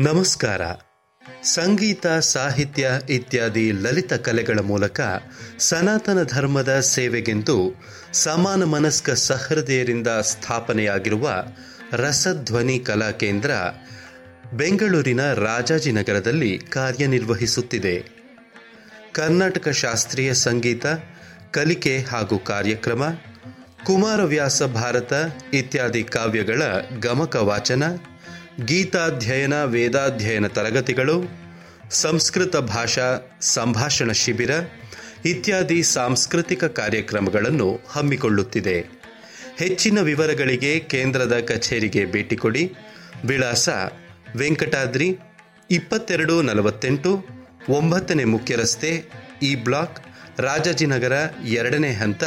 ನಮಸ್ಕಾರ. ಸಂಗೀತ, ಸಾಹಿತ್ಯ ಇತ್ಯಾದಿ ಲಲಿತ ಕಲೆಗಳ ಮೂಲಕ ಸನಾತನ ಧರ್ಮದ ಸೇವೆಗೆಂದು ಸಮಾನ ಮನಸ್ಕ ಸಹೃದಯರಿಂದ ಸ್ಥಾಪನೆಯಾಗಿರುವ ರಸಧ್ವನಿ ಕಲಾ ಕೇಂದ್ರ ಬೆಂಗಳೂರಿನ ರಾಜಾಜಿನಗರದಲ್ಲಿ ಕಾರ್ಯನಿರ್ವಹಿಸುತ್ತಿದೆ. ಕರ್ನಾಟಕ ಶಾಸ್ತ್ರೀಯ ಸಂಗೀತ, ಕಲಿಕೆ ಹಾಗೂ ಕಾರ್ಯಕ್ರಮ, ಕುಮಾರವ್ಯಾಸ ಭಾರತ ಇತ್ಯಾದಿ ಕಾವ್ಯಗಳ ಗಮಕ ವಾಚನ ಗೀತಾಧ್ಯಯನ, ವೇದಾಧ್ಯಯನ ತರಗತಿಗಳು, ಸಂಸ್ಕೃತ ಭಾಷಾ ಸಂಭಾಷಣ ಶಿಬಿರ ಇತ್ಯಾದಿ ಸಾಂಸ್ಕೃತಿಕ ಕಾರ್ಯಕ್ರಮಗಳನ್ನು ಹಮ್ಮಿಕೊಳ್ಳುತ್ತಿದೆ. ಹೆಚ್ಚಿನ ವಿವರಗಳಿಗೆ ಕೇಂದ್ರದ ಕಚೇರಿಗೆ ಭೇಟಿ ಕೊಡಿ. ವಿಳಾಸ ವೆಂಕಟಾದ್ರಿ ಇಪ್ಪತ್ತೆರಡು ನಲವತ್ತೆಂಟು ಒಂಬತ್ತನೇ ಮುಖ್ಯ ರಸ್ತೆ ಇ ಬ್ಲಾಕ್ ರಾಜಾಜಿನಗರ ಎರಡನೇ ಹಂತ,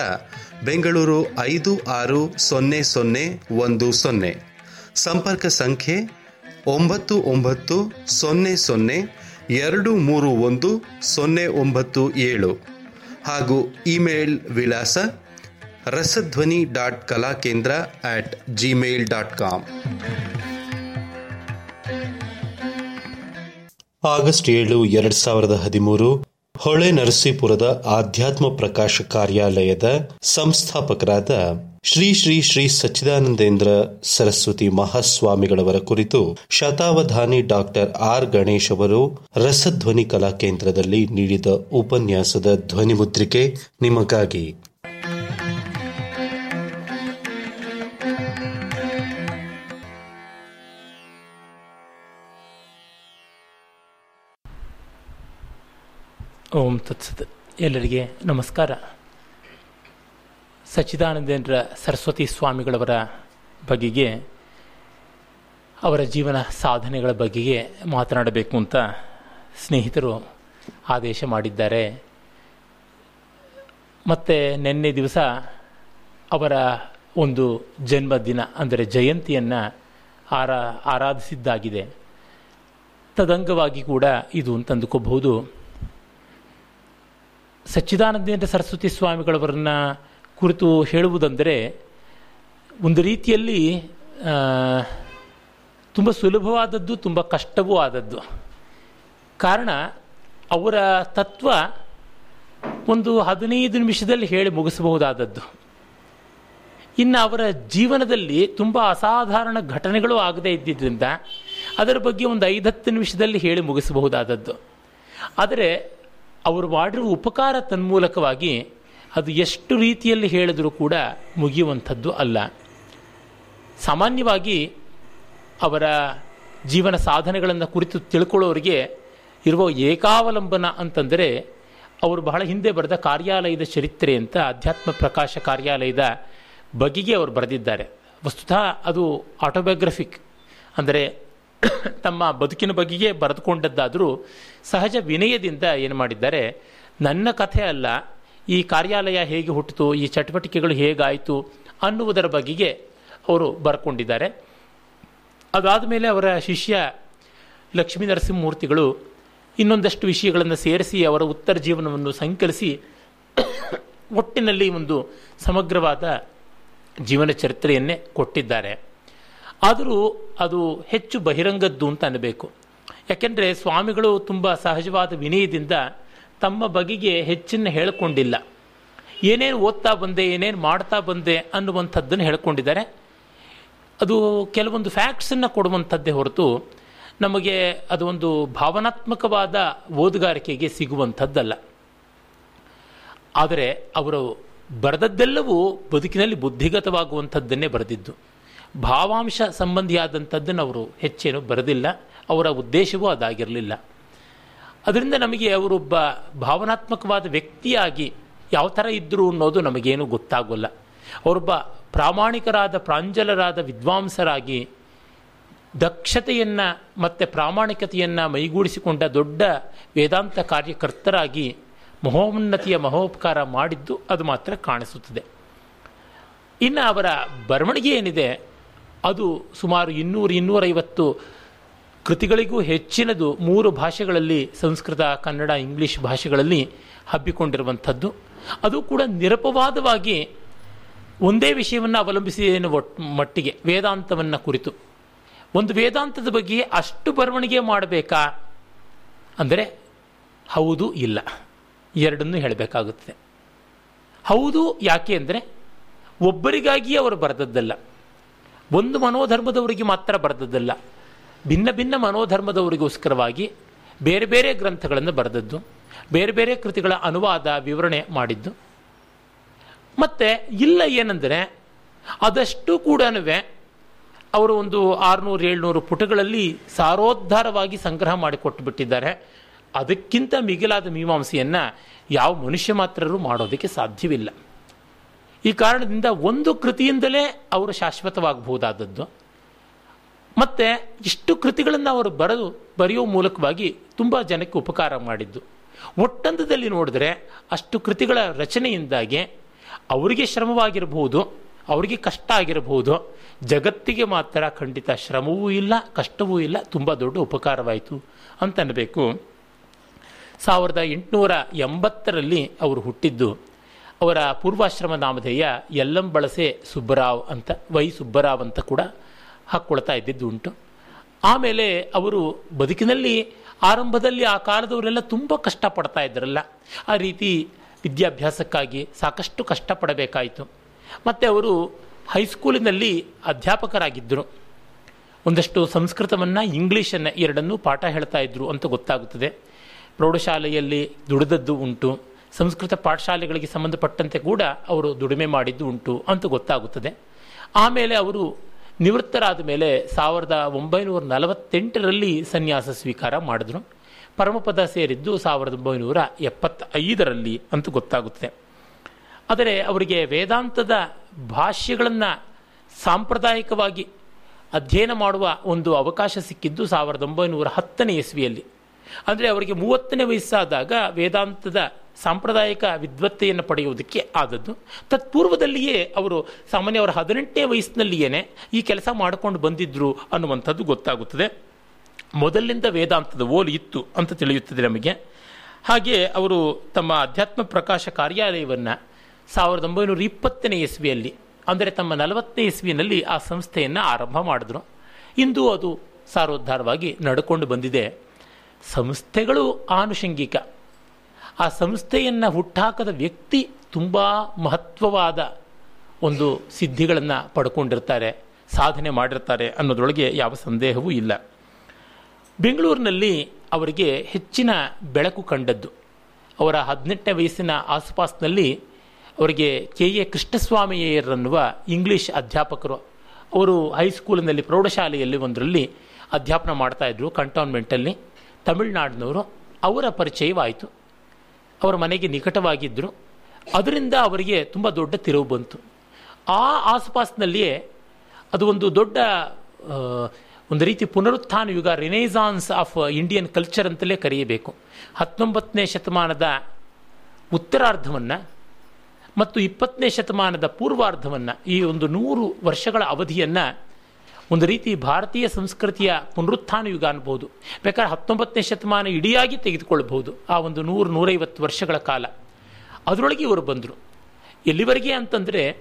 ಬೆಂಗಳೂರು ಐದು ಆರು ಸೊನ್ನೆ ಸೊನ್ನೆ ಒಂದು ಸೊನ್ನೆ. ಸಂಪರ್ಕ ಸಂಖ್ಯೆ ಒಂಬತ್ತು ಒಂಬತ್ತು ಸೊನ್ನೆ ಸೊನ್ನೆ ಎರಡು ಮೂರು ಒಂದು ಸೊನ್ನೆ ಒಂಬತ್ತು ಏಳು. ಹಾಗೂ ಇಮೇಲ್ ವಿಳಾಸ Rasadhwani dot Kalakendra at Gmail dot com. August ಏಳು ಎರಡು ಸಾವಿರದ ಹದಿಮೂರು ಹೊಳೆ ನರಸೀಪುರದ ಆಧ್ಯಾತ್ಮ ಪ್ರಕಾಶ ಕಾರ್ಯಾಲಯದ ಸಂಸ್ಥಾಪಕರಾದ ಶ್ರೀ ಶ್ರೀ ಶ್ರೀ ಸಚ್ಚಿದಾನಂದೇಂದ್ರ ಸರಸ್ವತಿ ಮಹಾಸ್ವಾಮಿಗಳವರ ಕುರಿತು ಶತಾವಧಾನಿ ಡಾಕ್ಟರ್ ಆರ್ ಗಣೇಶ್ ಅವರು ರಸಧ್ವನಿ ಕಲಾ ಕೇಂದ್ರದಲ್ಲಿ ನೀಡಿದ ಉಪನ್ಯಾಸದ ಧ್ವನಿಮುದ್ರಿಕೆ ನಿಮಗಾಗಿ. ಓಂ ತತ್ಸತ್. ಎಲ್ಲರಿಗೆ ನಮಸ್ಕಾರ. ಸಚ್ಚಿದಾನಂದೇಂದ್ರ ಸರಸ್ವತಿ ಸ್ವಾಮಿಗಳವರ ಬಗೆಗೆ, ಅವರ ಜೀವನ ಸಾಧನೆಗಳ ಬಗೆಗೆ ಮಾತನಾಡಬೇಕು ಅಂತ ಸ್ನೇಹಿತರು ಆದೇಶ ಮಾಡಿದ್ದಾರೆ. ಮತ್ತು ನಿನ್ನೆ ದಿವಸ ಅವರ ಒಂದು ಜನ್ಮದಿನ, ಅಂದರೆ ಜಯಂತಿಯನ್ನು ಆರಾ, ಆರಾಧಿಸಿದ್ದಾಗಿದೆ. ತದಂಗವಾಗಿ ಕೂಡ ಇದು ಅಂತಂದುಕೋಬಹುದು ಸಚ್ಚಿದಾನಂದೇಂದ್ರ ಸರಸ್ವತಿ ಸ್ವಾಮಿಗಳವರನ್ನ ಕುರಿತು ಹೇಳುವುದೆಂದರೆ, ಒಂದು ರೀತಿಯಲ್ಲಿ ತುಂಬ ಸುಲಭವಾದದ್ದು, ತುಂಬ ಕಷ್ಟವೂ ಆದದ್ದು. ಕಾರಣ, ಅವರ ತತ್ವ ಒಂದು ಹದಿನೈದು ನಿಮಿಷದಲ್ಲಿ ಹೇಳಿ ಮುಗಿಸಬಹುದಾದದ್ದು. ಇನ್ನು ಅವರ ಜೀವನದಲ್ಲಿ ತುಂಬ ಅಸಾಧಾರಣ ಘಟನೆಗಳು ಆಗದೇ ಇದ್ದಿದ್ದರಿಂದ, ಅದರ ಬಗ್ಗೆ ಒಂದು ಐದತ್ತು ನಿಮಿಷದಲ್ಲಿ ಹೇಳಿ ಮುಗಿಸಬಹುದಾದದ್ದು. ಆದರೆ, ಅವರು ಮಾಡಿರುವ ಉಪಕಾರ ತನ್ಮೂಲಕವಾಗಿ ಅದು ಎಷ್ಟು ರೀತಿಯಲ್ಲಿ ಹೇಳಿದರೂ ಕೂಡ ಮುಗಿಯುವಂಥದ್ದು ಅಲ್ಲ. ಸಾಮಾನ್ಯವಾಗಿ ಅವರ ಜೀವನ ಸಾಧನೆಗಳನ್ನು ಕುರಿತು ತಿಳ್ಕೊಳ್ಳೋರಿಗೆ ಇರುವ ಏಕಾವಲಂಬನ ಅಂತಂದರೆ ಅವರು ಬಹಳ ಹಿಂದೆ ಬರೆದ ಕಾರ್ಯಾಲಯದ ಚರಿತ್ರೆ ಅಂತ, ಅಧ್ಯಾತ್ಮ ಪ್ರಕಾಶ ಕಾರ್ಯಾಲಯದ ಬಗೆಗೆ ಅವರು ಬರೆದಿದ್ದಾರೆ. ವಸ್ತುತಃ ಅದು ಆಟೋಬಯೋಗ್ರಫಿಕ್ ಅಂದರೆ ತಮ್ಮ ಬದುಕಿನ ಬಗೆಗೆ ಬರೆದುಕೊಂಡದ್ದಾದರೂ ಸಹಜ ವಿನಯದಿಂದ ಏನು ಮಾಡಿದ್ದಾರೆ, ನನ್ನ ಕಥೆ ಅಲ್ಲ ಈ ಕಾರ್ಯಾಲಯ ಹೇಗೆ ಹುಟ್ಟಿತು, ಈ ಚಟುವಟಿಕೆಗಳು ಹೇಗಾಯಿತು ಅನ್ನುವುದರ ಬಗೆಗೆ ಅವರು ಬರ್ಕೊಂಡಿದ್ದಾರೆ. ಅದಾದ ಮೇಲೆ ಅವರ ಶಿಷ್ಯ ಲಕ್ಷ್ಮೀ ನರಸಿಂಹಮೂರ್ತಿಗಳು ಇನ್ನೊಂದಷ್ಟು ವಿಷಯಗಳನ್ನು ಸೇರಿಸಿ ಅವರ ಉತ್ತರ ಜೀವನವನ್ನು ಸಂಕಲಿಸಿ ಒಟ್ಟಿನಲ್ಲಿ ಒಂದು ಸಮಗ್ರವಾದ ಜೀವನ ಚರಿತ್ರೆಯನ್ನೇ ಕೊಟ್ಟಿದ್ದಾರೆ. ಆದರೂ ಅದು ಹೆಚ್ಚು ಬಹಿರಂಗದ್ದು ಅಂತ ಅನ್ನಬೇಕು. ಯಾಕೆಂದರೆ ಸ್ವಾಮಿಗಳು ತುಂಬ ಸಹಜವಾದ ವಿನಯದಿಂದ ತಮ್ಮ ಬಗೆಗೆ ಹೆಚ್ಚಿನ ಹೇಳಿಕೊಂಡಿಲ್ಲ. ಏನೇನು ಓದ್ತಾ ಬಂದೆ, ಏನೇನು ಮಾಡ್ತಾ ಬಂದೆ ಅನ್ನುವಂಥದ್ದನ್ನು ಹೇಳ್ಕೊಂಡಿದ್ದಾರೆ. ಅದು ಕೆಲವೊಂದು ಫ್ಯಾಕ್ಟ್ಸನ್ನು ಕೊಡುವಂಥದ್ದೇ ಹೊರತು ನಮಗೆ ಅದು ಒಂದು ಭಾವನಾತ್ಮಕವಾದ ಓದುಗಾರಿಕೆಗೆ ಸಿಗುವಂಥದ್ದಲ್ಲ. ಆದರೆ ಅವರು ಬರೆದದ್ದೆಲ್ಲವೂ ಬದುಕಿನಲ್ಲಿ ಬುದ್ಧಿಗತವಾಗುವಂಥದ್ದನ್ನೇ ಬರೆದಿದ್ದು. ಭಾವಾಂಶ ಸಂಬಂಧಿಯಾದಂಥದ್ದನ್ನು ಅವರು ಹೆಚ್ಚೇನು ಬರೆದಿಲ್ಲ. ಅವರ ಉದ್ದೇಶವೂ ಅದಾಗಿರಲಿಲ್ಲ. ಅದರಿಂದ ನಮಗೆ ಅವರೊಬ್ಬ ಭಾವನಾತ್ಮಕವಾದ ವ್ಯಕ್ತಿಯಾಗಿ ಯಾವ ಥರ ಇದ್ದರು ಅನ್ನೋದು ನಮಗೇನು ಗೊತ್ತಾಗೋಲ್ಲ. ಅವರೊಬ್ಬ ಪ್ರಾಮಾಣಿಕರಾದ ಪ್ರಾಂಜಲರಾದ ವಿದ್ವಾಂಸರಾಗಿ ದಕ್ಷತೆಯನ್ನು ಮತ್ತು ಪ್ರಾಮಾಣಿಕತೆಯನ್ನು ಮೈಗೂಡಿಸಿಕೊಂಡ ದೊಡ್ಡ ವೇದಾಂತ ಕಾರ್ಯಕರ್ತರಾಗಿ ಮಹೋನ್ನತಿಯ ಮಹೋಪಕಾರ ಮಾಡಿದ್ದು ಅದು ಮಾತ್ರ ಕಾಣಿಸುತ್ತದೆ. ಇನ್ನು ಅವರ ಬರವಣಿಗೆ ಏನಿದೆ, ಅದು ಸುಮಾರು ಇನ್ನೂರು ಇನ್ನೂರೈವತ್ತು ಕೃತಿಗಳಿಗೂ ಹೆಚ್ಚಿನದು ಮೂರು ಭಾಷೆಗಳಲ್ಲಿ ಸಂಸ್ಕೃತ, ಕನ್ನಡ, ಇಂಗ್ಲಿಷ್ ಭಾಷೆಗಳಲ್ಲಿ ಹಬ್ಬಿಕೊಂಡಿರುವಂಥದ್ದು. ಅದು ಕೂಡ ನಿರಪವಾದವಾಗಿ ಒಂದೇ ವಿಷಯವನ್ನು ಅವಲಂಬಿಸಿ ಒಟ್ಟು ಮಟ್ಟಿಗೆ, ವೇದಾಂತವನ್ನು ಕುರಿತು. ಒಂದು ವೇದಾಂತದ ಬಗ್ಗೆ ಅಷ್ಟು ಬರವಣಿಗೆ ಮಾಡಬೇಕಾ? ಅಂದರೆ, ಹೌದು, ಇಲ್ಲ. ಎರಡನ್ನೂ ಹೇಳಬೇಕಾಗುತ್ತದೆ. ಹೌದು, ಯಾಕೆ ಅಂದರೆ, ಒಬ್ಬರಿಗಾಗಿಯೇ ಅವರು ಬರೆದದ್ದಲ್ಲ. ಒಂದು ಮನೋಧರ್ಮದವರಿಗೆ ಮಾತ್ರ ಬರೆದದ್ದಲ್ಲ. ಭಿನ್ನ ಭಿನ್ನ ಮನೋಧರ್ಮದವರಿಗೋಸ್ಕರವಾಗಿ ಬೇರೆ ಬೇರೆ ಗ್ರಂಥಗಳನ್ನು ಬರೆದದ್ದು, ಬೇರೆ ಬೇರೆ ಕೃತಿಗಳ ಅನುವಾದ, ವಿವರಣೆ ಮಾಡಿದ್ದು. ಮತ್ತು ಇಲ್ಲ ಏನೆಂದರೆ, ಅದಷ್ಟು ಕೂಡ ಅವರು ಒಂದು ಆರುನೂರು, ಏಳ್ನೂರು ಪುಟಗಳಲ್ಲಿ ಸಾರೋದ್ಧಾರವಾಗಿ ಸಂಗ್ರಹ ಮಾಡಿಕೊಟ್ಟು ಬಿಟ್ಟಿದ್ದಾರೆ ಅದಕ್ಕಿಂತ ಮಿಗಿಲಾದ ಮೀಮಾಂಸೆಯನ್ನು ಯಾವ ಮನುಷ್ಯ ಮಾತ್ರರು ಮಾಡೋದಕ್ಕೆ ಸಾಧ್ಯವಿಲ್ಲ. ಈ ಕಾರಣದಿಂದ ಒಂದು ಕೃತಿಯಿಂದಲೇ ಅವರು ಶಾಶ್ವತವಾಗಬಹುದಾದದ್ದು. ಮತ್ತೆ ಇಷ್ಟು ಕೃತಿಗಳನ್ನು ಅವರು ಬರೆದು, ಬರೆಯೋ ಮೂಲಕವಾಗಿ ತುಂಬ ಜನಕ್ಕೆ ಉಪಕಾರ ಮಾಡಿದ್ದು. ಒಟ್ಟಂದದಲ್ಲಿ ನೋಡಿದ್ರೆ ಅಷ್ಟು ಕೃತಿಗಳ ರಚನೆಯಿಂದಾಗಿ ಅವರಿಗೆ ಶ್ರಮವಾಗಿರಬಹುದು, ಅವರಿಗೆ ಕಷ್ಟ ಆಗಿರಬಹುದು. ಜಗತ್ತಿಗೆ ಮಾತ್ರ ಖಂಡಿತ ಶ್ರಮವೂ ಇಲ್ಲ, ಕಷ್ಟವೂ ಇಲ್ಲ, ತುಂಬ ದೊಡ್ಡ ಉಪಕಾರವಾಯಿತು ಅಂತ ಅನ್ನಬೇಕು ಸಾವಿರದ ಎಂಟುನೂರ ಎಂಬತ್ತರಲ್ಲಿ ಅವರು ಹುಟ್ಟಿದ್ದು ಅವರ ಪೂರ್ವಾಶ್ರಮ ನಾಮಧೇಯ ಯಲ್ಲಂಬಳಸೆ ಸುಬ್ಬರಾವ್ ಅಂತ, ವೈ ಸುಬ್ಬರಾವ್ ಅಂತ ಕೂಡ ಹಾಕ್ಕೊಳ್ತಾ ಇದ್ದಿದ್ದು ಉಂಟು. ಆಮೇಲೆ ಅವರು ಬದುಕಿನಲ್ಲಿ, ಆರಂಭದಲ್ಲಿ ಆ ಕಾಲದವರೆಲ್ಲ ತುಂಬ ಕಷ್ಟಪಡ್ತಾ ಇದ್ದರಲ್ಲ. ಆ ರೀತಿ ವಿದ್ಯಾಭ್ಯಾಸಕ್ಕಾಗಿ ಸಾಕಷ್ಟು ಕಷ್ಟಪಡಬೇಕಾಯಿತು. ಮತ್ತು ಅವರು ಹೈಸ್ಕೂಲಿನಲ್ಲಿ ಅಧ್ಯಾಪಕರಾಗಿದ್ದರು. ಒಂದಷ್ಟು ಸಂಸ್ಕೃತವನ್ನು ಇಂಗ್ಲೀಷನ್ನು ಎರಡನ್ನೂ ಪಾಠ ಹೇಳ್ತಾ ಇದ್ದರು ಅಂತ ಗೊತ್ತಾಗುತ್ತದೆ. ಪ್ರೌಢಶಾಲೆಯಲ್ಲಿ ದುಡಿದದ್ದು ಉಂಟು. ಸಂಸ್ಕೃತ ಪಾಠಶಾಲೆಗಳಿಗೆ ಸಂಬಂಧಪಟ್ಟಂತೆ ಕೂಡ ಅವರು ದುಡಿಮೆ ಮಾಡಿದ್ದು ಉಂಟು ಅಂತ ಗೊತ್ತಾಗುತ್ತದೆ. ಆಮೇಲೆ ಅವರು ನಿವೃತ್ತರಾದ ಮೇಲೆ ಸಾವಿರದ ಒಂಬೈನೂರ ನಲವತ್ತೆಂಟರಲ್ಲಿ ಸನ್ಯಾಸ ಸ್ವೀಕಾರ ಮಾಡಿದ್ರು. ಪರಮಪದ ಸೇರಿದ್ದು ಸಾವಿರದ ಒಂಬೈನೂರ ಎಪ್ಪತ್ತೈದರಲ್ಲಿ ಅಂತ ಗೊತ್ತಾಗುತ್ತೆ ಆದರೆ ಅವರಿಗೆ ವೇದಾಂತದ ಭಾಷ್ಯಗಳನ್ನು ಸಾಂಪ್ರದಾಯಿಕವಾಗಿ ಅಧ್ಯಯನ ಮಾಡುವ ಒಂದು ಅವಕಾಶ ಸಿಕ್ಕಿದ್ದು ಸಾವಿರದ ಒಂಬೈನೂರ ಹತ್ತನೇ ಇಸ್ವಿಯಲ್ಲಿ. ಅಂದರೆ ಅವರಿಗೆ ಮೂವತ್ತನೇ ವಯಸ್ಸಾದಾಗ ವೇದಾಂತದ ಸಾಂಪ್ರದಾಯಿಕ ವಿದ್ವತ್ತೆಯನ್ನು ಪಡೆಯುವುದಕ್ಕೆ ಆದದ್ದು. ತತ್ಪೂರ್ವದಲ್ಲಿಯೇ ಅವರು ಸಾಮಾನ್ಯ ಅವರ ಹದಿನೆಂಟನೇ ವಯಸ್ಸಿನಲ್ಲಿಯೇ ಈ ಕೆಲಸ ಮಾಡಿಕೊಂಡು ಬಂದಿದ್ದರು ಅನ್ನುವಂಥದ್ದು ಗೊತ್ತಾಗುತ್ತದೆ. ಮೊದಲಿನಿಂದ ವೇದಾಂತದ ಓಲು ಇತ್ತು ಅಂತ ತಿಳಿಯುತ್ತದೆ ನಮಗೆ. ಹಾಗೆ ಅವರು ತಮ್ಮ ಅಧ್ಯಾತ್ಮ ಪ್ರಕಾಶ ಕಾರ್ಯಾಲಯವನ್ನು ಸಾವಿರದ ಒಂಬೈನೂರ ಇಪ್ಪತ್ತನೇ ಇಸ್ವಿಯಲ್ಲಿ, ಅಂದರೆ ತಮ್ಮ ನಲವತ್ತನೇ ಇಸ್ವಿನಲ್ಲಿ ಆ ಸಂಸ್ಥೆಯನ್ನು ಆರಂಭ ಮಾಡಿದ್ರು. ಇಂದು ಅದು ಸಾರೋದ್ಧಾರವಾಗಿ ನಡ್ಕೊಂಡು ಬಂದಿದೆ. ಸಂಸ್ಥೆಗಳು ಆನುಷಂಗಿಕ. ಆ ಸಂಸ್ಥೆಯನ್ನು ಹುಟ್ಟಾಕದ ವ್ಯಕ್ತಿ ತುಂಬ ಮಹತ್ವವಾದ ಒಂದು ಸಿದ್ಧಿಗಳನ್ನು ಪಡ್ಕೊಂಡಿರ್ತಾರೆ, ಸಾಧನೆ ಮಾಡಿರ್ತಾರೆ ಅನ್ನೋದ್ರೊಳಗೆ ಯಾವ ಸಂದೇಹವೂ ಇಲ್ಲ. ಬೆಂಗಳೂರಿನಲ್ಲಿ ಅವರಿಗೆ ಹೆಚ್ಚಿನ ಬೆಳಕು ಕಂಡದ್ದು. ಅವರ ಹದಿನೆಂಟನೇ ವಯಸ್ಸಿನ ಆಸುಪಾಸಿನಲ್ಲಿ ಅವರಿಗೆ ಕೆ. ಎ. ಕೃಷ್ಣಸ್ವಾಮಿಯರನ್ನುವ ಇಂಗ್ಲಿಷ್ ಅಧ್ಯಾಪಕರು, ಅವರು ಹೈಸ್ಕೂಲಿನಲ್ಲಿ ಪ್ರೌಢಶಾಲೆಯಲ್ಲಿ ಒಂದರಲ್ಲಿ ಅಧ್ಯಾಪನ ಮಾಡ್ತಾಯಿದ್ರು ಕಂಟೋನ್ಮೆಂಟಲ್ಲಿ. ತಮಿಳುನಾಡಿನವರು ಅವರ ಪರಿಚಯವಾಯಿತು. ಅವರ ಮನೆಗೆ ನಿಕಟವಾಗಿದ್ದರು. ಅದರಿಂದ ಅವರಿಗೆ ತುಂಬ ದೊಡ್ಡ ತಿರುವು ಬಂತು. ಆ ಆಸುಪಾಸಿನಲ್ಲಿಯೇ ಅದು ಒಂದು ದೊಡ್ಡ ಒಂದು ರೀತಿ ಪುನರುತ್ಥಾನ ಯುಗ ರಿನೈಸಾನ್ಸ್ ಆಫ್ ಇಂಡಿಯನ್ ಕಲ್ಚರ್ ಅಂತಲೇ ಕರೆಯಬೇಕು. ಹತ್ತೊಂಬತ್ತನೇ ಶತಮಾನದ ಉತ್ತರಾರ್ಧವನ್ನು ಮತ್ತು ಇಪ್ಪತ್ತನೇ ಶತಮಾನದ ಪೂರ್ವಾರ್ಧವನ್ನು ಈ ಒಂದು ನೂರು ವರ್ಷಗಳ ಅವಧಿಯನ್ನು ಒಂದು ರೀತಿ ಭಾರತೀಯ ಸಂಸ್ಕೃತಿಯ ಪುನರುತ್ಥಾನ ಯುಗ ಅನ್ಬೋದು. ಬೇಕಾದ್ರೆ ಹತ್ತೊಂಬತ್ತನೇ ಶತಮಾನ ಇಡಿಯಾಗಿ ತೆಗೆದುಕೊಳ್ಳಬಹುದು ಆ ಒಂದು ನೂರು, ನೂರೈವತ್ತು ವರ್ಷಗಳ ಕಾಲ. ಅದರೊಳಗೆ ಇವರು ಬಂದರು. ಎಲ್ಲಿವರೆಗೆ ಅಂತಂದರೆ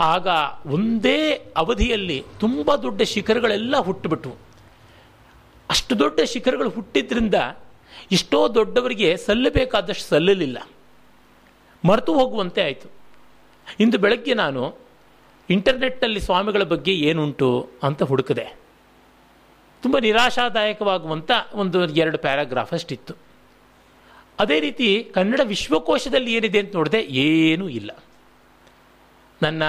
ಆಗ ಒಂದೇ ಅವಧಿಯಲ್ಲಿ ತುಂಬ ದೊಡ್ಡ ಶಿಖರಗಳೆಲ್ಲ ಹುಟ್ಟುಬಿಟ್ವು. ಅಷ್ಟು ದೊಡ್ಡ ಶಿಖರಗಳು ಹುಟ್ಟಿದ್ರಿಂದ ಎಷ್ಟೋ ದೊಡ್ಡವರಿಗೆ ಸಲ್ಲಬೇಕಾದಷ್ಟು ಸಲ್ಲಲಿಲ್ಲ. ಮರೆತು ಹೋಗುವಂತೆ ಆಯಿತು. ಇಂದು ಬೆಳಗ್ಗೆ ನಾನು ಇಂಟರ್ನೆಟ್ನಲ್ಲಿ ಸ್ವಾಮಿಗಳ ಬಗ್ಗೆ ಏನುಂಟು ಅಂತ ಹುಡುಕಿದೆ. ತುಂಬ ನಿರಾಶಾದಾಯಕವಾಗುವಂಥ ಒಂದು ಎರಡು ಪ್ಯಾರಾಗ್ರಾಫ್ ಅಷ್ಟಿತ್ತು. ಅದೇ ರೀತಿ ಕನ್ನಡ ವಿಶ್ವಕೋಶದಲ್ಲಿ ಏನಿದೆ ಅಂತ ನೋಡಿದೆ ಏನೂ ಇಲ್ಲ. ನನ್ನ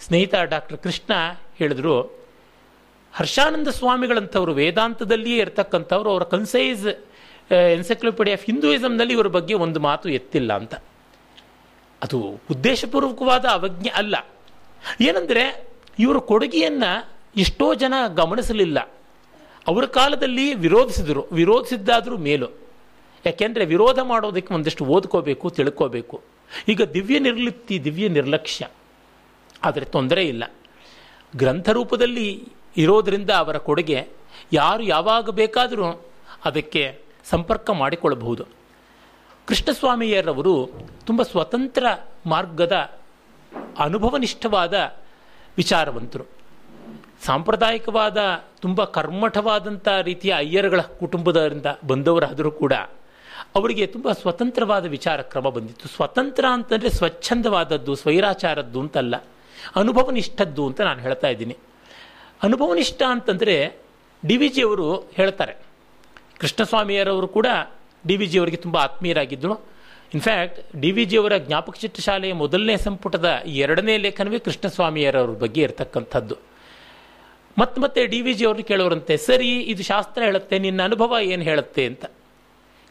ಸ್ನೇಹಿತ ಡಾಕ್ಟರ್ ಕೃಷ್ಣ ಹೇಳಿದ್ರು, ಹರ್ಷಾನಂದ ಸ್ವಾಮಿಗಳಂಥವ್ರು ವೇದಾಂತದಲ್ಲಿಯೇ ಇರತಕ್ಕಂಥವ್ರು, ಅವರ ಕನ್ಸೈಸ್ ಎನ್ಸೈಕ್ಲೋಪೀಡಿಯಾ ಆಫ್ ಹಿಂದೂಯಿಸಮ್ನಲ್ಲಿ ಇವರ ಬಗ್ಗೆ ಒಂದು ಮಾತು ಎತ್ತಿಲ್ಲ ಅಂತ. ಅದು ಉದ್ದೇಶಪೂರ್ವಕವಾದ ಅವಜ್ಞೆ ಅಲ್ಲ. ಏನಂದರೆ, ಇವರ ಕೊಡುಗೆಯನ್ನು ಎಷ್ಟೋ ಜನ ಗಮನಿಸಲಿಲ್ಲ. ಅವರ ಕಾಲದಲ್ಲಿ ವಿರೋಧಿಸಿದರು. ವಿರೋಧಿಸಿದ್ದಾದರೂ ಮೇಲು. ಯಾಕೆಂದರೆ, ವಿರೋಧ ಮಾಡೋದಕ್ಕೆ ಒಂದಿಷ್ಟು ಓದ್ಕೋಬೇಕು, ತಿಳ್ಕೋಬೇಕು. ಈಗ ದಿವ್ಯ ನಿರ್ಲಿಪ್ತಿ, ದಿವ್ಯ ನಿರ್ಲಕ್ಷ್ಯ. ಆದರೆ ತೊಂದರೆ ಇಲ್ಲ. ಗ್ರಂಥ ರೂಪದಲ್ಲಿ ಇರೋದರಿಂದ ಅವರ ಕೊಡುಗೆ ಯಾರು ಯಾವಾಗ ಬೇಕಾದರೂ ಅದಕ್ಕೆ ಸಂಪರ್ಕ ಮಾಡಿಕೊಳ್ಳಬಹುದು. ಕೃಷ್ಣಸ್ವಾಮಿಯರವರು ತುಂಬ ಸ್ವತಂತ್ರ ಮಾರ್ಗದ ಅನುಭವನಿಷ್ಠವಾದ ವಿಚಾರವಂತರು. ಸಾಂಪ್ರದಾಯಿಕವಾದ, ತುಂಬ ಕರ್ಮಠವಾದಂಥ ರೀತಿಯ ಅಯ್ಯರ್ಗಳ ಕುಟುಂಬದವರಿಂದ ಬಂದವರಾದರೂ ಕೂಡ ಅವರಿಗೆ ತುಂಬ ಸ್ವತಂತ್ರವಾದ ವಿಚಾರ ಕ್ರಮ ಬಂದಿತ್ತು. ಸ್ವತಂತ್ರ ಅಂತಂದರೆ ಸ್ವಚ್ಛಂದವಾದದ್ದು, ಸ್ವೈರಾಚಾರದ್ದು ಅಂತಲ್ಲ. ಅನುಭವನಿಷ್ಠದ್ದು ಅಂತ ನಾನು ಹೇಳ್ತಾ ಇದ್ದೀನಿ. ಅನುಭವನಿಷ್ಠ ಅಂತಂದರೆ ಡಿ ವಿ ಜಿಯವರು ಹೇಳ್ತಾರೆ. ಕೃಷ್ಣಸ್ವಾಮಿಯರವರು ಕೂಡ ಡಿ ವಿ ಜಿಯವರಿಗೆ ತುಂಬ ಆತ್ಮೀಯರಾಗಿದ್ದರು. ಇನ್ಫ್ಯಾಕ್ಟ್ ಡಿ ವಿ ಜಿಯವರ ಜ್ಞಾಪಕ ಚಿತ್ರಶಾಲೆಯ ಮೊದಲನೇ ಸಂಪುಟದ ಎರಡನೇ ಲೇಖನವೇ ಕೃಷ್ಣಸ್ವಾಮಿಯರವ್ರ ಬಗ್ಗೆ ಇರತಕ್ಕಂಥದ್ದು. ಮತ್ತೆ ಮತ್ತೆ ಡಿ ವಿ ಜಿ ಅವ್ರನ್ನ ಕೇಳೋರಂತೆ, ಸರಿ, ಇದು ಶಾಸ್ತ್ರ ಹೇಳುತ್ತೆ, ನಿನ್ನ ಅನುಭವ ಏನು ಹೇಳುತ್ತೆ? ಅಂತ.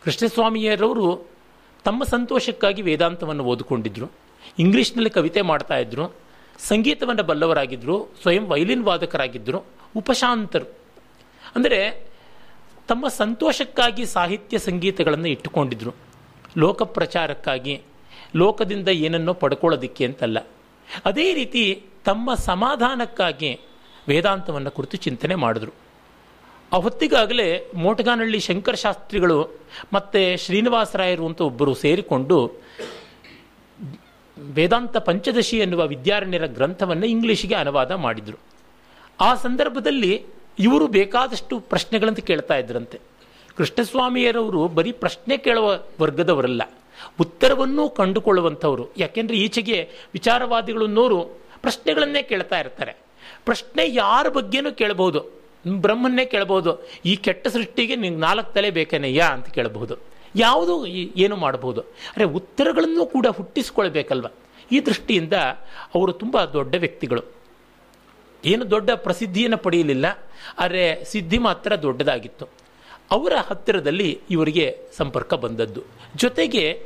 ಕೃಷ್ಣಸ್ವಾಮಿಯರವರು ತಮ್ಮ ಸಂತೋಷಕ್ಕಾಗಿ ವೇದಾಂತವನ್ನು ಓದಿಕೊಂಡಿದ್ರು. ಇಂಗ್ಲೀಷ್ನಲ್ಲಿ ಕವಿತೆ ಮಾಡ್ತಾ ಇದ್ರು. ಸಂಗೀತವನ್ನು ಬಲ್ಲವರಾಗಿದ್ದರು ಸ್ವಯಂ ವೈಲಿನ್ ವಾದಕರಾಗಿದ್ದರು ಉಪಶಾಂತರು. ಅಂದರೆ ತಮ್ಮ ಸಂತೋಷಕ್ಕಾಗಿ ಸಾಹಿತ್ಯ ಸಂಗೀತಗಳನ್ನು ಇಟ್ಟುಕೊಂಡಿದ್ರು. ಲೋಕ ಪ್ರಚಾರಕ್ಕಾಗಿ ಲೋಕದಿಂದ ಏನನ್ನೋ ಪಡ್ಕೊಳ್ಳೋದಿಕ್ಕೆ ಅಂತಲ್ಲ. ಅದೇ ರೀತಿ ತಮ್ಮ ಸಮಾಧಾನಕ್ಕಾಗಿ ವೇದಾಂತವನ್ನು ಕುರಿತು ಚಿಂತನೆ ಮಾಡಿದ್ರು. ಆ ಹೊತ್ತಿಗಾಗಲೇ ಮೋಟಗಾನಹಳ್ಳಿ ಶಂಕರ ಶಾಸ್ತ್ರಿಗಳು ಮತ್ತು ಶ್ರೀನಿವಾಸರಾಯರು ಅಂತ ಒಬ್ಬರು ಸೇರಿಕೊಂಡು ವೇದಾಂತ ಪಂಚದಶಿ ಎನ್ನುವ ವಿದ್ಯಾರಣ್ಯರ ಗ್ರಂಥವನ್ನು ಇಂಗ್ಲೀಷಿಗೆ ಅನುವಾದ ಮಾಡಿದರು. ಆ ಸಂದರ್ಭದಲ್ಲಿ ಇವರು ಬೇಕಾದಷ್ಟು ಪ್ರಶ್ನೆಗಳಂತ ಕೇಳ್ತಾ ಇದ್ರಂತೆ. ಕೃಷ್ಣಸ್ವಾಮಿಯರವರು ಬರೀ ಪ್ರಶ್ನೆ ಕೇಳುವ ವರ್ಗದವರಲ್ಲ. ಉತ್ತರವನ್ನೂ ಕಂಡುಕೊಳ್ಳುವಂಥವರು. ಯಾಕೆಂದರೆ ಈಚೆಗೆ ವಿಚಾರವಾದಿಗಳನ್ನೋರು ಪ್ರಶ್ನೆಗಳನ್ನೇ ಕೇಳ್ತಾ ಇರ್ತಾರೆ. ಪ್ರಶ್ನೆ ಯಾರ ಬಗ್ಗೆನೂ ಕೇಳಬಹುದು. ಬ್ರಹ್ಮನ್ನೇ ಕೇಳಬಹುದು. ಈ ಕೆಟ್ಟ ಸೃಷ್ಟಿಗೆ ನಿಂಗೆ ನಾಲ್ಕು ತಲೆ ಬೇಕೇನೆಯಾ ಅಂತ ಕೇಳಬಹುದು. ಯಾವುದು ಏನು ಮಾಡಬಹುದು. ಅರೆ ಉತ್ತರಗಳನ್ನು ಕೂಡ ಹುಟ್ಟಿಸ್ಕೊಳ್ಬೇಕಲ್ವ. ಈ ದೃಷ್ಟಿಯಿಂದ ಅವರು ತುಂಬ ದೊಡ್ಡ ವ್ಯಕ್ತಿಗಳು. ಏನು ದೊಡ್ಡ ಪ್ರಸಿದ್ಧಿಯನ್ನು ಪಡೆಯಲಿಲ್ಲ. ಆದರೆ ಸಿದ್ಧಿ ಮಾತ್ರ ದೊಡ್ಡದಾಗಿತ್ತು. ಅವರ ಹತ್ತಿರದಲ್ಲಿ ಇವರಿಗೆ ಸಂಪರ್ಕ ಬಂದದ್ದು. ಜೊತೆಗೆ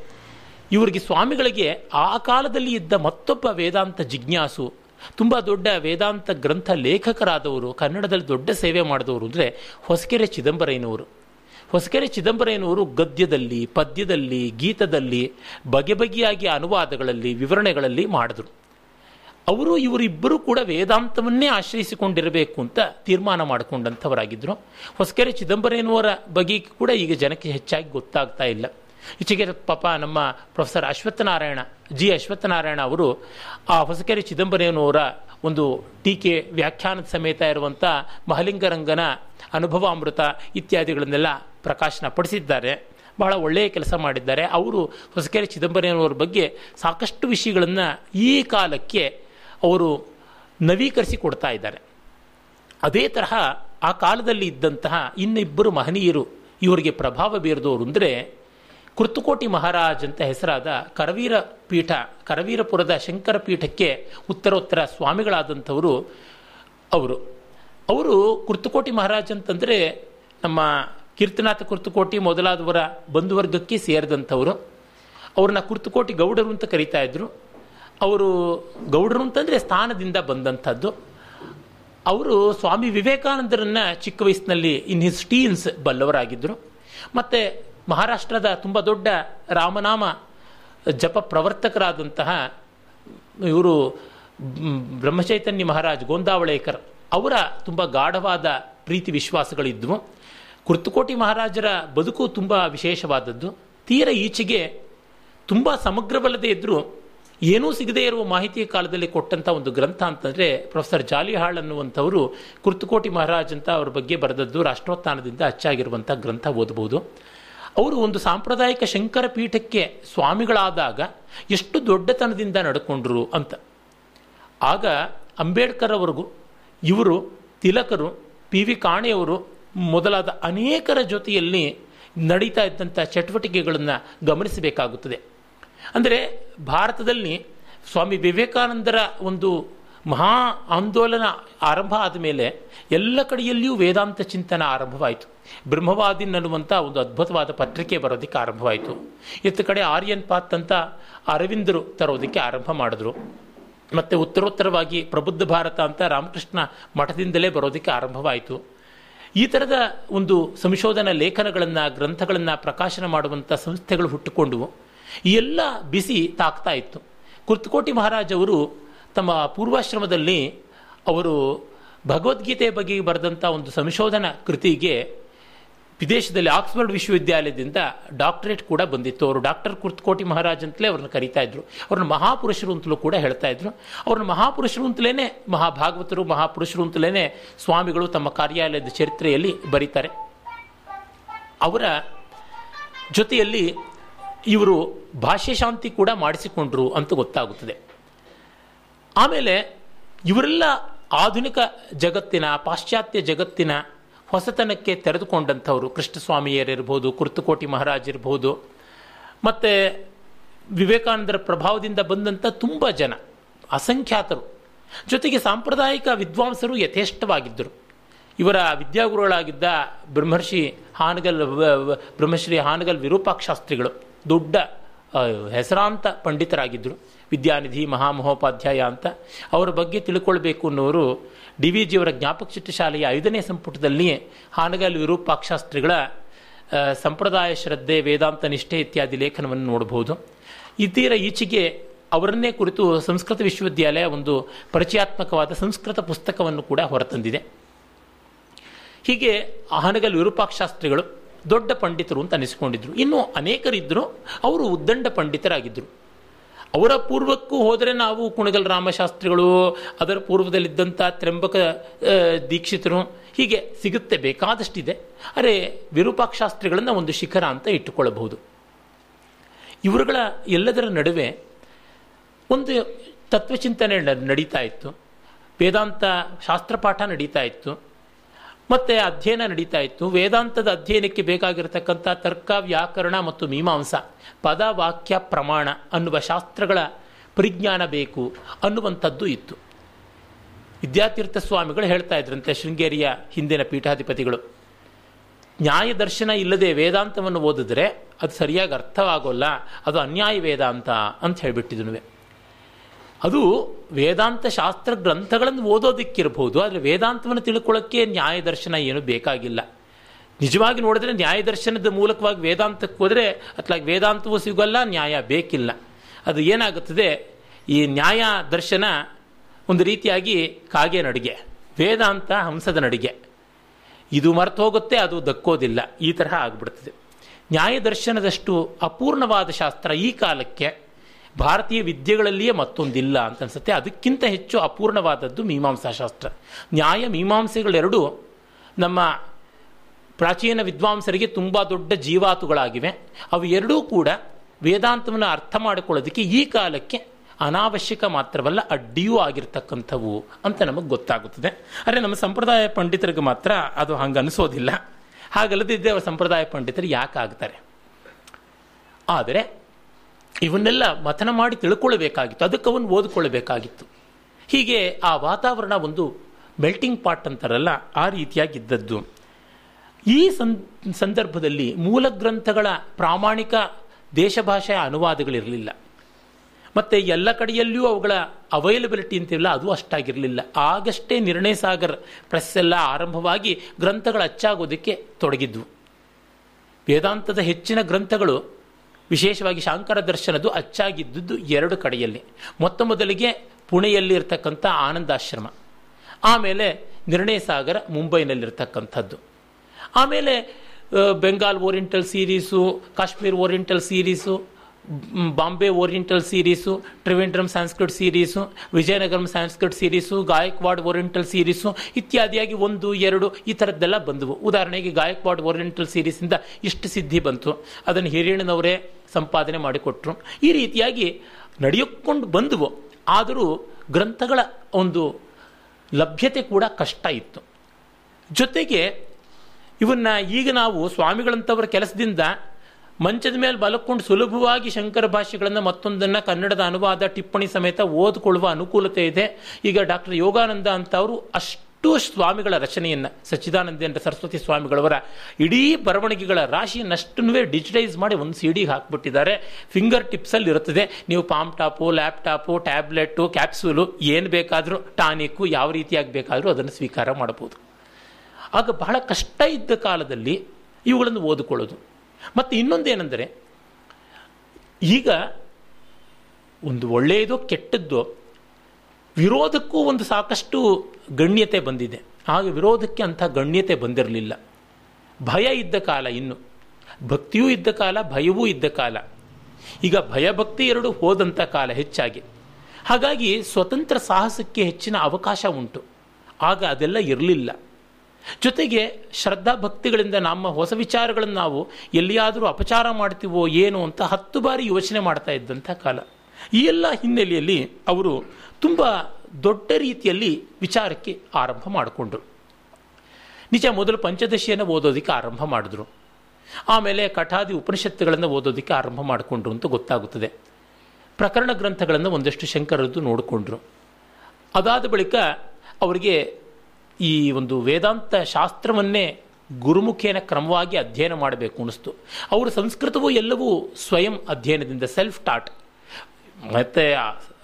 ಇವರಿಗೆ ಸ್ವಾಮಿಗಳಿಗೆ ಆ ಕಾಲದಲ್ಲಿ ಇದ್ದ ಮತ್ತೊಬ್ಬ ವೇದಾಂತ ಜಿಜ್ಞಾಸು, ತುಂಬ ದೊಡ್ಡ ವೇದಾಂತ ಗ್ರಂಥ ಲೇಖಕರಾದವರು, ಕನ್ನಡದಲ್ಲಿ ದೊಡ್ಡ ಸೇವೆ ಮಾಡಿದವರು ಅಂದರೆ ಹೊಸಕೆರೆ ಚಿದಂಬರಯ್ಯನವರು. ಹೊಸಕೆರೆ ಚಿದಂಬರಯ್ಯನವರು ಗದ್ಯದಲ್ಲಿ, ಪದ್ಯದಲ್ಲಿ, ಗೀತದಲ್ಲಿ ಬಗೆ ಬಗೆಯಾಗಿ ಅನುವಾದಗಳಲ್ಲಿ, ವಿವರಣೆಗಳಲ್ಲಿ ಮಾಡಿದ್ರು. ಅವರು ಇವರಿಬ್ಬರು ಕೂಡ ವೇದಾಂತವನ್ನೇ ಆಶ್ರಯಿಸಿಕೊಂಡಿರಬೇಕು ಅಂತ ತೀರ್ಮಾನ ಮಾಡಿಕೊಂಡಂಥವರಾಗಿದ್ದರು ಹೊಸಕೆರೆ ಚಿದಂಬರೇನವರ ಬಗ್ಗೆ ಕೂಡ ಈಗ ಜನಕ್ಕೆ ಹೆಚ್ಚಾಗಿ ಗೊತ್ತಾಗ್ತಾ ಇಲ್ಲ. ಈಚೆಗೆ ಪಾಪ ನಮ್ಮ ಪ್ರೊಫೆಸರ್ ಅಶ್ವತ್ಥನಾರಾಯಣ, ಜಿ. ಅಶ್ವತ್ಥನಾರಾಯಣ ಅವರು ಆ ಹೊಸಕೆರೆ ಚಿದಂಬರೇನವರ ಒಂದು ಟೀಕೆ ವ್ಯಾಖ್ಯಾನದ ಸಮೇತ ಇರುವಂಥ ಮಹಲಿಂಗರಂಗನ ಅನುಭವ ಅಮೃತ ಇತ್ಯಾದಿಗಳನ್ನೆಲ್ಲ ಪ್ರಕಾಶನ ಪಡಿಸಿದ್ದಾರೆ. ಬಹಳ ಒಳ್ಳೆಯ ಕೆಲಸ ಮಾಡಿದ್ದಾರೆ. ಅವರು ಹೊಸಕೆರೆ ಚಿದಂಬರನವರ ಬಗ್ಗೆ ಸಾಕಷ್ಟು ವಿಷಯಗಳನ್ನು ಈ ಕಾಲಕ್ಕೆ ಅವರು ನವೀಕರಿಸಿ ಕೊಡ್ತಾ ಇದ್ದಾರೆ. ಅದೇ ತರಹ ಆ ಕಾಲದಲ್ಲಿ ಇದ್ದಂತಹ ಇನ್ನಿಬ್ಬರು ಮಹನೀಯರು ಇವರಿಗೆ ಪ್ರಭಾವ ಬೀರಿದವರು ಅಂದರೆ ಕೃತುಕೋಟಿ ಮಹಾರಾಜ್ ಅಂತ ಹೆಸರಾದ ಕರವೀರ ಪೀಠ, ಕರವೀರಪುರದ ಶಂಕರ ಪೀಠಕ್ಕೆ ಉತ್ತರೋತ್ತರ ಸ್ವಾಮಿಗಳಾದಂಥವರು ಅವರು. ಅವರು ಕೃತುಕೋಟಿ ಮಹಾರಾಜ್ ಅಂತಂದರೆ ನಮ್ಮ ಕೀರ್ತನಾಥ ಕೃತುಕೋಟಿ ಮೊದಲಾದವರ ಬಂಧುವರ್ಗಕ್ಕೆ ಸೇರಿದಂಥವರು. ಅವ್ರನ್ನ ಕೃತುಕೋಟಿ ಗೌಡರು ಅಂತ ಕರೀತಾ ಇದ್ರು. ಅವರು ಗೌಡರು ಅಂತಂದರೆ ಸ್ಥಾನದಿಂದ ಬಂದಂಥದ್ದು. ಅವರು ಸ್ವಾಮಿ ವಿವೇಕಾನಂದರನ್ನ ಚಿಕ್ಕ ವಯಸ್ಸಿನಲ್ಲಿ ಇನ್ ಹಿಸ್ ಟೀನ್ಸ್ ಬಲ್ಲವರಾಗಿದ್ದರು ಮತ್ತು ಮಹಾರಾಷ್ಟ್ರದ ತುಂಬ ದೊಡ್ಡ ರಾಮನಾಮ ಜಪ ಪ್ರವರ್ತಕರಾದಂತಹ ಇವರು ಬ್ರಹ್ಮಚೈತನ್ಯ ಮಹಾರಾಜ್ ಗೋಂದಾವಳೇಕರ್ ಅವರ ತುಂಬ ಗಾಢವಾದ ಪ್ರೀತಿ ವಿಶ್ವಾಸಗಳಿದ್ವು. ಕುರ್ತುಕೋಟಿ ಮಹಾರಾಜರ ಬದುಕು ತುಂಬ ವಿಶೇಷವಾದದ್ದು. ತೀರ ಈಚೆಗೆ ತುಂಬ ಸಮಗ್ರವಲ್ಲದೆ ಇದ್ದರೂ ಏನೂ ಸಿಗದೇ ಇರುವ ಮಾಹಿತಿಯ ಕಾಲದಲ್ಲಿ ಕೊಟ್ಟಂಥ ಒಂದು ಗ್ರಂಥ ಅಂತಂದರೆ ಪ್ರೊಫೆಸರ್ ಜಾಲಿಹಾಳ್ ಅನ್ನುವಂಥವರು ಕುರ್ತುಕೋಟಿ ಮಹಾರಾಜ್ ಅಂತ ಅವ್ರ ಬಗ್ಗೆ ಬರೆದದ್ದು ರಾಷ್ಟ್ರೋತ್ಥಾನದಿಂದ ಅಚ್ಚಾಗಿರುವಂಥ ಗ್ರಂಥ ಓದಬಹುದು ಅವರು ಒಂದು ಸಾಂಪ್ರದಾಯಿಕ ಶಂಕರ ಪೀಠಕ್ಕೆ ಸ್ವಾಮಿಗಳಾದಾಗ ಎಷ್ಟು ದೊಡ್ಡತನದಿಂದ ನಡ್ಕೊಂಡ್ರು ಅಂತ. ಆಗ ಅಂಬೇಡ್ಕರ್ ಅವರಿಗೂ, ಇವರು, ತಿಲಕರು, ಪಿ ವಿ ಕಾಣೆಯವರು ಮೊದಲಾದ ಅನೇಕರ ಜೊತೆಯಲ್ಲಿ ನಡೀತಾ ಇದ್ದಂಥ ಚಟುವಟಿಕೆಗಳನ್ನು ಗಮನಿಸಬೇಕಾಗುತ್ತದೆ. ಅಂದರೆ ಭಾರತದಲ್ಲಿ ಸ್ವಾಮಿ ವಿವೇಕಾನಂದರ ಒಂದು ಮಹಾ ಆಂದೋಲನ ಆರಂಭ ಆದ ಮೇಲೆ ಎಲ್ಲ ಕಡೆಯಲ್ಲಿಯೂ ವೇದಾಂತ ಚಿಂತನ ಆರಂಭವಾಯಿತು. ಬ್ರಹ್ಮವಾದಿನ್ ಅನ್ನುವಂಥ ಒಂದು ಅದ್ಭುತವಾದ ಪತ್ರಿಕೆ ಬರೋದಕ್ಕೆ ಆರಂಭವಾಯಿತು. ಇತ್ತ ಕಡೆ ಆರ್ಯನ್ ಪಾತ್ ಅಂತ ಅರವಿಂದರು ತರೋದಕ್ಕೆ ಆರಂಭ ಮಾಡಿದ್ರು. ಮತ್ತು ಉತ್ತರೋತ್ತರವಾಗಿ ಪ್ರಬುದ್ಧ ಭಾರತ ಅಂತ ರಾಮಕೃಷ್ಣ ಮಠದಿಂದಲೇ ಬರೋದಕ್ಕೆ ಆರಂಭವಾಯಿತು. ಈ ಥರದ ಒಂದು ಸಂಶೋಧನಾ ಲೇಖನಗಳನ್ನು, ಗ್ರಂಥಗಳನ್ನು ಪ್ರಕಾಶನ ಮಾಡುವಂಥ ಸಂಸ್ಥೆಗಳು ಹುಟ್ಟುಕೊಂಡವು. ಎಲ್ಲ ಬಿಸಿ ತಾಕ್ತಾ ಇತ್ತು. ಕುರ್ತಕೋಟಿ ಮಹಾರಾಜ್ ಅವರು ತಮ್ಮ ಪೂರ್ವಾಶ್ರಮದಲ್ಲಿ ಅವರು ಭಗವದ್ಗೀತೆ ಬಗ್ಗೆ ಬರೆದಂಥ ಒಂದು ಸಂಶೋಧನಾ ಕೃತಿಗೆ ವಿದೇಶದಲ್ಲಿ ಆಕ್ಸ್ಫರ್ಡ್ ವಿಶ್ವವಿದ್ಯಾಲಯದಿಂದ ಡಾಕ್ಟರೇಟ್ ಕೂಡ ಬಂದಿತ್ತು. ಅವರು ಡಾಕ್ಟರ್ ಕುರ್ತಕೋಟಿ ಮಹಾರಾಜ್ ಅಂತಲೇ ಅವ್ರನ್ನ ಕರೀತಾ ಇದ್ರು. ಅವ್ರನ್ನ ಮಹಾಪುರುಷರು ಅಂತಲೂ ಕೂಡ ಹೇಳ್ತಾ ಇದ್ರು. ಅವ್ರನ್ನ ಮಹಾಪುರುಷರು ಅಂತಲೇ ಮಹಾಭಾಗವತರು, ಮಹಾಪುರುಷರು ಅಂತಲೇ ಸ್ವಾಮಿಗಳು ತಮ್ಮ ಕಾರ್ಯಾಲಯದ ಚರಿತ್ರೆಯಲ್ಲಿ ಬರೀತಾರೆ. ಅವರ ಜೊತೆಯಲ್ಲಿ ಇವರು ಭಾಷೆ ಶಾಂತಿ ಕೂಡ ಮಾಡಿಸಿಕೊಂಡ್ರು ಅಂತ ಗೊತ್ತಾಗುತ್ತದೆ. ಆಮೇಲೆ ಇವರೆಲ್ಲ ಆಧುನಿಕ ಜಗತ್ತಿನ, ಪಾಶ್ಚಾತ್ಯ ಜಗತ್ತಿನ ಹೊಸತನಕ್ಕೆ ತೆರೆದುಕೊಂಡಂಥವರು ಕೃಷ್ಣಸ್ವಾಮಿಯರಿರ್ಬೋದು, ಕುರ್ತುಕೋಟಿ ಮಹಾರಾಜ್ ಇರ್ಬೋದು ಮತ್ತು ವಿವೇಕಾನಂದರ ಪ್ರಭಾವದಿಂದ ಬಂದಂಥ ತುಂಬ ಜನ, ಅಸಂಖ್ಯಾತರು. ಜೊತೆಗೆ ಸಾಂಪ್ರದಾಯಿಕ ವಿದ್ವಾಂಸರು ಯಥೇಷ್ಟವಾಗಿದ್ದರು. ಇವರ ವಿದ್ಯಾಗುರುಗಳಾಗಿದ್ದ ಬ್ರಹ್ಮರ್ಷಿ ಹಾನಗಲ್, ಬ್ರಹ್ಮಶ್ರೀ ಹಾನಗಲ್ ವಿರೂಪಾಕ್ಷಾಸ್ತ್ರಿಗಳು. ದೊಡ್ಡ ಹೆಸರಾಂತ ಪಂಡಿತರಾಗಿದ್ದರು ವಿದ್ಯಾನಿಧಿ, ಮಹಾಮಹೋಪಾಧ್ಯಾಯ ಅಂತ. ಅವರ ಬಗ್ಗೆ ತಿಳ್ಕೊಳ್ಬೇಕು ಅನ್ನೋರು ಡಿ ವಿ ಜಿಯವರ ಜ್ಞಾಪಕ ಚಿತ್ರಶಾಲೆಯ ಐದನೇ ಸಂಪುಟದಲ್ಲಿ ಹಾನಗಲ್ ವಿರೂಪಾಕ್ಷಾಸ್ತ್ರಿಗಳ ಸಂಪ್ರದಾಯ ಶ್ರದ್ಧೆ, ವೇದಾಂತ ನಿಷ್ಠೆ ಇತ್ಯಾದಿ ಲೇಖನವನ್ನು ನೋಡಬಹುದು. ಇತೀರ ಈಚೆಗೆ ಅವರನ್ನೇ ಕುರಿತು ಸಂಸ್ಕೃತ ವಿಶ್ವವಿದ್ಯಾಲಯ ಒಂದು ಪರಿಚಯಾತ್ಮಕವಾದ ಸಂಸ್ಕೃತ ಪುಸ್ತಕವನ್ನು ಕೂಡ ಹೊರತಂದಿದೆ. ಹೀಗೆ ಹಾನಗಲ್ ವಿರೂಪಾಕ್ಷಾಸ್ತ್ರಿಗಳು ದೊಡ್ಡ ಪಂಡಿತರು ಅಂತ ಅನಿಸಿಕೊಂಡಿದ್ರು. ಇನ್ನು ಅನೇಕರಿದ್ದರು ಅವರು ಉದ್ದಂಡ ಪಂಡಿತರಾಗಿದ್ದರು ಅವರ ಪೂರ್ವಕ್ಕೂ ಹೋದರೆ ನಾವು ಕುಣಗಲ್ ರಾಮಶಾಸ್ತ್ರಿಗಳು, ಅದರ ಪೂರ್ವದಲ್ಲಿದ್ದಂಥ ತ್ರಂಬಕ ದೀಕ್ಷಿತರು, ಹೀಗೆ ಸಿಗುತ್ತೆ, ಬೇಕಾದಷ್ಟಿದೆ. ಅರೆ, ವಿರೂಪಾಕ್ಷಾಸ್ತ್ರಿಗಳನ್ನು ಒಂದು ಶಿಖರ ಅಂತ ಇಟ್ಟುಕೊಳ್ಳಬಹುದು. ಇವರುಗಳ ಎಲ್ಲದರ ನಡುವೆ ಒಂದು ತತ್ವಚಿಂತನೆ ನಡೀತಾ ಇತ್ತು. ವೇದಾಂತ ಶಾಸ್ತ್ರಪಾಠ ನಡೀತಾ ಇತ್ತು. ಮತ್ತು ಅಧ್ಯಯನ ನಡೀತಾ ಇತ್ತು. ವೇದಾಂತದ ಅಧ್ಯಯನಕ್ಕೆ ಬೇಕಾಗಿರತಕ್ಕಂಥ ತರ್ಕ, ವ್ಯಾಕರಣ ಮತ್ತು ಮೀಮಾಂಸ, ಪದ, ವಾಕ್ಯ, ಪ್ರಮಾಣ ಅನ್ನುವ ಶಾಸ್ತ್ರಗಳ ಪರಿಜ್ಞಾನ ಬೇಕು ಅನ್ನುವಂಥದ್ದು ಇತ್ತು. ವಿದ್ಯಾತೀರ್ಥ ಸ್ವಾಮಿಗಳು ಹೇಳ್ತಾ ಇದ್ರಂತೆ ಶೃಂಗೇರಿಯ ಹಿಂದಿನ ಪೀಠಾಧಿಪತಿಗಳು. ನ್ಯಾಯ ದರ್ಶನ ಇಲ್ಲದೆ ವೇದಾಂತವನ್ನು ಓದಿದ್ರೆ ಅದು ಸರಿಯಾಗಿ ಅರ್ಥವಾಗೋಲ್ಲ, ಅದು ಅನ್ಯಾಯ ವೇದಾಂತ ಅಂತ ಹೇಳಿಬಿಟ್ಟಿದ್ನುವೆ ಅದು ವೇದಾಂತ ಶಾಸ್ತ್ರ ಗ್ರಂಥಗಳನ್ನು ಓದೋದಕ್ಕಿರಬಹುದು ಆದರೆ ವೇದಾಂತವನ್ನು ತಿಳ್ಕೊಳ್ಳೋಕ್ಕೆ ನ್ಯಾಯ ದರ್ಶನ ಏನು ಬೇಕಾಗಿಲ್ಲ. ನಿಜವಾಗಿ ನೋಡಿದ್ರೆ ನ್ಯಾಯ ದರ್ಶನದ ಮೂಲಕವಾಗಿ ವೇದಾಂತಕ್ಕೆ ಹೋದರೆ ಅಥವಾ ವೇದಾಂತವೂ ಸಿಗೋಲ್ಲ, ನ್ಯಾಯ ಬೇಕಿಲ್ಲ. ಅದು ಏನಾಗುತ್ತದೆ? ಈ ನ್ಯಾಯ ದರ್ಶನ ಒಂದು ರೀತಿಯಾಗಿ ಕಾಗೆ ನಡಿಗೆ, ವೇದಾಂತ ಹಂಸದ ನಡಿಗೆ. ಇದು ಮರ್ತು ಹೋಗುತ್ತೆ, ಅದು ದಕ್ಕೋದಿಲ್ಲ. ಈ ತರಹ ಆಗ್ಬಿಡ್ತದೆ. ನ್ಯಾಯ ದರ್ಶನದಷ್ಟು ಅಪೂರ್ಣವಾದ ಶಾಸ್ತ್ರ ಈ ಕಾಲಕ್ಕೆ ಭಾರತೀಯ ವಿದ್ಯೆಗಳಲ್ಲಿಯೇ ಮತ್ತೊಂದಿಲ್ಲ ಅಂತ ಅನ್ಸುತ್ತೆ. ಅದಕ್ಕಿಂತ ಹೆಚ್ಚು ಅಪೂರ್ಣವಾದದ್ದು ಮೀಮಾಂಸಾ ಶಾಸ್ತ್ರ ನ್ಯಾಯ ಮೀಮಾಂಸೆಗಳೆರಡೂ ನಮ್ಮ ಪ್ರಾಚೀನ ವಿದ್ವಾಂಸರಿಗೆ ತುಂಬ ದೊಡ್ಡ ಜೀವಾತುಗಳಾಗಿವೆ. ಅವು ಎರಡೂ ಕೂಡ ವೇದಾಂತವನ್ನು ಅರ್ಥ ಮಾಡಿಕೊಳ್ಳೋದಕ್ಕೆ ಈ ಕಾಲಕ್ಕೆ ಅನಾವಶ್ಯಕ ಮಾತ್ರವಲ್ಲ, ಅಡ್ಡಿಯೂ ಆಗಿರ್ತಕ್ಕಂಥವು ಅಂತ ನಮಗೆ ಗೊತ್ತಾಗುತ್ತದೆ. ಆದರೆ ನಮ್ಮ ಸಂಪ್ರದಾಯ ಪಂಡಿತರಿಗೆ ಮಾತ್ರ ಅದು ಹಂಗೆ ಅನಿಸೋದಿಲ್ಲ. ಹಾಗಲ್ಲದಿದ್ದರೆ ಅವರ ಸಂಪ್ರದಾಯ ಪಂಡಿತರು ಯಾಕಾಗ್ತಾರೆ? ಆದರೆ ಇವನ್ನೆಲ್ಲ ಮಥನ ಮಾಡಿ ತಿಳ್ಕೊಳ್ಬೇಕಾಗಿತ್ತು ಅದಕ್ಕೆ ಅವನು ಓದಿಕೊಳ್ಳಬೇಕಾಗಿತ್ತು ಹೀಗೆ ಆ ವಾತಾವರಣ ಒಂದು ಮೆಲ್ಟಿಂಗ್ ಪಾಟ್ ಅಂತಾರಲ್ಲ, ಆ ರೀತಿಯಾಗಿದ್ದದ್ದು. ಈ ಸಂದರ್ಭದಲ್ಲಿ ಮೂಲ ಗ್ರಂಥಗಳ ಪ್ರಾಮಾಣಿಕ ದೇಶಭಾಷೆಯ ಅನುವಾದಗಳಿರಲಿಲ್ಲ. ಮತ್ತು ಎಲ್ಲ ಕಡೆಯಲ್ಲಿಯೂ ಅವುಗಳ ಅವೈಲಬಿಲಿಟಿ ಅಂತಿಲ್ಲ ಅದು ಅಷ್ಟಾಗಿರಲಿಲ್ಲ. ಆಗಷ್ಟೇ ನಿರ್ಣಯ ಸಾಗರ್ ಪ್ರೆಸ್ ಎಲ್ಲ ಆರಂಭವಾಗಿ ಗ್ರಂಥಗಳು ಅಚ್ಚಾಗೋದಕ್ಕೆ ತೊಡಗಿದ್ವು. ವೇದಾಂತದ ಹೆಚ್ಚಿನ ಗ್ರಂಥಗಳು ವಿಶೇಷವಾಗಿ ಶಾಂಕರ ದರ್ಶನದು ಅಚ್ಚಾಗಿದ್ದುದು ಎರಡು ಕಡೆಯಲ್ಲಿ. ಮೊತ್ತ ಮೊದಲಿಗೆ ಪುಣೆಯಲ್ಲಿ ಇರ್ತಕ್ಕಂಥ ಆನಂದಾಶ್ರಮ. ಆಮೇಲೆ ನಿರ್ಣಯ ಸಾಗರ ಮುಂಬೈನಲ್ಲಿರ್ತಕ್ಕಂಥದ್ದು. ಆಮೇಲೆ Bengal oriental series, Kashmir oriental series Bombay oriental series Trivandrum Sanskrit series Vizianagaram Sanskrit series Gaekwad oriental series ಇತ್ಯಾದಿಯಾಗಿ ಒಂದು, ಎರಡು ಈ ಥರದ್ದೆಲ್ಲ ಬಂದವು. ಉದಾಹರಣೆಗೆ ಗಾಯಕ್ವಾಡ್ ಓರಿಯೆಂಟಲ್ ಸೀರೀಸಿಂದ ಇಷ್ಟು ಸಿದ್ಧಿ ಬಂತು. ಅದನ್ನು ಹಿರಿಯಣ್ಣನವರೇ ಸಂಪಾದನೆ ಮಾಡಿಕೊಟ್ರು. ಈ ರೀತಿಯಾಗಿ ನಡೆಯಕೊಂಡು ಬಂದವು. ಆದರೂ ಗ್ರಂಥಗಳ ಒಂದು ಲಭ್ಯತೆ ಕೂಡ ಕಷ್ಟ ಇತ್ತು. ಜೊತೆಗೆ ಇವನ್ನ ಈಗ ನಾವು ಸ್ವಾಮಿಗಳಂಥವರ ಕೆಲಸದಿಂದ ಮಂಚದ ಮೇಲೆ ಬಲಕೊಂಡು ಸುಲಭವಾಗಿ ಶಂಕರ ಭಾಷೆಗಳನ್ನು ಮತ್ತೊಂದನ್ನು ಕನ್ನಡದ ಅನುವಾದ, ಟಿಪ್ಪಣಿ ಸಮೇತ ಓದಿಕೊಳ್ಳುವ ಅನುಕೂಲತೆ ಇದೆ. ಈಗ ಡಾಕ್ಟರ್ ಯೋಗಾನಂದ ಅಂತ ಅವರು ಅಷ್ಟು ಸ್ವಾಮಿಗಳ ರಚನೆಯನ್ನು, ಸಚ್ಚಿದಾನಂದೇಂದ್ರ ಸರಸ್ವತಿ ಸ್ವಾಮಿಗಳವರ ಇಡೀ ಬರವಣಿಗೆಗಳ ರಾಶಿಯನ್ನಷ್ಟನ್ನೇ ಡಿಜಿಟೈಸ್ ಮಾಡಿ ಒಂದು ಸಿ ಡಿಗೆ ಹಾಕ್ಬಿಟ್ಟಿದ್ದಾರೆ. ಫಿಂಗರ್ ಟಿಪ್ಸಲ್ಲಿ ಇರುತ್ತದೆ. ನೀವು palm top laptop tablet capsule ಏನು ಬೇಕಾದರೂ ಟಾನಿಕ್ಕು ಯಾವ ರೀತಿಯಾಗಿ ಬೇಕಾದರೂ ಅದನ್ನು ಸ್ವೀಕಾರ ಮಾಡಬಹುದು. ಆಗ ಬಹಳ ಕಷ್ಟ ಇದ್ದ ಕಾಲದಲ್ಲಿ ಇವುಗಳನ್ನು ಓದಿಕೊಳ್ಳೋದು. ಮತ್ತು ಇನ್ನೊಂದೇನೆಂದರೆ ಈಗ ಒಂದು ಒಳ್ಳೆಯದೋ ಕೆಟ್ಟದ್ದು ವಿರೋಧಕ್ಕೂ ಒಂದು ಸಾಕಷ್ಟು ಗಣ್ಯತೆ ಬಂದಿದೆ. ಆಗ ವಿರೋಧಕ್ಕೆ ಅಂಥ ಗಣ್ಯತೆ ಬಂದಿರಲಿಲ್ಲ. ಭಯ ಇದ್ದ ಕಾಲ ಇನ್ನು. ಭಕ್ತಿಯೂ ಇದ್ದ ಕಾಲ, ಭಯವೂ ಇದ್ದ ಕಾಲ. ಈಗ ಭಯಭಕ್ತಿ ಎರಡು ಹೋದಂಥ ಕಾಲ ಹೆಚ್ಚಾಗಿ. ಹಾಗಾಗಿ ಸ್ವತಂತ್ರ ಸಾಹಸಕ್ಕೆ ಹೆಚ್ಚಿನ ಅವಕಾಶ ಉಂಟು. ಆಗ ಅದೆಲ್ಲ ಇರಲಿಲ್ಲ. ಜೊತೆಗೆ ಶ್ರದ್ಧಾ ಭಕ್ತಿಗಳಿಂದ ನಮ್ಮ ಹೊಸ ವಿಚಾರಗಳನ್ನು ನಾವು ಎಲ್ಲಿಯಾದರೂ ಅಪಚಾರ ಮಾಡ್ತೀವೋ ಏನು ಅಂತ ಹತ್ತು ಬಾರಿ ಯೋಚನೆ ಮಾಡ್ತಾ ಇದ್ದಂಥ ಕಾಲ. ಈ ಎಲ್ಲ ಹಿನ್ನೆಲೆಯಲ್ಲಿ ಅವರು ತುಂಬ ದೊಡ್ಡ ರೀತಿಯಲ್ಲಿ ವಿಚಾರಕ್ಕೆ ಆರಂಭ ಮಾಡಿಕೊಂಡ್ರು. ನಿಜ ಮೊದಲು ಪಂಚದಶಿಯನ್ನು ಓದೋದಕ್ಕೆ ಆರಂಭ ಮಾಡಿದ್ರು. ಆಮೇಲೆ ಕಠಾದಿ ಉಪನಿಷತ್ತುಗಳನ್ನು ಓದೋದಕ್ಕೆ ಆರಂಭ ಮಾಡಿಕೊಂಡ್ರು ಅಂತ ಗೊತ್ತಾಗುತ್ತದೆ. ಪ್ರಕರಣ ಗ್ರಂಥಗಳನ್ನು ಒಂದಷ್ಟು ಶಂಕರದ್ದು ನೋಡಿಕೊಂಡ್ರು. ಅದಾದ ಬಳಿಕ ಅವರಿಗೆ ಈ ಒಂದು ವೇದಾಂತ ಶಾಸ್ತ್ರವನ್ನೇ ಗುರುಮುಖೇನ ಕ್ರಮವಾಗಿ ಅಧ್ಯಯನ ಮಾಡಬೇಕು ಅನಿಸ್ತು ಅವರು ಸಂಸ್ಕೃತವು ಎಲ್ಲವೂ ಸ್ವಯಂ ಅಧ್ಯಯನದಿಂದ ಸೆಲ್ಫ್ ಟಾಟ್ ಮತ್ತು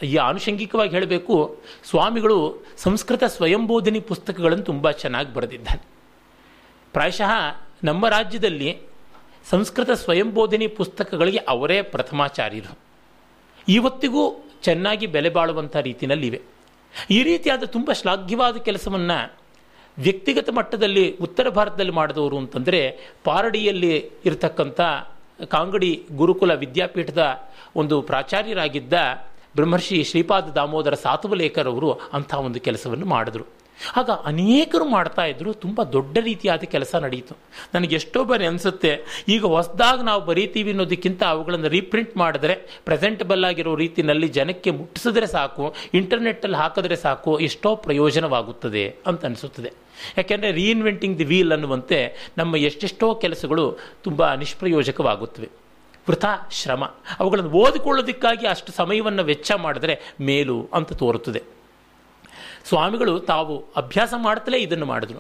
ಈ ಆನುಷಂಗಿಕವಾಗಿ ಹೇಳಬೇಕು, ಸ್ವಾಮಿಗಳು ಸಂಸ್ಕೃತ ಸ್ವಯಂಬೋಧಿನಿ ಪುಸ್ತಕಗಳನ್ನು ತುಂಬ ಚೆನ್ನಾಗಿ ಬರೆದಿದ್ದಾನೆ ಪ್ರಾಯಶಃ ನಮ್ಮ ರಾಜ್ಯದಲ್ಲಿ ಸಂಸ್ಕೃತ ಸ್ವಯಂಬೋಧಿನಿ ಪುಸ್ತಕಗಳಿಗೆ ಅವರೇ ಪ್ರಥಮಾಚಾರ್ಯರು. ಇವತ್ತಿಗೂ ಚೆನ್ನಾಗಿ ಬೆಲೆ ಬಾಳುವಂಥ ರೀತಿಯಲ್ಲಿವೆ ಈ ರೀತಿಯಾದ ತುಂಬ ಶ್ಲಾಘ್ಯವಾದ ಕೆಲಸವನ್ನು ವ್ಯಕ್ತಿಗತ ಮಟ್ಟದಲ್ಲಿ ಉತ್ತರ ಭಾರತದಲ್ಲಿ ಮಾಡಿದವರು ಅಂತಂದರೆ ಪಾರಡಿಯಲ್ಲಿ ಇರತಕ್ಕಂಥ ಕಾಂಗಡಿ ಗುರುಕುಲ ವಿದ್ಯಾಪೀಠದ ಒಂದು ಪ್ರಾಚಾರ್ಯರಾಗಿದ್ದ ಬ್ರಹ್ಮರ್ಷಿ ಶ್ರೀಪಾದ ದಾಮೋದರ ಸಾತುವಲೇಖರವರು ಅಂಥ ಒಂದು ಕೆಲಸವನ್ನು ಮಾಡಿದ್ರು. ಆಗ ಅನೇಕರು ಮಾಡ್ತಾ ಇದ್ರು, ತುಂಬ ದೊಡ್ಡ ರೀತಿಯಾದ ಕೆಲಸ ನಡೆಯಿತು ನನಗೆ ಎಷ್ಟೋ ಬಾರಿ ಅನಿಸುತ್ತೆ, ಈಗ ಹೊಸದಾಗಿ ನಾವು ಬರೀತೀವಿ ಅನ್ನೋದಕ್ಕಿಂತ ಅವುಗಳನ್ನು ರೀಪ್ರಿಂಟ್ ಮಾಡಿದ್ರೆ ಪ್ರೆಸೆಂಟಬಲ್ ಆಗಿರೋ ರೀತಿಯಲ್ಲಿ ಜನಕ್ಕೆ ಮುಟ್ಟಿಸಿದ್ರೆ ಸಾಕು ಇಂಟರ್ನೆಟ್ಟಲ್ಲಿ ಹಾಕಿದ್ರೆ ಸಾಕು, ಎಷ್ಟೋ ಪ್ರಯೋಜನವಾಗುತ್ತದೆ ಅಂತ ಅನಿಸುತ್ತದೆ. ಯಾಕೆಂದರೆ ರೀಇನ್ವೆಂಟಿಂಗ್ ದಿ ವೀಲ್ ಅನ್ನುವಂತೆ ನಮ್ಮ ಎಷ್ಟೆಷ್ಟೋ ಕೆಲಸಗಳು ತುಂಬ ನಿಷ್ಪ್ರಯೋಜಕವಾಗುತ್ತವೆ. ವೃಥ ಶ್ರಮ. ಅವುಗಳನ್ನು ಓದಿಕೊಳ್ಳೋದಕ್ಕಾಗಿ ಅಷ್ಟು ಸಮಯವನ್ನು ವೆಚ್ಚ ಮಾಡಿದ್ರೆ ಮೇಲು ಅಂತ ತೋರುತ್ತದೆ. ಸ್ವಾಮಿಗಳು ತಾವು ಅಭ್ಯಾಸ ಮಾಡ್ತಲೇ ಇದನ್ನು ಮಾಡಿದ್ರು.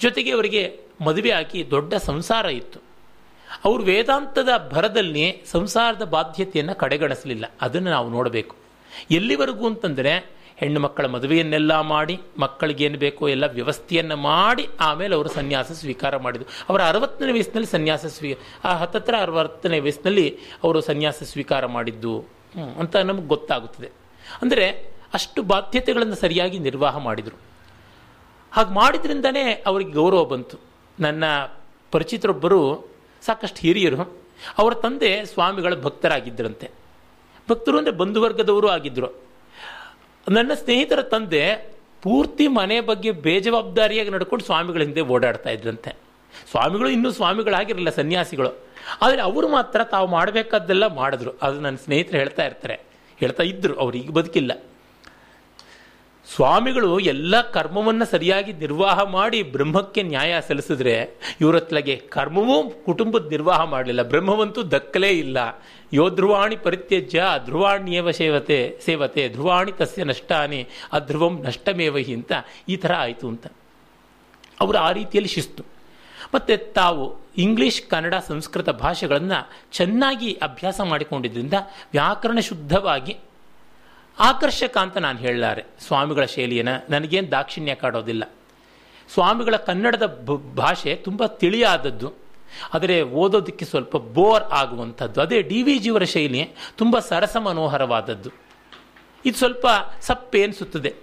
ಜೊತೆಗೆ ಅವರಿಗೆ ಮದುವೆ ಹಾಕಿ ದೊಡ್ಡ ಸಂಸಾರ ಇತ್ತು. ಅವರು ವೇದಾಂತದ ಭರದಲ್ಲಿ ಸಂಸಾರದ ಬಾಧ್ಯತೆಯನ್ನು ಕಡೆಗಣಿಸಲಿಲ್ಲ. ಅದನ್ನು ನಾವು ನೋಡಬೇಕು. ಎಲ್ಲಿವರೆಗೂ ಅಂತಂದರೆ ಹೆಣ್ಣು ಮಕ್ಕಳ ಮದುವೆಯನ್ನೆಲ್ಲ ಮಾಡಿ ಮಕ್ಕಳಿಗೇನು ಬೇಕೋ ಎಲ್ಲ ವ್ಯವಸ್ಥೆಯನ್ನು ಮಾಡಿ ಆಮೇಲೆ ಅವರು ಸನ್ಯಾಸ ಸ್ವೀಕಾರ ಮಾಡಿದರು. ಅವರ ಅರವತ್ತನೇ ವಯಸ್ಸಿನಲ್ಲಿ ಸನ್ಯಾಸ ಸ್ವೀ, ಆ ಹತ್ತತ್ರ ಅರವತ್ತನೇ ವಯಸ್ಸಿನಲ್ಲಿ ಅವರು ಸನ್ಯಾಸ ಸ್ವೀಕಾರ ಮಾಡಿದ್ದು. ಅಂತ ನಮಗೆ ಗೊತ್ತಾಗುತ್ತದೆ. ಅಂದರೆ ಅಷ್ಟು ಬಾಧ್ಯತೆಗಳನ್ನು ಸರಿಯಾಗಿ ನಿರ್ವಾಹ ಮಾಡಿದರು. ಹಾಗೆ ಮಾಡಿದ್ರಿಂದನೇ ಅವರಿಗೆ ಗೌರವ ಬಂತು. ನನ್ನ ಪರಿಚಿತರೊಬ್ಬರು, ಸಾಕಷ್ಟು ಹಿರಿಯರು, ಅವರ ತಂದೆ ಸ್ವಾಮಿಗಳ ಭಕ್ತರಾಗಿದ್ದರಂತೆ. ಭಕ್ತರು ಅಂದರೆ ಬಂಧುವರ್ಗದವರು ಆಗಿದ್ದರು ನನ್ನ ಸ್ನೇಹಿತರ ತಂದೆ ಪೂರ್ತಿ ಮನೆ ಬಗ್ಗೆ ಬೇಜವಾಬ್ದಾರಿಯಾಗಿ ನಡ್ಕೊಂಡು ಸ್ವಾಮಿಗಳ ಹಿಂದೆ ಓಡಾಡ್ತಾ ಇದ್ರಂತೆ. ಸ್ವಾಮಿಗಳು ಇನ್ನೂ ಸ್ವಾಮಿಗಳಾಗಿರಲಿಲ್ಲ, ಸನ್ಯಾಸಿಗಳು. ಆದರೆ ಅವರು ಮಾತ್ರ ತಾವು ಮಾಡಬೇಕಾದ್ದೆಲ್ಲ ಮಾಡಿದ್ರು. ಅದು ನನ್ನ ಸ್ನೇಹಿತರು ಹೇಳ್ತಾ ಇರ್ತಾರೆ. ಹೇಳ್ತಾ ಇದ್ದರು ಅವ್ರು ಈಗ ಬದುಕಿಲ್ಲ. ಸ್ವಾಮಿಗಳು ಎಲ್ಲ ಕರ್ಮವನ್ನು ಸರಿಯಾಗಿ ನಿರ್ವಾಹ ಮಾಡಿ ಬ್ರಹ್ಮಕ್ಕೆ ನ್ಯಾಯ ಸಲ್ಲಿಸಿದ್ರೆ ಇವರತ್ಲಗೆ ಕರ್ಮವೂ ಕುಟುಂಬದ ನಿರ್ವಾಹ ಮಾಡಲಿಲ್ಲ. ಬ್ರಹ್ಮವಂತೂ ದಕ್ಕಲೇ ಇಲ್ಲ. ಯೋ ಧ್ರುವಾಣಿ ಪರಿತ್ಯಜ್ಯ ಧ್ರುವಾಣ್ಯೇವ ಸೇವತೆ ಸೇವತೆ, ಧ್ರುವಾಣಿ ತಸ್ಯ ನಷ್ಟಾನಿ ಅಧ್ರುವಂ ನಷ್ಟಮೇವಹಿ ಅಂತ ಈ ಥರ ಆಯಿತು ಅಂತ. ಅವರು ಆ ರೀತಿಯಲ್ಲಿ ಶಿಸ್ತು. ಮತ್ತು ತಾವು ಇಂಗ್ಲಿಷ್, ಕನ್ನಡ, ಸಂಸ್ಕೃತ ಭಾಷೆಗಳನ್ನು ಚೆನ್ನಾಗಿ ಅಭ್ಯಾಸ ಮಾಡಿಕೊಂಡಿದ್ದರಿಂದ ವ್ಯಾಕರಣ ಶುದ್ಧವಾಗಿ ಆಕರ್ಷಕ ಅಂತ ನಾನು ಹೇಳಲಾರೆ. ಸ್ವಾಮಿಗಳ ಶೈಲಿಯನ್ನು ನನಗೇನು ದಾಕ್ಷಿಣ್ಯ ಕಾಡೋದಿಲ್ಲ. ಸ್ವಾಮಿಗಳ ಕನ್ನಡದ ಭಾಷೆ ತುಂಬ ತಿಳಿಯಾದದ್ದು. ಆದರೆ ಓದೋದಕ್ಕೆ ಸ್ವಲ್ಪ ಬೋರ್ ಆಗುವಂಥದ್ದು. ಅದೇ ಡಿ ವಿ ಜಿಯವರ ಶೈಲಿ ತುಂಬ ಸರಸ ಮನೋಹರವಾದದ್ದು. ಇದು ಸ್ವಲ್ಪ ಸಪ್ಪೆ ಅನಿಸುತ್ತದೆ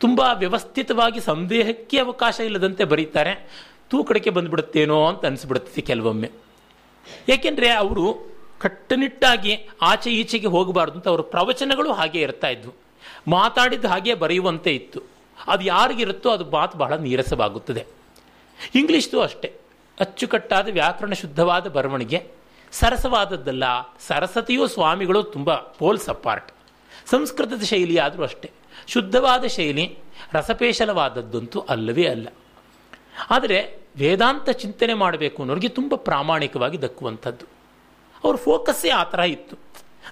ತುಂಬ ವ್ಯವಸ್ಥಿತವಾಗಿ ಸಂದೇಹಕ್ಕೆ ಅವಕಾಶ ಇಲ್ಲದಂತೆ ಬರೀತಾರೆ. ತೂಕಡಕ್ಕೆ ಬಂದುಬಿಡುತ್ತೇನೋ ಅಂತ ಅನಿಸ್ಬಿಡುತ್ತೆ ಕೆಲವೊಮ್ಮೆ. ಏಕೆಂದರೆ ಅವರು ಕಟ್ಟುನಿಟ್ಟಾಗಿ ಆಚೆ ಈಚೆಗೆ ಹೋಗಬಾರ್ದು ಅಂತ ಅವರ ಪ್ರವಚನಗಳು ಹಾಗೆ ಇರ್ತಾ ಇದ್ವು. ಮಾತಾಡಿದ ಹಾಗೆ ಬರೆಯುವಂತೆ ಇತ್ತು. ಅದು ಯಾರಿಗಿರುತ್ತೋ ಅದು ಮಾತು ಬಹಳ ನೀರಸವಾಗುತ್ತದೆ. ಇಂಗ್ಲೀಷ್ದು ಅಷ್ಟೇ. ಅಚ್ಚುಕಟ್ಟಾದ ವ್ಯಾಕರಣ ಶುದ್ಧವಾದ ಬರವಣಿಗೆ. ಸರಸವಾದದ್ದಲ್ಲ, ಸರಸತೆಯು ಸ್ವಾಮಿಗಳು ತುಂಬ ಪೋಲ್ಸ್ ಅಪಾರ್ಟ್ ಸಂಸ್ಕೃತದ ಆದರೂ ಅಷ್ಟೇ. ಶುದ್ಧವಾದ ಶೈಲಿ ರಸಪೇಶಲವಾದದ್ದಂತೂ ಅಲ್ಲವೇ ಅಲ್ಲ. ಆದರೆ ವೇದಾಂತ ಚಿಂತನೆ ಮಾಡಬೇಕು ಅನ್ನೋರಿಗೆ ತುಂಬ ಪ್ರಾಮಾಣಿಕವಾಗಿ ದಕ್ಕುವಂಥದ್ದು. ಅವ್ರ ಫೋಕಸ್ಸೇ ಆ ಥರ ಇತ್ತು.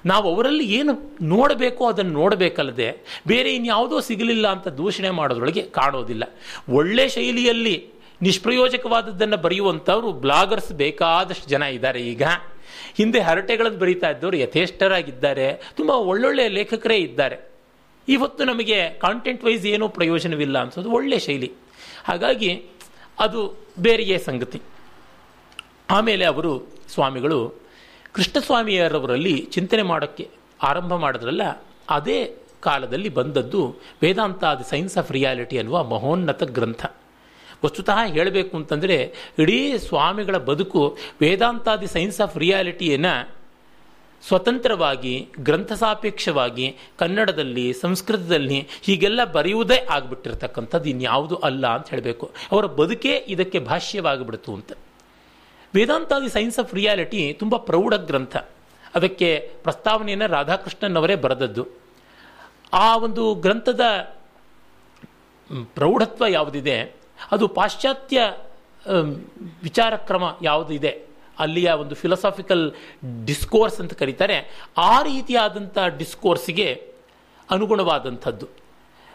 ನಾವು ಅವರಲ್ಲಿ ಏನು ನೋಡಬೇಕೋ ಅದನ್ನು ನೋಡಬೇಕಲ್ಲದೆ ಬೇರೆ ಇನ್ಯಾವುದೋ ಸಿಗಲಿಲ್ಲ ಅಂತ ದೂಷಣೆ ಮಾಡೋದ್ರೊಳಗೆ ಕಾಣೋದಿಲ್ಲ. ಒಳ್ಳೆ ಶೈಲಿಯಲ್ಲಿ ನಿಷ್ಪ್ರಯೋಜಕವಾದದ್ದನ್ನು ಬರೆಯುವಂಥವ್ರು ಬ್ಲಾಗರ್ಸ್ ಬೇಕಾದಷ್ಟು ಜನ ಇದ್ದಾರೆ ಈಗ. ಹಿಂದೆ ಹರಟೆಗಳನ್ನು ಬರೀತಾ ಇದ್ದವರು ಯಥೇಷ್ಟರಾಗಿದ್ದಾರೆ. ತುಂಬ ಒಳ್ಳೊಳ್ಳೆ ಲೇಖಕರೇ ಇದ್ದಾರೆ. ಇವತ್ತು ನಮಗೆ ಕಾಂಟೆಂಟ್ ವೈಸ್ ಏನೂ ಪ್ರಯೋಜನವಿಲ್ಲ ಅನ್ಸೋದು ಒಳ್ಳೆ ಶೈಲಿ. ಹಾಗಾಗಿ ಅದು ಬೇರೆಯೇ ಸಂಗತಿ. ಆಮೇಲೆ ಅವರು ಸ್ವಾಮಿಗಳು ಕೃಷ್ಣಸ್ವಾಮಿಯರವರಲ್ಲಿ ಚಿಂತನೆ ಮಾಡೋಕ್ಕೆ ಆರಂಭ ಮಾಡಿದ್ರಲ್ಲ, ಅದೇ ಕಾಲದಲ್ಲಿ ಬಂದದ್ದು Vedanta the science of reality ಅನ್ನುವ ಮಹೋನ್ನತ ಗ್ರಂಥ. ವಸ್ತುತಃ ಹೇಳಬೇಕು ಅಂತಂದರೆ, ಇಡೀ ಸ್ವಾಮಿಗಳ ಬದುಕು ವೇದಾಂತಾದಿ ಸೈನ್ಸ್ ಆಫ್ ರಿಯಾಲಿಟಿಯನ್ನು ಸ್ವತಂತ್ರವಾಗಿ ಗ್ರಂಥ ಸಾಪೇಕ್ಷವಾಗಿ ಕನ್ನಡದಲ್ಲಿ, ಸಂಸ್ಕೃತದಲ್ಲಿ ಹೀಗೆಲ್ಲ ಬರೆಯುವುದೇ ಆಗಿಬಿಟ್ಟಿರ್ತಕ್ಕಂಥದ್ದು ಇನ್ಯಾವುದು ಅಲ್ಲ ಅಂತ ಹೇಳಬೇಕು. ಅವರ ಬದುಕೇ ಇದಕ್ಕೆ ಭಾಷ್ಯವಾಗಿಬಿಡ್ತು ಅಂತ. ವೇದಾಂತಾದಿ ಸೈನ್ಸ್ ಆಫ್ ರಿಯಾಲಿಟಿ ತುಂಬ ಪ್ರೌಢ ಗ್ರಂಥ. ಅದಕ್ಕೆ ಪ್ರಸ್ತಾವನೆಯನ್ನು ರಾಧಾಕೃಷ್ಣನ್ ಅವರೇ ಬರೆದದ್ದು. ಆ ಒಂದು ಗ್ರಂಥದ ಪ್ರೌಢತ್ವ ಯಾವುದಿದೆ? ಅದು ಪಾಶ್ಚಾತ್ಯ ವಿಚಾರ ಕ್ರಮ ಯಾವುದಿದೆ? ಅಲ್ಲಿಯ ಒಂದು ಫಿಲಸಾಫಿಕಲ್ ಡಿಸ್ಕೋರ್ಸ್ ಅಂತ ಕರೀತಾರೆ. ಆ ರೀತಿಯಾದಂಥ ಡಿಸ್ಕೋರ್ಸ್ಗೆ ಅನುಗುಣವಾದಂಥದ್ದು.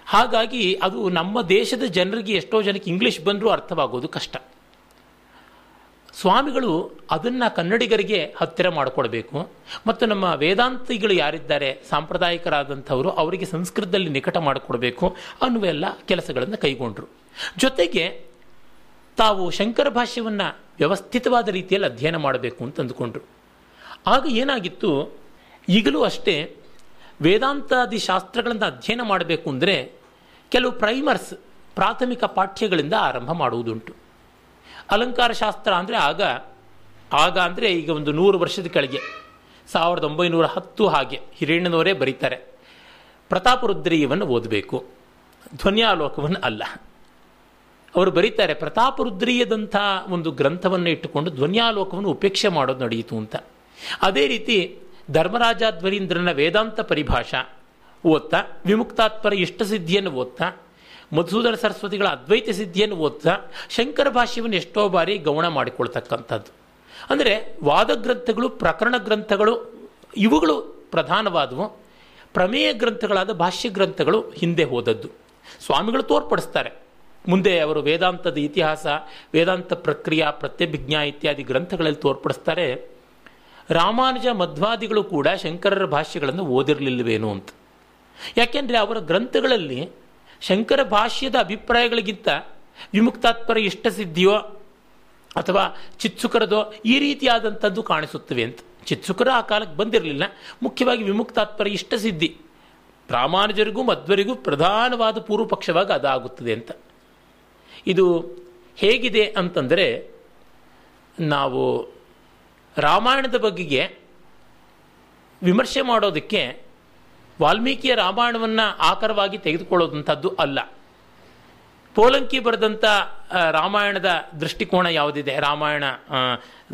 ಹಾಗಾಗಿ ಅದು ನಮ್ಮ ದೇಶದ ಜನರಿಗೆ ಎಷ್ಟೋ ಜನಕ್ಕೆ ಇಂಗ್ಲೀಷ್ ಬಂದರೂ ಅರ್ಥವಾಗೋದು ಕಷ್ಟ. ಸ್ವಾಮಿಗಳು ಅದನ್ನು ಕನ್ನಡಿಗರಿಗೆ ಹತ್ತಿರ ಮಾಡಿಕೊಡ್ಬೇಕು. ಮತ್ತು ನಮ್ಮ ವೇದಾಂತಿಗಳು ಯಾರಿದ್ದಾರೆ, ಸಾಂಪ್ರದಾಯಿಕರಾದಂಥವರು, ಅವರಿಗೆ ಸಂಸ್ಕೃತದಲ್ಲಿ ನಿಕಟ ಮಾಡಿಕೊಡ್ಬೇಕು ಅನ್ನುವ ಎಲ್ಲ ಕೆಲಸಗಳನ್ನು ಕೈಗೊಂಡರು. ಜೊತೆಗೆ ತಾವು ಶಂಕರ ಭಾಷ್ಯವನ್ನು ವ್ಯವಸ್ಥಿತವಾದ ರೀತಿಯಲ್ಲಿ ಅಧ್ಯಯನ ಮಾಡಬೇಕು ಅಂತ ಅಂದುಕೊಂಡ್ರು. ಆಗ ಏನಾಗಿತ್ತು, ಈಗಲೂ ಅಷ್ಟೇ ವೇದಾಂತಾದಿ ಶಾಸ್ತ್ರಗಳನ್ನು ಅಧ್ಯಯನ ಮಾಡಬೇಕು ಅಂದರೆ ಕೆಲವು ಪ್ರೈಮರ್ಸ್ ಪ್ರಾಥಮಿಕ ಪಾಠ್ಯಗಳಿಂದ ಆರಂಭ ಮಾಡುವುದುಂಟು. ಅಲಂಕಾರ ಶಾಸ್ತ್ರ ಅಂದರೆ ಆಗ ಆಗ ಅಂದರೆ ಈಗ ಒಂದು ನೂರು ವರ್ಷದ ಕೆಳಗೆ. ಸಾವಿರದ ಒಂಬೈನೂರ ಹತ್ತು ಹಾಗೆ ಹಿರಣ್ಣನವರೇ ಬರೀತಾರೆ. ಪ್ರತಾಪರುದ್ರೀಯವನ್ನು ಓದಬೇಕು. ಧ್ವನ್ಯಾಲೋಕವನ್ನು ಅಲ್ಲ. ಅವರು ಬರೀತಾರೆ, ಪ್ರತಾಪರುದ್ರೀಯದಂಥ ಒಂದು ಗ್ರಂಥವನ್ನು ಇಟ್ಟುಕೊಂಡು ಧ್ವನ್ಯಾಲೋಕವನ್ನು ಉಪೇಕ್ಷೆ ಮಾಡೋದು ನಡೆಯಿತು ಅಂತ. ಅದೇ ರೀತಿ ಧರ್ಮರಾಜ ಧ್ವರೀಂದ್ರನ ವೇದಾಂತ ಪರಿಭಾಷಾ ಓದ್ತಾ, ವಿಮುಕ್ತಾತ್ಪರ ಇಷ್ಟ ಸಿದ್ಧಿಯನ್ನು ಓದ್ತಾ ಮಧುಸೂದನ ಸರಸ್ವತಿಗಳ ಅದ್ವೈತ ಸಿದ್ಧಿಯನ್ನು ಓದ್ತಾ ಶಂಕರ ಭಾಷ್ಯವನ್ನು ಎಷ್ಟೋ ಬಾರಿ ಗೌಣ ಮಾಡಿಕೊಳ್ತಕ್ಕಂಥದ್ದು. ಅಂದರೆ ವಾದ ಗ್ರಂಥಗಳು, ಪ್ರಕರಣ ಗ್ರಂಥಗಳು, ಇವುಗಳು ಪ್ರಧಾನವಾದವು. ಪ್ರಮೇಯ ಗ್ರಂಥಗಳಾದ ಭಾಷ್ಯ ಗ್ರಂಥಗಳು ಹಿಂದೆ ಹೋದದ್ದು. ಸ್ವಾಮಿಗಳು ತೋರ್ಪಡಿಸ್ತಾರೆ. ಮುಂದೆ ಅವರು ವೇದಾಂತದ ಇತಿಹಾಸ, ವೇದಾಂತ ಪ್ರಕ್ರಿಯಾ, ಪ್ರತ್ಯಭಿಜ್ಞಾ ಇತ್ಯಾದಿ ಗ್ರಂಥಗಳಲ್ಲಿ ತೋರ್ಪಡಿಸ್ತಾರೆ. ರಾಮಾನುಜ ಮಧ್ವಾದಿಗಳು ಕೂಡ ಶಂಕರರ ಭಾಷ್ಯಗಳನ್ನು ಓದಿರಲಿಲ್ಲವೇನು ಅಂತ. ಯಾಕೆಂದರೆ ಅವರ ಗ್ರಂಥಗಳಲ್ಲಿ ಶಂಕರ ಭಾಷ್ಯದ ಅಭಿಪ್ರಾಯಗಳಿಗಿಂತ ವಿಮುಕ್ತಾತ್ಪರ ಇಷ್ಟ ಸಿದ್ಧಿಯೋ ಅಥವಾ ಚಿತ್ಸುಕರದೋ ಈ ರೀತಿಯಾದಂಥದ್ದು ಕಾಣಿಸುತ್ತವೆ ಅಂತ. ಚಿತ್ಸುಕರ ಆ ಕಾಲಕ್ಕೆ ಬಂದಿರಲಿಲ್ಲ. ಮುಖ್ಯವಾಗಿ ವಿಮುಕ್ತಾತ್ಪರ ಇಷ್ಟ ಸಿದ್ಧಿ. ಪ್ರಾಮಾಣಿಕರಿಗೂ ಮಧ್ವರಿಗೂ ಪ್ರಧಾನವಾದ ಪೂರ್ವ ಪಕ್ಷವಾಗಿ ಅದಾಗುತ್ತದೆ ಅಂತ. ಇದು ಹೇಗಿದೆ ಅಂತಂದರೆ ನಾವು ರಾಮಾಯಣದ ಬಗೆಗೆ ವಿಮರ್ಶೆ ಮಾಡೋದಕ್ಕೆ ವಾಲ್ಮೀಕಿಯ ರಾಮಾಯಣವನ್ನು ಆಕರವಾಗಿ ತೆಗೆದುಕೊಳ್ಳೋದಂಥದ್ದು ಅಲ್ಲ. ಪೋಲಂಕಿ ಬರೆದಂಥ ರಾಮಾಯಣದ ದೃಷ್ಟಿಕೋನ ಯಾವುದಿದೆ? ರಾಮಾಯಣ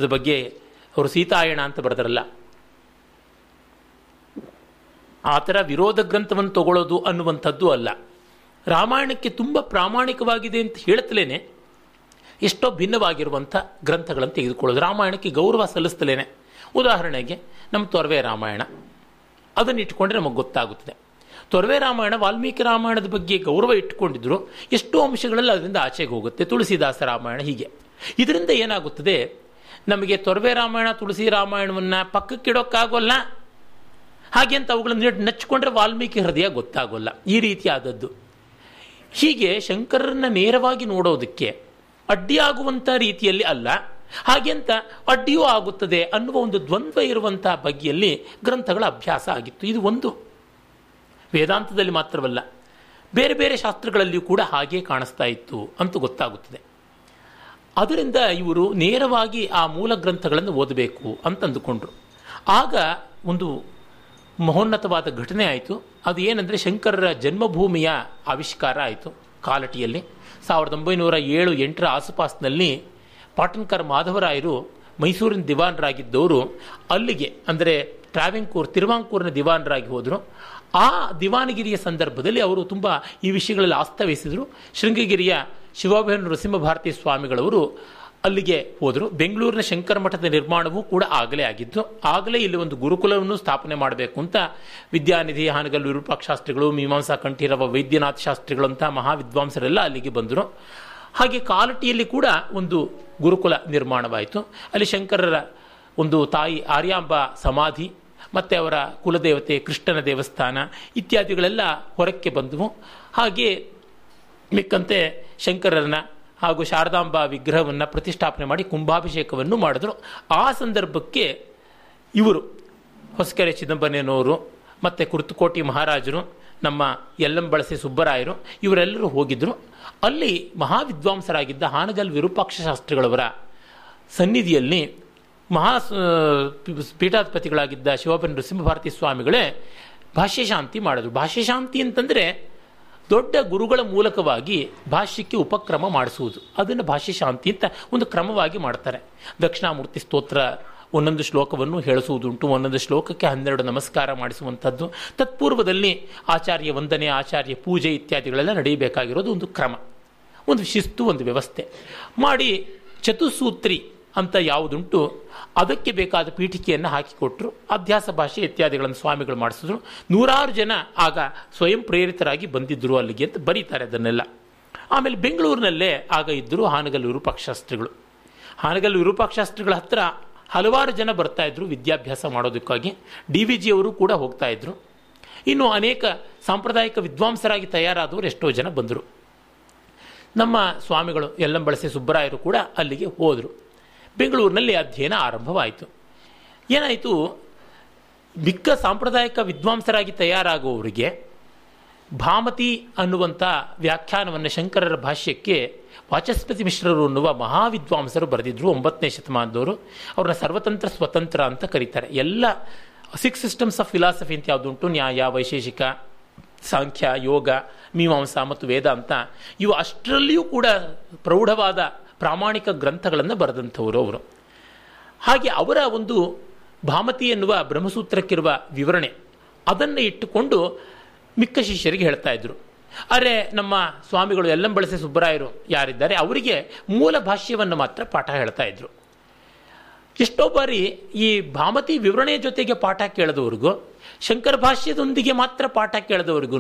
ಬಗ್ಗೆ ಅವರು ಸೀತಾಯಣ ಅಂತ ಬರೆದ್ರಲ್ಲ. ಆ ಥರ ವಿರೋಧ ಗ್ರಂಥವನ್ನು ತಗೊಳ್ಳೋದು ಅನ್ನುವಂಥದ್ದು ಅಲ್ಲ. ರಾಮಾಯಣಕ್ಕೆ ತುಂಬ ಪ್ರಾಮಾಣಿಕವಾಗಿದೆ ಅಂತ ಹೇಳುತ್ತಲೇನೆ ಎಷ್ಟೋ ಭಿನ್ನವಾಗಿರುವಂಥ ಗ್ರಂಥಗಳನ್ನು ತೆಗೆದುಕೊಳ್ಳೋದು. ರಾಮಾಯಣಕ್ಕೆ ಗೌರವ ಸಲ್ಲಿಸ್ತಲೇನೆ. ಉದಾಹರಣೆಗೆ, ನಮ್ಮ ತೊರವೆ ರಾಮಾಯಣ. ಅದನ್ನು ಇಟ್ಕೊಂಡ್ರೆ ನಮಗೆ ಗೊತ್ತಾಗುತ್ತದೆ. ತೊರವೆ ರಾಮಾಯಣ, ವಾಲ್ಮೀಕಿ ರಾಮಾಯಣದ ಬಗ್ಗೆ ಗೌರವ ಇಟ್ಟುಕೊಂಡಿದ್ರು. ಎಷ್ಟೋ ಅಂಶಗಳಲ್ಲಿ ಅದರಿಂದ ಆಚೆಗೆ ಹೋಗುತ್ತೆ. ತುಳಸಿದಾಸ ರಾಮಾಯಣ ಹೀಗೆ. ಇದರಿಂದ ಏನಾಗುತ್ತದೆ? ನಮಗೆ ತೊರವೆ ರಾಮಾಯಣ, ತುಳಸಿ ರಾಮಾಯಣವನ್ನು ಪಕ್ಕಕ್ಕಿಡೋಕ್ಕಾಗೋಲ್ಲ ಹಾಗೆ ಅಂತ ಅವುಗಳನ್ನು ನಚ್ಚಿಕೊಂಡ್ರೆ ವಾಲ್ಮೀಕಿ ಹೃದಯ ಗೊತ್ತಾಗೋಲ್ಲ. ಈ ರೀತಿಯಾದದ್ದು. ಹೀಗೆ ಶಂಕರರನ್ನ ನೇರವಾಗಿ ನೋಡೋದಕ್ಕೆ ಅಡ್ಡಿಯಾಗುವಂಥ ರೀತಿಯಲ್ಲಿ ಅಲ್ಲ. ಹಾಗೆಂತ ಅಡ್ಡಿಯೂ ಆಗುತ್ತದೆ ಅನ್ನುವ ಒಂದು ದ್ವಂದ್ವ ಇರುವಂತಹ ಬಗೆಯಲ್ಲಿ ಗ್ರಂಥಗಳ ಅಭ್ಯಾಸ ಆಗಿತ್ತು. ಇದು ಒಂದು. ವೇದಾಂತದಲ್ಲಿ ಮಾತ್ರವಲ್ಲ, ಬೇರೆ ಬೇರೆ ಶಾಸ್ತ್ರಗಳಲ್ಲಿಯೂ ಕೂಡ ಹಾಗೆ ಕಾಣಿಸ್ತಾ ಇತ್ತು ಅಂತ ಗೊತ್ತಾಗುತ್ತದೆ. ಅದರಿಂದ ಇವರು ನೇರವಾಗಿ ಆ ಮೂಲ ಗ್ರಂಥಗಳನ್ನು ಓದಬೇಕು ಅಂತಂದುಕೊಂಡ್ರು ಆಗ ಒಂದು ಮಹೋನ್ನತವಾದ ಘಟನೆ ಆಯಿತು. ಅದು ಏನಂದರೆ ಶಂಕರರ ಜನ್ಮಭೂಮಿಯ ಆವಿಷ್ಕಾರ ಆಯಿತು ಕಾಲಟಿಯಲ್ಲಿ. ಸಾವಿರದ ಒಂಬೈನೂರ ಏಳು ಎಂಟರ ಆಸುಪಾಸಿನಲ್ಲಿ ಪಾಟನ್ಕರ್ ಮಾಧವರಾಯರು ಮೈಸೂರಿನ ದಿವಾನರಾಗಿದ್ದವರು, ಅಲ್ಲಿಗೆ ಅಂದರೆ ಟ್ರಾವೆಂಕೂರ್, ತಿರುವಾಂಕೂರಿನ ದಿವಾನರಾಗಿ ಹೋದರು. ಆ ದಿವಾನಗಿರಿಯ ಸಂದರ್ಭದಲ್ಲಿ ಅವರು ತುಂಬ ಈ ವಿಷಯಗಳಲ್ಲಿ ಆಸ್ತವಹಿಸಿದರು ಶೃಂಗಗಿರಿಯ ಶಿವಾಭಯ ನೃಸಿಂಹಭಾರತಿ ಸ್ವಾಮಿಗಳವರು ಅಲ್ಲಿಗೆ ಹೋದರು. ಬೆಂಗಳೂರಿನ ಶಂಕರ ಮಠದ ನಿರ್ಮಾಣವೂ ಕೂಡ ಆಗಲೇ ಆಗಿದ್ದು ಆಗಲೇ ಇಲ್ಲಿ ಒಂದು ಗುರುಕುಲವನ್ನು ಸ್ಥಾಪನೆ ಮಾಡಬೇಕು ಅಂತ ವಿದ್ಯಾನಿಧಿ ಹಾನಗಲ್ ವಿರೂಪಾಕ್ಷಾಸ್ತ್ರಿಗಳು, ಮೀಮಾಂಸಾ ಕಂಠೀರವ, ವೈದ್ಯನಾಥ ಶಾಸ್ತ್ರಿಗಳಂಥ ಮಹಾವಿದ್ವಾಂಸರೆಲ್ಲ ಅಲ್ಲಿಗೆ ಬಂದರು. ಹಾಗೆ ಕಾಲಟಿಯಲ್ಲಿ ಕೂಡ ಒಂದು ಗುರುಕುಲ ನಿರ್ಮಾಣವಾಯಿತು. ಅಲ್ಲಿ ಶಂಕರರ ಒಂದು ತಾಯಿ ಆರ್ಯಾಂಬ ಸಮಾಧಿ, ಮತ್ತು ಅವರ ಕುಲದೇವತೆ ಕೃಷ್ಣನ ದೇವಸ್ಥಾನ ಇತ್ಯಾದಿಗಳೆಲ್ಲ ಹೊರಕ್ಕೆ ಬಂದವು. ಹಾಗೆ ಮಿಕ್ಕಂತೆ ಶಂಕರರನ್ನ ಹಾಗೂ ಶಾರದಾಂಬಾ ವಿಗ್ರಹವನ್ನು ಪ್ರತಿಷ್ಠಾಪನೆ ಮಾಡಿ ಕುಂಭಾಭಿಷೇಕವನ್ನು ಮಾಡಿದ್ರು. ಆ ಸಂದರ್ಭಕ್ಕೆ ಇವರು ಹೊಸಕೆರೆ ಚಿದಂಬರನವರು ಮತ್ತು ಕುರ್ತುಕೋಟಿ ಮಹಾರಾಜರು, ನಮ್ಮ ಯಲ್ಲಂಬಳಸಿ ಸುಬ್ಬರಾಯರು, ಇವರೆಲ್ಲರೂ ಹೋಗಿದ್ದರು ಅಲ್ಲಿ ಮಹಾವಿದ್ವಾಂಸರಾಗಿದ್ದ ಹಾನಗಲ್ ವಿರೂಪಾಕ್ಷ ಶಾಸ್ತ್ರಿಗಳವರ ಸನ್ನಿಧಿಯಲ್ಲಿ ಮಹಾ ಪೀಠಾಧಿಪತಿಗಳಾಗಿದ್ದ ಶಿವಪನ್ ನೃಸಿಂಹಭಾರತಿ ಸ್ವಾಮಿಗಳೇ ಭಾಷ್ಯಶಾಂತಿ ಮಾಡಿದ್ರು. ಭಾಷ್ಯಶಾಂತಿ ಅಂತಂದರೆ ದೊಡ್ಡ ಗುರುಗಳ ಮೂಲಕವಾಗಿ ಭಾಷ್ಯಕ್ಕೆ ಉಪಕ್ರಮ ಮಾಡಿಸುವುದು. ಅದನ್ನು ಭಾಷ್ಯಶಾಂತಿ ಅಂತ ಒಂದು ಕ್ರಮವಾಗಿ ಮಾಡ್ತಾರೆ. ದಕ್ಷಿಣಾಮೂರ್ತಿ ಸ್ತೋತ್ರ ಒಂದೊಂದು ಶ್ಲೋಕವನ್ನು ಹೇಳಿಸುವುದುಂಟು. ಒಂದೊಂದು ಶ್ಲೋಕಕ್ಕೆ ಹನ್ನೆರಡು ನಮಸ್ಕಾರ ಮಾಡಿಸುವಂಥದ್ದು. ತತ್ಪೂರ್ವದಲ್ಲಿ ಆಚಾರ್ಯ ವಂದನೆ, ಆಚಾರ್ಯ ಪೂಜೆ ಇತ್ಯಾದಿಗಳೆಲ್ಲ ನಡೆಯಬೇಕಾಗಿರೋದು ಒಂದು ಕ್ರಮ. ಒಂದು ಶಿಸ್ತು, ಒಂದು ವ್ಯವಸ್ಥೆ. ಮಾಡಿ ಚತುಸೂತ್ರಿ ಅಂತ ಯಾವುದುಂಟು, ಅದಕ್ಕೆ ಬೇಕಾದ ಪೀಠಿಕೆಯನ್ನು ಹಾಕಿಕೊಟ್ರು. ಅಧ್ಯಾಸ ಭಾಷೆ ಇತ್ಯಾದಿಗಳನ್ನು ಸ್ವಾಮಿಗಳು ಮಾಡಿಸಿದ್ರು. ನೂರಾರು ಜನ ಆಗ ಸ್ವಯಂ ಪ್ರೇರಿತರಾಗಿ ಬಂದಿದ್ದರು ಅಲ್ಲಿಗೆ ಅಂತ ಬರೀತಾರೆ ಅದನ್ನೆಲ್ಲ. ಆಮೇಲೆ ಬೆಂಗಳೂರಿನಲ್ಲೇ ಆಗ ಇದ್ದರು ಹಾನಗಲ್ ವಿರೂಪಾಕ್ಷಾಸ್ತ್ರಿಗಳು. ಹಾನಗಲ್ ವಿರೂಪಾಕ್ಷಾಸ್ತ್ರಿಗಳ ಹತ್ರ ಹಲವಾರು ಜನ ಬರ್ತಾ ಇದ್ರು ವಿದ್ಯಾಭ್ಯಾಸ ಮಾಡೋದಕ್ಕಾಗಿ. ಡಿ ವಿ ಜಿ ಅವರು ಕೂಡ ಹೋಗ್ತಾ ಇದ್ರು. ಇನ್ನು ಅನೇಕ ಸಾಂಪ್ರದಾಯಿಕ ವಿದ್ವಾಂಸರಾಗಿ ತಯಾರಾದವರು ಎಷ್ಟೋ ಜನ ಬಂದರು. ನಮ್ಮ ಸ್ವಾಮಿಗಳು ಯಲ್ಲಂಬಳಸೆ ಸುಬ್ಬರಾಯರು ಕೂಡ ಅಲ್ಲಿಗೆ ಹೋದರು. ಬೆಂಗಳೂರಿನಲ್ಲಿ ಅಧ್ಯಯನ ಆರಂಭವಾಯಿತು. ಏನಾಯಿತು? ಮಿಕ್ಕ ಸಾಂಪ್ರದಾಯಿಕ ವಿದ್ವಾಂಸರಾಗಿ ತಯಾರಾಗುವವರಿಗೆ ಭಾಮತಿ ಅನ್ನುವಂಥ ವ್ಯಾಖ್ಯಾನವನ್ನು ಶಂಕರರ ಭಾಷ್ಯಕ್ಕೆ ವಾಚಸ್ಪತಿ ಮಿಶ್ರರು ಅನ್ನುವ ಮಹಾವಿದ್ವಾಂಸರು ಬರೆದಿದ್ರು ಒಂಬತ್ತನೇ ಶತಮಾನದವರು. ಅವ್ರನ್ನ ಸರ್ವತಂತ್ರ ಸ್ವತಂತ್ರ ಅಂತ ಕರೀತಾರೆ. ಎಲ್ಲ ಸಿಕ್ಸ್ ಸಿಸ್ಟಮ್ಸ್ ಆಫ್ ಫಿಲಾಸಫಿ ಅಂತ ಯಾವುದುಂಟು ನ್ಯಾಯ, ವೈಶೇಷಿಕ ಸಾಂಖ್ಯ, ಯೋಗ, ಮೀಮಾಂಸ ಮತ್ತು ವೇದಾಂತ, ಇವು ಅಷ್ಟರಲ್ಲಿಯೂ ಕೂಡ ಪ್ರೌಢವಾದ ಪ್ರಾಮಾಣಿಕ ಗ್ರಂಥಗಳನ್ನು ಬರೆದಂಥವರು ಅವರು. ಹಾಗೆ ಅವರ ಒಂದು ಭಾಮತಿ ಎನ್ನುವ ಬ್ರಹ್ಮಸೂತ್ರಕ್ಕಿರುವ ವಿವರಣೆ ಅದನ್ನು ಇಟ್ಟುಕೊಂಡು ಮಿಕ್ಕ ಶಿಷ್ಯರಿಗೆ ಹೇಳ್ತಾ ಇದ್ರು. ಅರೆ ನಮ್ಮ ಸ್ವಾಮಿಗಳು ಎಲ್ಲಂಬಳಸಿ ಸುಬ್ಬರಾಯರು ಯಾರಿದ್ದಾರೆ ಅವರಿಗೆ ಮೂಲ ಭಾಷ್ಯವನ್ನು ಮಾತ್ರ ಪಾಠ ಹೇಳ್ತಾ ಇದ್ರು. ಎಷ್ಟೋ ಬಾರಿ ಈ ಭಾಮತಿ ವಿವರಣೆಯ ಜೊತೆಗೆ ಪಾಠ ಕೇಳಿದವ್ರಿಗೂ ಶಂಕರ ಭಾಷ್ಯದೊಂದಿಗೆ ಮಾತ್ರ ಪಾಠ ಕೇಳಿದವ್ರಿಗೂ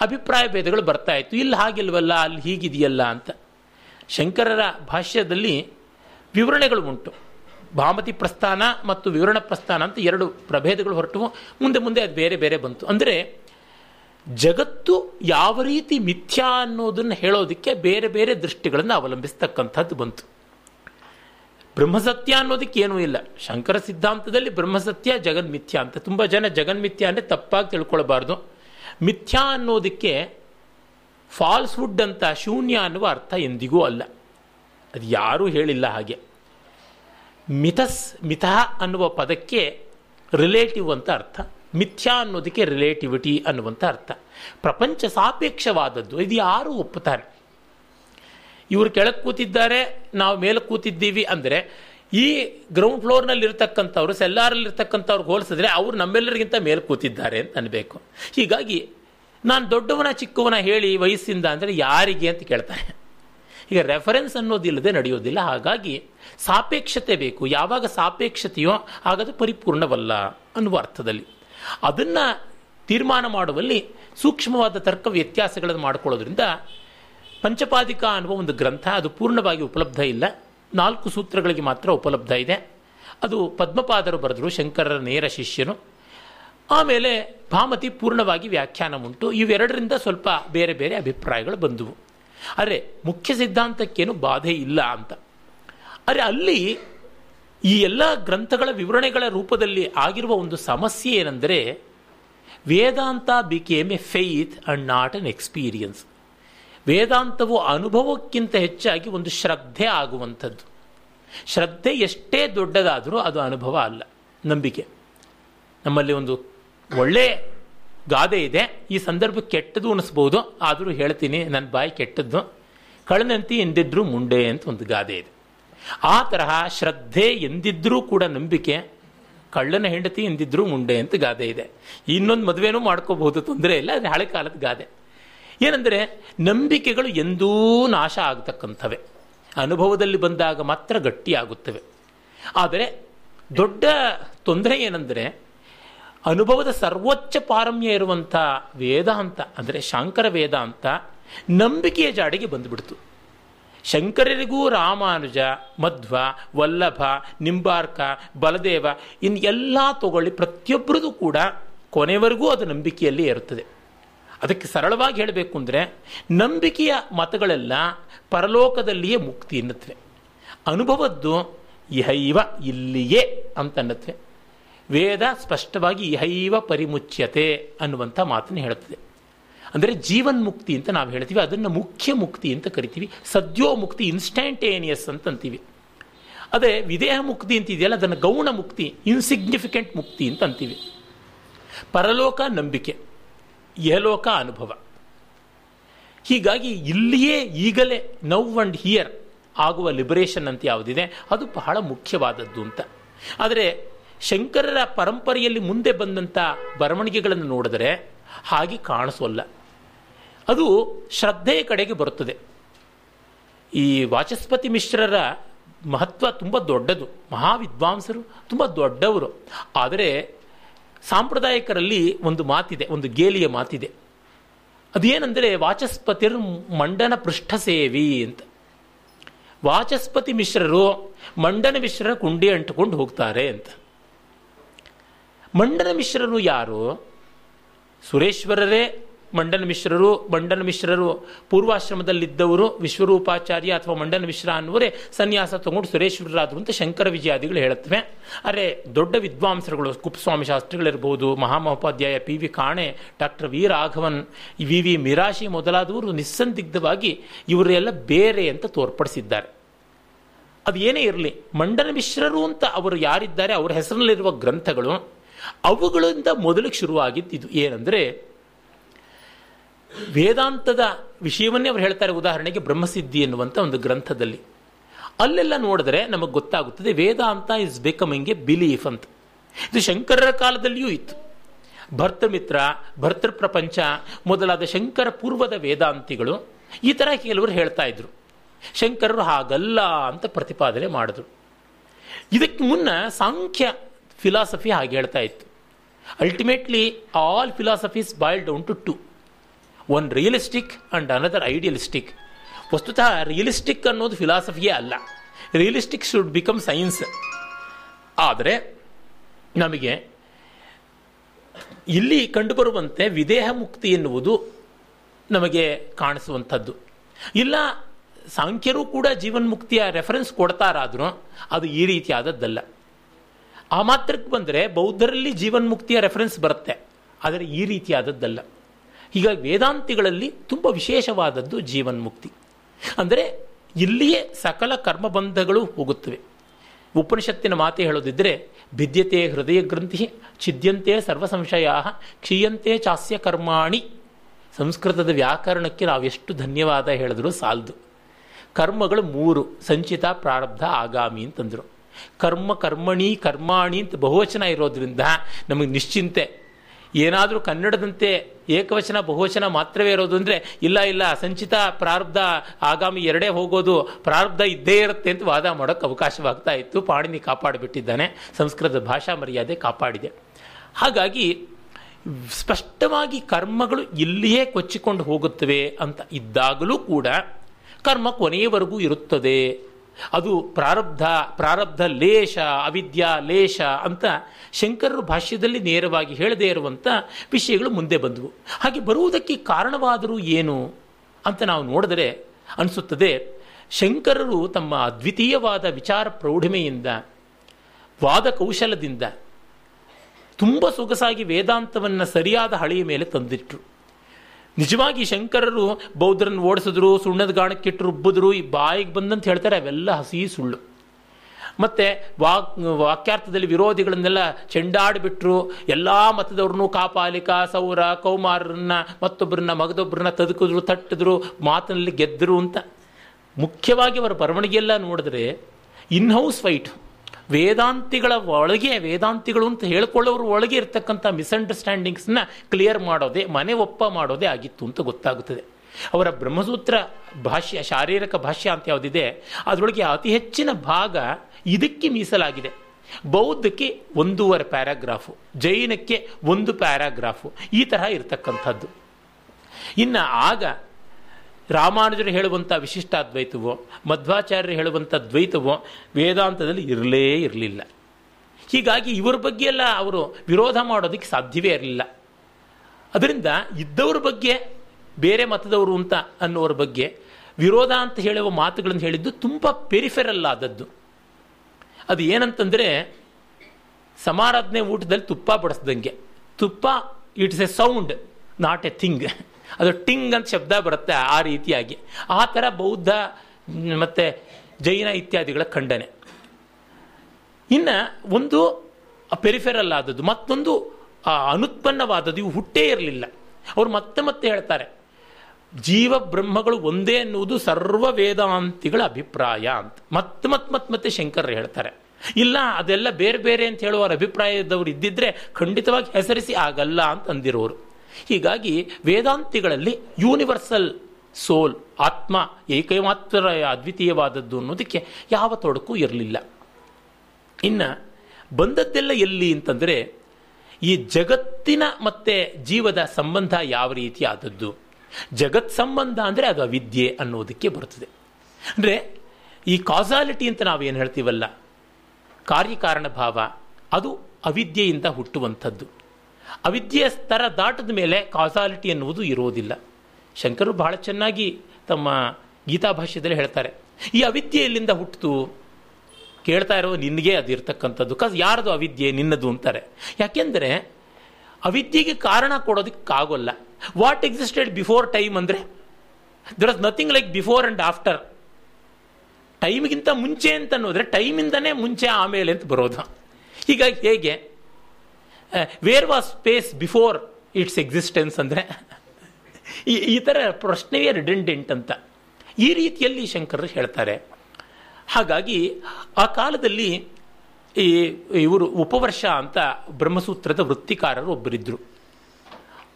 ಅಭಿಪ್ರಾಯ ಭೇದಗಳು ಬರ್ತಾ ಇತ್ತು. ಇಲ್ಲಿ ಹಾಗಿಲ್ವಲ್ಲ, ಅಲ್ಲಿ ಹೀಗಿದೆಯಲ್ಲ ಅಂತ. ಶಂಕರರ ಭಾಷ್ಯದಲ್ಲಿ ವಿವರಣೆಗಳು ಉಂಟು. ಭಾಮತಿ ಪ್ರಸ್ಥಾನ ಮತ್ತು ವಿವರಣ ಪ್ರಸ್ಥಾನ ಅಂತ ಎರಡು ಪ್ರಭೇದಗಳು ಹೊರಟವು. ಮುಂದೆ ಮುಂದೆ ಅದು ಬೇರೆ ಬೇರೆ ಬಂತು. ಅಂದರೆ ಜಗತ್ತು ಯಾವ ರೀತಿ ಮಿಥ್ಯಾ ಅನ್ನೋದನ್ನು ಹೇಳೋದಕ್ಕೆ ಬೇರೆ ಬೇರೆ ದೃಷ್ಟಿಗಳನ್ನು ಅವಲಂಬಿಸ್ತಕ್ಕಂಥದ್ದು ಬಂತು. ಬ್ರಹ್ಮಸತ್ಯ ಅನ್ನೋದಕ್ಕೆ ಏನೂ ಇಲ್ಲ. ಶಂಕರ ಸಿದ್ಧಾಂತದಲ್ಲಿ ಬ್ರಹ್ಮಸತ್ಯ ಜಗನ್ಮಿಥ್ಯ ಅಂತ ತುಂಬ ಜನ ಜಗನ್ಮಿಥ್ಯ ಅಂದರೆ ತಪ್ಪಾಗಿ ತಿಳ್ಕೊಳ್ಬಾರ್ದು. ಮಿಥ್ಯಾ ಅನ್ನೋದಕ್ಕೆ ಫಾಲ್ಸ್ವುಡ್ ಅಂತ ಶೂನ್ಯ ಅನ್ನುವ ಅರ್ಥ ಎಂದಿಗೂ ಅಲ್ಲ. ಅದು ಯಾರೂ ಹೇಳಿಲ್ಲ ಹಾಗೆ. ಮಿಥಸ್, ಮಿಥಃ ಅನ್ನುವ ಪದಕ್ಕೆ ರಿಲೇಟಿವ್ ಅಂತ ಅರ್ಥ. ಮಿಥ್ಯಾ ಅನ್ನೋದಕ್ಕೆ ರಿಲೇಟಿವಿಟಿ ಅನ್ನುವಂಥ ಅರ್ಥ. ಪ್ರಪಂಚ ಸಾಪೇಕ್ಷವಾದದ್ದು, ಇದು ಯಾರು ಒಪ್ಪುತ್ತಾರೆ. ಇವರು ಕೆಳಗೆ ಕೂತಿದ್ದಾರೆ, ನಾವು ಮೇಲೆ ಕೂತಿದ್ದೀವಿ ಅಂದರೆ, ಈ ಗ್ರೌಂಡ್ ಫ್ಲೋರ್ನಲ್ಲಿ ಇರ್ತಕ್ಕಂಥವ್ರು ಸೆಲ್ಲಾರಲ್ಲಿ ಇರ್ತಕ್ಕಂಥವ್ರು ಹೋಲಿಸಿದ್ರೆ ಅವರು ನಮ್ಮೆಲ್ಲರಿಗಿಂತ ಮೇಲೆ ಕೂತಿದ್ದಾರೆ ಅಂತ ಅನ್ಬೇಕು. ಹೀಗಾಗಿ ನಾನು ದೊಡ್ಡವನ ಚಿಕ್ಕವನ ಹೇಳಿ ವಯಸ್ಸಿಂದ ಅಂದರೆ ಯಾರಿಗೆ ಅಂತ ಕೇಳ್ತಾರೆ. ಈಗ ರೆಫರೆನ್ಸ್ ಅನ್ನೋದಿಲ್ಲದೆ ನಡೆಯೋದಿಲ್ಲ. ಹಾಗಾಗಿ ಸಾಪೇಕ್ಷತೆ ಬೇಕು. ಯಾವಾಗ ಸಾಪೇಕ್ಷತೆಯೋ ಆಗದು ಪರಿಪೂರ್ಣವಲ್ಲ ಅನ್ನುವ ಅರ್ಥದಲ್ಲಿ. ಅದನ್ನು ತೀರ್ಮಾನ ಮಾಡುವಲ್ಲಿ ಸೂಕ್ಷ್ಮವಾದ ತರ್ಕ ವ್ಯತ್ಯಾಸಗಳನ್ನು ಮಾಡಿಕೊಳ್ಳೋದ್ರಿಂದ ಪಂಚಪಾದಿಕ ಅನ್ನುವ ಒಂದು ಗ್ರಂಥ ಅದು ಪೂರ್ಣವಾಗಿ ಉಪಲಬ್ಧ ಇಲ್ಲ. ನಾಲ್ಕು ಸೂತ್ರಗಳಿಗೆ ಮಾತ್ರ ಉಪಲಬ್ಧ ಇದೆ. ಅದು ಪದ್ಮಪಾದರು ಬರೆದರು, ಶಂಕರರ ನೇರ ಶಿಷ್ಯನು. ಆಮೇಲೆ ಭಾಮತಿ ಪೂರ್ಣವಾಗಿ ವ್ಯಾಖ್ಯಾನ ಉಂಟು. ಇವೆರಡರಿಂದ ಸ್ವಲ್ಪ ಬೇರೆ ಬೇರೆ ಅಭಿಪ್ರಾಯಗಳು ಬಂದವು. ಅರೆ, ಮುಖ್ಯ ಸಿದ್ಧಾಂತಕ್ಕೇನು ಬಾಧೆ ಇಲ್ಲ ಅಂತ. ಅರೆ, ಅಲ್ಲಿ ಈ ಎಲ್ಲ ಗ್ರಂಥಗಳ ವಿವರಣೆಗಳ ರೂಪದಲ್ಲಿ ಆಗಿರುವ ಒಂದು ಸಮಸ್ಯೆ ಏನೆಂದರೆ, Vedanta became a faith and not an experience ವೇದಾಂತವು ಅನುಭವಕ್ಕಿಂತ ಹೆಚ್ಚಾಗಿ ಒಂದು ಶ್ರದ್ಧೆ ಆಗುವಂಥದ್ದು. ಶ್ರದ್ಧೆ ಎಷ್ಟೇ ದೊಡ್ಡದಾದರೂ ಅದು ಅನುಭವ ಅಲ್ಲ, ನಂಬಿಕೆ. ನಮ್ಮಲ್ಲಿ ಒಂದು ಒಳ್ಳೆ ಗಾದೆ ಇದೆ, ಈ ಸಂದರ್ಭ ಕೆಟ್ಟದ್ದು ಅನಿಸ್ಬೋದು, ಆದರೂ ಹೇಳ್ತೀನಿ, ನನ್ನ ಬಾಯಿ ಕೆಟ್ಟದ್ದು. ಕಳನಂತಿ ಎಂದಿದ್ರೂ ಮುಂಡೆ ಅಂತ ಒಂದು ಗಾದೆ ಇದೆ. ಆ ತರಹ ಶ್ರದ್ಧೆ ಎಂದಿದ್ರೂ ಕೂಡ ನಂಬಿಕೆ, ಕಳ್ಳನ ಹೆಂಡತಿ ಎಂದಿದ್ರೂ ಮುಂಡೆ ಅಂತ ಗಾದೆ ಇದೆ. ಇನ್ನೊಂದು ಮದುವೆನೂ ಮಾಡ್ಕೋಬಹುದು, ತೊಂದರೆ ಇಲ್ಲ, ಅದು ಹಳೆ ಕಾಲದ ಗಾದೆ. ಏನಂದರೆ ನಂಬಿಕೆಗಳು ಎಂದೂ ನಾಶ ಆಗ್ತಕ್ಕಂಥವೆ. ಅನುಭವದಲ್ಲಿ ಬಂದಾಗ ಮಾತ್ರ ಗಟ್ಟಿಯಾಗುತ್ತವೆ ಆದರೆ ದೊಡ್ಡ ತೊಂದರೆ ಏನೆಂದರೆ ಅನುಭವದ ಸರ್ವೋಚ್ಚ ಪಾರಮ್ಯ ಇರುವಂಥ ವೇದಾಂತ, ಅಂದರೆ ಶಾಂಕರ ವೇದಾಂತ ನಂಬಿಕೆಯ ಜಾಡಿಗೆ ಬಂದುಬಿಡ್ತು. ಶಂಕರರಿಗೂ ರಾಮಾನುಜ, ಮಧ್ವ, ವಲ್ಲಭ, ನಿಂಬಾರ್ಕ, ಬಲದೇವ ಇನ್ನು ಎಲ್ಲ ತಗೊಳ್ಳಿ ಪ್ರತಿಯೊಬ್ಬರದು ಕೂಡ ಕೊನೆವರೆಗೂ ಅದು ನಂಬಿಕೆಯಲ್ಲಿ ಇರುತ್ತದೆ. ಅದಕ್ಕೆ ಸರಳವಾಗಿ ಹೇಳಬೇಕು ಅಂದರೆ ನಂಬಿಕೆಯ ಮತಗಳೆಲ್ಲ ಪರಲೋಕದಲ್ಲಿಯೇ ಮುಕ್ತಿ ಎನ್ನುತ್ತವೆ. ಅನುಭವದ್ದು ಇಹೈವ ಇಲ್ಲಿಯೇ ಅಂತ ಅನ್ನತ್ವೆ ವೇದ ಸ್ಪಷ್ಟವಾಗಿ ಇಹೈವ ಪರಿಮುಚ್ಯತೆ ಅನ್ನುವಂಥ ಮಾತನ್ನು ಹೇಳುತ್ತದೆ. ಅಂದರೆ ಜೀವನ್ ಮುಕ್ತಿ ಅಂತ ನಾವು ಹೇಳ್ತೀವಿ, ಅದನ್ನು ಮುಖ್ಯ ಮುಕ್ತಿ ಅಂತ ಕರಿತೀವಿ, ಸದ್ಯೋ ಮುಕ್ತಿ ಇನ್ಸ್ಟ್ಯಾಂಟೇನಿಯಸ್ ಅಂತ ಅಂತೀವಿ. ಅದೇ ವಿದೇಹ ಮುಕ್ತಿ ಅಂತಿದೆಯಲ್ಲ ಅದನ್ನು ಗೌಣ ಮುಕ್ತಿ ಇನ್ಸಿಗ್ನಿಫಿಕೆಂಟ್ ಮುಕ್ತಿ ಅಂತ ಅಂತೀವಿ. ಪರಲೋಕ ನಂಬಿಕೆ. ಯಲೋಕ ಅನುಭವ. ಹೀಗಾಗಿ ಇಲ್ಲಿಯೇ ಈಗಲೇ ನೌ ಅಂಡ್ ಹಿಯರ್ ಆಗುವ ಲಿಬರೇಷನ್ ಅಂತ ಯಾವುದಿದೆ, ಅದು ಬಹಳ ಮುಖ್ಯವಾದದ್ದು ಅಂತ. ಆದರೆ ಶಂಕರರ ಪರಂಪರೆಯಲ್ಲಿ ಮುಂದೆ ಬಂದಂಥ ಬರವಣಿಗೆಗಳನ್ನು ನೋಡಿದರೆ ಹಾಗೆ ಕಾಣಿಸೋಲ್ಲ ಅದು ಶ್ರದ್ಧೆಯ ಕಡೆಗೆ ಬರುತ್ತದೆ. ಈ ವಾಚಸ್ಪತಿ ಮಿಶ್ರರ ಮಹತ್ವ ತುಂಬ ದೊಡ್ಡದು. ಮಹಾವಿದ್ವಾಂಸರು ತುಂಬ ದೊಡ್ಡವರು. ಆದರೆ ಸಾಂಪ್ರದಾಯಿಕರಲ್ಲಿ ಒಂದು ಮಾತಿದೆ, ಒಂದು ಗೇಲಿಯ ಮಾತಿದೆ. ಅದೇನೆಂದರೆ ವಾಚಸ್ಪತಿರ್ ಮಂಡನ ಪೃಷ್ಠ ಸೇವಿ ಅಂತ. ವಾಚಸ್ಪತಿ ಮಿಶ್ರರು ಮಂಡನ ಮಿಶ್ರರ ಕುಂಡಿ ಅಂಟುಕೊಂಡು ಹೋಗ್ತಾರೆ ಅಂತ. ಮಂಡನ ಮಿಶ್ರರು ಯಾರು? ಸುರೇಶ್ವರರೇ ಮಂಡನ ಮಿಶ್ರರು ಮಂಡನ ಮಿಶ್ರರು, ಪೂರ್ವಾಶ್ರಮದಲ್ಲಿದ್ದವರು, ವಿಶ್ವರೂಪಾಚಾರ್ಯ ಅಥವಾ ಮಂಡನ ಮಿಶ್ರ ಅನ್ನುವರೇ ಸನ್ಯಾಸ ತಗೊಂಡು ಸುರೇಶ್ವರರಾದರು ಅಂತ ಶಂಕರ ವಿಜಯಾದಿಗಳು ಹೇಳುತ್ತವೆ. ಅರೆ, ದೊಡ್ಡ ವಿದ್ವಾಂಸರುಗಳು Kuppaswamy ಶಾಸ್ತ್ರಿಗಳಿರ್ಬೋದು, Mahamahopadhyaya P V Kane, doctor V Raghavan, V V Mirashi ಮೊದಲಾದವರು ನಿಸ್ಸಂದಿಗ್ಧವಾಗಿ ಇವರೆಲ್ಲ ಬೇರೆ ಅಂತ ತೋರ್ಪಡಿಸಿದ್ದಾರೆ. ಅದು ಏನೇ ಇರಲಿ, ಮಂಡನ ಮಿಶ್ರರು ಅಂತ ಅವರು ಯಾರಿದ್ದಾರೆ, ಅವರ ಹೆಸರಿನಲ್ಲಿರುವ ಗ್ರಂಥಗಳು, ಅವುಗಳಿಂದ ಮೊದಲಿಗೆ ಶುರುವಾಗಿದ್ದು ಇದು ಏನಂದರೆ ವೇದಾಂತದ ವಿಷಯವನ್ನೇ ಅವರು ಹೇಳ್ತಾರೆ. ಉದಾಹರಣೆಗೆ ಬ್ರಹ್ಮಸಿದ್ಧಿ ಎನ್ನುವಂಥ ಒಂದು ಗ್ರಂಥದಲ್ಲಿ. ಅಲ್ಲೆಲ್ಲ ನೋಡಿದ್ರೆ ನಮಗೆ ಗೊತ್ತಾಗುತ್ತದೆ, Vedanta is becoming a belief ಅಂತ. ಇದು ಶಂಕರರ ಕಾಲದಲ್ಲಿಯೂ ಇತ್ತು. ಭರ್ತೃಮಿತ್ರ ಭರ್ತೃ ಪ್ರಪಂಚ ಮೊದಲಾದ ಶಂಕರ ಪೂರ್ವದ ವೇದಾಂತಿಗಳು ಈ ಥರ ಕೆಲವರು ಹೇಳ್ತಾ ಇದ್ರು. ಶಂಕರರು ಹಾಗಲ್ಲ ಅಂತ ಪ್ರತಿಪಾದನೆ ಮಾಡಿದ್ರು. ಇದಕ್ಕೆ ಮುನ್ನ ಸಾಂಖ್ಯ ಫಿಲಾಸಫಿ ಹಾಗೆ ಹೇಳ್ತಾ ಇತ್ತು. Ultimately all philosophies boil down to two one realistic and another idealistic ವಸ್ತುತಃ ರಿಯಲಿಸ್ಟಿಕ್ ಅನ್ನೋದು ಫಿಲಾಸಫಿಯೇ ಅಲ್ಲ. ರಿಯಲಿಸ್ಟಿಕ್ ಶುಡ್ ಬಿಕಮ್ ಸೈನ್ಸ್ ಆದರೆ ನಮಗೆ ಇಲ್ಲಿ ಕಂಡುಬರುವಂತೆ ವಿದೇಹ ಮುಕ್ತಿ ಎನ್ನುವುದು ನಮಗೆ ಕಾಣಿಸುವಂಥದ್ದು. ಇಲ್ಲ, ಸಾಂಖ್ಯರು ಕೂಡ ಜೀವನ್ಮುಕ್ತಿಯ ರೆಫರೆನ್ಸ್ ಕೊಡ್ತಾರಾದ್ರೂ ಅದು ಈ ರೀತಿಯಾದದ್ದಲ್ಲ. ಆ ಮಾತ್ರಕ್ಕೆ ಬಂದರೆ ಬೌದ್ಧರಲ್ಲಿ ಜೀವನ್ಮುಕ್ತಿಯ ರೆಫರೆನ್ಸ್ ಬರುತ್ತೆ. ಆದರೆ ಈ ರೀತಿಯಾದದ್ದಲ್ಲ. ಹೀಗಾಗಿ ವೇದಾಂತಿಗಳಲ್ಲಿ ತುಂಬ ವಿಶೇಷವಾದದ್ದು ಜೀವನ್ಮುಕ್ತಿ. ಅಂದರೆ ಇಲ್ಲಿಯೇ ಸಕಲ ಕರ್ಮಬಂಧಗಳು ಹೋಗುತ್ತವೆ. ಉಪನಿಷತ್ತಿನ ಮಾತೆ ಹೇಳೋದಿದ್ರೆ, ಭಿದ್ಯತೆ ಹೃದಯ ಗ್ರಂಥಿ ಛಿದ್ಯಂತೆ ಸರ್ವ ಸಂಶಯ ಕ್ಷೀಯಂತೆ ಚಾಸ್ಯ ಕರ್ಮಾಣಿ. ಸಂಸ್ಕೃತದ ವ್ಯಾಕರಣಕ್ಕೆ ನಾವೆಷ್ಟು ಧನ್ಯವಾದ ಹೇಳಿದ್ರು ಸಾಲದು. ಕರ್ಮಗಳು ಮೂರು, ಸಂಚಿತ, ಪ್ರಾರಬ್ಧ, ಆಗಾಮಿ ಅಂತಂದರು. ಕರ್ಮ ಕರ್ಮಣಿ ಕರ್ಮಾಣಿ ಅಂತ ಬಹುವಚನ ಇರೋದ್ರಿಂದ ನಮಗೆ ನಿಶ್ಚಿಂತೆ ಏನಾದರೂ ಕನ್ನಡದಂತೆ ಏಕವಚನ, ಬಹುವಚನ ಮಾತ್ರವೇ ಇರೋದು ಅಂದರೆ, ಇಲ್ಲ ಇಲ್ಲ, ಸಂಚಿತ ಪ್ರಾರಬ್ಧ ಆಗಾಮಿ ಎರಡೇ ಹೋಗೋದು, ಪ್ರಾರಬ್ಧ ಇದ್ದೇ ಇರುತ್ತೆ ಅಂತ ವಾದ ಮಾಡೋಕ್ಕೆ ಅವಕಾಶವಾಗ್ತಾ ಇತ್ತು. ಪಾಣಿನಿ ಕಾಪಾಡಿಬಿಟ್ಟಿದ್ದಾನೆ. ಸಂಸ್ಕೃತ ಭಾಷಾ ಮರ್ಯಾದೆ ಕಾಪಾಡಿದೆ. ಹಾಗಾಗಿ ಸ್ಪಷ್ಟವಾಗಿ ಕರ್ಮಗಳು ಇಲ್ಲಿಯೇ ಕೊಚ್ಚಿಕೊಂಡು ಹೋಗುತ್ತವೆ ಅಂತ ಇದ್ದಾಗಲೂ ಕೂಡ ಕರ್ಮ ಕೊನೆಯವರೆಗೂ ಇರುತ್ತದೆ. ಅದು ಪ್ರಾರಬ್ಧ ಪ್ರಾರಬ್ಧ ಲೇಷ ಅವಿದ್ಯಾ ಲೇಷ ಅಂತ ಶಂಕರರು ಭಾಷ್ಯದಲ್ಲಿ ನೇರವಾಗಿ ಹೇಳದೇ ಇರುವಂಥ ವಿಷಯಗಳು ಮುಂದೆ ಬಂದವು. ಹಾಗೆ ಬರುವುದಕ್ಕೆ ಕಾರಣವಾದರೂ ಏನು ಅಂತ ನಾವು ನೋಡಿದರೆ ಅನಿಸುತ್ತದೆ, ಶಂಕರರು ತಮ್ಮ ಅದ್ವಿತೀಯವಾದ ವಿಚಾರ ಪ್ರೌಢಿಮೆಯಿಂದ, ವಾದ ಕೌಶಲದಿಂದ ತುಂಬ ಸೊಗಸಾಗಿ ವೇದಾಂತವನ್ನು ಸರಿಯಾದ ಹಳೆಯ ಮೇಲೆ ತಂದಿಟ್ರು. ನಿಜವಾಗಿ ಶಂಕರರು ಬೌದ್ಧರನ್ನು ಓಡಿಸಿದ್ರು, ಸುಣ್ಣದ ಗಾಣಕ್ಕಿಟ್ಟು ರುಬ್ಬಿದ್ರು, ಈ ಬಾಯಿಗೆ ಬಂದಂತ ಹೇಳ್ತಾರೆ, ಅವೆಲ್ಲ ಹಸಿ ಸುಳ್ಳು. ಮತ್ತೆ ವಾಕ್, ವಾಕ್ಯಾರ್ಥದಲ್ಲಿ ವಿರೋಧಿಗಳನ್ನೆಲ್ಲ ಚೆಂಡಾಡಿಬಿಟ್ರು, ಎಲ್ಲ ಮತದವ್ರನ್ನು ಕಾಪಾಲಿಕ, ಸೌರ, ಕೌಮಾರರನ್ನ, ಮತ್ತೊಬ್ಬರನ್ನ ಮಗದೊಬ್ಬರನ್ನ ತದುಕಿದ್ರು, ತಟ್ಟಿದ್ರು, ಮಾತಿನಲ್ಲಿ ಗೆದ್ದರು ಅಂತ. ಮುಖ್ಯವಾಗಿ ಅವರ ಬರವಣಿಗೆಯೆಲ್ಲ ನೋಡಿದ್ರೆ ಇನ್ಹೌಸ್ ಫೈಟ್ ವೇದಾಂತಿಗಳ ಒಳಗೆ, ವೇದಾಂತಿಗಳು ಅಂತ ಹೇಳ್ಕೊಳ್ಳೋರು ಒಳಗೆ ಇರ್ತಕ್ಕಂಥ ಮಿಸ್ಅಂಡರ್ಸ್ಟ್ಯಾಂಡಿಂಗ್ಸ್ನ ಕ್ಲಿಯರ್ ಮಾಡೋದೇ, ಮನೆ ಒಪ್ಪ ಮಾಡೋದೇ ಆಗಿತ್ತು ಅಂತ ಗೊತ್ತಾಗುತ್ತದೆ. ಅವರ ಬ್ರಹ್ಮಸೂತ್ರ ಭಾಷ್ಯ, ಶಾರೀರಿಕ ಭಾಷ್ಯ ಅಂತ ಯಾವುದಿದೆ, ಅದರೊಳಗೆ ಅತಿ ಹೆಚ್ಚಿನ ಭಾಗ ಇದಕ್ಕೆ ಮೀಸಲಾಗಿದೆ. ಬೌದ್ಧಕ್ಕೆ ಒಂದೂವರೆ ಪ್ಯಾರಾಗ್ರಾಫು, ಜೈನಕ್ಕೆ ಒಂದು ಪ್ಯಾರಾಗ್ರಾಫು, ಈ ತರಹ ಇರತಕ್ಕಂಥದ್ದು. ಇನ್ನು ಆಗ ರಾಮಾನುಜರು ಹೇಳುವಂಥ ವಿಶಿಷ್ಟಾದ್ವೈತವೋ ಮಧ್ವಾಚಾರ್ಯರು ಹೇಳುವಂಥ ದ್ವೈತವೋ ವೇದಾಂತದಲ್ಲಿ ಇರಲೇ ಇರಲಿಲ್ಲ. ಹೀಗಾಗಿ ಇವರ ಬಗ್ಗೆ ಎಲ್ಲ ಅವರು ವಿರೋಧ ಮಾಡೋದಕ್ಕೆ ಸಾಧ್ಯವೇ ಇರಲಿಲ್ಲ. ಅದರಿಂದ ಇದ್ದವ್ರ ಬಗ್ಗೆ, ಬೇರೆ ಮತದವರು ಅಂತ ಅನ್ನೋರ ಬಗ್ಗೆ ವಿರೋಧ ಅಂತ ಹೇಳುವ ಮಾತುಗಳನ್ನು ಹೇಳಿದ್ದು ತುಂಬ ಪೆರಿಫೆರಲ್ ಆದದ್ದು. ಅದು ಏನಂತಂದರೆ, ಸಮಾರಾಧನೆ ಊಟದಲ್ಲಿ ತುಪ್ಪ ಬಡಿಸ್ದಂಗೆ. ತುಪ್ಪ it's a sound not a thing ಅದು ಟಿಂಗ್ ಅಂತ ಶಬ್ದ ಬರುತ್ತೆ ಆ ರೀತಿಯಾಗಿ. ಆ ಥರ ಬೌದ್ಧ, ಮತ್ತು ಜೈನ ಇತ್ಯಾದಿಗಳ ಖಂಡನೆ. ಇನ್ನು ಒಂದು ಪೆರಿಫೆರಲ್ ಆದದ್ದು, ಮತ್ತೊಂದು ಅನುತ್ಪನ್ನವಾದದ್ದು ಇವು ಹುಟ್ಟೇ ಇರಲಿಲ್ಲ. ಅವರು ಮತ್ತೆ ಮತ್ತೆ ಹೇಳ್ತಾರೆ, ಜೀವ ಬ್ರಹ್ಮಗಳು ಒಂದೇ ಅನ್ನುವುದು ಸರ್ವ ವೇದಾಂತಿಗಳ ಅಭಿಪ್ರಾಯ ಅಂತ. ಮತ್ತೆ ಮತ್ತೆ ಮತ್ತೆ ಮತ್ತೆ ಶಂಕರ್ ಹೇಳ್ತಾರೆ. ಇಲ್ಲ, ಅದೆಲ್ಲ ಬೇರೆ ಬೇರೆ ಅಂತ ಹೇಳುವವರ ಅಭಿಪ್ರಾಯದವರು ಇದ್ದಿದ್ರೆ ಖಂಡಿತವಾಗಿ ಹೆಸರಿಸಿ ಆಗಲ್ಲ ಅಂತ ಅಂದಿರೋರು. ಹೀಗಾಗಿ ವೇದಾಂತಿಗಳಲ್ಲಿ ಯೂನಿವರ್ಸಲ್ ಸೋಲ್ ಆತ್ಮ ಏಕಮಾತ್ರ ಅದ್ವಿತೀಯವಾದದ್ದು ಅನ್ನೋದಕ್ಕೆ ಯಾವ ತೊಡಕು ಇರಲಿಲ್ಲ. ಇನ್ನು ಬಂದದ್ದೆಲ್ಲ ಎಲ್ಲಿ ಅಂತಂದರೆ ಈ ಜಗತ್ತಿನ ಮತ್ತೆ ಜೀವದ ಸಂಬಂಧ ಯಾವ ರೀತಿ ಆದದ್ದು. ಜಗತ್ ಸಂಬಂಧ ಅಂದರೆ ಅದು ಅವಿದ್ಯೆ ಅನ್ನೋದಕ್ಕೆ ಬರುತ್ತದೆ. ಅಂದರೆ ಈ ಕಾಸಾಲಿಟಿ ಅಂತ ನಾವೇನು ಹೇಳ್ತೀವಲ್ಲ? ಕಾರ್ಯಕಾರಣ ಭಾವ, ಅದು ಅವಿದ್ಯೆಯಿಂದ ಹುಟ್ಟುವಂಥದ್ದು. ಅವಿದ್ಯೆಯ ಸ್ತರ ದಾಟದ ಮೇಲೆ ಕಾಸಾಲಿಟಿ ಅನ್ನುವುದು ಇರೋದಿಲ್ಲ ಶಂಕರು ಬಹಳ ಚೆನ್ನಾಗಿ ತಮ್ಮ ಗೀತಾ ಭಾಷ್ಯದಲ್ಲಿ ಹೇಳ್ತಾರೆ, ಈ ಅವಿದ್ಯೆ ಎಲ್ಲಿಂದ ಹುಟ್ಟಿತು? ಕೇಳ್ತಾ ಇರೋ ನಿನಗೆ ಅದು ಇರ್ತಕ್ಕಂಥದ್ದು ಕಾಸ್ ಯಾರದು ಅವಿದ್ಯೆ? ನಿನ್ನದು ಅಂತಾರೆ. ಯಾಕೆಂದರೆ, ಅವಿದ್ಯೆಗೆ ಕಾರಣ ಕೊಡೋದಕ್ಕಾಗೋಲ್ಲ. ವಾಟ್ ಎಕ್ಸಿಸ್ಟೆಡ್ ಬಿಫೋರ್ ಟೈಮ್ ಅಂದರೆ there was nothing like before and after ಟೈಮ್ಗಿಂತ ಮುಂಚೆ ಅಂತ ಅನ್ನೋದ್ರೆ ಟೈಮಿಂದನೇ ಮುಂಚೆ, ಆಮೇಲೆ ಅಂತ ಬರೋದು. ಹೀಗಾಗಿ ಹೇಗೆ where was space before its existence ಅಂದರೆ? ಈ ಈ ಥರ ಪ್ರಶ್ನೆಯೇ ರಿಡೆಂಡೆಂಟ್ ಅಂತ. ಈ ರೀತಿಯಲ್ಲಿ ಶಂಕರರು ಹೇಳ್ತಾರೆ. ಹಾಗಾಗಿ, ಆ ಕಾಲದಲ್ಲಿ ಈ, ಇವರು ಉಪವರ್ಷ ಅಂತ ಬ್ರಹ್ಮಸೂತ್ರದ ವೃತ್ತಿಕಾರರು ಒಬ್ಬರಿದ್ದರು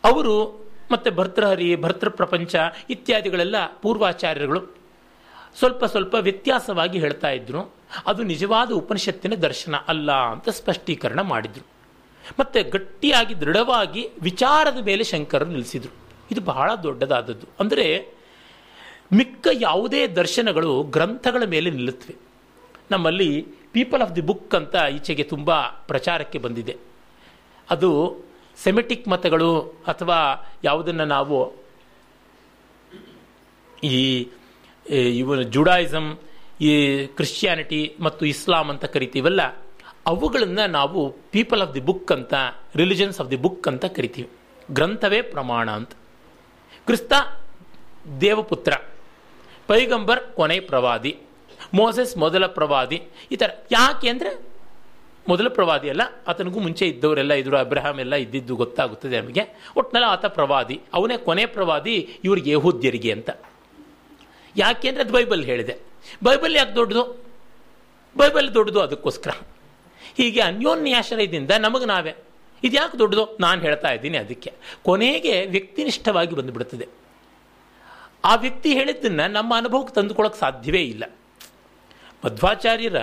ಅವರು ಮತ್ತು ಭರ್ತೃಹರಿ, ಭರ್ತೃ ಪ್ರಪಂಚ ಇತ್ಯಾದಿಗಳೆಲ್ಲ ಪೂರ್ವಾಚಾರ್ಯರುಗಳು. ಸ್ವಲ್ಪ ಸ್ವಲ್ಪ ವ್ಯತ್ಯಾಸವಾಗಿ ಹೇಳ್ತಾ ಇದ್ರು. ಅದು ನಿಜವಾದ ಉಪನಿಷತ್ತಿನ ದರ್ಶನ ಅಲ್ಲ ಅಂತ ಸ್ಪಷ್ಟೀಕರಣ ಮಾಡಿದ್ರು. ಮತ್ತೆ ಗಟ್ಟಿಯಾಗಿ, ದೃಢವಾಗಿ ವಿಚಾರದ ಮೇಲೆ ಶಂಕರರು ನಿಲ್ಲಿಸಿದ್ರು. ಇದು ಬಹಳ ದೊಡ್ಡದಾದದ್ದು. ಅಂದರೆ ಮಿಕ್ಕ ಯಾವುದೇ ದರ್ಶನಗಳು ಗ್ರಂಥಗಳ ಮೇಲೆ ನಿಲ್ಲುತ್ತವೆ. ನಮ್ಮಲ್ಲಿ ಪೀಪಲ್ ಆಫ್ ದಿ ಬುಕ್ ಅಂತ ಈಚೆಗೆ ತುಂಬ ಪ್ರಚಾರಕ್ಕೆ ಬಂದಿದೆ. ಅದು ಸೆಮೆಟಿಕ್ ಮತಗಳು ಅಥವಾ ಯಾವುದನ್ನು ನಾವು ಈ ಇವನು ಜುಡಾಯಿಸಮ್ ಈ ಕ್ರಿಶ್ಚಿಯಾನಿಟಿ ಮತ್ತು ಇಸ್ಲಾಂ ಅಂತ ಕರಿತೀವಲ್ಲ ಅವುಗಳನ್ನು ನಾವು ಪೀಪಲ್ ಆಫ್ ದಿ ಬುಕ್ ಅಂತ ರಿಲಿಜನ್ಸ್ ಆಫ್ ದಿ ಬುಕ್ ಅಂತ ಕರಿತೀವಿ. ಗ್ರಂಥವೇ ಪ್ರಮಾಣ ಅಂತ. ಕ್ರಿಸ್ತ ದೇವಪುತ್ರ. ಪೈಗಂಬರ್ ಕೊನೆ ಪ್ರವಾದಿ. ಮೋಸೆಸ್ ಮೊದಲ ಪ್ರವಾದಿ. ಈ ಥರ ಯಾಕೆ ಅಂದರೆ ಮೊದಲ ಪ್ರವಾದಿ ಅಲ್ಲ, ಆತನಿಗೂ ಮುಂಚೆ ಇದ್ದವರೆಲ್ಲ ಇದ್ರು ಅಬ್ರಹಾಮ್ ಎಲ್ಲ ಇದ್ದಿದ್ದು ಗೊತ್ತಾಗುತ್ತದೆ ನಮಗೆ. ಒಟ್ಟಿನಲ್ಲಿ ಆತ ಪ್ರವಾದಿ. ಅವನೇ ಕೊನೆ ಪ್ರವಾದಿ ಇವ್ರಿಗೆ ಯಹೂದ್ಯರಿಗೆ ಅಂತ. ಯಾಕೆ ಅಂದರೆ ಅದು ಬೈಬಲ್ ಹೇಳಿದೆ. ಬೈಬಲ್ ಯಾಕೆ ದೊಡ್ಡದು? ಬೈಬಲ್ ದೊಡ್ಡದು ಅದಕ್ಕೋಸ್ಕರ. ಹೀಗೆ ಅನ್ಯೋನ್ಯಾಶ್ರಯದಿಂದ ನಮಗೆ ನಾವೇ. ಇದ್ಯಾಕೆ ದೊಡ್ಡದು? ನಾನು ಹೇಳ್ತಾ ಇದ್ದೀನಿ ಅದಕ್ಕೆ. ಕೊನೆಗೆ ವ್ಯಕ್ತಿನಿಷ್ಠವಾಗಿ ಬಂದುಬಿಡುತ್ತದೆ ಆ ವ್ಯಕ್ತಿ ಹೇಳಿದ್ದನ್ನು ನಮ್ಮ ಅನುಭವಕ್ಕೆ ತಂದುಕೊಳ್ಳೋಕೆ ಸಾಧ್ಯವೇ ಇಲ್ಲ. ಮಧ್ವಾಚಾರ್ಯರ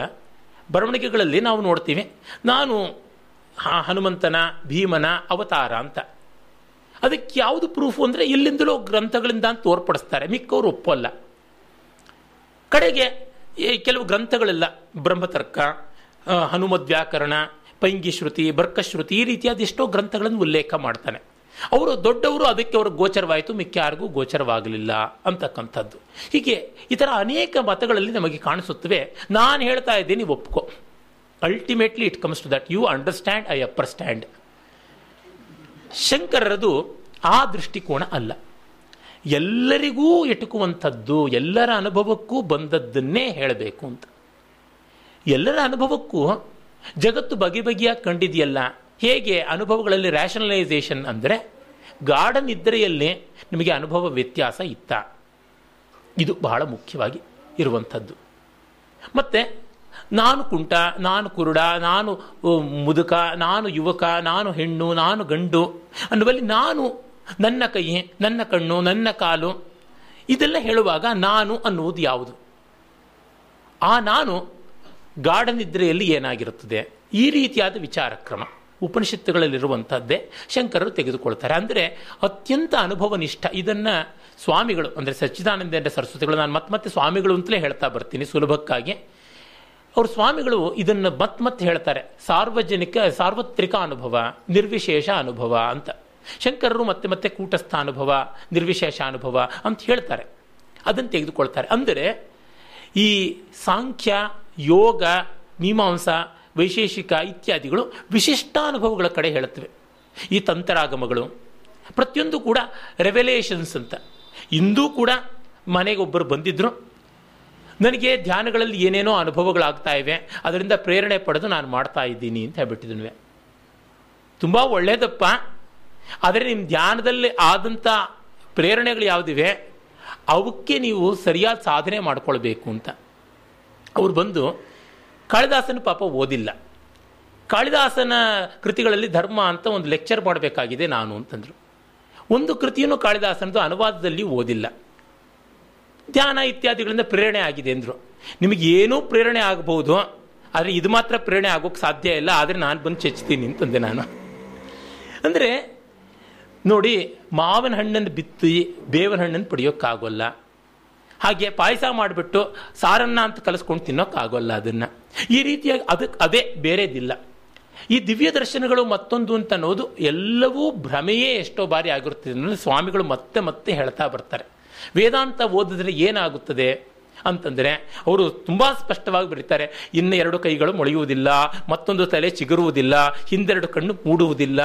ಬರವಣಿಗೆಗಳಲ್ಲಿ ನಾವು ನೋಡ್ತೀವಿ, ನಾನು ಹನುಮಂತನ, ಭೀಮನ ಅವತಾರ ಅಂತ. ಅದಕ್ಕೆ ಯಾವುದು ಪ್ರೂಫು ಅಂದರೆ ಇಲ್ಲಿಂದಲೋ ಗ್ರಂಥಗಳಿಂದ ಅಂತ ತೋರ್ಪಡಿಸ್ತಾರೆ. ಮಿಕ್ಕವರು ಒಪ್ಪಲ್ಲ. ಕಡೆಗೆ ಕೆಲವು ಗ್ರಂಥಗಳೆಲ್ಲ. ಬ್ರಹ್ಮತರ್ಕ ಹನುಮದ್ವ್ಯಾಕರಣ ಪೈಂಗಿಶ್ರುತಿ ಬರ್ಕಶ್ರುತಿ ಈ ರೀತಿಯಾದ ಎಷ್ಟೋ ಗ್ರಂಥಗಳನ್ನು ಉಲ್ಲೇಖ ಮಾಡ್ತಾನೆ. ಅವರು ದೊಡ್ಡವರು, ಅದಕ್ಕೆ ಅವ್ರಿಗೆ ಗೋಚರವಾಯಿತು, ಮಿಕ್ಕ ಯಾರಿಗೂ ಗೋಚರವಾಗಲಿಲ್ಲ ಅಂತಕ್ಕಂಥದ್ದು. ಹೀಗೆ ಈ ಥರ ಅನೇಕ ಮತಗಳಲ್ಲಿ ನಮಗೆ ಕಾಣಿಸುತ್ತವೆ. ನಾನು ಹೇಳ್ತಾ ಇದ್ದೀನಿ, ಒಪ್ಕೋ. Ultimately it comes to that you understand I upperstand ಶಂಕರರದು ಆ ದೃಷ್ಟಿಕೋನ ಅಲ್ಲ. ಎಲ್ಲರಿಗೂ ಎಟುಕುವಂಥದ್ದು ಎಲ್ಲರ ಅನುಭವಕ್ಕೂ ಬಂದದ್ದನ್ನೇ ಹೇಳಬೇಕು ಅಂತ. ಎಲ್ಲರ ಅನುಭವಕ್ಕೂ ಜಗತ್ತು ಬಗೆ ಬಗೆಯಾಗಿ ಕಂಡಿದೆಯಲ್ಲ, ಹೇಗೆ ಅನುಭವಗಳಲ್ಲಿ ರ್ಯಾಷನಲೈಸೇಷನ್ ಅಂದರೆ ಗಾರ್ಡನ್ ಇದ್ದರೆಯಲ್ಲಿ ನಿಮಗೆ ಅನುಭವ ವ್ಯತ್ಯಾಸ ಇತ್ತ. ಇದು ಬಹಳ ಮುಖ್ಯವಾಗಿ ಇರುವಂಥದ್ದು. ಮತ್ತು ನಾನು ಕುಂಟ, ನಾನು ಕುರುಡ, ನಾನು ಮುದುಕ, ನಾನು ಯುವಕ, ನಾನು ಹೆಣ್ಣು, ನಾನು ಗಂಡು ಅನ್ನುವಲ್ಲಿ ನಾನು, ನನ್ನ ಕೈ, ನನ್ನ ಕಣ್ಣು, ನನ್ನ ಕಾಲು, ಇದೆಲ್ಲ ಹೇಳುವಾಗ ನಾನು ಅನ್ನುವುದು ಯಾವುದು? ಆ ನಾನು ಗಾಢ ನಿದ್ರೆಯಲ್ಲಿ ಏನಾಗಿರುತ್ತದೆ? ಈ ರೀತಿಯಾದ ವಿಚಾರ ಕ್ರಮ ಉಪನಿಷತ್ತುಗಳಲ್ಲಿರುವಂಥದ್ದೇ ಶಂಕರರು ತೆಗೆದುಕೊಳ್ತಾರೆ. ಅಂದರೆ ಅತ್ಯಂತ ಅನುಭವನಿಷ್ಠ ಇದನ್ನು ಸ್ವಾಮಿಗಳು, ಅಂದರೆ ಸಚ್ಚಿದಾನಂದ ಸರಸ್ವತಿಗಳು, ನಾನು ಮತ್ತೆ ಮತ್ತೆ ಸ್ವಾಮಿಗಳು ಅಂತಲೇ ಹೇಳ್ತಾ ಬರ್ತೀನಿ ಸುಲಭಕ್ಕಾಗಿ. ಅವರು ಸ್ವಾಮಿಗಳು ಇದನ್ನು ಮತ್ತೆ ಮತ್ತೆ ಹೇಳ್ತಾರೆ. ಸಾರ್ವಜನಿಕ, ಸಾರ್ವತ್ರಿಕ ಅನುಭವ, ನಿರ್ವಿಶೇಷ ಅನುಭವ ಅಂತ. ಶಂಕರರು ಮತ್ತೆ ಮತ್ತೆ ಕೂಟಸ್ಥ ಅನುಭವ, ನಿರ್ವಿಶೇಷ ಅನುಭವ ಅಂತ ಹೇಳ್ತಾರೆ. ಅದನ್ನು ತೆಗೆದುಕೊಳ್ತಾರೆ. ಅಂದರೆ ಈ ಸಾಂಖ್ಯ ಯೋಗ, ಮೀಮಾಂಸ, ವೈಶೇಷಿಕ ಇತ್ಯಾದಿಗಳು ವಿಶಿಷ್ಟಾನುಭವಗಳ ಕಡೆ ಹೇಳುತ್ತವೆ. ಈ ತಂತ್ರಾಗಮಗಳು, ಪ್ರತಿಯೊಂದು ಕೂಡ ರೆವೆಲೇಷನ್ಸ್ ಅಂತ. ಇಂದೂ ಕೂಡ ಮನೆಗೆ ಒಬ್ಬರು ಬಂದಿದ್ರು. ನನಗೆ ಧ್ಯಾನಗಳಲ್ಲಿ ಏನೇನೋ ಅನುಭವಗಳಾಗ್ತಾ ಇವೆ, ಅದರಿಂದ ಪ್ರೇರಣೆ ಪಡೆದು ನಾನು ಮಾಡ್ತಾ ಇದ್ದೀನಿ ಅಂತ ಹೇಳ್ಬಿಟ್ಟಿದ್ನುವೆ ತುಂಬ ಒಳ್ಳೆಯದಪ್ಪ ಆದರೆ ನಿಮ್ಮ ಧ್ಯಾನದಲ್ಲಿ ಆದಂಥ ಪ್ರೇರಣೆಗಳು ಯಾವುದಿವೆ? ಅವಕ್ಕೆ ನೀವು ಸರಿಯಾದ ಸಾಧನೆ ಮಾಡ್ಕೊಳ್ಬೇಕು ಅಂತ. ಅವ್ರು ಬಂದು ಕಾಳಿದಾಸನ ಪಾಪ ಓದಿಲ್ಲ. ಕಾಳಿದಾಸನ ಕೃತಿಗಳಲ್ಲಿ ಧರ್ಮ ಅಂತ ಒಂದು ಲೆಕ್ಚರ್ ಮಾಡಬೇಕಾಗಿದೆ ನಾನು ಅಂತಂದರು. ಒಂದು ಕೃತಿಯನ್ನು ಕಾಳಿದಾಸನದು ಅನುವಾದದಲ್ಲಿ ಓದಿಲ್ಲ. ಧ್ಯಾನ ಇತ್ಯಾದಿಗಳಿಂದ ಪ್ರೇರಣೆ ಆಗಿದೆ ಅಂದರು. ನಿಮಗೆ ಏನೂ ಪ್ರೇರಣೆ ಆಗಬಹುದು, ಆದರೆ ಇದು ಮಾತ್ರ ಪ್ರೇರಣೆ ಆಗೋಕ್ಕೆ ಸಾಧ್ಯ ಇಲ್ಲ, ಆದರೆ ನಾನು ಬಂದು ಚೆಚ್ತೀನಿ ಅಂತಂದೆ ನಾನು. ಅಂದರೆ ನೋಡಿ, ಮಾವಿನ ಹಣ್ಣನ್ನು ಬಿತ್ತಿ ಬೇವಿನ ಹಣ್ಣನ್ನು ಪಡೆಯೋಕ್ಕಾಗೋಲ್ಲ. ಹಾಗೆ ಪಾಯಸ ಮಾಡಿಬಿಟ್ಟು ಸಾರನ್ನ ಅಂತ ಕಲಿಸ್ಕೊಂಡು ತಿನ್ನೋಕ್ಕಾಗೋಲ್ಲ ಅದನ್ನು. ಈ ರೀತಿಯಾಗಿ ಅದಕ್ಕೆ ಅದೇ ಬೇರೆದಿಲ್ಲ. ಈ ದಿವ್ಯ ದರ್ಶನಗಳು ಮತ್ತೊಂದು ಅಂತ ಅನ್ನೋದು ಎಲ್ಲವೂ ಭ್ರಮೆಯೇ ಎಷ್ಟೋ ಬಾರಿ ಆಗಿರುತ್ತದೆ ಅಂದರೆ ಸ್ವಾಮಿಗಳು ಮತ್ತೆ ಮತ್ತೆ ಹೇಳ್ತಾ ಬರ್ತಾರೆ. ವೇದಾಂತ ಓದಿದ್ರೆ ಏನಾಗುತ್ತದೆ ಅಂತಂದರೆ ಅವರು ತುಂಬ ಸ್ಪಷ್ಟವಾಗಿ ಬರೀತಾರೆ. ಇನ್ನು ಎರಡು ಕೈಗಳು ಮೊಳೆಯುವುದಿಲ್ಲ, ಮತ್ತೊಂದು ತಲೆ ಚಿಗುರುವುದಿಲ್ಲ, ಹಿಂದೆರಡು ಕಣ್ಣು ಮೂಡುವುದಿಲ್ಲ.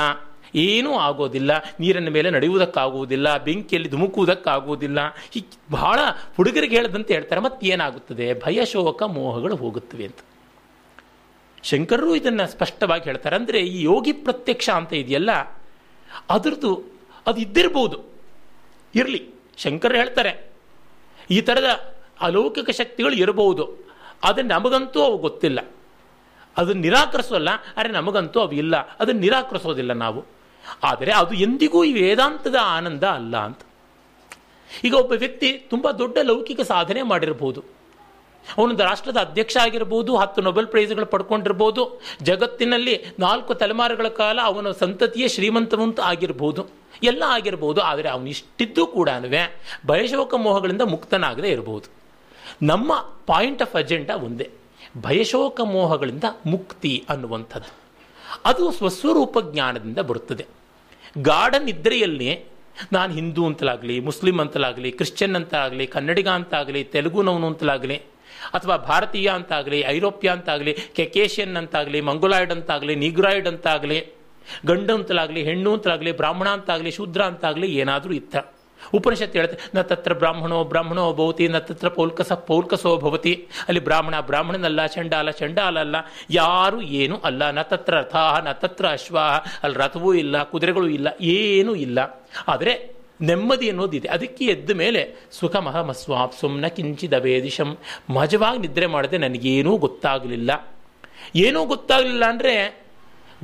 ಏನೂ ಆಗೋದಿಲ್ಲ, ನೀರಿನ ಮೇಲೆ ನಡೆಯುವುದಕ್ಕಾಗುವುದಿಲ್ಲ, ಬೆಂಕಿಯಲ್ಲಿ ಧುಮುಕುವುದಕ್ಕಾಗುವುದಿಲ್ಲ. ಈ ಬಹಳ ಹುಡುಗರಿಗೆ ಹೇಳದಂತೆ ಹೇಳ್ತಾರೆ ಮತ್ತೆ ಏನಾಗುತ್ತದೆ ಭಯ, ಶೋಕ, ಮೋಹಗಳು ಹೋಗುತ್ತವೆ ಅಂತ. ಶಂಕರರು ಇದನ್ನು ಸ್ಪಷ್ಟವಾಗಿ ಹೇಳ್ತಾರೆ. ಅಂದರೆ ಈ ಯೋಗಿ ಪ್ರತ್ಯಕ್ಷ ಅಂತ ಇದೆಯಲ್ಲ, ಅದರದ್ದು ಅದು ಇದ್ದಿರ್ಬೋದು. ಇರಲಿ. ಶಂಕರ್ ಹೇಳ್ತಾರೆ, ಈ ಥರದ ಅಲೌಕಿಕ ಶಕ್ತಿಗಳು ಇರಬಹುದು. ಅದು ನಮಗಂತೂ ಅವು ಗೊತ್ತಿಲ್ಲ. ಅದನ್ನು ನಿರಾಕರಿಸೋಲ್ಲ, ಅರೆ ನಮಗಂತೂ ಅವು ಇಲ್ಲ. ಅದನ್ನು ನಿರಾಕರಿಸೋದಿಲ್ಲ ನಾವು. ಆದರೆ ಅದು ಎಂದಿಗೂ ಈ ವೇದಾಂತದ ಆನಂದ ಅಲ್ಲ ಅಂತ. ಈಗ ಒಬ್ಬ ವ್ಯಕ್ತಿ ತುಂಬ ದೊಡ್ಡ ಲೌಕಿಕ ಸಾಧನೆ ಮಾಡಿರ್ಬೋದು. ಅವನೊಂದು ರಾಷ್ಟ್ರದ ಅಧ್ಯಕ್ಷ ಆಗಿರ್ಬೋದು, ಹತ್ತು ನೊಬೆಲ್ ಪ್ರೈಸ್ಗಳು ಪಡ್ಕೊಂಡಿರ್ಬೋದು, ಜಗತ್ತಿನಲ್ಲಿ ನಾಲ್ಕು ತಲೆಮಾರುಗಳ ಕಾಲ ಅವನ ಸಂತತಿಯೇ ಶ್ರೀಮಂತವಂತ ಆಗಿರ್ಬೋದು. ಎಲ್ಲ ಆಗಿರ್ಬೋದು, ಆದರೆ ಅವನು ಇಷ್ಟಿದ್ದು ಕೂಡ ಭಯಶೋಕ ಮೋಹಗಳಿಂದ ಮುಕ್ತನಾಗದೇ ಇರಬಹುದು ನಮ್ಮ ಪಾಯಿಂಟ್ ಆಫ್ ಅಜೆಂಡಾ ಒಂದೇ, ಭಯಶೋಕ ಮೋಹಗಳಿಂದ ಮುಕ್ತಿ ಅನ್ನುವಂಥದ್ದು. ಅದು ಸ್ವಸ್ವರೂಪ ಜ್ಞಾನದಿಂದ ಬರುತ್ತದೆ. ಗಾಢ ನಿದ್ರೆಯಲ್ಲಿ ನಾನು ಹಿಂದೂ ಅಂತಲಾಗಲಿ, ಮುಸ್ಲಿಂ ಅಂತಲಾಗಲಿ, ಕ್ರಿಶ್ಚಿಯನ್ ಅಂತಾಗಲಿ ಕನ್ನಡಿಗ ಅಂತಾಗಲಿ ತೆಲುಗುನವನು ಅಂತಲಾಗಲಿ, ಅಥವಾ ಭಾರತೀಯ ಅಂತಾಗಲಿ, ಐರೋಪ್ಯ ಅಂತಾಗಲಿ, ಕೆಕೇಶಿಯನ್ ಅಂತಾಗಲಿ, ಮಂಗೋಲಾಯ್ಡ್ ಅಂತಾಗಲಿ, ನಿಗ್ರಾಯ್ಡ್ ಅಂತಾಗಲಿ, ಗಂಡು ಅಂತಲಾಗಲಿ, ಹೆಣ್ಣು ಅಂತಲಾಗಲಿ, ಬ್ರಾಹ್ಮಣ ಅಂತಾಗಲಿ ಶೂದ್ರ ಅಂತಾಗಲಿ ಏನಾದರೂ ಇತ್ತ. ಉಪನಿಷತ್ ಹೇಳುತ್ತೆ ನ ತತ್ರ ಬ್ರಾಹ್ಮಣೋ ಬ್ರಾಹ್ಮಣೋ ಭವತಿ, ನ ತತ್ರ ಪೌಲ್ಕಸ ಪೌಲ್ಕಸೋ ಭವತಿ. ಅಲ್ಲಿ ಬ್ರಾಹ್ಮಣ ಬ್ರಾಹ್ಮಣನಲ್ಲ, ಚಂಡಾಲ ಅಲ್ಲ ಯಾರು ಏನು ಅಲ್ಲ. ನ ತತ್ರ ರಥಾಹ, ನ ತತ್ರ ಅಶ್ವಾಹ, ಅಲ್ಲಿ ರಥವೂ ಇಲ್ಲ, ಕುದುರೆಗಳು ಇಲ್ಲ, ಏನೂ ಇಲ್ಲ. ಆದರೆ ನೆಮ್ಮದಿ ಅನ್ನೋದಿದೆ. ಅದಕ್ಕೆ ಎದ್ದ ಮೇಲೆ ಸುಖ ಮಹಮಸ್ವಾಪ್ ಸುಮ್ನ ಕಿಂಚಿದ ವೇದಿಶಂ, ಮಜವಾಗಿ ನಿದ್ರೆ ಮಾಡದೆ, ನನಗೇನೂ ಗೊತ್ತಾಗಲಿಲ್ಲ. ಏನೂ ಗೊತ್ತಾಗಲಿಲ್ಲ ಅಂದರೆ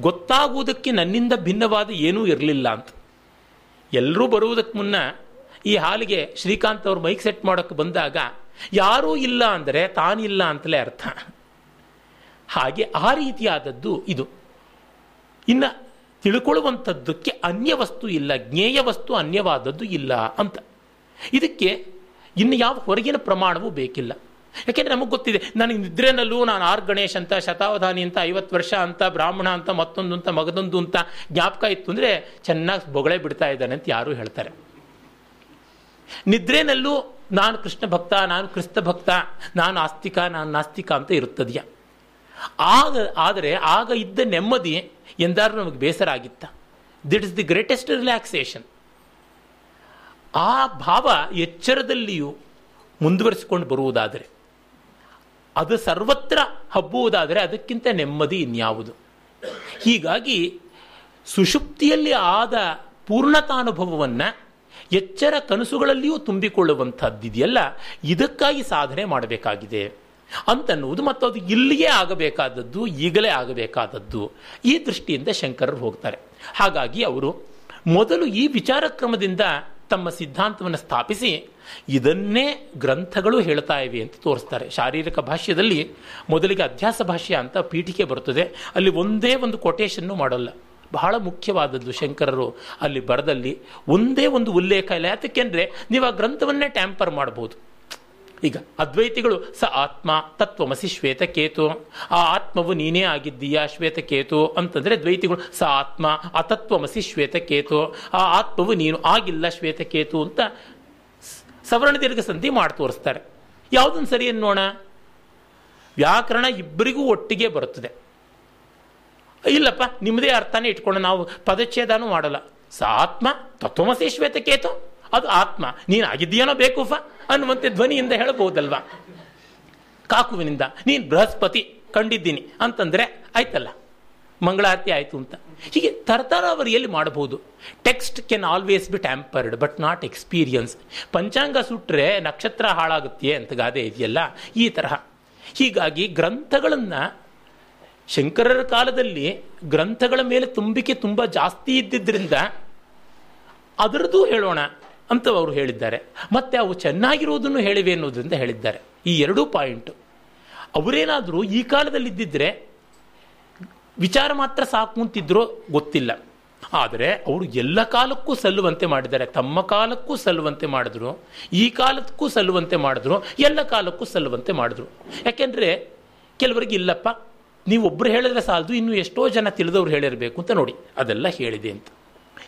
ಗೊತ್ತಾಗುವುದಕ್ಕೆ ನನ್ನಿಂದ ಭಿನ್ನವಾದ ಏನೂ ಇರಲಿಲ್ಲ ಅಂತ. ಎಲ್ಲರೂ ಬರುವುದಕ್ಕೆ ಮುನ್ನ ಈ ಹಾಲಿಗೆ ಶ್ರೀಕಾಂತ್ ಅವರು ಮೈಕ್ ಸೆಟ್ ಮಾಡೋಕ್ಕೆ ಬಂದಾಗ, ಯಾರೂ ಇಲ್ಲ ಅಂದರೆ ತಾನಿಲ್ಲ ಅಂತಲೇ ಅರ್ಥ. ಹಾಗೆ ಆ ರೀತಿಯಾದದ್ದು ಇದು. ಇನ್ನು ತಿಳ್ಕೊಳ್ಳುವಂಥದ್ದಕ್ಕೆ ಅನ್ಯ ವಸ್ತು ಇಲ್ಲ, ಜ್ಞೇಯ ವಸ್ತು ಅನ್ಯವಾದದ್ದು ಇಲ್ಲ ಅಂತ. ಇದಕ್ಕೆ ಇನ್ನು ಯಾವ ಹೊರಗಿನ ಪ್ರಮಾಣವೂ ಬೇಕಿಲ್ಲ. ಯಾಕೆಂದ್ರೆ ನಮಗೆ ಗೊತ್ತಿದೆ, ನನಗೆ ನಿದ್ರೆನಲ್ಲೂ ನಾನು ಆರ್ ಗಣೇಶ್ ಅಂತ, ಶತಾವಧಾನಿ ಅಂತ, ಐವತ್ತು ವರ್ಷ ಅಂತ, ಬ್ರಾಹ್ಮಣ ಅಂತ, ಮತ್ತೊಂದು ಅಂತ, ಮಗದೊಂದು ಅಂತ ಜ್ಞಾಪಕ ಇತ್ತು ಅಂದರೆ ಚೆನ್ನಾಗಿ ಬೊಗಳೆ ಬಿಡ್ತಾ ಇದ್ದಾನೆ ಅಂತ ಯಾರು ಹೇಳ್ತಾರೆ. ನಿದ್ರೆನಲ್ಲೂ ನಾನು ಕೃಷ್ಣ ಭಕ್ತ, ನಾನು ಕ್ರಿಸ್ತ ಭಕ್ತ, ನಾನು ಆಸ್ತಿಕ, ನಾನು ನಾಸ್ತಿಕ ಅಂತ ಇರುತ್ತದೆಯ. ಆಗ, ಆದರೆ ಆಗ ಇದ್ದ ನೆಮ್ಮದಿ ಎಂದಾದ್ರೂ ನಮಗೆ ಬೇಸರ ಆಗಿತ್ತ. That is the greatest relaxation ಆ ಭಾವ ಎಚ್ಚರದಲ್ಲಿಯೂ ಮುಂದುವರಿಸಿಕೊಂಡು ಬರುವುದಾದರೆ ಅದು ಸರ್ವತ್ರ ಹಬ್ಬುವುದಾದರೆ ಅದಕ್ಕಿಂತ ನೆಮ್ಮದಿ ಇನ್ಯಾವುದು? ಹೀಗಾಗಿ ಸುಷುಪ್ತಿಯಲ್ಲಿ ಆದ ಪೂರ್ಣತಾನುಭವವನ್ನು ಎಚ್ಚರ ಕನಸುಗಳಲ್ಲಿಯೂ ತುಂಬಿಕೊಳ್ಳುವಂಥದ್ದಿದೆಯಲ್ಲ, ಇದಕ್ಕಾಗಿ ಸಾಧನೆ ಮಾಡಬೇಕಾಗಿದೆ. ಅಂತನ್ನುವುದು ಮತ್ತು ಅದು ಇಲ್ಲಿಯೇ ಆಗಬೇಕಾದದ್ದು, ಈಗಲೇ ಆಗಬೇಕಾದದ್ದು. ಈ ದೃಷ್ಟಿಯಿಂದ ಶಂಕರರು ಹೋಗ್ತಾರೆ. ಹಾಗಾಗಿ ಅವರು ಮೊದಲು ಈ ವಿಚಾರ ಕ್ರಮದಿಂದ ತಮ್ಮ ಸಿದ್ಧಾಂತವನ್ನು ಸ್ಥಾಪಿಸಿ ಇದನ್ನೇ ಗ್ರಂಥಗಳು ಹೇಳ್ತಾ ಇವೆ ಅಂತ ತೋರಿಸ್ತಾರೆ. ಶಾರೀರಿಕ ಭಾಷ್ಯದಲ್ಲಿ ಮೊದಲಿಗೆ ಅಧ್ಯಾಸ ಭಾಷ್ಯ ಅಂತ ಪೀಠಿಕೆ ಬರುತ್ತದೆ. ಅಲ್ಲಿ ಒಂದೇ ಒಂದು ಕೊಟೇಶನ್ನು ಮಾಡೋಲ್ಲ. ಬಹಳ ಮುಖ್ಯವಾದದ್ದು ಶಂಕರರು ಅಲ್ಲಿ ಬರದಲ್ಲಿ ಒಂದೇ ಒಂದು ಉಲ್ಲೇಖ ಇಲ್ಲ. ಯಾತಕ್ಕೆಂದ್ರೆ ನೀವು ಆ ಗ್ರಂಥವನ್ನೇ ಟ್ಯಾಂಪರ್ ಮಾಡಬಹುದು. ಈಗ ಅದ್ವೈತಿಗಳು ಸ ಆತ್ಮ, ತತ್ವಮಸಿ ಶ್ವೇತಕೇತು. ಆ ಆತ್ಮವು ನೀನೇ ಆಗಿದ್ದೀಯಾ ಶ್ವೇತಕೇತು? ಅಂತಂದ್ರೆ ದ್ವೈತಿಗಳು ಸ ಆತ್ಮ, ಅತತ್ವಮಸಿ ಶ್ವೇತಕೇತು. ಆ ಆತ್ಮವು ನೀನು ಆಗಿಲ್ಲ ಶ್ವೇತಕೇತು ಅಂತ ಸವರ್ಣ ದೀರ್ಘ ಸಂಧಿ ಮಾಡಿ ತೋರಿಸ್ತಾರೆ. ಯಾವುದನ್ನು ಸರಿ ಅನ್ನೋಣ ವ್ಯಾಕರಣ ಇಬ್ಬರಿಗೂ ಒಟ್ಟಿಗೆ ಬರುತ್ತದೆ. ಇಲ್ಲಪ್ಪ ನಿಮ್ಮದೇ ಅರ್ಥನೇ ಇಟ್ಕೊಂಡು ನಾವು ಪದಚ್ಛೇದನೂ ಮಾಡಲ್ಲ. ಸ ಆತ್ಮ, ತತ್ವಮಸಿ ಶ್ವೇತಕೇತು? ಅದು ಆತ್ಮ. ನೀನು ಆಗಿದ್ದೀಯನೋ ಫ ಅನ್ನುವಂತೆ ಧ್ವನಿಯಿಂದ ಹೇಳಬಹುದಲ್ವಾ? ಕಾಕುವಿನಿಂದ, ನೀನು ಬೃಹಸ್ಪತಿ, ಕಂಡಿದ್ದೀನಿ. ಅಂತಂದರೆ, ಆಯ್ತಲ್ಲ, ಮಂಗಳಾರತಿ ಆಯಿತು ಅಂತ. ಹೀಗೆ ತರತರಾವರಿಯಲ್ಲಿ ಮಾಡಬಹುದು. Text can always be tampered but not experience ಪಂಚಾಂಗ ಸುಟ್ಟರೆ ನಕ್ಷತ್ರ ಹಾಳಾಗುತ್ತೆ ಅಂತ ಗಾದೆ ಇದೆಯಲ್ಲ? ಈ ತರಹ. ಹೀಗಾಗಿ ಗ್ರಂಥಗಳನ್ನು, ಶಂಕರರ ಕಾಲದಲ್ಲಿ ಗ್ರಂಥಗಳ ಮೇಲೆ ತುಂಬಿಕೆ ತುಂಬ ಜಾಸ್ತಿ ಇದ್ದಿದ್ದರಿಂದ ಅದರದ್ದು ಹೇಳೋಣ. ಅಂತ ಅವರು ಹೇಳಿದ್ದಾರೆ. ಮತ್ತೆ ಅವು ಚೆನ್ನಾಗಿರುವುದನ್ನು ಹೇಳಿವೆ ಅನ್ನೋದರಿಂದ ಹೇಳಿದ್ದಾರೆ. ಈ ಎರಡೂ ಪಾಯಿಂಟು. ಅವರೇನಾದರೂ ಈ ಕಾಲದಲ್ಲಿ ಇದ್ದಿದ್ರೆ ವಿಚಾರ ಮಾತ್ರ ಸಾಕು ಅಂತಿದ್ರೋ ಗೊತ್ತಿಲ್ಲ. ಆದರೆ ಅವರು ಎಲ್ಲ ಕಾಲಕ್ಕೂ ಸಲ್ಲುವಂತೆ ಮಾಡಿದ್ದಾರೆ. ತಮ್ಮ ಕಾಲಕ್ಕೂ ಸಲ್ಲುವಂತೆ ಮಾಡಿದ್ರು. ಈ ಕಾಲಕ್ಕೂ ಸಲ್ಲುವಂತೆ ಮಾಡಿದ್ರು. ಎಲ್ಲ ಕಾಲಕ್ಕೂ ಸಲ್ಲುವಂತೆ ಮಾಡಿದ್ರು. ಯಾಕೆಂದರೆ ಕೆಲವರಿಗೆ ಇಲ್ಲಪ್ಪ ನೀವು ಒಬ್ಬರು ಹೇಳಿದ್ರೆ ಸಾಲದು, ಇನ್ನು ಎಷ್ಟೋ ಜನ ತಿಳಿದವ್ರು ಹೇಳಿರಬೇಕು ಅಂತ ನೋಡಿ. ಅದೆಲ್ಲ ಹೇಳಿದೆ ಅಂತ.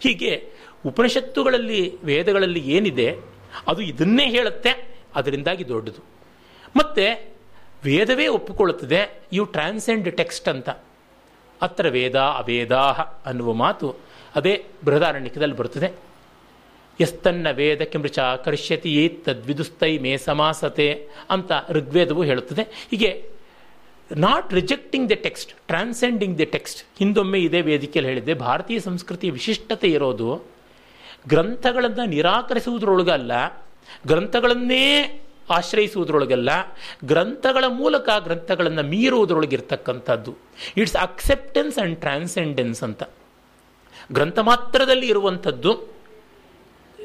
ಹೀಗೆ ಉಪನಿಷತ್ತುಗಳಲ್ಲಿ, ವೇದಗಳಲ್ಲಿ ಏನಿದೆ, ಅದು ಇದನ್ನೇ ಹೇಳುತ್ತೆ, ಅದರಿಂದಾಗಿ ದೊಡ್ಡದು. ಮತ್ತು, ವೇದವೇ ಒಪ್ಪಿಕೊಳ್ಳುತ್ತದೆ ಇವು ಟ್ರಾನ್ಸೆಂಡ್ ಟೆಕ್ಸ್ಟ್ ಅಂತ. ಅತ್ರ ವೇದ, ಅವೇದಾಹ ಅನ್ನುವ ಮಾತು ಅದೇ ಬೃಹದಾರಣ್ಯಕದಲ್ಲಿ ಬರುತ್ತದೆ. ಎಸ್ತನ್ನ ವೇದ ಕಿಮೃಚ ಕರ್ಷ್ಯತಿ, ತದ್ವಿದುಸ್ತೈ ಮೇ ಸಮಾಸತೆ ಅಂತ ಋಗ್ವೇದವು ಹೇಳುತ್ತದೆ. ಹೀಗೆ not rejecting the text transcending the text ಹಿಂದೊಮ್ಮೆ ಇದೇ ವೇದಿಕೆಯಲ್ಲಿ ಹೇಳಿದ್ದೆ, ಭಾರತೀಯ ಸಂಸ್ಕೃತಿಯ ವಿಶಿಷ್ಟತೆ ಇರೋದು ಗ್ರಂಥಗಳನ್ನು ನಿರಾಕರಿಸುವುದರೊಳಗಲ್ಲ, ಗ್ರಂಥಗಳನ್ನೇ ಆಶ್ರಯಿಸುವುದರೊಳಗಲ್ಲ, ಗ್ರಂಥಗಳ ಮೂಲಕ ಗ್ರಂಥಗಳನ್ನು ಮೀರುವುದರೊಳಗಿರ್ತಕ್ಕಂಥದ್ದು. ಇಟ್ಸ್ ಅಕ್ಸೆಪ್ಟೆನ್ಸ್ ಆ್ಯಂಡ್ ಟ್ರಾನ್ಸೆಂಡೆನ್ಸ್ ಅಂತ. ಗ್ರಂಥ ಮಾತ್ರದಲ್ಲಿ ಇರುವಂಥದ್ದು,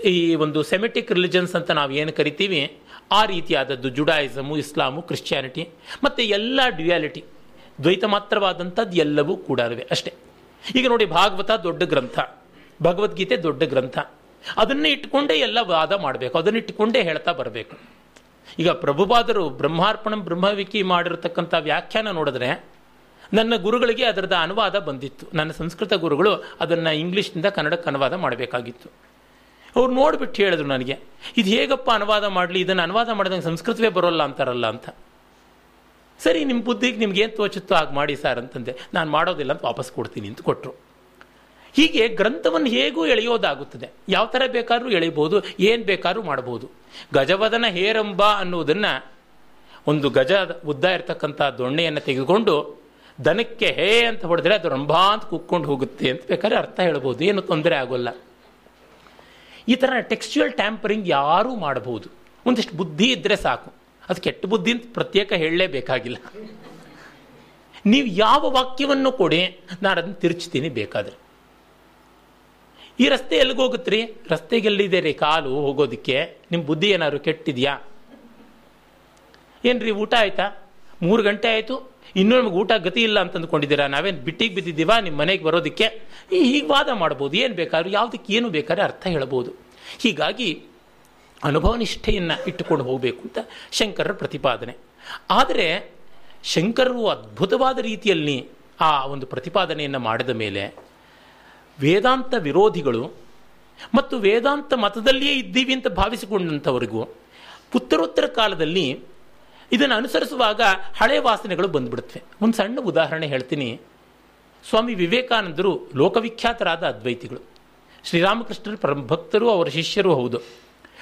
ಈ ಒಂದು ಸೆಮೆಟಿಕ್ ರಿಲಿಜನ್ಸ್ ಅಂತ ನಾವು ಏನು ಕರಿತೀವಿ, ಆ ರೀತಿಯಾದದ್ದು ಜುಡಾಯಿಸಮು, ಇಸ್ಲಾಮು, ಕ್ರಿಶ್ಚಿಯಾನಿಟಿ, ಮತ್ತು ಎಲ್ಲ ಡ್ಯುಯಾಲಿಟಿ ದ್ವೈತ ಮಾತ್ರವಾದಂಥದ್ದು ಎಲ್ಲವೂ ಕೂಡ ಅಷ್ಟೇ. ಈಗ ನೋಡಿ ಭಾಗವತ ದೊಡ್ಡ ಗ್ರಂಥ. ಭಗವದ್ಗೀತೆ ದೊಡ್ಡ ಗ್ರಂಥ. ಅದನ್ನೇ ಇಟ್ಕೊಂಡೇ ಎಲ್ಲ ವಾದ ಮಾಡಬೇಕು. ಅದನ್ನ ಇಟ್ಟುಕೊಂಡೇ ಹೇಳ್ತಾ ಬರಬೇಕು. ಈಗ ಪ್ರಭುಪಾದರು ಬ್ರಹ್ಮಾರ್ಪಣ ಬ್ರಹ್ಮವಿಕಿ ಮಾಡಿರತಕ್ಕಂಥ ವ್ಯಾಖ್ಯಾನ ನೋಡಿದ್ರೆ ನನ್ನ ಗುರುಗಳಿಗೆ ಅದರದ ಅನುವಾದ ಬಂದಿತ್ತು. ನನ್ನ ಸಂಸ್ಕೃತ ಗುರುಗಳು ಅದನ್ನು ಇಂಗ್ಲೀಷ್ನಿಂದ ಕನ್ನಡಕ್ಕೆ ಅನುವಾದ ಮಾಡಬೇಕಾಗಿತ್ತು. ಅವ್ರು ನೋಡ್ಬಿಟ್ಟು ಹೇಳಿದ್ರು ನನಗೆ, ಇದು ಹೇಗಪ್ಪ ಅನುವಾದ ಮಾಡಲಿ? ಇದನ್ನು ಅನುವಾದ ಮಾಡಿದಂಗೆ ಸಂಸ್ಕೃತವೇ ಬರೋಲ್ಲ ಅಂತಾರಲ್ಲ ಅಂತ. ಸರಿ ನಿಮ್ಮ ಬುದ್ಧಿಗೆ ನಿಮ್ಗೆ ಏನು ತೋಚುತ್ತೋ ಹಾಗೆ ಮಾಡಿ ಸರ್ ಅಂತಂದೆ. ನಾನು ಮಾಡೋದಿಲ್ಲ ಅಂತ ವಾಪಸ್ ಕೊಡ್ತೀನಿ ಅಂತ ಕೊಟ್ಟರು ಹೀಗೆ ಗ್ರಂಥವನ್ನು ಹೇಗೂ ಎಳೆಯೋದಾಗುತ್ತದೆ. ಯಾವ ಥರ ಬೇಕಾದ್ರೂ ಎಳೆಯಬಹುದು, ಏನು ಬೇಕಾದ್ರೂ ಮಾಡಬಹುದು. ಗಜವದನ ಹೇರಂಬ ಅನ್ನುವುದನ್ನು ಒಂದು ಗಜ ಉದ್ದ ಇರತಕ್ಕಂಥ ದೊಣ್ಣೆಯನ್ನು ತೆಗೆದುಕೊಂಡು ದನಕ್ಕೆ ಹೇ ಅಂತ ಹೊಡೆದ್ರೆ ಅದು ರಂಭ ಅಂತ ಕುಕ್ಕೊಂಡು ಹೋಗುತ್ತೆ ಅಂತ ಬೇಕಾದ್ರೆ ಅರ್ಥ ಹೇಳ್ಬೋದು. ಏನು ತೊಂದರೆ ಆಗೋಲ್ಲ. ಈ ಥರ ಟೆಕ್ಸ್ಚುಯಲ್ ಟ್ಯಾಂಪರಿಂಗ್ ಯಾರೂ ಮಾಡಬಹುದು. ಒಂದಿಷ್ಟು ಬುದ್ಧಿ ಇದ್ದರೆ ಸಾಕು. ಅದು ಕೆಟ್ಟ ಬುದ್ಧಿ ಅಂತ ಪ್ರತ್ಯೇಕ ಹೇಳಲೇಬೇಕಾಗಿಲ್ಲ. ನೀವು ಯಾವ ವಾಕ್ಯವನ್ನು ಕೊಡಿ ನಾನು ಅದನ್ನು ತಿರುಚ್ತೀನಿ ಬೇಕಾದ್ರೆ. ಈ ರಸ್ತೆ ಎಲ್ಲಿಗೆ ಹೋಗುತ್ತ್ರಿ ರಸ್ತೆಗೆಲ್ಲಿದೆ ರೀ ಕಾಲು ಹೋಗೋದಕ್ಕೆ. ನಿಮ್ಮ ಬುದ್ಧಿ ಏನಾದ್ರು ಕೆಟ್ಟಿದ್ಯಾ? ಏನ್ರಿ, ಊಟ ಆಯ್ತಾ? ಮೂರು ಗಂಟೆ ಆಯಿತು. ಇನ್ನೂ ನಮಗೆ ಊಟ ಗತಿ ಇಲ್ಲ ಅಂತ ಅಂದ್ಕೊಂಡಿದ್ದೀರಾ ನಾವೇನು ಬಿಟ್ಟಿಗೆ ಬಿದ್ದಿದ್ದೀವಾ ನಿಮ್ಮ ಮನೆಗೆ ಬರೋದಕ್ಕೆ? ಈ ಹೀಗೆ ವಾದ ಮಾಡ್ಬೋದು. ಏನು ಬೇಕಾದ್ರೂ, ಯಾವುದಕ್ಕೆ ಏನು ಬೇಕಾದ್ರೆ ಅರ್ಥ ಹೇಳ್ಬೋದು. ಹೀಗಾಗಿ ಅನುಭವ ನಿಷ್ಠೆಯನ್ನು ಇಟ್ಟುಕೊಂಡು ಹೋಗಬೇಕು ಅಂತ ಶಂಕರರ ಪ್ರತಿಪಾದನೆ. ಆದರೆ ಶಂಕರರು ಅದ್ಭುತವಾದ ರೀತಿಯಲ್ಲಿ ಆ ಒಂದು ಪ್ರತಿಪಾದನೆಯನ್ನು ಮಾಡಿದ ಮೇಲೆ ವೇದಾಂತ ವಿರೋಧಿಗಳು ಮತ್ತು ವೇದಾಂತ ಮತದಲ್ಲಿಯೇ ಇದ್ದೀವಿ ಅಂತ ಭಾವಿಸಿಕೊಂಡಂಥವರಿಗೂ ಉತ್ತರೋತ್ತರ ಕಾಲದಲ್ಲಿ ಇದನ್ನು ಅನುಸರಿಸುವಾಗ ಹಳೆ ವಾಸನೆಗಳು ಬಂದ್ಬಿಡುತ್ತವೆ. ಒಂದು ಸಣ್ಣ ಉದಾಹರಣೆ ಹೇಳ್ತೀನಿ. ಸ್ವಾಮಿ ವಿವೇಕಾನಂದರು ಲೋಕವಿಖ್ಯಾತರಾದ ಅದ್ವೈತಿಗಳು. ಶ್ರೀರಾಮಕೃಷ್ಣರ ಪರಮ ಭಕ್ತರು, ಅವರ ಶಿಷ್ಯರು ಹೌದು.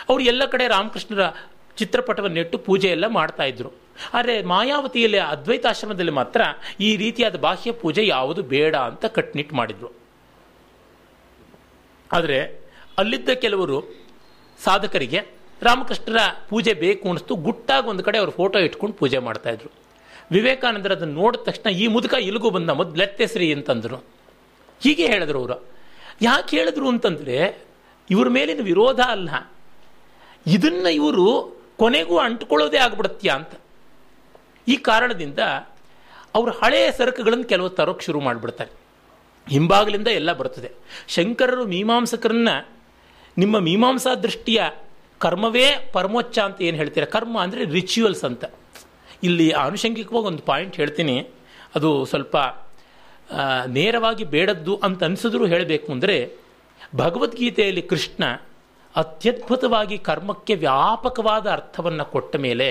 ಅವರು ಎಲ್ಲ ಕಡೆ ರಾಮಕೃಷ್ಣರ ಚಿತ್ರಪಟವನ್ನಿಟ್ಟು ಪೂಜೆ ಎಲ್ಲ ಮಾಡ್ತಾ ಇದ್ರು. ಆದರೆ ಮಾಯಾವತಿಯಲ್ಲಿ ಅದ್ವೈತಾಶ್ರಮದಲ್ಲಿ ಮಾತ್ರ ಈ ರೀತಿಯಾದ ಬಾಹ್ಯ ಪೂಜೆ ಯಾವುದು ಬೇಡ ಅಂತ ಕಟ್ನಿಟ್ಟು ಮಾಡಿದ್ರು. ಆದರೆ ಅಲ್ಲಿದ್ದ ಕೆಲವರು ಸಾಧಕರಿಗೆ ರಾಮಕೃಷ್ಣರ ಪೂಜೆ ಬೇಕು ಅನಿಸ್ತು ಗುಟ್ಟಾಗಿ ಒಂದು ಕಡೆ ಅವರು ಫೋಟೋ ಇಟ್ಕೊಂಡು ಪೂಜೆ ಮಾಡ್ತಾಯಿದ್ರು ವಿವೇಕಾನಂದರು ಅದನ್ನು ನೋಡಿದ ತಕ್ಷಣ ಈ ಮುದುಕ ಇಲ್ಲಿಗೂ ಬಂದ ಮೊದಲೆತ್ತೆಸ್ರಿ ಅಂತಂದರು. ಹೀಗೆ ಹೇಳಿದ್ರು ಅವರು. ಯಾಕೆ ಹೇಳಿದ್ರು ಅಂತಂದರೆ, ಇವ್ರ ಮೇಲಿನ ವಿರೋಧ ಅಲ್ಲ. ಇದನ್ನು ಇವರು ಕೊನೆಗೂ ಅಂಟ್ಕೊಳ್ಳೋದೇ ಆಗ್ಬಿಡತ್ಯಾ ಅಂತ. ಈ ಕಾರಣದಿಂದ ಅವರು ಹಳೆಯ ಸರಕುಗಳನ್ನು ಕೆಲವು ತರೋಕ್ಕೆ ಶುರು ಮಾಡಿಬಿಡ್ತಾರೆ. ಹಿಂಬಾಗಲಿಂದ ಎಲ್ಲ ಬರುತ್ತದೆ. ಶಂಕರರು ಮೀಮಾಂಸಕರನ್ನ ನಿಮ್ಮ ಮೀಮಾಂಸಾ ದೃಷ್ಟಿಯ ಕರ್ಮವೇ ಪರಮೋಚ್ಚ ಅಂತ ಏನು ಹೇಳ್ತೀರ? ಕರ್ಮ ಅಂದರೆ ರಿಚುವಲ್ಸ್ ಅಂತ. ಇಲ್ಲಿ ಆನುಷಂಗಿಕವಾಗಿ ಒಂದು ಪಾಯಿಂಟ್ ಹೇಳ್ತೀನಿ. ಅದು ಸ್ವಲ್ಪ ನೇರವಾಗಿ ಬೇಡದ್ದು ಅಂತ ಅನಿಸಿದ್ರು ಹೇಳಬೇಕು ಅಂದರೆ, ಭಗವದ್ಗೀತೆಯಲ್ಲಿ ಕೃಷ್ಣ ಅತ್ಯದ್ಭುತವಾಗಿ ಕರ್ಮಕ್ಕೆ ವ್ಯಾಪಕವಾದ ಅರ್ಥವನ್ನು ಕೊಟ್ಟ ಮೇಲೆ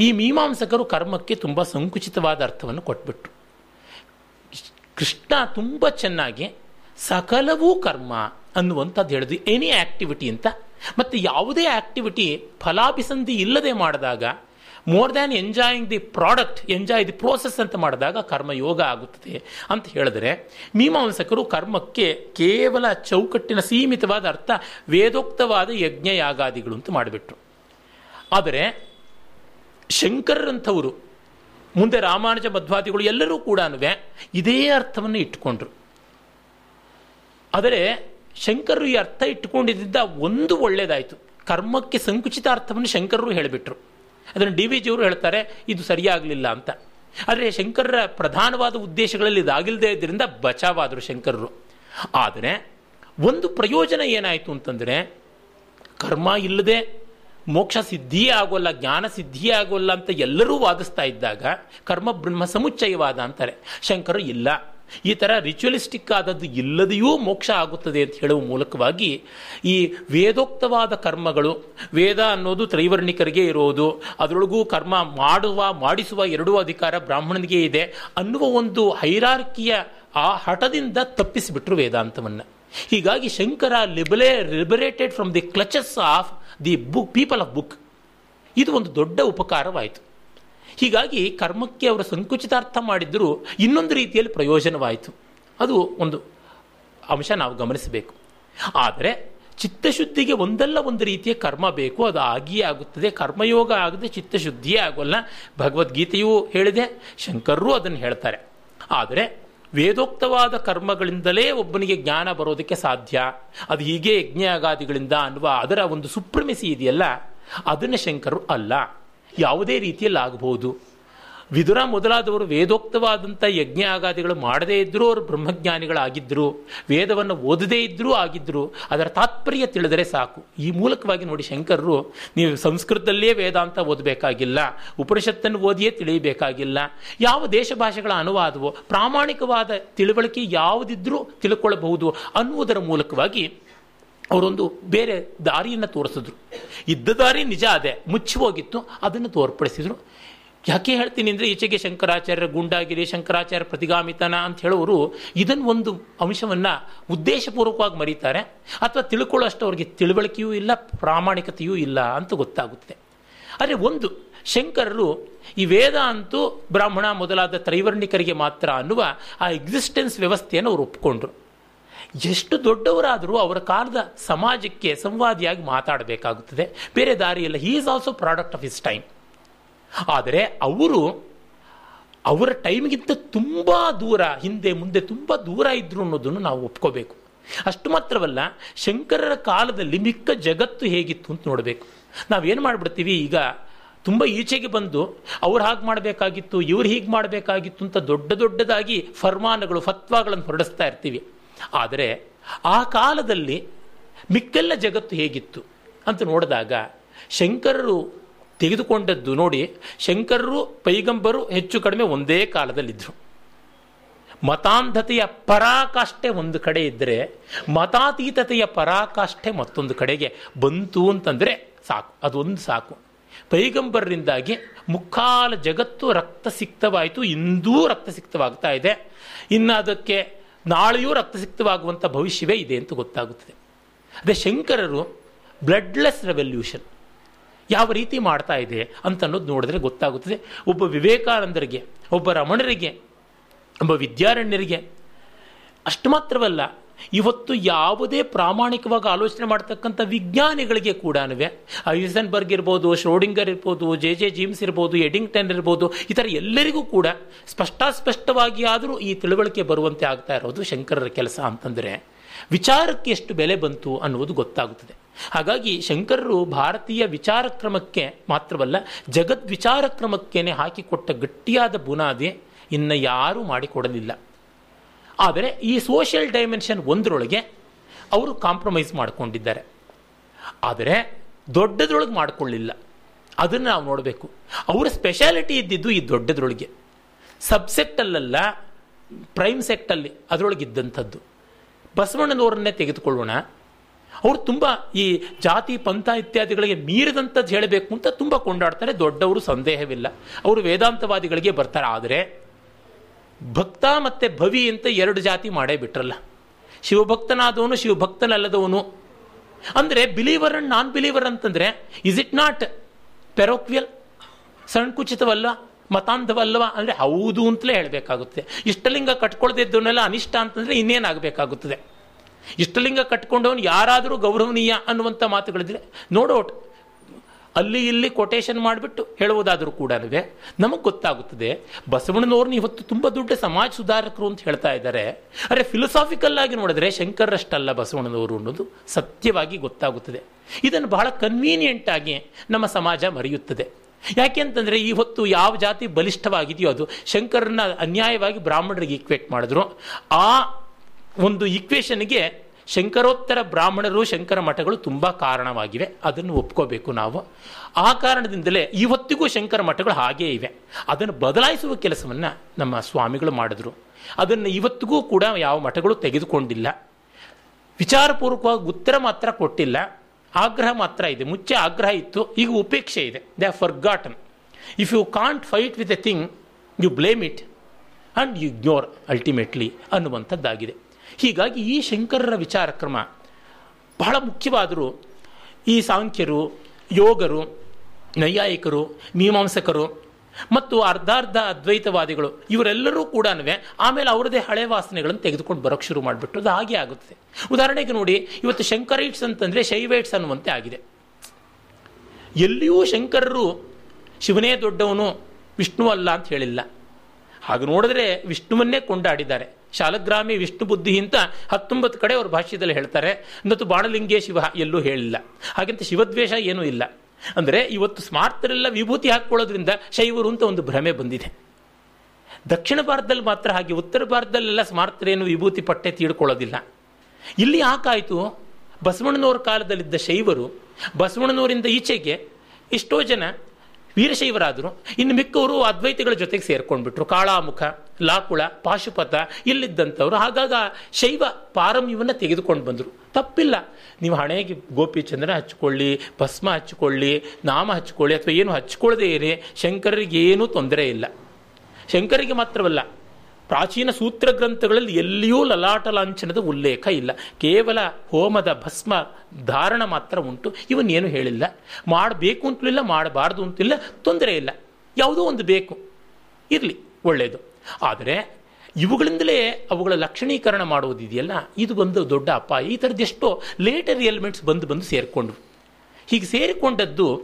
ಈ ಮೀಮಾಂಸಕರು ಕರ್ಮಕ್ಕೆ ತುಂಬ ಸಂಕುಚಿತವಾದ ಅರ್ಥವನ್ನು ಕೊಟ್ಬಿಟ್ರು. ಕೃಷ್ಣ ತುಂಬ ಚೆನ್ನಾಗಿ ಸಕಲವೂ ಕರ್ಮ ಅನ್ನುವಂಥದ್ದು ಹೇಳಿದ್ವಿ. ಎನಿ ಆಕ್ಟಿವಿಟಿ ಅಂತ. ಮತ್ತು ಯಾವುದೇ ಆಕ್ಟಿವಿಟಿ ಫಲಾಭಿಸಂಧಿ ಇಲ್ಲದೆ ಮಾಡಿದಾಗ more than enjoying the product enjoy the process ಅಂತ ಮಾಡಿದಾಗ ಕರ್ಮಯೋಗ ಆಗುತ್ತದೆ ಅಂತ ಹೇಳಿದ್ರೆ, ಮೀಮಾಂಸಕರು ಕರ್ಮಕ್ಕೆ ಕೇವಲ ಚೌಕಟ್ಟಿನ ಸೀಮಿತವಾದ ಅರ್ಥ ವೇದೋಕ್ತವಾದ ಯಜ್ಞ ಯಾಗಾದಿಗಳು ಅಂತ ಮಾಡಿಬಿಟ್ರು. ಆದರೆ ಶಂಕರರಂಥವರು ಮುಂದೆ ರಾಮಾನುಜ ಮಧ್ವಾದಿಗಳು ಎಲ್ಲರೂ ಕೂಡ ಇದೇ ಅರ್ಥವನ್ನು ಇಟ್ಟುಕೊಂಡ್ರು. ಆದರೆ ಶಂಕರರು ಈ ಅರ್ಥ ಇಟ್ಟುಕೊಂಡಿದ್ದ ಒಂದು ಒಳ್ಳೆಯದಾಯಿತು ಕರ್ಮಕ್ಕೆ ಸಂಕುಚಿತ ಅರ್ಥವನ್ನು ಶಂಕರರು ಹೇಳಿಬಿಟ್ರು. ಅದನ್ನು ಡಿ ವಿ ಜಿಯವರು ಹೇಳ್ತಾರೆ, ಇದು ಸರಿಯಾಗಲಿಲ್ಲ ಅಂತ. ಆದರೆ ಶಂಕರರ ಪ್ರಧಾನವಾದ ಉದ್ದೇಶಗಳಲ್ಲಿ ಇದಾಗಿಲ್ಲದೆ ಇದರಿಂದ ಬಚಾವಾದರು ಶಂಕರರು. ಆದರೆ ಒಂದು ಪ್ರಯೋಜನ ಏನಾಯಿತು ಅಂತಂದರೆ, ಕರ್ಮ ಇಲ್ಲದೆ ಮೋಕ್ಷ ಸಿದ್ಧಿಯೇ ಆಗೋಲ್ಲ, ಜ್ಞಾನ ಸಿದ್ಧಿಯೇ ಆಗೋಲ್ಲ ಅಂತ ಎಲ್ಲರೂ ವಾದಿಸ್ತಾ ಇದ್ದಾಗ ಕರ್ಮ ಬ್ರಹ್ಮ ಸಮುಚ್ಚಯವಾದ ಅಂತಾರೆ. ಶಂಕರು ಇಲ್ಲ. ಈ ಥರ ರಿಚುವಲಿಸ್ಟಿಕ್ ಆದದ್ದು ಇಲ್ಲದೆಯೂ ಮೋಕ್ಷ ಆಗುತ್ತದೆ ಅಂತ ಹೇಳುವ ಮೂಲಕವಾಗಿ ಈ ವೇದೋಕ್ತವಾದ ಕರ್ಮಗಳು, ವೇದ ಅನ್ನೋದು ತ್ರೈವರ್ಣಿಕರಿಗೆ ಇರೋದು, ಅದರೊಳಗೂ ಕರ್ಮ ಮಾಡುವ, ಮಾಡಿಸುವ ಎರಡೂ ಅಧಿಕಾರ ಬ್ರಾಹ್ಮಣನಿಗೆ ಇದೆ ಅನ್ನುವ ಒಂದು ಹೈರಾರ್ಕಿಯ ಆ ಹಠದಿಂದ ತಪ್ಪಿಸಿಬಿಟ್ರು ವೇದಾಂತವನ್ನು. ಹೀಗಾಗಿ Shankara libera liberated from the clutches of the book people of book ಇದು ಒಂದು ದೊಡ್ಡ ಉಪಕಾರವಾಯಿತು. ಹೀಗಾಗಿ ಕರ್ಮಕ್ಕೆ ಅವರು ಸಂಕುಚಿತಾರ್ಥ ಮಾಡಿದ್ದರೂ ಇನ್ನೊಂದು ರೀತಿಯಲ್ಲಿ ಪ್ರಯೋಜನವಾಯಿತು. ಅದು ಒಂದು ಅಂಶ ನಾವು ಗಮನಿಸಬೇಕು. ಆದರೆ ಚಿತ್ತಶುದ್ಧಿಗೆ ಒಂದಲ್ಲ ಒಂದು ರೀತಿಯ ಕರ್ಮ ಬೇಕು, ಅದು ಆಗಿಯೇ ಆಗುತ್ತದೆ. ಕರ್ಮಯೋಗ ಆಗದೆ ಚಿತ್ತಶುದ್ಧಿಯೇ ಆಗೋಲ್ಲ. ಭಗವದ್ಗೀತೆಯೂ ಹೇಳಿದೆ, ಶಂಕರರು ಅದನ್ನು ಹೇಳ್ತಾರೆ. ಆದರೆ ವೇದೋಕ್ತವಾದ ಕರ್ಮಗಳಿಂದಲೇ ಒಬ್ಬನಿಗೆ ಜ್ಞಾನ ಬರೋದಕ್ಕೆ ಸಾಧ್ಯ. ಅದು ಹೀಗೆ ಯಜ್ಞಾಗಾದಿಗಳಿಂದ ಅನ್ನುವ ಅದರ ಒಂದು ಸುಪ್ರಮಿಸಿ ಇದೆಯಲ್ಲ, ಅದನ್ನು ಶಂಕರು ಅಲ್ಲ. ಯಾವುದೇ ರೀತಿಯಲ್ಲಿ ಆಗಬಹುದು. ವಿದುರ ಮೊದಲಾದವರು ವೇದೋಕ್ತವಾದಂಥ ಯಜ್ಞ ಆಗಾದಿಗಳು ಮಾಡದೇ ಇದ್ದರೂ ಅವರು ಬ್ರಹ್ಮಜ್ಞಾನಿಗಳಾಗಿದ್ದರು ವೇದವನ್ನು ಓದದೇ ಇದ್ದರೂ ಆಗಿದ್ದರು ಅದರ ತಾತ್ಪರ್ಯ ತಿಳಿದರೆ ಸಾಕು. ಈ ಮೂಲಕವಾಗಿ ನೋಡಿ ಶಂಕರರು, ನೀವು ಸಂಸ್ಕೃತದಲ್ಲೇ ವೇದಾಂತ ಓದಬೇಕಾಗಿಲ್ಲ, ಉಪನಿಷತ್ತನ್ನು ಓದಿಯೇ ತಿಳಿಯಬೇಕಾಗಿಲ್ಲ, ಯಾವ ದೇಶ ಭಾಷೆಗಳ ಅನುವಾದವೋ, ಪ್ರಾಮಾಣಿಕವಾದ ತಿಳುವಳಿಕೆ ಯಾವುದಿದ್ರೂ ತಿಳ್ಕೊಳ್ಳಬಹುದು ಅನ್ನುವುದರ ಮೂಲಕವಾಗಿ ಅವರೊಂದು ಬೇರೆ ದಾರಿಯನ್ನು ತೋರಿಸಿದ್ರು. ಇದ್ದ ದಾರಿ ನಿಜ ಅದೇ, ಮುಚ್ಚಿ ಹೋಗಿತ್ತು, ಅದನ್ನು ತೋರ್ಪಡಿಸಿದ್ರು. ಯಾಕೆ ಹೇಳ್ತೀನಿ ಅಂದರೆ ಈಚೆಗೆ ಶಂಕರಾಚಾರ್ಯ ಗುಂಡಾಗಿರಿ, ಶಂಕರಾಚಾರ್ಯ ಪ್ರತಿಗಾಮಿತನ ಅಂತ ಹೇಳೋರು ಇದನ್ನು ಒಂದು ಅಂಶವನ್ನು ಉದ್ದೇಶಪೂರ್ವಕವಾಗಿ ಮರೀತಾರೆ, ಅಥವಾ ತಿಳ್ಕೊಳ್ಳೋಷ್ಟು ಅವ್ರಿಗೆ ತಿಳುವಳಿಕೆಯೂ ಇಲ್ಲ, ಪ್ರಾಮಾಣಿಕತೆಯೂ ಇಲ್ಲ ಅಂತ ಗೊತ್ತಾಗುತ್ತೆ. ಆದರೆ ಒಂದು, ಶಂಕರರು ಈ ವೇದ ಅಂತೂ ಬ್ರಾಹ್ಮಣ ಮೊದಲಾದ ತ್ರೈವರ್ಣಿಕರಿಗೆ ಮಾತ್ರ ಅನ್ನುವ ಆ ಎಕ್ಸಿಸ್ಟೆನ್ಸ್ ವ್ಯವಸ್ಥೆಯನ್ನು ಅವರು ಒಪ್ಪಿಕೊಂಡ್ರು ಎಷ್ಟು ದೊಡ್ಡವರಾದರೂ ಅವರ ಕಾಲದ ಸಮಾಜಕ್ಕೆ ಸಂವಾದಿಯಾಗಿ ಮಾತಾಡಬೇಕಾಗುತ್ತದೆ. ಬೇರೆ ದಾರಿಯಲ್ಲ he is also product of his time ಆದರೆ ಅವರು ಅವರ ಟೈಮ್ಗಿಂತ ತುಂಬ ದೂರ, ಹಿಂದೆ, ಮುಂದೆ ತುಂಬ ದೂರ ಇದ್ರು ಅನ್ನೋದನ್ನು ನಾವು ಒಪ್ಕೋಬೇಕು. ಅಷ್ಟು ಮಾತ್ರವಲ್ಲ, ಶಂಕರರ ಕಾಲದಲ್ಲಿ ಮಿಕ್ಕ ಜಗತ್ತು ಹೇಗಿತ್ತು ಅಂತ ನೋಡಬೇಕು. ನಾವೇನು ಮಾಡಿಬಿಡ್ತೀವಿ, ಈಗ ತುಂಬ ಈಚೆಗೆ ಬಂದು ಅವ್ರು ಹಾಗೆ ಮಾಡಬೇಕಾಗಿತ್ತು, ಇವ್ರು ಹೀಗೆ ಮಾಡಬೇಕಾಗಿತ್ತು ಅಂತ ದೊಡ್ಡ ದೊಡ್ಡದಾಗಿ ಫರ್ಮಾನಗಳು, ಫತ್ವಾಗಳನ್ನು ಹೊರಡಿಸ್ತಾ ಇರ್ತೀವಿ. ಆದರೆ ಆ ಕಾಲದಲ್ಲಿ ಮಿಕ್ಕೆಲ್ಲ ಜಗತ್ತು ಹೇಗಿತ್ತು ಅಂತ ನೋಡಿದಾಗ ಶಂಕರರು ತೆಗೆದುಕೊಂಡದ್ದು ನೋಡಿ, ಶಂಕರರು, ಪೈಗಂಬರು ಹೆಚ್ಚು ಕಡಿಮೆ ಒಂದೇ ಕಾಲದಲ್ಲಿದ್ದರು ಮತಾಂಧತೆಯ ಪರಾಕಾಷ್ಠೆ ಒಂದು ಕಡೆ ಇದ್ದರೆ ಮತಾತೀತತೆಯ ಪರಾಕಾಷ್ಠೆ ಮತ್ತೊಂದು ಕಡೆಗೆ ಬಂತು ಅಂತಂದರೆ ಸಾಕು, ಅದೊಂದು ಸಾಕು. ಪೈಗಂಬರರಿಂದಾಗಿ ಮುಕ್ಕಾಲ ಜಗತ್ತು ರಕ್ತ ಸಿಕ್ತವಾಯಿತು ಇಂದೂ ರಕ್ತ ಸಿಕ್ತವಾಗ್ತಾ ಇದೆ. ಇನ್ನು ಅದಕ್ಕೆ ನಾಳೆಯೂ ರಕ್ತಸಿಕ್ತವಾಗುವಂಥ ಭವಿಷ್ಯವೇ ಇದೆ ಅಂತ ಗೊತ್ತಾಗುತ್ತದೆ. ಅದೇ ಶಂಕರರು ಬ್ಲಡ್ಲೆಸ್ ರೆವಲ್ಯೂಷನ್ ಯಾವ ರೀತಿ ಮಾಡ್ತಾ ಇದೆ ಅಂತ ಅನ್ನೋದು ನೋಡಿದ್ರೆ ಗೊತ್ತಾಗುತ್ತದೆ. ಒಬ್ಬ ವಿವೇಕಾನಂದರಿಗೆ, ಒಬ್ಬ ರಮಣರಿಗೆ, ಒಬ್ಬ ವಿದ್ಯಾರಣ್ಯರಿಗೆ ಅಷ್ಟು ಮಾತ್ರವಲ್ಲ, ಇವತ್ತು ಯಾವುದೇ ಪ್ರಾಮಾಣಿಕವಾಗಿ ಆಲೋಚನೆ ಮಾಡ್ತಕ್ಕಂಥ ವಿಜ್ಞಾನಿಗಳಿಗೆ ಕೂಡ ಐಸನ್ಬರ್ಗ್ ಇರ್ಬೋದು, ಶ್ರೋಡಿಂಗರ್ ಇರ್ಬೋದು, ಜೆ ಜೆ ಜೀಮ್ಸ್ ಇರ್ಬೋದು, ಎಡಿಂಗ್ಟನ್ ಇರ್ಬೋದು, ಈ ಥರ ಎಲ್ಲರಿಗೂ ಕೂಡ ಸ್ಪಷ್ಟಾಸ್ಪಷ್ಟವಾಗಿ ಆದರೂ ಈ ತಿಳುವಳಿಕೆ ಬರುವಂತೆ ಆಗ್ತಾ ಇರೋದು ಶಂಕರರ ಕೆಲಸ ಅಂತಂದರೆ, ವಿಚಾರಕ್ಕೆ ಎಷ್ಟು ಬೆಲೆ ಬಂತು ಅನ್ನುವುದು ಗೊತ್ತಾಗುತ್ತದೆ. ಹಾಗಾಗಿ ಶಂಕರರು ಭಾರತೀಯ ವಿಚಾರ ಕ್ರಮಕ್ಕೆ ಮಾತ್ರವಲ್ಲ, ಜಗದ್ ವಿಚಾರ ಕ್ರಮಕ್ಕೇನೆ ಹಾಕಿಕೊಟ್ಟ ಗಟ್ಟಿಯಾದ ಬುನಾದಿ ಇನ್ನು ಯಾರೂ ಮಾಡಿಕೊಡಲಿಲ್ಲ. ಆದರೆ ಈ ಸೋಷಿಯಲ್ ಡೈಮೆನ್ಷನ್ ಒಂದರೊಳಗೆ ಅವರು ಕಾಂಪ್ರಮೈಸ್ ಮಾಡಿಕೊಂಡಿದ್ದಾರೆ. ಆದರೆ ದೊಡ್ಡದ್ರೊಳಗೆ ಮಾಡಿಕೊಳ್ಳಿಲ್ಲ. ಅದನ್ನು ನಾವು ನೋಡಬೇಕು. ಅವರ ಸ್ಪೆಷಾಲಿಟಿ ಇದ್ದಿದ್ದು ಈ ದೊಡ್ಡದ್ರೊಳಗೆ. ಸಬ್ಸೆಕ್ಟಲ್ಲ ಪ್ರೈಮ್ ಸೆಕ್ಟಲ್ಲಿ ಅದರೊಳಗಿದ್ದಂಥದ್ದು. ಬಸವಣ್ಣನವರನ್ನೇ ತೆಗೆದುಕೊಳ್ಳೋಣ. ಅವರು ತುಂಬ ಈ ಜಾತಿ, ಪಂಥ ಇತ್ಯಾದಿಗಳಿಗೆ ಮೀರಿದಂಥದ್ದು ಹೇಳಬೇಕು ಅಂತ ತುಂಬ ಕೊಂಡಾಡ್ತಾರೆ. ದೊಡ್ಡವರು ಸಂದೇಹವಿಲ್ಲ. ಅವರು ವೇದಾಂತವಾದಿಗಳಿಗೆ ಬರ್ತಾರೆ. ಆದರೆ ಭಕ್ತ ಮತ್ತು ಭವಿ ಅಂತ ಎರಡು ಜಾತಿ ಮಾಡೇ ಬಿಟ್ರಲ್ಲ. ಶಿವಭಕ್ತನಾದವನು ಶಿವಭಕ್ತನಲ್ಲದವನು. ಅಂದರೆ ಬಿಲೀವರ್ ಅಂಡ್ ನಾನ್ ಬಿಲೀವರ್ ಅಂತಂದರೆ ಇಸ್ ಇಟ್ ನಾಟ್ ಪೆರೋಕ್ವಿಯಲ್ ಸಂಕುಚಿತವಲ್ಲ, ಮತಾಂಧವಲ್ಲವಾ? ಅಂದರೆ ಹೌದು ಅಂತಲೇ ಹೇಳಬೇಕಾಗುತ್ತೆ. ಇಷ್ಟಲಿಂಗ ಕಟ್ಕೊಳ್ದಿದ್ದವನ್ನೆಲ್ಲ ಅನಿಷ್ಟ ಅಂತಂದ್ರೆ ಇನ್ನೇನಾಗಬೇಕಾಗುತ್ತದೆ. ಇಷ್ಟಲಿಂಗ ಕಟ್ಕೊಂಡವನು ಯಾರಾದರೂ ಗೌರವನೀಯ ಅನ್ನುವಂಥ ಮಾತುಗಳಿದ್ರೆ ನೋಡೋಟ್ ಅಲ್ಲಿ ಇಲ್ಲಿ ಕೊಟೇಶನ್ ಮಾಡಿಬಿಟ್ಟು ಹೇಳುವುದಾದರೂ ಕೂಡ ನಮಗೆ ಗೊತ್ತಾಗುತ್ತದೆ. ಬಸವಣ್ಣನವ್ರನ್ನ ಇವತ್ತು ತುಂಬ ದೊಡ್ಡ ಸಮಾಜ ಸುಧಾರಕರು ಅಂತ ಹೇಳ್ತಾ ಇದ್ದಾರೆ. ಅರೆ ಫಿಲಸಾಫಿಕಲ್ ಆಗಿ ನೋಡಿದ್ರೆ ಶಂಕರಷ್ಟಲ್ಲ ಬಸವಣ್ಣನವರು ಅನ್ನೋದು ಸತ್ಯವಾಗಿ ಗೊತ್ತಾಗುತ್ತದೆ. ಇದನ್ನು ಬಹಳ ಕನ್ವೀನಿಯೆಂಟ್ ಆಗಿ ನಮ್ಮ ಸಮಾಜ ಮರೆಯುತ್ತದೆ. ಯಾಕೆ ಅಂತಂದರೆ ಈ ಹೊತ್ತು ಯಾವ ಜಾತಿ ಬಲಿಷ್ಠವಾಗಿದೆಯೋ ಅದು ಶಂಕರನ್ನ ಅನ್ಯಾಯವಾಗಿ ಬ್ರಾಹ್ಮಣರಿಗೆ ಈಕ್ವೇಟ್ ಮಾಡಿದ್ರು. ಆ ಒಂದು ಈಕ್ವೇಷನ್ಗೆ ಶಂಕರೋತ್ತರ ಬ್ರಾಹ್ಮಣರು ಶಂಕರ ಮಠಗಳು ತುಂಬ ಕಾರಣವಾಗಿವೆ. ಅದನ್ನು ಒಪ್ಕೋಬೇಕು ನಾವು. ಆ ಕಾರಣದಿಂದಲೇ ಇವತ್ತಿಗೂ ಶಂಕರ ಮಠಗಳು ಹಾಗೇ ಇವೆ. ಅದನ್ನು ಬದಲಾಯಿಸುವ ಕೆಲಸವನ್ನು ನಮ್ಮ ಸ್ವಾಮಿಗಳು ಮಾಡಿದ್ರು. ಅದನ್ನು ಇವತ್ತಿಗೂ ಕೂಡ ಯಾವ ಮಠಗಳು ತೆಗೆದುಕೊಂಡಿಲ್ಲ. ವಿಚಾರಪೂರ್ವಕವಾಗಿ ಉತ್ತರ ಮಾತ್ರ ಕೊಟ್ಟಿಲ್ಲ. ಆಗ್ರಹ ಮಾತ್ರ ಇದೆ. ಮುಚ್ಚೆ ಆಗ್ರಹ ಇತ್ತು. ಈಗ ಉಪೇಕ್ಷೆ ಇದೆ. They are forgotten if you can't fight with a thing you blame it and you ignore ultimately ಅನ್ನುವಂಥದ್ದಾಗಿದೆ. ಹೀಗಾಗಿ ಈ ಶಂಕರರ ವಿಚಾರ ಕ್ರಮ ಬಹಳ ಮುಖ್ಯವಾದರೂ ಈ ಸಾಂಖ್ಯರು, ಯೋಗರು, ನೈಯಾಯಿಕರು, ಮೀಮಾಂಸಕರು ಮತ್ತು ಅರ್ಧಾರ್ಧ ಅದ್ವೈತವಾದಿಗಳು ಇವರೆಲ್ಲರೂ ಕೂಡ ಆಮೇಲೆ ಅವರದೇ ಹಳೆ ವಾಸನೆಗಳನ್ನು ತೆಗೆದುಕೊಂಡು ಬರೋಕ್ಕೆ ಶುರು ಮಾಡಿಬಿಟ್ಟು ಅದು ಹಾಗೆ ಆಗುತ್ತೆ. ಉದಾಹರಣೆಗೆ ನೋಡಿ, ಇವತ್ತು ಶಂಕರೈಟ್ಸ್ ಅಂತಂದರೆ ಶೈವೈಟ್ಸ್ ಅನ್ನುವಂತೆ ಆಗಿದೆ. ಎಲ್ಲಿಯೂ ಶಂಕರರು ಶಿವನೇ ದೊಡ್ಡವನು, ವಿಷ್ಣು ಅಲ್ಲ ಅಂತ ಹೇಳಿಲ್ಲ. ಹಾಗೆ ನೋಡಿದ್ರೆ ವಿಷ್ಣುವನ್ನೇ ಕೊಂಡಾಡಿದ್ದಾರೆ. ಶಾಲಗ್ರಾಮಿ ವಿಷ್ಣು ಬುದ್ಧಿ ಅಂತ ಹತ್ತೊಂಬತ್ತು ಕಡೆ ಅವ್ರ ಭಾಷ್ಯದಲ್ಲಿ ಹೇಳ್ತಾರೆ. ಮತ್ತು ಬಾಣಲಿಂಗೇ ಶಿವ ಎಲ್ಲೂ ಹೇಳಿಲ್ಲ. ಹಾಗಂತ ಶಿವದ್ವೇಷ ಏನೂ ಇಲ್ಲ. ಅಂದರೆ ಇವತ್ತು ಸ್ಮಾರ್ತರೆಲ್ಲ ವಿಭೂತಿ ಹಾಕ್ಕೊಳ್ಳೋದ್ರಿಂದ ಶೈವರು ಅಂತ ಒಂದು ಭ್ರಮೆ ಬಂದಿದೆ. ದಕ್ಷಿಣ ಭಾರತದಲ್ಲಿ ಮಾತ್ರ ಹಾಗೆ, ಉತ್ತರ ಭಾರತದಲ್ಲೆಲ್ಲ ಸ್ಮಾರ್ತರೇನು ವಿಭೂತಿ ಪಟ್ಟೆ ತೀಡ್ಕೊಳ್ಳೋದಿಲ್ಲ. ಇಲ್ಲಿ ಯಾಕಾಯಿತು ಬಸವಣ್ಣನವ್ರ ಕಾಲದಲ್ಲಿದ್ದ ಶೈವರು ಬಸವಣ್ಣನವರಿಂದ ಈಚೆಗೆ ಎಷ್ಟೋ ಜನ ವೀರಶೈವರಾದರು. ಇನ್ನು ಮಿಕ್ಕವರು ಅದ್ವೈತಿಗಳ ಜೊತೆಗೆ ಸೇರ್ಕೊಂಡ್ಬಿಟ್ರು. ಕಾಳಾಮುಖ, ಲಾಕುಳ, ಪಾಶುಪತ ಇಲ್ಲಿದ್ದಂಥವ್ರು. ಹಾಗಾಗ ಶೈವ ಪಾರಮ್ಯವನ್ನು ತೆಗೆದುಕೊಂಡು ಬಂದರು. ತಪ್ಪಿಲ್ಲ. ನೀವು ಹಣೆಗೆ ಗೋಪಿಚಂದ್ರ ಹಚ್ಕೊಳ್ಳಿ, ಭಸ್ಮ ಹಚ್ಕೊಳ್ಳಿ, ನಾಮ ಹಚ್ಕೊಳ್ಳಿ, ಅಥವಾ ಏನು ಹಚ್ಕೊಳ್ಳದೆ ಇರಿ, ಶಂಕರರಿಗೆ ಏನೂ ತೊಂದರೆ ಇಲ್ಲ. ಶಂಕರಿಗೆ ಮಾತ್ರವಲ್ಲ ಪ್ರಾಚೀನ ಸೂತ್ರ ಗ್ರಂಥಗಳಲ್ಲಿ ಎಲ್ಲಿಯೂ ಲಲಾಟ ಲಾಂಛನದ ಉಲ್ಲೇಖ ಇಲ್ಲ. ಕೇವಲ ಹೋಮದ ಭಸ್ಮ ಧಾರಣ ಮಾತ್ರ ಉಂಟು. ಇವನ್ನೇನು ಹೇಳಿಲ್ಲ. ಮಾಡಬೇಕು ಅಂತಲಿಲ್ಲ ಮಾಡಬಾರ್ದು ಅಂತಿಲ್ಲ ತೊಂದರೆ ಇಲ್ಲ. ಯಾವುದೋ ಒಂದು ಬೇಕು. ಇರಲಿ ಒಳ್ಳೆಯದು ಆದರೆ ಇವುಗಳಿಂದಲೇ ಅವುಗಳ ಲಕ್ಷಣೀಕರಣ ಮಾಡುವುದಿದೆಯಲ್ಲ ಇದು ಒಂದು ದೊಡ್ಡ ಅಪಾಯ. ಈ ಥರದ್ದು ಎಷ್ಟೋ ಲೇಟರ್ ಎಲಿಮೆಂಟ್ಸ್ ಬಂದು ಬಂದು ಸೇರಿಕೊಂಡು ಹೀಗೆ ಸೇರಿಕೊಂಡದ್ದು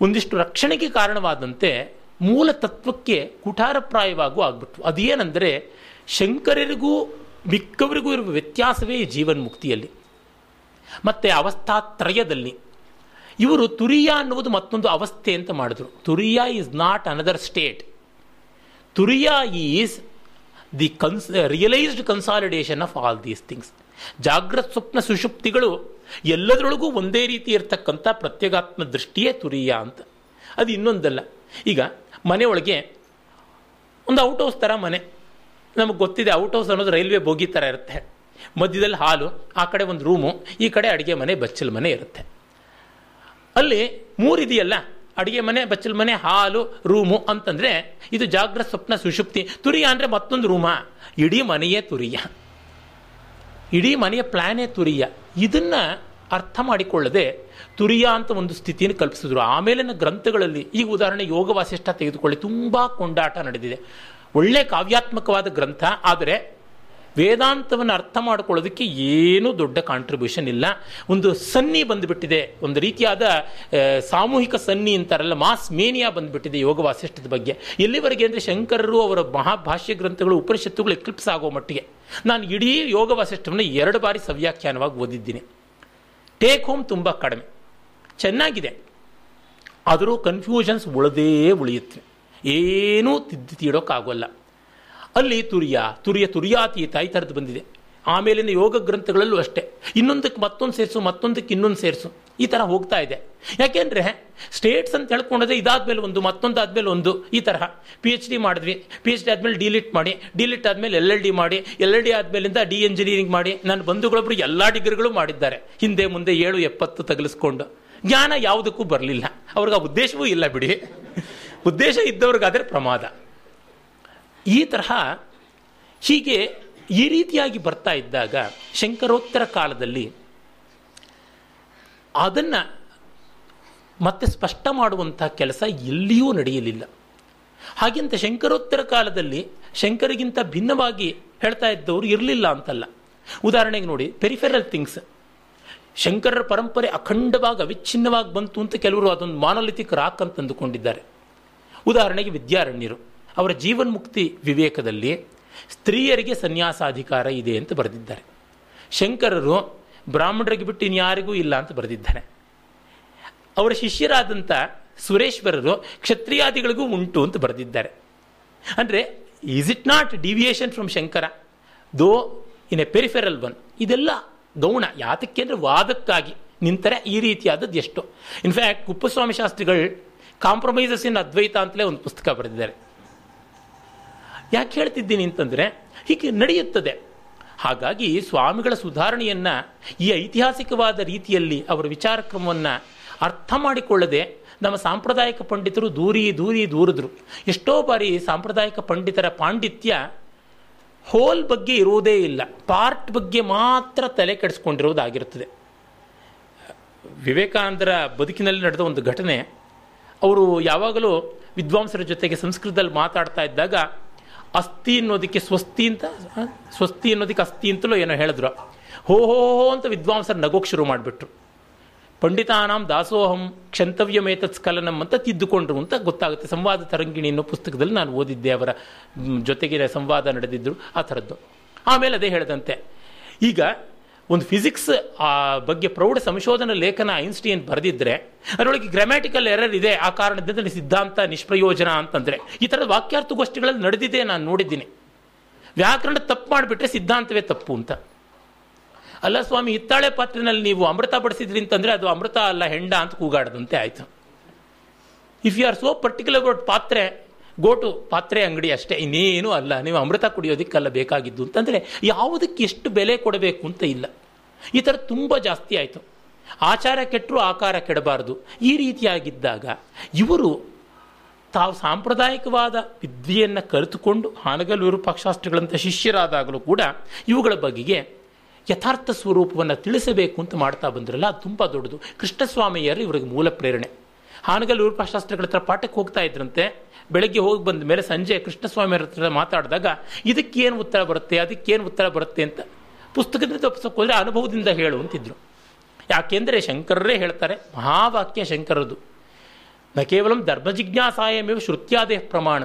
ಒಂದಿಷ್ಟು ರಕ್ಷಣೆಗೆ ಕಾರಣವಾದಂತೆ ಮೂಲ ತತ್ವಕ್ಕೆ ಕುಠಾರಪ್ರಾಯವಾಗೂ ಆಗ್ಬಿಟ್ಟು ಅದೇನೆಂದರೆ ಶಂಕರರಿಗೂ ಮಿಕ್ಕವರಿಗೂ ಇರುವ ವ್ಯತ್ಯಾಸವೇ ಈ ಜೀವನ್ಮುಕ್ತಿಯಲ್ಲಿ. ಮತ್ತು ಅವಸ್ಥಾತ್ರಯದಲ್ಲಿ. ಇವರು ತುರಿಯ ಅನ್ನುವುದು ಮತ್ತೊಂದು ಅವಸ್ಥೆ ಅಂತ ಮಾಡಿದ್ರು. ತುರಿಯ is not another state. ತುರಿಯ is the cons, realised consolidation of all these things. ಜಾಗ್ರತ್ ಸ್ವಪ್ನ ಸುಷುಪ್ತಿಗಳು ಎಲ್ಲದರೊಳಗೂ ಒಂದೇ ರೀತಿ ಇರತಕ್ಕಂಥ ಪ್ರತ್ಯೇಗಾತ್ಮ ದೃಷ್ಟಿಯೇ ತುರಿಯ ಅಂತ. ಅದು ಇನ್ನೊಂದಲ್ಲ. ಈಗ ಮನೆಯೊಳಗೆ ಒಂದು ಔಟ್ ಹೌಸ್ ಥರ ಮನೆ. ನಮಗೆ ಗೊತ್ತಿದೆ ಔಟ್ ಹೌಸ್ ಅನ್ನೋದು ರೈಲ್ವೆ ಬೋಗಿ ಥರ ಇರುತ್ತೆ. ಮಧ್ಯದಲ್ಲಿ ಹಾಲು, ಆ ಕಡೆ ಒಂದು ರೂಮು, ಈ ಕಡೆ ಅಡುಗೆ ಮನೆ, ಬಚ್ಚಲ್ ಮನೆ ಇರುತ್ತೆ. ಅಲ್ಲಿ ಮೂರಿದೆಯಲ್ಲ ಅಡುಗೆ ಮನೆ, ಬಚ್ಚಲ್ ಮನೆ, ಹಾಲು, ರೂಮು ಅಂತಂದರೆ ಇದು ಜಾಗ್ರ ಸ್ವಪ್ನ ಸುಷುಪ್ತಿ. ತುರಿಯ ಅಂದರೆ ಮತ್ತೊಂದು ರೂಮ. ಇಡೀ ಮನೆಯೇ ತುರಿಯ. ಇಡೀ ಮನೆಯ ಪ್ಲ್ಯಾನೇ ತುರಿಯ. ಇದನ್ನು ಅರ್ಥ ಮಾಡಿಕೊಳ್ಳದೆ ತುರಿಯ ಅಂತ ಒಂದು ಸ್ಥಿತಿಯನ್ನು ಕಲ್ಪಿಸಿದ್ರು. ಆಮೇಲಿನ ಗ್ರಂಥಗಳಲ್ಲಿ ಈಗ ಉದಾಹರಣೆ ಯೋಗ ವಾಸಿಷ್ಠ ತೆಗೆದುಕೊಳ್ಳಿ. ತುಂಬ ಕೊಂಡಾಟ ನಡೆದಿದೆ. ಒಳ್ಳೆ ಕಾವ್ಯಾತ್ಮಕವಾದ ಗ್ರಂಥ, ಆದರೆ ವೇದಾಂತವನ್ನು ಅರ್ಥ ಮಾಡಿಕೊಳ್ಳೋದಕ್ಕೆ ಏನೂ ದೊಡ್ಡ ಕಾಂಟ್ರಿಬ್ಯೂಷನ್ ಇಲ್ಲ. ಒಂದು ಸನ್ನಿ ಬಂದುಬಿಟ್ಟಿದೆ. ಒಂದು ರೀತಿಯಾದ ಸಾಮೂಹಿಕ ಸನ್ನಿ ಅಂತಾರಲ್ಲ, ಮಾಸ್ ಮೇನಿಯಾ ಬಂದುಬಿಟ್ಟಿದೆ ಯೋಗ ವಾಸಿಷ್ಠದ ಬಗ್ಗೆ. ಎಲ್ಲಿವರೆಗೆ ಅಂದರೆ ಶಂಕರರು ಅವರ ಮಹಾಭಾಷ್ಯ ಗ್ರಂಥಗಳು, ಉಪನಿಷತ್ತುಗಳು ಎಕ್ಲಿಪ್ಸ್ ಆಗೋ ಮಟ್ಟಿಗೆ. ನಾನು ಇಡೀ ಯೋಗ ವಾಸಿಷ್ಠವನ್ನು ಎರಡು ಬಾರಿ ಸವ್ಯಾಖ್ಯಾನವಾಗಿ ಓದಿದ್ದೀನಿ. ಟೇಕ್ ಹೋಮ್ ತುಂಬ ಕಡಿಮೆ. ಚೆನ್ನಾಗಿದೆ. ಆದರೂ ಕನ್ಫ್ಯೂಷನ್ಸ್ ಉಳದೇ ಉಳಿಯುತ್ತೆ. ಏನೂ ತಿದ್ದು ತೀಡೋಕ್ಕಾಗೋಲ್ಲ. ಅಲ್ಲಿ ತುರಿಯ ತುರಿಯ ತುರಿಯಾತೀತ ಈ ಥರದ್ದು ಬಂದಿದೆ. ಆಮೇಲಿನ ಯೋಗ ಗ್ರಂಥಗಳಲ್ಲೂ ಅಷ್ಟೇ. ಇನ್ನೊಂದಕ್ಕೆ ಮತ್ತೊಂದು ಸೇರಿಸು, ಮತ್ತೊಂದಕ್ಕೆ ಇನ್ನೊಂದು ಸೇರಿಸು. ಈ ಥರ ಹೋಗ್ತಾ ಇದೆ. ಯಾಕೆಂದರೆ ಸ್ಟೇಟ್ಸ್ ಅಂತ ಹೇಳ್ಕೊಂಡ್ರೆ ಇದಾದ್ಮೇಲೆ ಒಂದು ಮತ್ತೊಂದು ಆದಮೇಲೆ ಒಂದು, ಈ ತರಹ. ಪಿ ಎಚ್ ಡಿ ಮಾಡಿದ್ವಿ. ಪಿ ಎಚ್ ಡಿ ಆದಮೇಲೆ ಡಿಲಿಟ್ ಮಾಡಿ ಡಿಲಿಟ್ ಆದಮೇಲೆ ಎಲ್ ಎಲ್ ಡಿ ಮಾಡಿ ಎಲ್ ಎಲ್ ಡಿ ಆದಮೇಲಿಂದ ಡಿ ಎಂಜಿನಿಯರಿಂಗ್ ಮಾಡಿ. ನನ್ನ ಬಂಧುಗಳೊಬ್ಬರು ಎಲ್ಲ ಡಿಗ್ರಿಗಳು ಮಾಡಿದ್ದಾರೆ. ಹಿಂದೆ, ಮುಂದೆ ಏಳು ಎಪ್ಪತ್ತು ತಗಲಿಸ್ಕೊಂಡು. ಜ್ಞಾನ ಯಾವುದಕ್ಕೂ ಬರಲಿಲ್ಲ. ಅವ್ರಿಗೆ ಆ ಉದ್ದೇಶವೂ ಇಲ್ಲ ಬಿಡಿ. ಉದ್ದೇಶ ಇದ್ದವ್ರಿಗಾದರೆ ಪ್ರಮಾದ. ಈ ತರಹ ಹೀಗೆ ಈ ರೀತಿಯಾಗಿ ಬರ್ತಾ ಇದ್ದಾಗ ಶಂಕರೋತ್ತರ ಕಾಲದಲ್ಲಿ ಅದನ್ನು ಮತ್ತೆ ಸ್ಪಷ್ಟ ಮಾಡುವಂಥ ಕೆಲಸ ಎಲ್ಲಿಯೂ ನಡೆಯಲಿಲ್ಲ. ಹಾಗೆಂತ ಶಂಕರೋತ್ತರ ಕಾಲದಲ್ಲಿ ಶಂಕರಿಗಿಂತ ಭಿನ್ನವಾಗಿ ಹೇಳ್ತಾ ಇದ್ದವರು ಇರಲಿಲ್ಲ ಅಂತಲ್ಲ. ಉದಾಹರಣೆಗೆ ನೋಡಿ ಪೆರಿಫೆರಲ್ ಥಿಂಗ್ಸ್ ಶಂಕರರ ಪರಂಪರೆ ಅಖಂಡವಾಗಿ ಅವಿಚ್ಛಿನ್ನವಾಗಿ ಬಂತು ಅಂತ ಕೆಲವರು ಅದೊಂದು ಮಾನೋಲಿಥಿಕ್ ರಾಕ್ ಅಂತ ಅಂದುಕೊಂಡಿದ್ದಾರೆ ಉದಾಹರಣೆಗೆ ವಿದ್ಯಾರಣ್ಯರು, ಅವರ ಜೀವನ್ಮುಕ್ತಿ ವಿವೇಕದಲ್ಲಿ ಸ್ತ್ರೀಯರಿಗೆ ಸನ್ಯಾಸಾಧಿಕಾರ ಇದೆ ಅಂತ ಬರೆದಿದ್ದಾರೆ. ಶಂಕರರು ಬ್ರಾಹ್ಮಣರಿಗೆ ಬಿಟ್ಟು ಇನ್ಯಾರಿಗೂ ಇಲ್ಲ ಅಂತ ಬರೆದಿದ್ದಾರೆ. ಅವರ ಶಿಷ್ಯರಾದಂಥ ಸುರೇಶ್ವರರು ಕ್ಷತ್ರಿಯಾದಿಗಳಿಗೂ ಉಂಟು ಅಂತ ಬರೆದಿದ್ದಾರೆ. ಅಂದರೆ is it not deviation from Shankara though in a peripheral one ಇದೆಲ್ಲ ಗೌಣ ಯಾತಕ್ಕೆ ಅಂದರೆ ವಾದಕ್ಕಾಗಿ. ನಿಂತರೆ ಈ ರೀತಿಯಾದದ್ದು ಎಷ್ಟು. ಇನ್ಫ್ಯಾಕ್ಟ್ ಕುಪ್ಪಸ್ವಾಮಿ ಶಾಸ್ತ್ರಿಗಳು ಕಾಂಪ್ರಮೈಸಸ್ ಇನ್ ಅದ್ವೈತ ಅಂತಲೇ ಒಂದು ಪುಸ್ತಕ ಬರೆದಿದ್ದಾರೆ. ಯಾಕೆ ಹೇಳ್ತಿದ್ದೀನಿ ಅಂತಂದರೆ, ಹೀಗೆ ನಡೆಯುತ್ತದೆ. ಹಾಗಾಗಿ ಸ್ವಾಮಿಗಳ ಸುಧಾರಣೆಯನ್ನು ಈ ಐತಿಹಾಸಿಕವಾದ ರೀತಿಯಲ್ಲಿ ಅವರ ವಿಚಾರ ಕ್ರಮವನ್ನು ಅರ್ಥ ಮಾಡಿಕೊಳ್ಳದೆ ನಮ್ಮ ಸಾಂಪ್ರದಾಯಿಕ ಪಂಡಿತರು ದೂರಿ ದೂರಿ ದೂರಿದ್ರು. ಎಷ್ಟೋ ಬಾರಿ ಸಾಂಪ್ರದಾಯಿಕ ಪಂಡಿತರ ಪಾಂಡಿತ್ಯ ಹೋಲ್ ಬಗ್ಗೆ ಇರುವುದೇ ಇಲ್ಲ. ಪಾರ್ಟ್ ಬಗ್ಗೆ ಮಾತ್ರ ತಲೆ ಕೆಡಿಸ್ಕೊಂಡಿರುವುದಾಗಿರುತ್ತದೆ. ವಿವೇಕಾನಂದರ ಬದುಕಿನಲ್ಲಿ ನಡೆದ ಒಂದು ಘಟನೆ, ಅವರು ಯಾವಾಗಲೂ ವಿದ್ವಾಂಸರ ಜೊತೆಗೆ ಸಂಸ್ಕೃತದಲ್ಲಿ ಮಾತಾಡ್ತಾ ಇದ್ದಾಗ, ಅಸ್ಥಿ ಅನ್ನೋದಕ್ಕೆ ಸ್ವಸ್ತಿ ಅಂತ ಸ್ವಸ್ತಿ ಅನ್ನೋದಕ್ಕೆ ಅಸ್ಥಿ ಅಂತಲೂ ಏನೋ ಹೇಳಿದ್ರು. ಹೋ ಹೋ ಹೋ ಅಂತ ವಿದ್ವಾಂಸರು ನಗೋಕ್ಕೆ ಶುರು ಮಾಡಿಬಿಟ್ರು. ಪಂಡಿತಾನಾಂ ದಾಸೋಹಂ ಕ್ಷಂತವ್ಯಮೇತತ್ ಸ್ಖಲನಂ ಅಂತ ತಿದ್ದುಕೊಂಡ್ರು ಅಂತ ಗೊತ್ತಾಗುತ್ತೆ. ಸಂವಾದ ತರಂಗಿಣಿ ಅನ್ನೋ ಪುಸ್ತಕದಲ್ಲಿ ನಾನು ಓದಿದ್ದೆ ಅವರ ಜೊತೆಗೆ ಸಂವಾದ ನಡೆದಿದ್ದರು ಆ ಥರದ್ದು. ಆಮೇಲೆ ಅದೇ ಹೇಳಿದಂತೆ, ಈಗ ಒಂದು ಫಿಸಿಕ್ಸ್, ಆ, ಬಗ್ಗೆ ಪ್ರೌಢ ಸಂಶೋಧನಾ ಲೇಖನ ಐನ್ಸ್ಟೀನ್ ಬರೆದಿದ್ರೆ, ಅದರೊಳಗೆ ಗ್ರಾಮ್ಯಾಟಿಕಲ್ ಎರರ್ ಇದೆ, ಆ ಕಾರಣದಿಂದ ಸಿದ್ಧಾಂತ ನಿಷ್ಪ್ರಯೋಜನ ಅಂತಂದ್ರೆ, ಈ ಥರದ ವಾಕ್ಯಾರ್ಥಗೋಷ್ಠಿಗಳಲ್ಲಿ ನಡೆದಿದೆ ನಾನು ನೋಡಿದ್ದೀನಿ. ವ್ಯಾಕರಣ ತಪ್ಪು ಮಾಡಿಬಿಟ್ರೆ ಸಿದ್ಧಾಂತವೇ ತಪ್ಪು ಅಂತ. ಅಲ್ಲ ಸ್ವಾಮಿ, ಹಿತ್ತಾಳೆ ಪಾತ್ರೆನಲ್ಲಿ ನೀವು ಅಮೃತ ಬಡಿಸಿದ್ರಿ ಅಂತಂದ್ರೆ ಅದು ಅಮೃತ ಅಲ್ಲ, ಹೆಂಡ ಅಂತ ಕೂಗಾಡದಂತೆ ಆಯಿತು. If you are so particular about ಪಾತ್ರೆ ಗೋಟು ಪಾತ್ರೆ ಅಂಗಡಿ ಅಷ್ಟೇ. ಇನ್ನೇನು ಅಲ್ಲ, ನೀವು ಅಮೃತ ಕುಡಿಯೋದಕ್ಕೆಲ್ಲ ಬೇಕಾಗಿದ್ದು ಅಂತಂದರೆ ಯಾವುದಕ್ಕೆ ಎಷ್ಟು ಬೆಲೆ ಕೊಡಬೇಕು ಅಂತ ಇಲ್ಲ. ಈ ಥರ ತುಂಬ ಜಾಸ್ತಿ ಆಯಿತು. ಆಚಾರ ಕೆಟ್ಟರು ಆಕಾರ ಕೆಡಬಾರದು. ಈ ರೀತಿಯಾಗಿದ್ದಾಗ ಇವರು ತಾವು ಸಾಂಪ್ರದಾಯಿಕವಾದ ವಿದ್ಯೆಯನ್ನು ಕಲಿತುಕೊಂಡು, ಹಾನಗಲ್ ವಿರೂಪಾಕ್ಷಾಸ್ತ್ರಗಳಂಥ ಶಿಷ್ಯರಾದಾಗಲೂ ಕೂಡ ಇವುಗಳ ಬಗೆಗೆ ಯಥಾರ್ಥ ಸ್ವರೂಪವನ್ನು ತಿಳಿಸಬೇಕು ಅಂತ ಮಾಡ್ತಾ ಬಂದ್ರಲ್ಲ, ಅದು ತುಂಬ ದೊಡ್ಡದು. ಕೃಷ್ಣಸ್ವಾಮಿಯರು ಇವರಿಗೆ ಮೂಲ ಪ್ರೇರಣೆ. ಹಾನಗಲ್ ವಿರೂಪಾಶಾಸ್ತ್ರಗಳ ಹತ್ರ ಪಾಠಕ್ಕೆ ಹೋಗ್ತಾ ಇದ್ರಂತೆ, ಬೆಳಗ್ಗೆ ಹೋಗಿ ಬಂದ ಮೇಲೆ ಸಂಜೆ ಕೃಷ್ಣಸ್ವಾಮಿಯರ ಹತ್ರ ಮಾತಾಡಿದಾಗ, ಇದಕ್ಕೇನು ಉತ್ತರ ಬರುತ್ತೆ, ಅದಕ್ಕೇನು ಉತ್ತರ ಬರುತ್ತೆ ಅಂತ ಪುಸ್ತಕದಿಂದ ತಪ್ಪಿಸೋಕೆ ಅನುಭವದಿಂದ ಹೇಳು ಅಂತಿದ್ರು. ಯಾಕೆಂದರೆ ಶಂಕರರೇ ಹೇಳ್ತಾರೆ, ಮಹಾವಾಕ್ಯ ಶಂಕರದು. ನ ಕೇವಲ ಧರ್ಮ ಜಿಜ್ಞಾಸಾಯಮೇವ ಶ್ರುತ್ಯಾದೇ ಪ್ರಮಾಣ.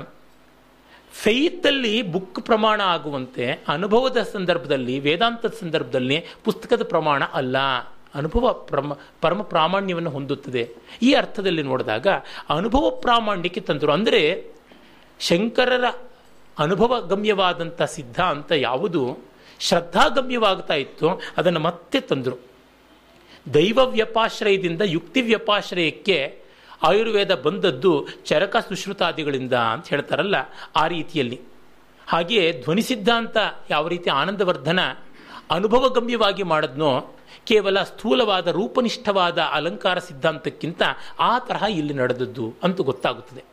ಫೇತಲ್ಲಿ ಬುಕ್ ಪ್ರಮಾಣ ಆಗುವಂತೆ ಅನುಭವದ ಸಂದರ್ಭದಲ್ಲಿ, ವೇದಾಂತದ ಸಂದರ್ಭದಲ್ಲಿ ಪುಸ್ತಕದ ಪ್ರಮಾಣ ಅಲ್ಲ. ಅನುಭವ ಪ್ರಮ, ಪರಮ ಪ್ರಾಮಾಣ್ಯವನ್ನು ಹೊಂದುತ್ತದೆ. ಈ ಅರ್ಥದಲ್ಲಿ ನೋಡಿದಾಗ ಅನುಭವ ಪ್ರಾಮಾಣ್ಯಕ್ಕೆ ತಂದರು. ಅಂದರೆ ಶಂಕರರ ಅನುಭವ ಗಮ್ಯವಾದಂಥ ಸಿದ್ಧಾಂತ ಯಾವುದು? ಶ್ರದ್ಧಾಗಮ್ಯವಾಗ್ತಾ ಇತ್ತು, ಅದನ್ನು ಮತ್ತೆ ತಂದರು. ದೈವ ವ್ಯಪಾಶ್ರಯದಿಂದ ಯುಕ್ತಿ ವ್ಯಪಾಶ್ರಯಕ್ಕೆ ಆಯುರ್ವೇದ ಬಂದದ್ದು ಚರಕ ಸುಶ್ರುತಾದಿಗಳಿಂದ ಅಂತ ಹೇಳ್ತಾರಲ್ಲ ಆ ರೀತಿಯಲ್ಲಿ. ಹಾಗೆಯೇ ಧ್ವನಿ ಸಿದ್ಧಾಂತ ಯಾವ ರೀತಿ ಆನಂದವರ್ಧನ ಅನುಭವಗಮ್ಯವಾಗಿ ಮಾಡದ್ನೋ, ಕೇವಲ ಸ್ಥೂಲವಾದ ರೂಪನಿಷ್ಠವಾದ ಅಲಂಕಾರ ಸಿದ್ಧಾಂತಕ್ಕಿಂತ ಆ ತರಹ ಇಲ್ಲಿ ನಡೆದದ್ದು ಅಂತ ಗೊತ್ತಾಗುತ್ತದೆ.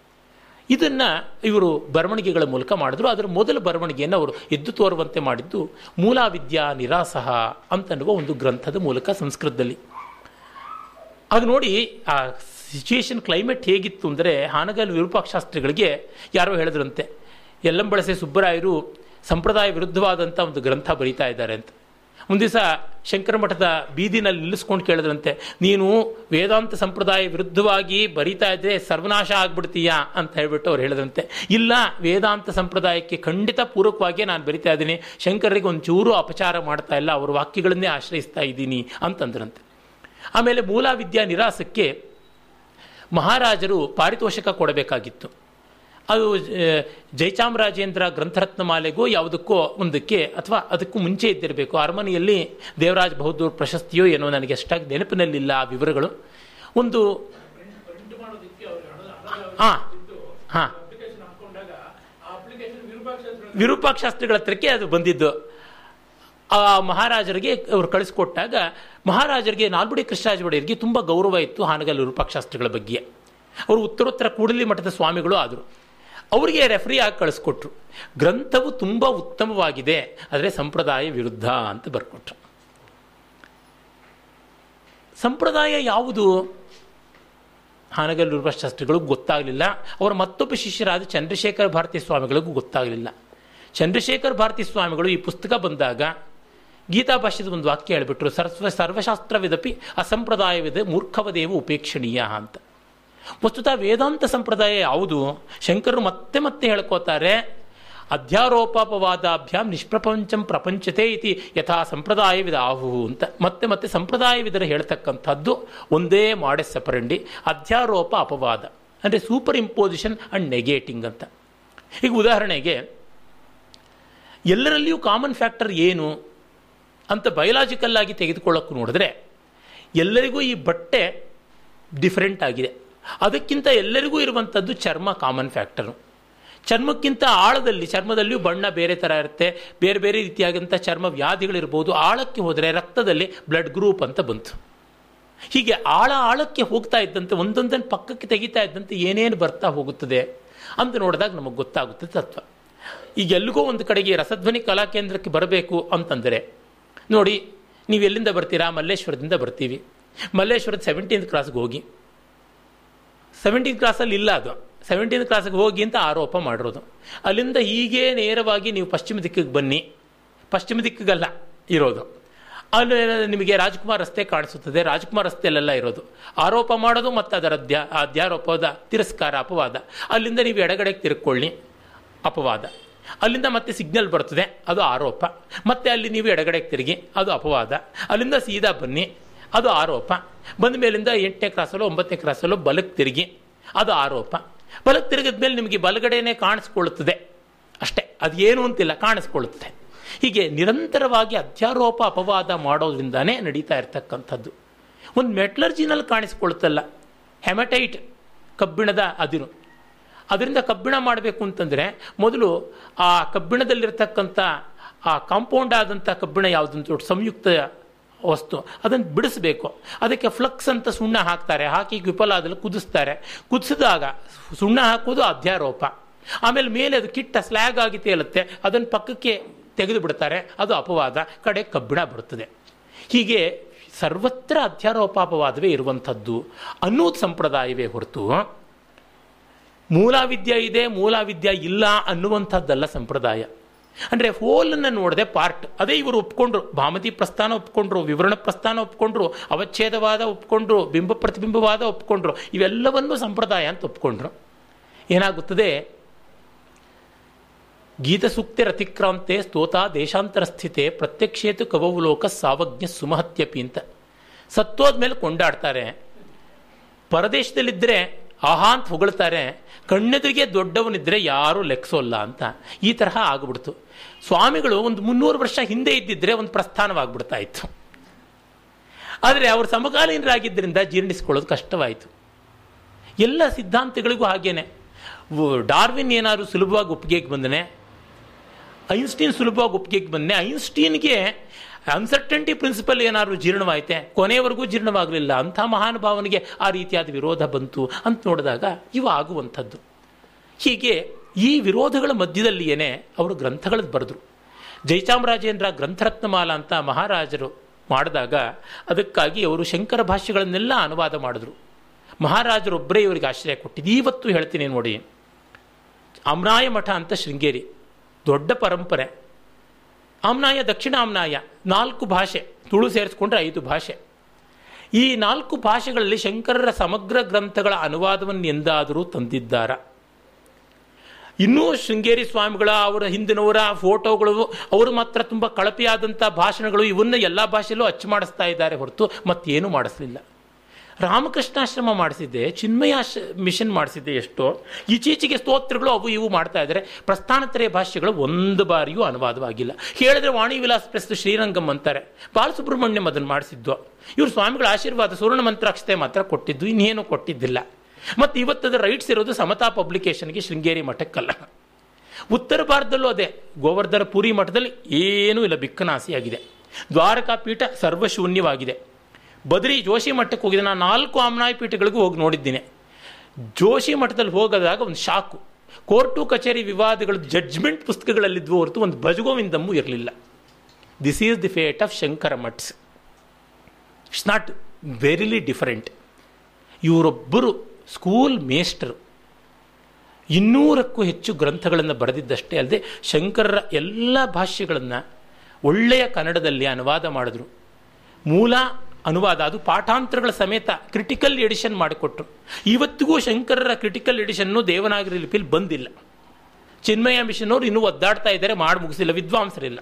ಇದನ್ನು ಇವರು ಬರವಣಿಗೆಗಳ ಮೂಲಕ ಮಾಡಿದ್ರು. ಅದರ ಮೊದಲ ಬರವಣಿಗೆಯನ್ನು ಅವರು ಎದ್ದು ತೋರುವಂತೆ ಮಾಡಿದ್ದು ಮೂಲಾವಿದ್ಯಾ ನಿರಾಸಹ ಅಂತನ್ನುವ ಒಂದು ಗ್ರಂಥದ ಮೂಲಕ ಸಂಸ್ಕೃತದಲ್ಲಿ. ಅದು ನೋಡಿ ಆ ಸಿಚುಯೇಷನ್ ಕ್ಲೈಮೇಟ್ ಹೇಗಿತ್ತು ಅಂದರೆ ಹಾನಗಲ್ ವಿರೂಪಾಕ್ಷಾಸ್ತ್ರಿಗಳಿಗೆ ಯಾರೋ ಹೇಳಿದ್ರಂತೆ ಯಲ್ಲಂಬಳಸೆ ಸುಬ್ಬರಾಯರು ಸಂಪ್ರದಾಯ ವಿರುದ್ಧವಾದಂಥ ಒಂದು ಗ್ರಂಥ ಬರೀತಾ ಇದ್ದಾರೆ ಅಂತ. ಒಂದು ದಿವಸ ಶಂಕರ ಮಠದ ಬೀದಿನಲ್ಲಿ ನಿಲ್ಲಿಸ್ಕೊಂಡು ಕೇಳಿದ್ರಂತೆ, ನೀನು ವೇದಾಂತ ಸಂಪ್ರದಾಯ ವಿರುದ್ಧವಾಗಿ ಬರೀತಾ ಇದ್ರೆ ಸರ್ವನಾಶ ಆಗ್ಬಿಡ್ತೀಯಾ ಅಂತ ಹೇಳ್ಬಿಟ್ಟು ಅವ್ರು ಹೇಳಿದ್ರಂತೆ. ಇಲ್ಲ, ವೇದಾಂತ ಸಂಪ್ರದಾಯಕ್ಕೆ ಖಂಡಿತ ಪೂರಕವಾಗಿಯೇ ನಾನು ಬರಿತಾ ಇದ್ದೀನಿ, ಶಂಕರರಿಗೆ ಒಂಚೂರು ಅಪಚಾರ ಮಾಡ್ತಾ ಇಲ್ಲ, ಅವರ ವಾಕ್ಯಗಳನ್ನೇ ಆಶ್ರಯಿಸ್ತಾ ಇದ್ದೀನಿ ಅಂತಂದ್ರಂತೆ. ಆಮೇಲೆ ಮೂಲ ವಿದ್ಯಾ ನಿರಾಸಕ್ಕೆ ಮಹಾರಾಜರು ಪಾರಿತೋಷಕ ಕೊಡಬೇಕಾಗಿತ್ತು. ಅದು ಜಯಚಾಮರಾಜೇಂದ್ರ ಗ್ರಂಥರತ್ನ ಮಾಲೆಗೂ ಯಾವುದಕ್ಕೋ ಒಂದಕ್ಕೆ ಅಥವಾ ಅದಕ್ಕೂ ಮುಂಚೆ ಇದ್ದಿರಬೇಕು. ಅರಮನೆಯಲ್ಲಿ ದೇವರಾಜ್ ಬಹದ್ದೂರ್ ಪ್ರಶಸ್ತಿಯೋ ಏನೋ ನನಗೆ ಅಷ್ಟಾಗಿ ನೆನಪಿನಲ್ಲಿಲ್ಲ ಆ ವಿವರಗಳು. ಒಂದು, ಹಾಂ ಹಾಂ. ವಿರೂಪಾಕ್ಷಾಸ್ತ್ರಿಗಳ ಹತ್ರಕ್ಕೆ ಅದು ಬಂದಿದ್ದು. ಆ ಮಹಾರಾಜರಿಗೆ ಅವರು ಕಳಿಸ್ಕೊಟ್ಟಾಗ ಮಹಾರಾಜರಿಗೆ ನಾಲ್ಬುಡಿ ಕೃಷ್ಣರಾಜ ಒಡೆಯರಿಗೆ ತುಂಬ ಗೌರವ ಇತ್ತು ಹಾನಗಲ್ ವಿರೂಪಾಕ್ಷಾಸ್ತ್ರಿಗಳ ಬಗ್ಗೆ. ಅವರು ಉತ್ತರೋತ್ತರ ಕೂಡಲಿ ಮಠದ ಸ್ವಾಮಿಗಳು ಆದರು. ಅವರಿಗೆ ರೆಫರಿ ಆಗಿ ಕಳಿಸ್ಕೊಟ್ರು. ಗ್ರಂಥವು ತುಂಬ ಉತ್ತಮವಾಗಿದೆ, ಆದರೆ ಸಂಪ್ರದಾಯ ವಿರುದ್ಧ ಅಂತ ಬರ್ಕೊಟ್ರು. ಸಂಪ್ರದಾಯ ಯಾವುದು? ಹಾನಗಲ್ ಶಾಸ್ತ್ರಿಗಳಿಗೂ ಗೊತ್ತಾಗಲಿಲ್ಲ. ಅವರ ಮತ್ತೊಬ್ಬ ಶಿಷ್ಯರಾದ ಚಂದ್ರಶೇಖರ ಭಾರತೀ ಸ್ವಾಮಿಗಳಿಗೂ ಗೊತ್ತಾಗಲಿಲ್ಲ. ಚಂದ್ರಶೇಖರ್ ಭಾರತೀ ಸ್ವಾಮಿಗಳು ಈ ಪುಸ್ತಕ ಬಂದಾಗ ಗೀತಾ ಭಾಷ್ಯದ ಒಂದು ವಾಕ್ಯ ಹೇಳಿಬಿಟ್ರು ಸರ್ವ ಸರ್ವಶಾಸ್ತ್ರವಿದಪಿ ಅಸಂಪ್ರದಾಯವಿದೆ ಮೂರ್ಖವದೇವ ಉಪೇಕ್ಷಣೀಯ ಅಂತ. ವಸ್ತುತಃ ವೇದಾಂತ ಸಂಪ್ರದಾಯ ಯಾವುದು? ಶಂಕರರು ಮತ್ತೆ ಮತ್ತೆ ಹೇಳ್ಕೋತಾರೆ, ಅಧ್ಯಾರೋಪಾಪವಾದಾಭ್ಯಾಂ ನಿಷ್ಪ್ರಪಂಚಂ ಪ್ರಪಂಚತೆ ಇತಿ ಯಥಾ ಸಂಪ್ರದಾಯವಿದ ಆಹು ಅಂತ. ಮತ್ತೆ ಮತ್ತೆ ಸಂಪ್ರದಾಯವಿದರ ಹೇಳ್ತಕ್ಕಂಥದ್ದು ಒಂದೇ ಮಾಡೆ ಸಪರಂಡಿ ಅಧ್ಯಾರೋಪ ಅಪವಾದ. ಅಂದರೆ ಸೂಪರ್ ಇಂಪೋಸಿಷನ್ ಅಂಡ್ ನೆಗೇಟಿಂಗ್ ಅಂತ. ಈಗ ಉದಾಹರಣೆಗೆ, ಎಲ್ಲರಲ್ಲಿಯೂ ಕಾಮನ್ ಫ್ಯಾಕ್ಟರ್ ಏನು? ಅಂತ ಬಯಲಾಜಿಕಲ್ ಆಗಿ ತೆಗೆದುಕೊಳ್ಳೋಕೆ ನೋಡಿದ್ರೆ ಎಲ್ಲರಿಗೂ ಈ ಬಟ್ಟೆ ಡಿಫರೆಂಟ್ ಆಗಿದೆ. ಅದಕ್ಕಿಂತ ಎಲ್ಲರಿಗೂ ಇರುವಂಥದ್ದು ಚರ್ಮ ಕಾಮನ್ ಫ್ಯಾಕ್ಟರು ಚರ್ಮಕ್ಕಿಂತ ಆಳದಲ್ಲಿ, ಚರ್ಮದಲ್ಲಿಯೂ ಬಣ್ಣ ಬೇರೆ ಥರ ಇರುತ್ತೆ. ಬೇರೆ ಬೇರೆ ರೀತಿಯಾದಂಥ ಚರ್ಮ ವ್ಯಾಧಿಗಳಿರ್ಬೋದು. ಆಳಕ್ಕೆ ಹೋದರೆ ರಕ್ತದಲ್ಲಿ ಬ್ಲಡ್ ಗ್ರೂಪ್ ಅಂತ ಬಂತು. ಹೀಗೆ ಆಳ ಆಳಕ್ಕೆ ಹೋಗ್ತಾ ಇದ್ದಂತೆ ಒಂದೊಂದನ್ನು ಪಕ್ಕಕ್ಕೆ ತೆಗಿತಾ ಇದ್ದಂತೆ ಏನೇನು ಬರ್ತಾ ಹೋಗುತ್ತದೆ ಅಂತ ನೋಡಿದಾಗ ನಮಗೆ ಗೊತ್ತಾಗುತ್ತೆ ತತ್ವ. ಈಗ ಎಲ್ಲಿಗೋ ಒಂದು ಕಡೆಗೆ ರಸಧ್ವನಿ ಕಲಾ ಕೇಂದ್ರಕ್ಕೆ ಬರಬೇಕು ಅಂತಂದರೆ ನೋಡಿ, ನೀವು ಎಲ್ಲಿಂದ ಬರ್ತೀರಾ? ಮಲ್ಲೇಶ್ವರದಿಂದ ಬರ್ತೀವಿ. ಮಲ್ಲೇಶ್ವರದ ಸೆವೆಂಟೀನ್ತ್ ಕ್ಲಾಸ್ಗೆ ಹೋಗಿ. ಸೆವೆಂಟೀನ್ ಕ್ಲಾಸಲ್ಲಿ ಇಲ್ಲ ಅದು. ಸೆವೆಂಟೀನ್ ಕ್ಲಾಸ್ಗೆ ಹೋಗಿ ಅಂತ ಆರೋಪ ಮಾಡಿರೋದು. ಅಲ್ಲಿಂದ ಹೀಗೆ ನೇರವಾಗಿ ನೀವು ಪಶ್ಚಿಮ ದಿಕ್ಕಿಗೆ ಬನ್ನಿ. ಪಶ್ಚಿಮ ದಿಕ್ಕಿಗಲ್ಲ ಇರೋದು. ಅಲ್ಲಿ ನಿಮಗೆ ರಾಜ್ಕುಮಾರ್ ರಸ್ತೆ ಕಾಣಿಸುತ್ತದೆ. ರಾಜ್ಕುಮಾರ್ ರಸ್ತೆಯಲ್ಲೆಲ್ಲ ಇರೋದು. ಆರೋಪ ಮಾಡೋದು ಮತ್ತು ಅದರ ಅಧ್ಯ, ಅಧ್ಯಾರೋಪದ ತಿರಸ್ಕಾರ ಅಪವಾದ. ಅಲ್ಲಿಂದ ನೀವು ಎಡಗಡೆಗೆ ತಿರುಕೊಳ್ಳಿ. ಅಪವಾದ. ಅಲ್ಲಿಂದ ಮತ್ತೆ ಸಿಗ್ನಲ್ ಬರ್ತದೆ, ಅದು ಆರೋಪ. ಮತ್ತೆ ಅಲ್ಲಿ ನೀವು ಎಡಗಡೆಗೆ ತಿರುಗಿ, ಅದು ಅಪವಾದ. ಅಲ್ಲಿಂದ ಸೀದಾ ಬನ್ನಿ, ಅದು ಆರೋಪ. ಬಂದ ಮೇಲಿಂದ ಎಂಟನೇ ಕ್ರಾಸಲ್ಲೋ ಒಂಬತ್ತನೇ ಕ್ರಾಸಲ್ಲೋ ಬಲಕ್ಕೆ ತಿರುಗಿ, ಅದು ಆರೋಪ. ಬಲಕ್ಕೆ ತಿರುಗಿದ ಮೇಲೆ ನಿಮಗೆ ಬಲಗಡೆನೇ ಕಾಣಿಸ್ಕೊಳ್ಳುತ್ತದೆ. ಅಷ್ಟೇ, ಅದೇನು ಅಂತಿಲ್ಲ, ಕಾಣಿಸ್ಕೊಳ್ಳುತ್ತದೆ. ಹೀಗೆ ನಿರಂತರವಾಗಿ ಅಧ್ಯಾರೋಪ, ಅಪವಾದ ಮಾಡೋದ್ರಿಂದಾನೇ ನಡೀತಾ ಇರ್ತಕ್ಕಂಥದ್ದು. ಒಂದು ಮೆಟ್ಲರ್ಜಿನಲ್ಲಿ ಕಾಣಿಸ್ಕೊಳ್ತಲ್ಲ ಹೆಮಟೈಟ್ ಕಬ್ಬಿಣದ ಅದಿರು. ಅದರಿಂದ ಕಬ್ಬಿಣ ಮಾಡಬೇಕು ಅಂತಂದರೆ ಮೊದಲು ಆ ಕಬ್ಬಿಣದಲ್ಲಿರ್ತಕ್ಕಂಥ ಆ ಕಾಂಪೌಂಡ್ ಆದಂಥ ಕಬ್ಬಿಣ ಯಾವುದಂತ ಸಂಯುಕ್ತ ವಸ್ತು. ಅದನ್ನು ಬಿಡಿಸಬೇಕು. ಅದಕ್ಕೆ ಫ್ಲಕ್ಸ್ ಅಂತ ಸುಣ್ಣ ಹಾಕ್ತಾರೆ. ಹಾಕಿ ವಿಫಲ ಕುದಿಸ್ತಾರೆ. ಕುದಿಸಿದಾಗ ಸುಣ್ಣ ಹಾಕೋದು ಅಧ್ಯಾರೋಪ. ಆಮೇಲೆ ಮೇಲೆ ಅದು ಕಿಟ್ಟ ಸ್ಲ್ಯಾಗ್ ಆಗಿ ತೇಲುತ್ತೆ. ಅದನ್ನು ಪಕ್ಕಕ್ಕೆ ತೆಗೆದು ಬಿಡ್ತಾರೆ ಅದು ಅಪವಾದ. ಕಡೆ ಕಬ್ಬಿಣ ಬರುತ್ತದೆ. ಹೀಗೆ ಸರ್ವತ್ರ ಅಧ್ಯಾರೋಪಾಪವಾದವೇ ಇರುವಂಥದ್ದು ಅನ್ನೋದು ಸಂಪ್ರದಾಯವೇ ಹೊರತು ಮೂಲಾವಿದ್ಯೆ ಇದೆ, ಮೂಲಾವಿದ್ಯೆ ಇಲ್ಲ ಅನ್ನುವಂಥದ್ದಲ್ಲ ಸಂಪ್ರದಾಯ. ಅಂದರೆ ಹೋಲನ್ನು ನೋಡದೆ ಪಾರ್ಟ್ ಅದೇ ಇವರು ಒಪ್ಕೊಂಡ್ರು, ಭಾಮತಿ ಪ್ರಸ್ಥಾನ ಒಪ್ಕೊಂಡ್ರು, ವಿವರಣ ಪ್ರಸ್ಥಾನ ಒಪ್ಕೊಂಡ್ರು, ಅವಚ್ಛೇದವಾದ ಒಪ್ಕೊಂಡ್ರು, ಬಿಂಬ ಪ್ರತಿಬಿಂಬವಾದ ಒಪ್ಕೊಂಡ್ರು, ಇವೆಲ್ಲವನ್ನೂ ಸಂಪ್ರದಾಯ ಅಂತ ಒಪ್ಕೊಂಡ್ರು. ಏನಾಗುತ್ತದೆ? ಗೀತಸೂಕ್ತಿ ರತಿಕ್ರಾಂತೆ ಸ್ತೋತ ದೇಶಾಂತರ ಸ್ಥಿತೆ ಪ್ರತ್ಯಕ್ಷೇತು ಕವವುಲೋಕ ಸಾವಜ್ಞ ಸುಮಹತ್ಯಪಿ ಅಂತ. ಸತ್ತೋದ್ಮೇಲೆ ಕೊಂಡಾಡ್ತಾರೆ. ಪರದೇಶದಲ್ಲಿದ್ದರೆ ಆಹಾ ಅಂತ ಹೊಗಳ್ತಾರೆ. ಕಣ್ಣೆದುರಿಗೆ ದೊಡ್ಡವನಿದ್ರೆ ಯಾರೂ ಲೆಕ್ಸೋಲ್ಲ ಅಂತ. ಈ ತರಹ ಆಗ್ಬಿಡ್ತು. ಸ್ವಾಮಿಗಳು ಒಂದು ಮುನ್ನೂರು ವರ್ಷ ಹಿಂದೆ ಇದ್ದಿದ್ರೆ ಒಂದು ಪ್ರಸ್ಥಾನವಾಗ್ಬಿಡ್ತಾ ಇತ್ತು ಆದರೆ ಅವರು ಸಮಕಾಲೀನರಾಗಿದ್ದರಿಂದ ಜೀರ್ಣಿಸ್ಕೊಳ್ಳೋದು ಕಷ್ಟವಾಯಿತು. ಎಲ್ಲ ಸಿದ್ಧಾಂತಗಳಿಗೂ ಹಾಗೇನೆ. ಡಾರ್ವಿನ್ ಏನಾದ್ರು ಸುಲಭವಾಗಿ ಒಪ್ಪಿಗೆಗೆ ಬಂದನೆ? ಐನ್ಸ್ಟೀನ್ ಸುಲಭವಾಗಿ ಒಪ್ಪಿಗೆಗೆ ಬಂದನೆ? ಐನ್ಸ್ಟೀನ್ಗೆ ಅನ್ಸರ್ಟನ್ಟಿ ಪ್ರಿನ್ಸಿಪಲ್ ಏನಾದ್ರು ಜೀರ್ಣವಾಯಿತೆ ಕೊನೆಯವರೆಗೂ ಜೀರ್ಣವಾಗಲಿಲ್ಲ, ಅಂಥ ಮಹಾನುಭಾವನಿಗೆ ಆ ರೀತಿಯಾದ ವಿರೋಧ ಬಂತು ಅಂತ ನೋಡಿದಾಗ ಇವು ಆಗುವಂಥದ್ದು. ಹೀಗೆ ಈ ವಿರೋಧಗಳ ಮಧ್ಯದಲ್ಲಿಯೇ ಅವರು ಗ್ರಂಥಗಳನ್ನು ಬರೆದ್ರು. ಜಯಚಾಮರಾಜೇಂದ್ರ ಗ್ರಂಥರತ್ನಮಾಲ ಅಂತ ಮಹಾರಾಜರು ಮಾಡಿದಾಗ ಅದಕ್ಕಾಗಿ ಅವರು ಶಂಕರ ಭಾಷೆಗಳನ್ನೆಲ್ಲ ಅನುವಾದ ಮಾಡಿದ್ರು. ಮಹಾರಾಜರೊಬ್ಬರೇ ಇವರಿಗೆ ಆಶ್ರಯ ಕೊಟ್ಟಿದ್ದು. ಇವತ್ತು ಹೇಳ್ತೀನಿ ನೋಡಿ. ಅಮ್ರಾಯ ಮಠ ಅಂತ ಶೃಂಗೇರಿ. ದೊಡ್ಡ ಪರಂಪರೆ. ಆಮ್ನಾಯ, ದಕ್ಷಿಣ ಆಮ್ನಾಯ, ನಾಲ್ಕು ಭಾಷೆ, ತುಳು ಸೇರಿಸ್ಕೊಂಡ್ರೆ ಐದು ಭಾಷೆ. ಈ ನಾಲ್ಕು ಭಾಷೆಗಳಲ್ಲಿ ಶಂಕರರ ಸಮಗ್ರ ಗ್ರಂಥಗಳ ಅನುವಾದವನ್ನು ಎಂದಾದರೂ ತಂದಿದ್ದಾರ? ಇನ್ನೂ ಶೃಂಗೇರಿ ಸ್ವಾಮಿಗಳ, ಅವರ ಹಿಂದಿನವರ ಫೋಟೋಗಳು, ಅವರು ಮಾತ್ರ ತುಂಬ ಕಳಪೆಯಾದಂಥ ಭಾಷಣಗಳು, ಇವನ್ನ ಎಲ್ಲ ಭಾಷೆಯಲ್ಲೂ ಅಚ್ಚು ಮಾಡಿಸ್ತಾ ಇದ್ದಾರೆ ಹೊರತು ಮತ್ತೇನು ಮಾಡಿಸಲಿಲ್ಲ. ರಾಮಕೃಷ್ಣಾಶ್ರಮ ಮಾಡಿಸಿದ್ದೆ ಚಿನ್ಮಯಾಶ ಮಿಷನ್ ಮಾಡಿಸಿದ್ದೆ ಎಷ್ಟೋ. ಈಚೀಚೆಗೆ ಸ್ತೋತ್ರಗಳು ಅವು ಇವು ಮಾಡ್ತಾ ಇದ್ದಾರೆ ಪ್ರಸ್ಥಾನತ್ರಯ ಭಾಷೆಗಳು ಒಂದು ಬಾರಿಯೂ ಅನುವಾದವಾಗಿಲ್ಲ. ಹೇಳಿದ್ರೆ ವಾಣಿ ವಿಲಾಸ್ ಪ್ರೆಸ್ ಶ್ರೀರಂಗಂ ಅಂತಾರೆ. ಬಾಲಸುಬ್ರಹ್ಮಣ್ಯಂ ಅದನ್ನು ಮಾಡಿಸಿದ್ದು. ಇವರು ಸ್ವಾಮಿಗಳ ಆಶೀರ್ವಾದ ಸುವರ್ಣ ಮಂತ್ರಾಕ್ಷತೆ ಮಾತ್ರ ಕೊಟ್ಟಿದ್ದು, ಇನ್ನೇನು ಕೊಟ್ಟಿದ್ದಿಲ್ಲ. ಮತ್ತು ಇವತ್ತದ ರೈಟ್ಸ್ ಇರೋದು ಸಮತಾ ಪಬ್ಲಿಕೇಶನ್ಗೆ ಶೃಂಗೇರಿ ಮಠಕ್ಕಲ್ಲ. ಉತ್ತರ ಭಾರತದಲ್ಲೂ ಅದೇ, ಗೋವರ್ಧನ ಪುರಿ ಮಠದಲ್ಲಿ ಏನೂ ಇಲ್ಲ, ಬಿಕ್ಕನಾಸಿಯಾಗಿದೆ. ದ್ವಾರಕಾ ಪೀಠ ಸರ್ವಶೂನ್ಯವಾಗಿದೆ. ಬದ್ರಿ ಜೋಶಿ ಮಠಕ್ಕೆ ಹೋಗಿದ್ದೆ. ನಾನು ನಾಲ್ಕು ಆಮ್ನಾಯ ಪೀಠಗಳಿಗೂ ಹೋಗಿ ನೋಡಿದ್ದೀನಿ. ಜೋಶಿ ಮಠದಲ್ಲಿ ಹೋಗದಾಗ ಒಂದು ಶಾಕು. ಕೋರ್ಟು ಕಚೇರಿ ವಿವಾದಗಳು ಜಡ್ಜ್ಮೆಂಟ್ ಪುಸ್ತಕಗಳಲ್ಲಿದ್ವು ಹೊರತು ಒಂದು ಭಜಗೋವಿಂದಮ್ಮು ಇರಲಿಲ್ಲ. This is the fate of Shankara maths it's not verily different ಇವರೊಬ್ಬರು school ಮೇಸ್ಟರು ಇನ್ನೂರಕ್ಕೂ ಹೆಚ್ಚು ಗ್ರಂಥಗಳನ್ನು ಬರೆದಿದ್ದಷ್ಟೇ ಅಲ್ಲದೆ ಶಂಕರರ ಎಲ್ಲ ಭಾಷೆಗಳನ್ನು ಒಳ್ಳೆಯ ಕನ್ನಡದಲ್ಲಿ ಅನುವಾದ ಮಾಡಿದ್ರು. ಮೂಲ ಅನುವಾದ. ಅದು ಪಾಠಾಂತರಗಳ ಸಮೇತ ಕ್ರಿಟಿಕಲ್ ಎಡಿಷನ್ ಮಾಡಿಕೊಟ್ರು. ಇವತ್ತಿಗೂ ಶಂಕರರ ಕ್ರಿಟಿಕಲ್ ಎಡಿಷನ್ನು ದೇವನಾಗರಿ ಲಿಪಿಲಿ ಬಂದಿಲ್ಲ. ಚಿನ್ಮಯ ಮಿಷನ್ ಅವರು ಇನ್ನೂ ಒದ್ದಾಡ್ತಾ ಇದ್ದಾರೆ, ಮಾಡಿ ಮುಗಿಸಿಲ್ಲ, ವಿದ್ವಾಂಸರಿಲ್ಲ.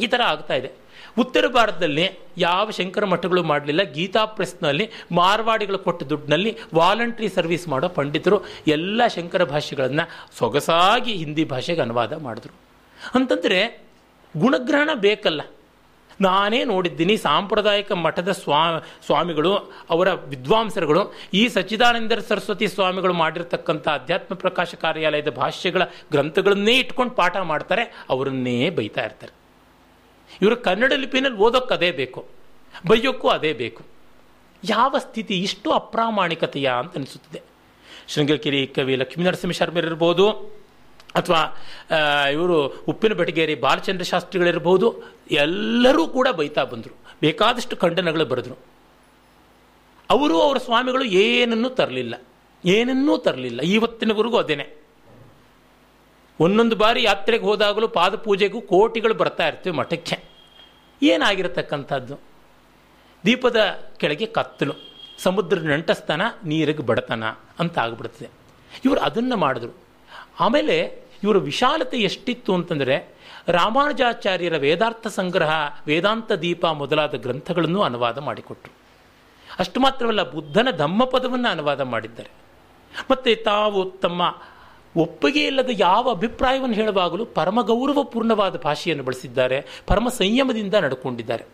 ಈ ಥರ ಆಗ್ತಾ ಇದೆ. ಉತ್ತರ ಭಾರತದಲ್ಲಿ ಯಾವ ಶಂಕರ ಮಠಗಳು ಮಾಡಲಿಲ್ಲ, ಗೀತಾ ಪ್ರೆಸ್ನಲ್ಲಿ ಮಾರ್ವಾಡಿಗಳು ಕೊಟ್ಟ ದುಡ್ಡಿನಲ್ಲಿ ವಾಲಂಟ್ರಿ ಸರ್ವಿಸ್ ಮಾಡೋ ಪಂಡಿತರು ಎಲ್ಲ ಶಂಕರ ಭಾಷೆಗಳನ್ನು ಸೊಗಸಾಗಿ ಹಿಂದಿ ಭಾಷೆಗೆ ಅನುವಾದ ಮಾಡಿದ್ರು. ಅಂತಂದರೆ ಗುಣಗ್ರಹಣ ಬೇಕಲ್ಲ. ನಾನೇ ನೋಡಿದ್ದೀನಿ ಸಾಂಪ್ರದಾಯಿಕ ಮಠದ ಸ್ವಾ, ಸ್ವಾಮಿಗಳು, ಅವರ ವಿದ್ವಾಂಸರುಗಳು, ಈ ಸಚ್ಚಿದಾನಂದ ಸರಸ್ವತಿ ಸ್ವಾಮಿಗಳು ಮಾಡಿರ್ತಕ್ಕಂಥ ಅಧ್ಯಾತ್ಮ ಪ್ರಕಾಶ ಕಾರ್ಯಾಲಯದ ಭಾಷ್ಯಗಳ ಗ್ರಂಥಗಳನ್ನೇ ಇಟ್ಕೊಂಡು ಪಾಠ ಮಾಡ್ತಾರೆ, ಅವರನ್ನೇ ಬೈತಾ ಇರ್ತಾರೆ. ಇವರು ಕನ್ನಡ ಲಿಪಿನಲ್ಲಿ ಓದೋಕ್ಕೆ ಅದೇ ಬೇಕು, ಬೈಯೋಕ್ಕೂ ಅದೇ ಬೇಕು. ಯಾವ ಸ್ಥಿತಿ ಇಷ್ಟು ಅಪ್ರಾಮಾಣಿಕತೆಯ ಅಂತ ಅನಿಸುತ್ತದೆ. ಶೃಂಗಕಿರಿ ಕವಿ ಲಕ್ಷ್ಮೀ ನರಸಿಂಹ ಶರ್ಮರಿರ್ಬೋದು ಅಥವಾ ಇವರು ಉಪ್ಪಿನ ಬೆಟಗೇರಿ ಬಾಲಚಂದ್ರ ಶಾಸ್ತ್ರಿಗಳಿರ್ಬೋದು, ಎಲ್ಲರೂ ಕೂಡ ಬೈತಾ ಬಂದರು. ಬೇಕಾದಷ್ಟು ಖಂಡನಗಳು ಬರೆದ್ರು. ಅವರು ಅವರ ಸ್ವಾಮಿಗಳು ಏನನ್ನೂ ತರಲಿಲ್ಲ. ಏನನ್ನೂ ತರಲಿಲ್ಲ. ಇವತ್ತಿನವರೆಗೂ ಅದೇನೆ. ಒಂದೊಂದು ಬಾರಿ ಯಾತ್ರೆಗೆ ಹೋದಾಗಲೂ ಪಾದಪೂಜೆಗೂ ಕೋಟಿಗಳು ಬರ್ತಾ ಇರ್ತವೆ ಮಠಕ್ಕೆ. ಏನಾಗಿರತಕ್ಕಂಥದ್ದು? ದೀಪದ ಕೆಳಗೆ ಕತ್ತಲು ಸಮುದ್ರ ನಂಟಸ್ತನ, ನೀರಿಗೆ ಬಡತನ ಅಂತ ಆಗ್ಬಿಡ್ತದೆ. ಇವರು ಅದನ್ನು ಮಾಡಿದ್ರು. ಆಮೇಲೆ ಇವರ ವಿಶಾಲತೆ ಎಷ್ಟಿತ್ತು ಅಂತಂದರೆ ರಾಮಾನುಜಾಚಾರ್ಯರ ವೇದಾರ್ಥ ಸಂಗ್ರಹ, ವೇದಾಂತ ದೀಪ ಮೊದಲಾದ ಗ್ರಂಥಗಳನ್ನು ಅನುವಾದ ಮಾಡಿಕೊಟ್ರು. ಅಷ್ಟು ಮಾತ್ರವಲ್ಲ, ಬುದ್ಧನ ಧಮ್ಮಪದವನ್ನು ಅನುವಾದ ಮಾಡಿದ್ದಾರೆ. ಮತ್ತು ತಾವು ತಮ್ಮ ಒಪ್ಪಿಗೆ ಇಲ್ಲದ ಯಾವ ಅಭಿಪ್ರಾಯವನ್ನು ಹೇಳುವಾಗಲೂ ಪರಮ ಗೌರವಪೂರ್ಣವಾದ ಭಾಷೆಯನ್ನು ಬಳಸಿದ್ದಾರೆ, ಪರಮ ಸಂಯಮದಿಂದ ನಡ್ಕೊಂಡಿದ್ದಾರೆ.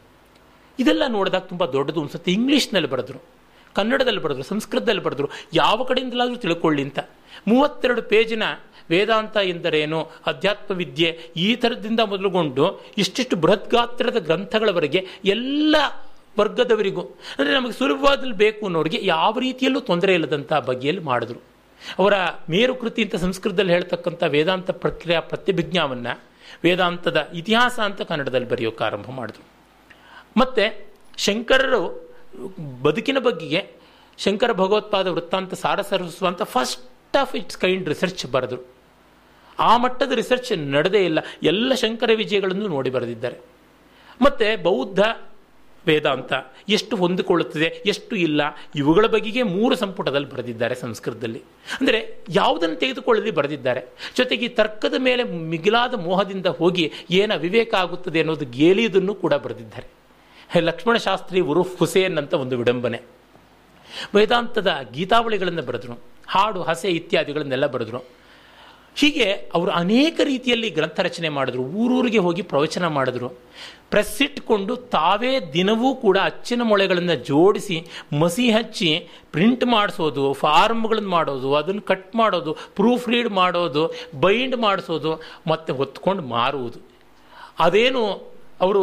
ಇದೆಲ್ಲ ನೋಡಿದಾಗ ತುಂಬ ದೊಡ್ಡದು ಅನ್ಸುತ್ತೆ. ಇಂಗ್ಲೀಷ್ನಲ್ಲಿ ಬರೆದ್ರು, ಕನ್ನಡದಲ್ಲಿ ಬರೆದ್ರು, ಸಂಸ್ಕೃತದಲ್ಲಿ ಬರೆದ್ರು, ಯಾವ ಕಡೆಯಿಂದಲಾದರೂ ತಿಳ್ಕೊಳ್ಳಿ ಅಂತ. ಮೂವತ್ತೆರಡು ಪೇಜಿನ ವೇದಾಂತ ಎಂದರೇನು ಅಧ್ಯಾತ್ಮ ವಿದ್ಯೆ ಈ ಥರದಿಂದ ಮೊದಲುಗೊಂಡು ಇಷ್ಟಿಷ್ಟು ಬೃಹತ್ ಗಾತ್ರದ ಗ್ರಂಥಗಳವರೆಗೆ ಎಲ್ಲ ವರ್ಗದವರಿಗೂ, ಅಂದರೆ ನಮಗೆ ಸುಲಭವಾದಲ್ಲಿ ಬೇಕು ಅನ್ನೋರಿಗೆ ಯಾವ ರೀತಿಯಲ್ಲೂ ತೊಂದರೆ ಇಲ್ಲದಂಥ ಬಗೆಯಲ್ಲಿ ಮಾಡಿದ್ರು. ಅವರ ಮೇರುಕೃತಿ ಅಂತ ಸಂಸ್ಕೃತದಲ್ಲಿ ಹೇಳ್ತಕ್ಕಂಥ ವೇದಾಂತ ಪ್ರಕ್ರಿಯಾ ಪ್ರತ್ಯಭಿಜ್ಞಾವನ್ನು ವೇದಾಂತದ ಇತಿಹಾಸ ಅಂತ ಕನ್ನಡದಲ್ಲಿ ಬರೆಯೋಕೆ ಆರಂಭ ಮಾಡಿದ್ರು. ಮತ್ತು ಶಂಕರರು ಬದುಕಿನ ಬಗ್ಗೆಗೆ Shankara Bhagavatpada Vruttanta Sarasarvasva first of its kind research ಬರೆದರು. ಆ ಮಟ್ಟದ ರಿಸರ್ಚ್ ನಡೆದೇ ಇಲ್ಲ. ಎಲ್ಲ ಶಂಕರ ವಿಜಯಗಳನ್ನು ನೋಡಿ ಬರೆದಿದ್ದಾರೆ. ಮತ್ತು ಬೌದ್ಧ ವೇದಾಂತ ಎಷ್ಟು ಹೊಂದಿಕೊಳ್ಳುತ್ತದೆ, ಎಷ್ಟು ಇಲ್ಲ, ಇವುಗಳ ಬಗೆಗೆ ಮೂರು ಸಂಪುಟದಲ್ಲಿ ಬರೆದಿದ್ದಾರೆ ಸಂಸ್ಕೃತದಲ್ಲಿ. ಅಂದರೆ ಯಾವುದನ್ನು ತೆಗೆದುಕೊಳ್ಳಲಿ ಬರೆದಿದ್ದಾರೆ. ಜೊತೆಗೆ ತರ್ಕದ ಮೇಲೆ ಮಿಗಿಲಾದ ಮೋಹದಿಂದ ಹೋಗಿ ಏನ ವಿವೇಕ ಆಗುತ್ತದೆ ಅನ್ನೋದು ಗೇಲಿಯದನ್ನು ಕೂಡ ಬರೆದಿದ್ದಾರೆ. ಲಕ್ಷ್ಮಣ ಶಾಸ್ತ್ರಿ ಉರುಫ್ ಹುಸೇನ್ ಅಂತ ಒಂದು ವಿಡಂಬನೆ. ವೇದಾಂತದ ಗೀತಾವಳಿಗಳನ್ನು ಬರೆದ್ರು. ಹಾಡು, ಹಸೆ ಇತ್ಯಾದಿಗಳನ್ನೆಲ್ಲ ಬರೆದ್ರು. ಹೀಗೆ ಅವರು ಅನೇಕ ರೀತಿಯಲ್ಲಿ ಗ್ರಂಥ ರಚನೆ ಮಾಡಿದ್ರು, ಊರೂರಿಗೆ ಹೋಗಿ ಪ್ರವಚನ ಮಾಡಿದ್ರು. ಪ್ರೆಸ್ ಇಟ್ಕೊಂಡು ತಾವೇ ದಿನವೂ ಕೂಡ ಅಚ್ಚಿನ ಮೊಳೆಗಳನ್ನು ಜೋಡಿಸಿ ಮಸಿ ಹಚ್ಚಿ ಪ್ರಿಂಟ್ ಮಾಡಿಸೋದು, ಫಾರ್ಮ್ಗಳನ್ನು ಮಾಡೋದು, ಅದನ್ನು ಕಟ್ ಮಾಡೋದು, ಪ್ರೂಫ್ ರೀಡ್ ಮಾಡೋದು, ಬೈಂಡ್ ಮಾಡಿಸೋದು, ಮತ್ತು ಹೊತ್ಕೊಂಡು ಮಾರುವುದು. ಅದೇನು ಅವರು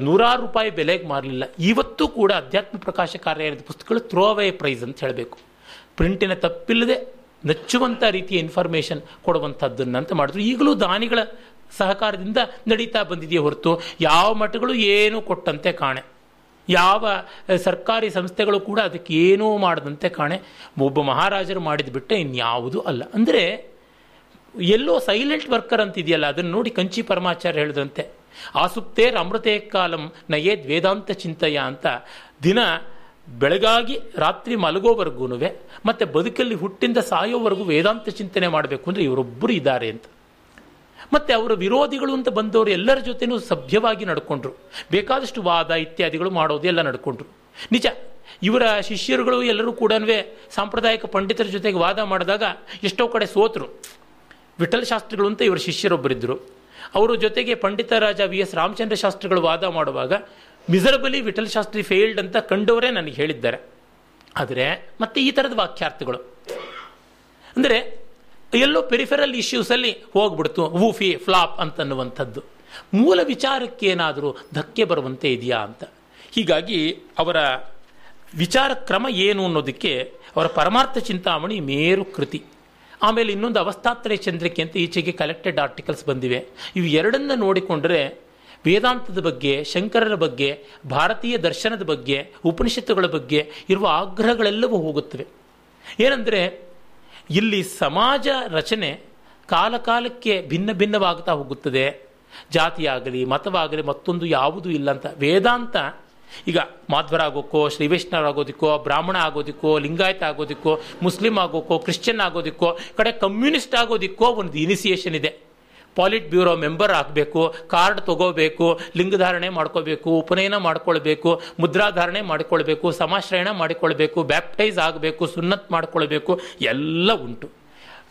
ನೂರಾರು ರೂಪಾಯಿ ಬೆಲೆಗೆ ಮಾರಲಿಲ್ಲ. ಇವತ್ತು ಕೂಡ ಅಧ್ಯಾತ್ಮ ಪ್ರಕಾಶ ಕಾರ್ಯಾಲಯದ ಪುಸ್ತಕಗಳು ಥ್ರೋ ಅವೇ ಪ್ರೈಸ್ ಅಂತ ಹೇಳಬೇಕು. ಪ್ರಿಂಟಿನ ತಪ್ಪಿಲ್ಲದೆ ನಚ್ಚುವಂಥ ರೀತಿಯ ಇನ್ಫಾರ್ಮೇಷನ್ ಕೊಡುವಂಥದ್ದನ್ನು ಅಂತ ಮಾಡಿದ್ರು. ಈಗಲೂ ದಾನಿಗಳ ಸಹಕಾರದಿಂದ ನಡೀತಾ ಬಂದಿದೆಯೇ ಹೊರತು ಯಾವ ಮಠಗಳು ಏನೂ ಕೊಟ್ಟಂತೆ ಕಾಣೆ. ಯಾವ ಸರ್ಕಾರಿ ಸಂಸ್ಥೆಗಳು ಕೂಡ ಅದಕ್ಕೆ ಏನೂ ಮಾಡದಂತೆ ಕಾಣೆ. ಒಬ್ಬ ಮಹಾರಾಜರು ಮಾಡಿದ ಬಿಟ್ಟೆ ಇನ್ಯಾವುದೂ ಅಲ್ಲ. ಅಂದರೆ ಎಲ್ಲೋ ಸೈಲೆಂಟ್ ವರ್ಕರ್ ಅಂತಿದೆಯಲ್ಲ, ಅದನ್ನು ನೋಡಿ ಕಂಚಿ ಪರಮಾಚಾರ್ಯ ಹೇಳಿದಂತೆ ಆಸುಪ್ತೇರ್ ಅಮೃತೇ ಕಾಲಂ ನಯೇದ್ ವೇದಾಂತ ಚಿಂತಯ ಅಂತ ದಿನ ಬೆಳಗಾಗಿ ರಾತ್ರಿ ಮಲಗೋವರೆಗೂ ಮತ್ತು ಬದುಕಲ್ಲಿ ಹುಟ್ಟಿಂದ ಸಾಯೋವರೆಗೂ ವೇದಾಂತ ಚಿಂತನೆ ಮಾಡಬೇಕು ಅಂದರೆ ಇವರೊಬ್ಬರು ಇದ್ದಾರೆ ಅಂತ. ಮತ್ತು ಅವರ ವಿರೋಧಿಗಳು ಅಂತ ಬಂದವರು ಎಲ್ಲರ ಜೊತೆನೂ ಸಭ್ಯವಾಗಿ ನಡ್ಕೊಂಡ್ರು. ಬೇಕಾದಷ್ಟು ವಾದ ಇತ್ಯಾದಿಗಳು ಮಾಡೋದು ಎಲ್ಲ ನಡ್ಕೊಂಡ್ರು. ನಿಜ, ಇವರ ಶಿಷ್ಯರುಗಳು ಎಲ್ಲರೂ ಕೂಡ ಸಾಂಪ್ರದಾಯಿಕ ಪಂಡಿತರ ಜೊತೆಗೆ ವಾದ ಮಾಡಿದಾಗ ಎಷ್ಟೋ ಕಡೆ ಸೋತರು. ವಿಠಲ್ ಶಾಸ್ತ್ರಿಗಳು ಅಂತ ಇವರ ಶಿಷ್ಯರೊಬ್ಬರಿದ್ದರು. ಅವರ ಜೊತೆಗೆ ಪಂಡಿತ ರಾಜ ವಿ ಎಸ್ ರಾಮಚಂದ್ರ ಶಾಸ್ತ್ರಿಗಳು ವಾದ ಮಾಡುವಾಗ ಮಿಸರಬಲಿ ವಿಠಲ್ ಶಾಸ್ತ್ರಿ ಫೇಲ್ಡ್ ಅಂತ ಕಂಡವರೇ ನನಗೆ ಹೇಳಿದ್ದಾರೆ. ಆದರೆ ಮತ್ತೆ ಈ ಥರದ ವಾಕ್ಯಾರ್ಥಗಳು. ಅಂದರೆ ಎಲ್ಲೋ ಪೆರಿಫೆರಲ್ ಇಶ್ಯೂಸಲ್ಲಿ ಹೋಗ್ಬಿಡ್ತು ವೂಫಿ ಫ್ಲಾಪ್ ಅಂತನ್ನುವಂಥದ್ದು. ಮೂಲ ವಿಚಾರಕ್ಕೆ ಏನಾದರೂ ಧಕ್ಕೆ ಬರುವಂತೆ ಇದೆಯಾ ಅಂತ. ಹೀಗಾಗಿ ಅವರ ವಿಚಾರ ಕ್ರಮ ಏನು ಅನ್ನೋದಕ್ಕೆ ಅವರ ಪರಮಾರ್ಥ ಚಿಂತಾಮಣಿ ಮೇರು ಕೃತಿ. ಆಮೇಲೆ ಇನ್ನೊಂದು ಅವಸ್ಥಾತ್ರಯ ಚಂದ್ರಿಕೆ ಅಂತ ಈಚೆಗೆ ಕಲೆಕ್ಟೆಡ್ ಆರ್ಟಿಕಲ್ಸ್ ಬಂದಿವೆ. ಇವು ಎರಡನ್ನ ನೋಡಿಕೊಂಡ್ರೆ ವೇದಾಂತದ ಬಗ್ಗೆ, ಶಂಕರರ ಬಗ್ಗೆ, ಭಾರತೀಯ ದರ್ಶನದ ಬಗ್ಗೆ, ಉಪನಿಷತ್ತುಗಳ ಬಗ್ಗೆ ಇರುವ ಆಗ್ರಹಗಳೆಲ್ಲವೂ ಹೋಗುತ್ತವೆ. ಏನಂದರೆ, ಇಲ್ಲಿ ಸಮಾಜ ರಚನೆ ಕಾಲಕಾಲಕ್ಕೆ ಭಿನ್ನ ಭಿನ್ನವಾಗ್ತಾ ಹೋಗುತ್ತದೆ. ಜಾತಿಯಾಗಲಿ, ಮತವಾಗಲಿ, ಮತ್ತೊಂದು ಯಾವುದೂ ಇಲ್ಲ ಅಂತ. ವೇದಾಂತ, ಈಗ ಮಾಧ್ವರಾಗೋಕ್ಕೋ ಶ್ರೀ ವೈಷ್ಣವರಾಗೋದಕ್ಕೋ ಬ್ರಾಹ್ಮಣ ಆಗೋದಿಕ್ಕೋ, ಲಿಂಗಾಯತ ಆಗೋದಿಕ್ಕೋ, ಮುಸ್ಲಿಂ ಆಗೋಕ್ಕೋ ಕ್ರಿಶ್ಚಿಯನ್ ಆಗೋದಿಕ್ಕೋ, ಕಡೆ ಕಮ್ಯುನಿಸ್ಟ್ ಆಗೋದಿಕ್ಕೋ ಒಂದು ಇನಿಸಿಯೇಷನ್ ಇದೆ. ಪಾಲಿಟ್ ಬ್ಯೂರೋ ಮೆಂಬರ್ ಆಗಬೇಕು ಕಾರ್ಡ್ ತಗೋಬೇಕು ಲಿಂಗಧಾರಣೆ ಮಾಡ್ಕೋಬೇಕು, ಉಪನಯನ ಮಾಡ್ಕೊಳ್ಬೇಕು ಮುದ್ರಾಧಾರಣೆ ಮಾಡಿಕೊಳ್ಬೇಕು, ಸಮಾಶ್ರಯಣ ಮಾಡಿಕೊಳ್ಬೇಕು ಬ್ಯಾಪ್ಟೈಸ್ ಆಗಬೇಕು, ಸುನ್ನತ್ ಮಾಡಿಕೊಳ್ಬೇಕು, ಎಲ್ಲ ಉಂಟು.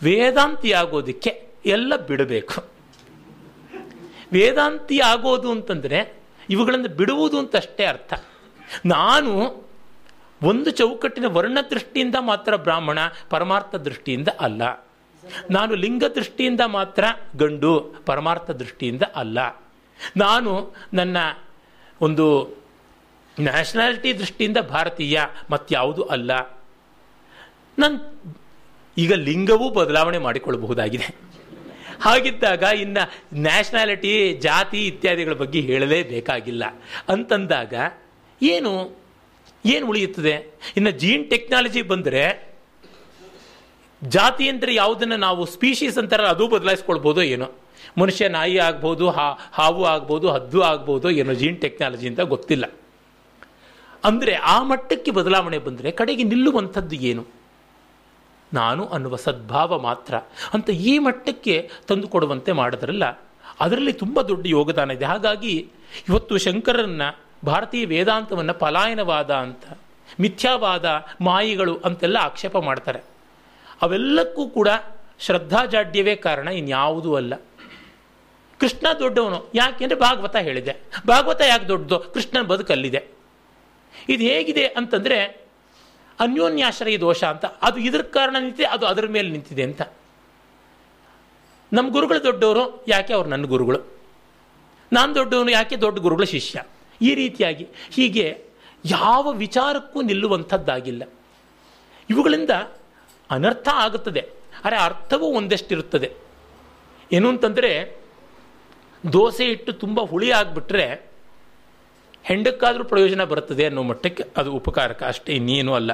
ವೇದಾಂತಿ ಆಗೋದಕ್ಕೆ ಎಲ್ಲ ಬಿಡಬೇಕು. ವೇದಾಂತಿ ಆಗೋದು ಅಂತಂದರೆ ಇವುಗಳನ್ನು ಬಿಡುವುದು ಅಂತ ಅಷ್ಟೇ ಅರ್ಥ. ನಾನು ಒಂದು ಚೌಕಟ್ಟಿನ ವರ್ಣ ದೃಷ್ಟಿಯಿಂದ ಮಾತ್ರ ಬ್ರಾಹ್ಮಣ, ಪರಮಾರ್ಥ ದೃಷ್ಟಿಯಿಂದ ಅಲ್ಲ. ನಾನು ಲಿಂಗ ದೃಷ್ಟಿಯಿಂದ ಮಾತ್ರ ಗಂಡು, ಪರಮಾರ್ಥ ದೃಷ್ಟಿಯಿಂದ ಅಲ್ಲ. ನಾನು ನನ್ನ ಒಂದು ನ್ಯಾಷನಾಲಿಟಿ ದೃಷ್ಟಿಯಿಂದ ಭಾರತೀಯ ಮತ್ತಾವುದು ಅಲ್ಲ. ನನ್ನ ಈಗ ಲಿಂಗವೂ ಬದಲಾವಣೆ ಮಾಡಿಕೊಳ್ಳಬಹುದಾಗಿದೆ. ಹಾಗಿದ್ದಾಗ ಇನ್ನು ನ್ಯಾಷನಾಲಿಟಿ ಜಾತಿ ಇತ್ಯಾದಿಗಳ ಬಗ್ಗೆ ಹೇಳಲೇಬೇಕಾಗಿಲ್ಲ. ಅಂತಂದಾಗ ಏನು ಏನು ಉಳಿಯುತ್ತದೆ? ಇನ್ನು ಜೀನ್ ಟೆಕ್ನಾಲಜಿ ಬಂದರೆ ಜಾತಿ ಅಂದರೆ ಯಾವುದನ್ನು ನಾವು ಸ್ಪೀಶೀಸ್ ಅಂತಾರಲ್ಲ ಅದು ಬದಲಾಯಿಸ್ಕೊಳ್ಬೋದು ಏನೋ. ಮನುಷ್ಯ ನಾಯಿ ಆಗ್ಬೋದು, ಹಾ, ಹಾವು ಆಗ್ಬೋದು, ಹದ್ದು ಆಗ್ಬೋದು, ಏನೋ ಜೀನ್ ಟೆಕ್ನಾಲಜಿ ಅಂತ ಗೊತ್ತಿಲ್ಲ. ಅಂದರೆ ಆ ಮಟ್ಟಕ್ಕೆ ಬದಲಾವಣೆ ಬಂದರೆ ಕಡೆಗೆ ನಿಲ್ಲುವಂಥದ್ದು ಏನು? ನಾನು ಅನ್ನುವ ಸದ್ಭಾವ ಮಾತ್ರ. ಅಂತ ಈ ಮಟ್ಟಕ್ಕೆ ತಂದುಕೊಡುವಂತೆ ಮಾಡಿದ್ರಲ್ಲ, ಅದರಲ್ಲಿ ತುಂಬ ದೊಡ್ಡ ಯೋಗದಾನ ಇದೆ. ಹಾಗಾಗಿ ಇವತ್ತು ಶಂಕರನ್ನ ಭಾರತೀಯ ವೇದಾಂತವನ್ನು ಪಲಾಯನವಾದ ಅಂತ, ಮಿಥ್ಯಾವಾದ ಮಾಯಿಗಳು ಅಂತೆಲ್ಲ ಆಕ್ಷೇಪ ಮಾಡ್ತಾರೆ. ಅವೆಲ್ಲಕ್ಕೂ ಕೂಡ ಶ್ರದ್ಧಾಜಾಡ್ಯವೇ ಕಾರಣ, ಇನ್ಯಾವುದೂ ಅಲ್ಲ. ಕೃಷ್ಣ ದೊಡ್ಡವನು ಯಾಕೆಂದ್ರೆ ಭಾಗವತ ಹೇಳಿದೆ. ಭಾಗವತ ಯಾಕೆ ದೊಡ್ಡದು? ಕೃಷ್ಣನ ಬದುಕಲ್ಲಿದೆ ಇದು ಹೇಗಿದೆ ಅಂತಂದರೆ, ಅನ್ಯೋನ್ಯಾಶ್ರಯ ದೋಷ ಅಂತ, ಅದು ಇದ್ರ ಕಾರಣ ನಿಂತಿದೆ, ಅದು ಅದರ ಮೇಲೆ ನಿಂತಿದೆ ಅಂತ. ನಮ್ಮ ಗುರುಗಳು ದೊಡ್ಡವರು, ಯಾಕೆ ಅವ್ರು ನನ್ನ ಗುರುಗಳು? ನಾನು ದೊಡ್ಡವನು, ಯಾಕೆ ದೊಡ್ಡ ಗುರುಗಳ ಶಿಷ್ಯ? ಈ ರೀತಿಯಾಗಿ ಹೀಗೆ ಯಾವ ವಿಚಾರಕ್ಕೂ ನಿಲ್ಲುವಂಥದ್ದಾಗಿಲ್ಲ. ಇವುಗಳಿಂದ ಅನರ್ಥ ಆಗುತ್ತದೆ. ಆದರೆ ಅರ್ಥವೂ ಒಂದಷ್ಟಿರುತ್ತದೆ. ಏನು ಅಂತಂದರೆ, ದೋಸೆ ಇಟ್ಟು ತುಂಬ ಹುಳಿ ಆಗಿಬಿಟ್ರೆ ಹೆಂಡಕ್ಕಾದರೂ ಪ್ರಯೋಜನ ಬರುತ್ತದೆ ಅನ್ನೋ ಮಟ್ಟಕ್ಕೆ ಅದು ಉಪಕಾರಕ. ಅಷ್ಟೇ ಇನ್ನೇನು ಅಲ್ಲ.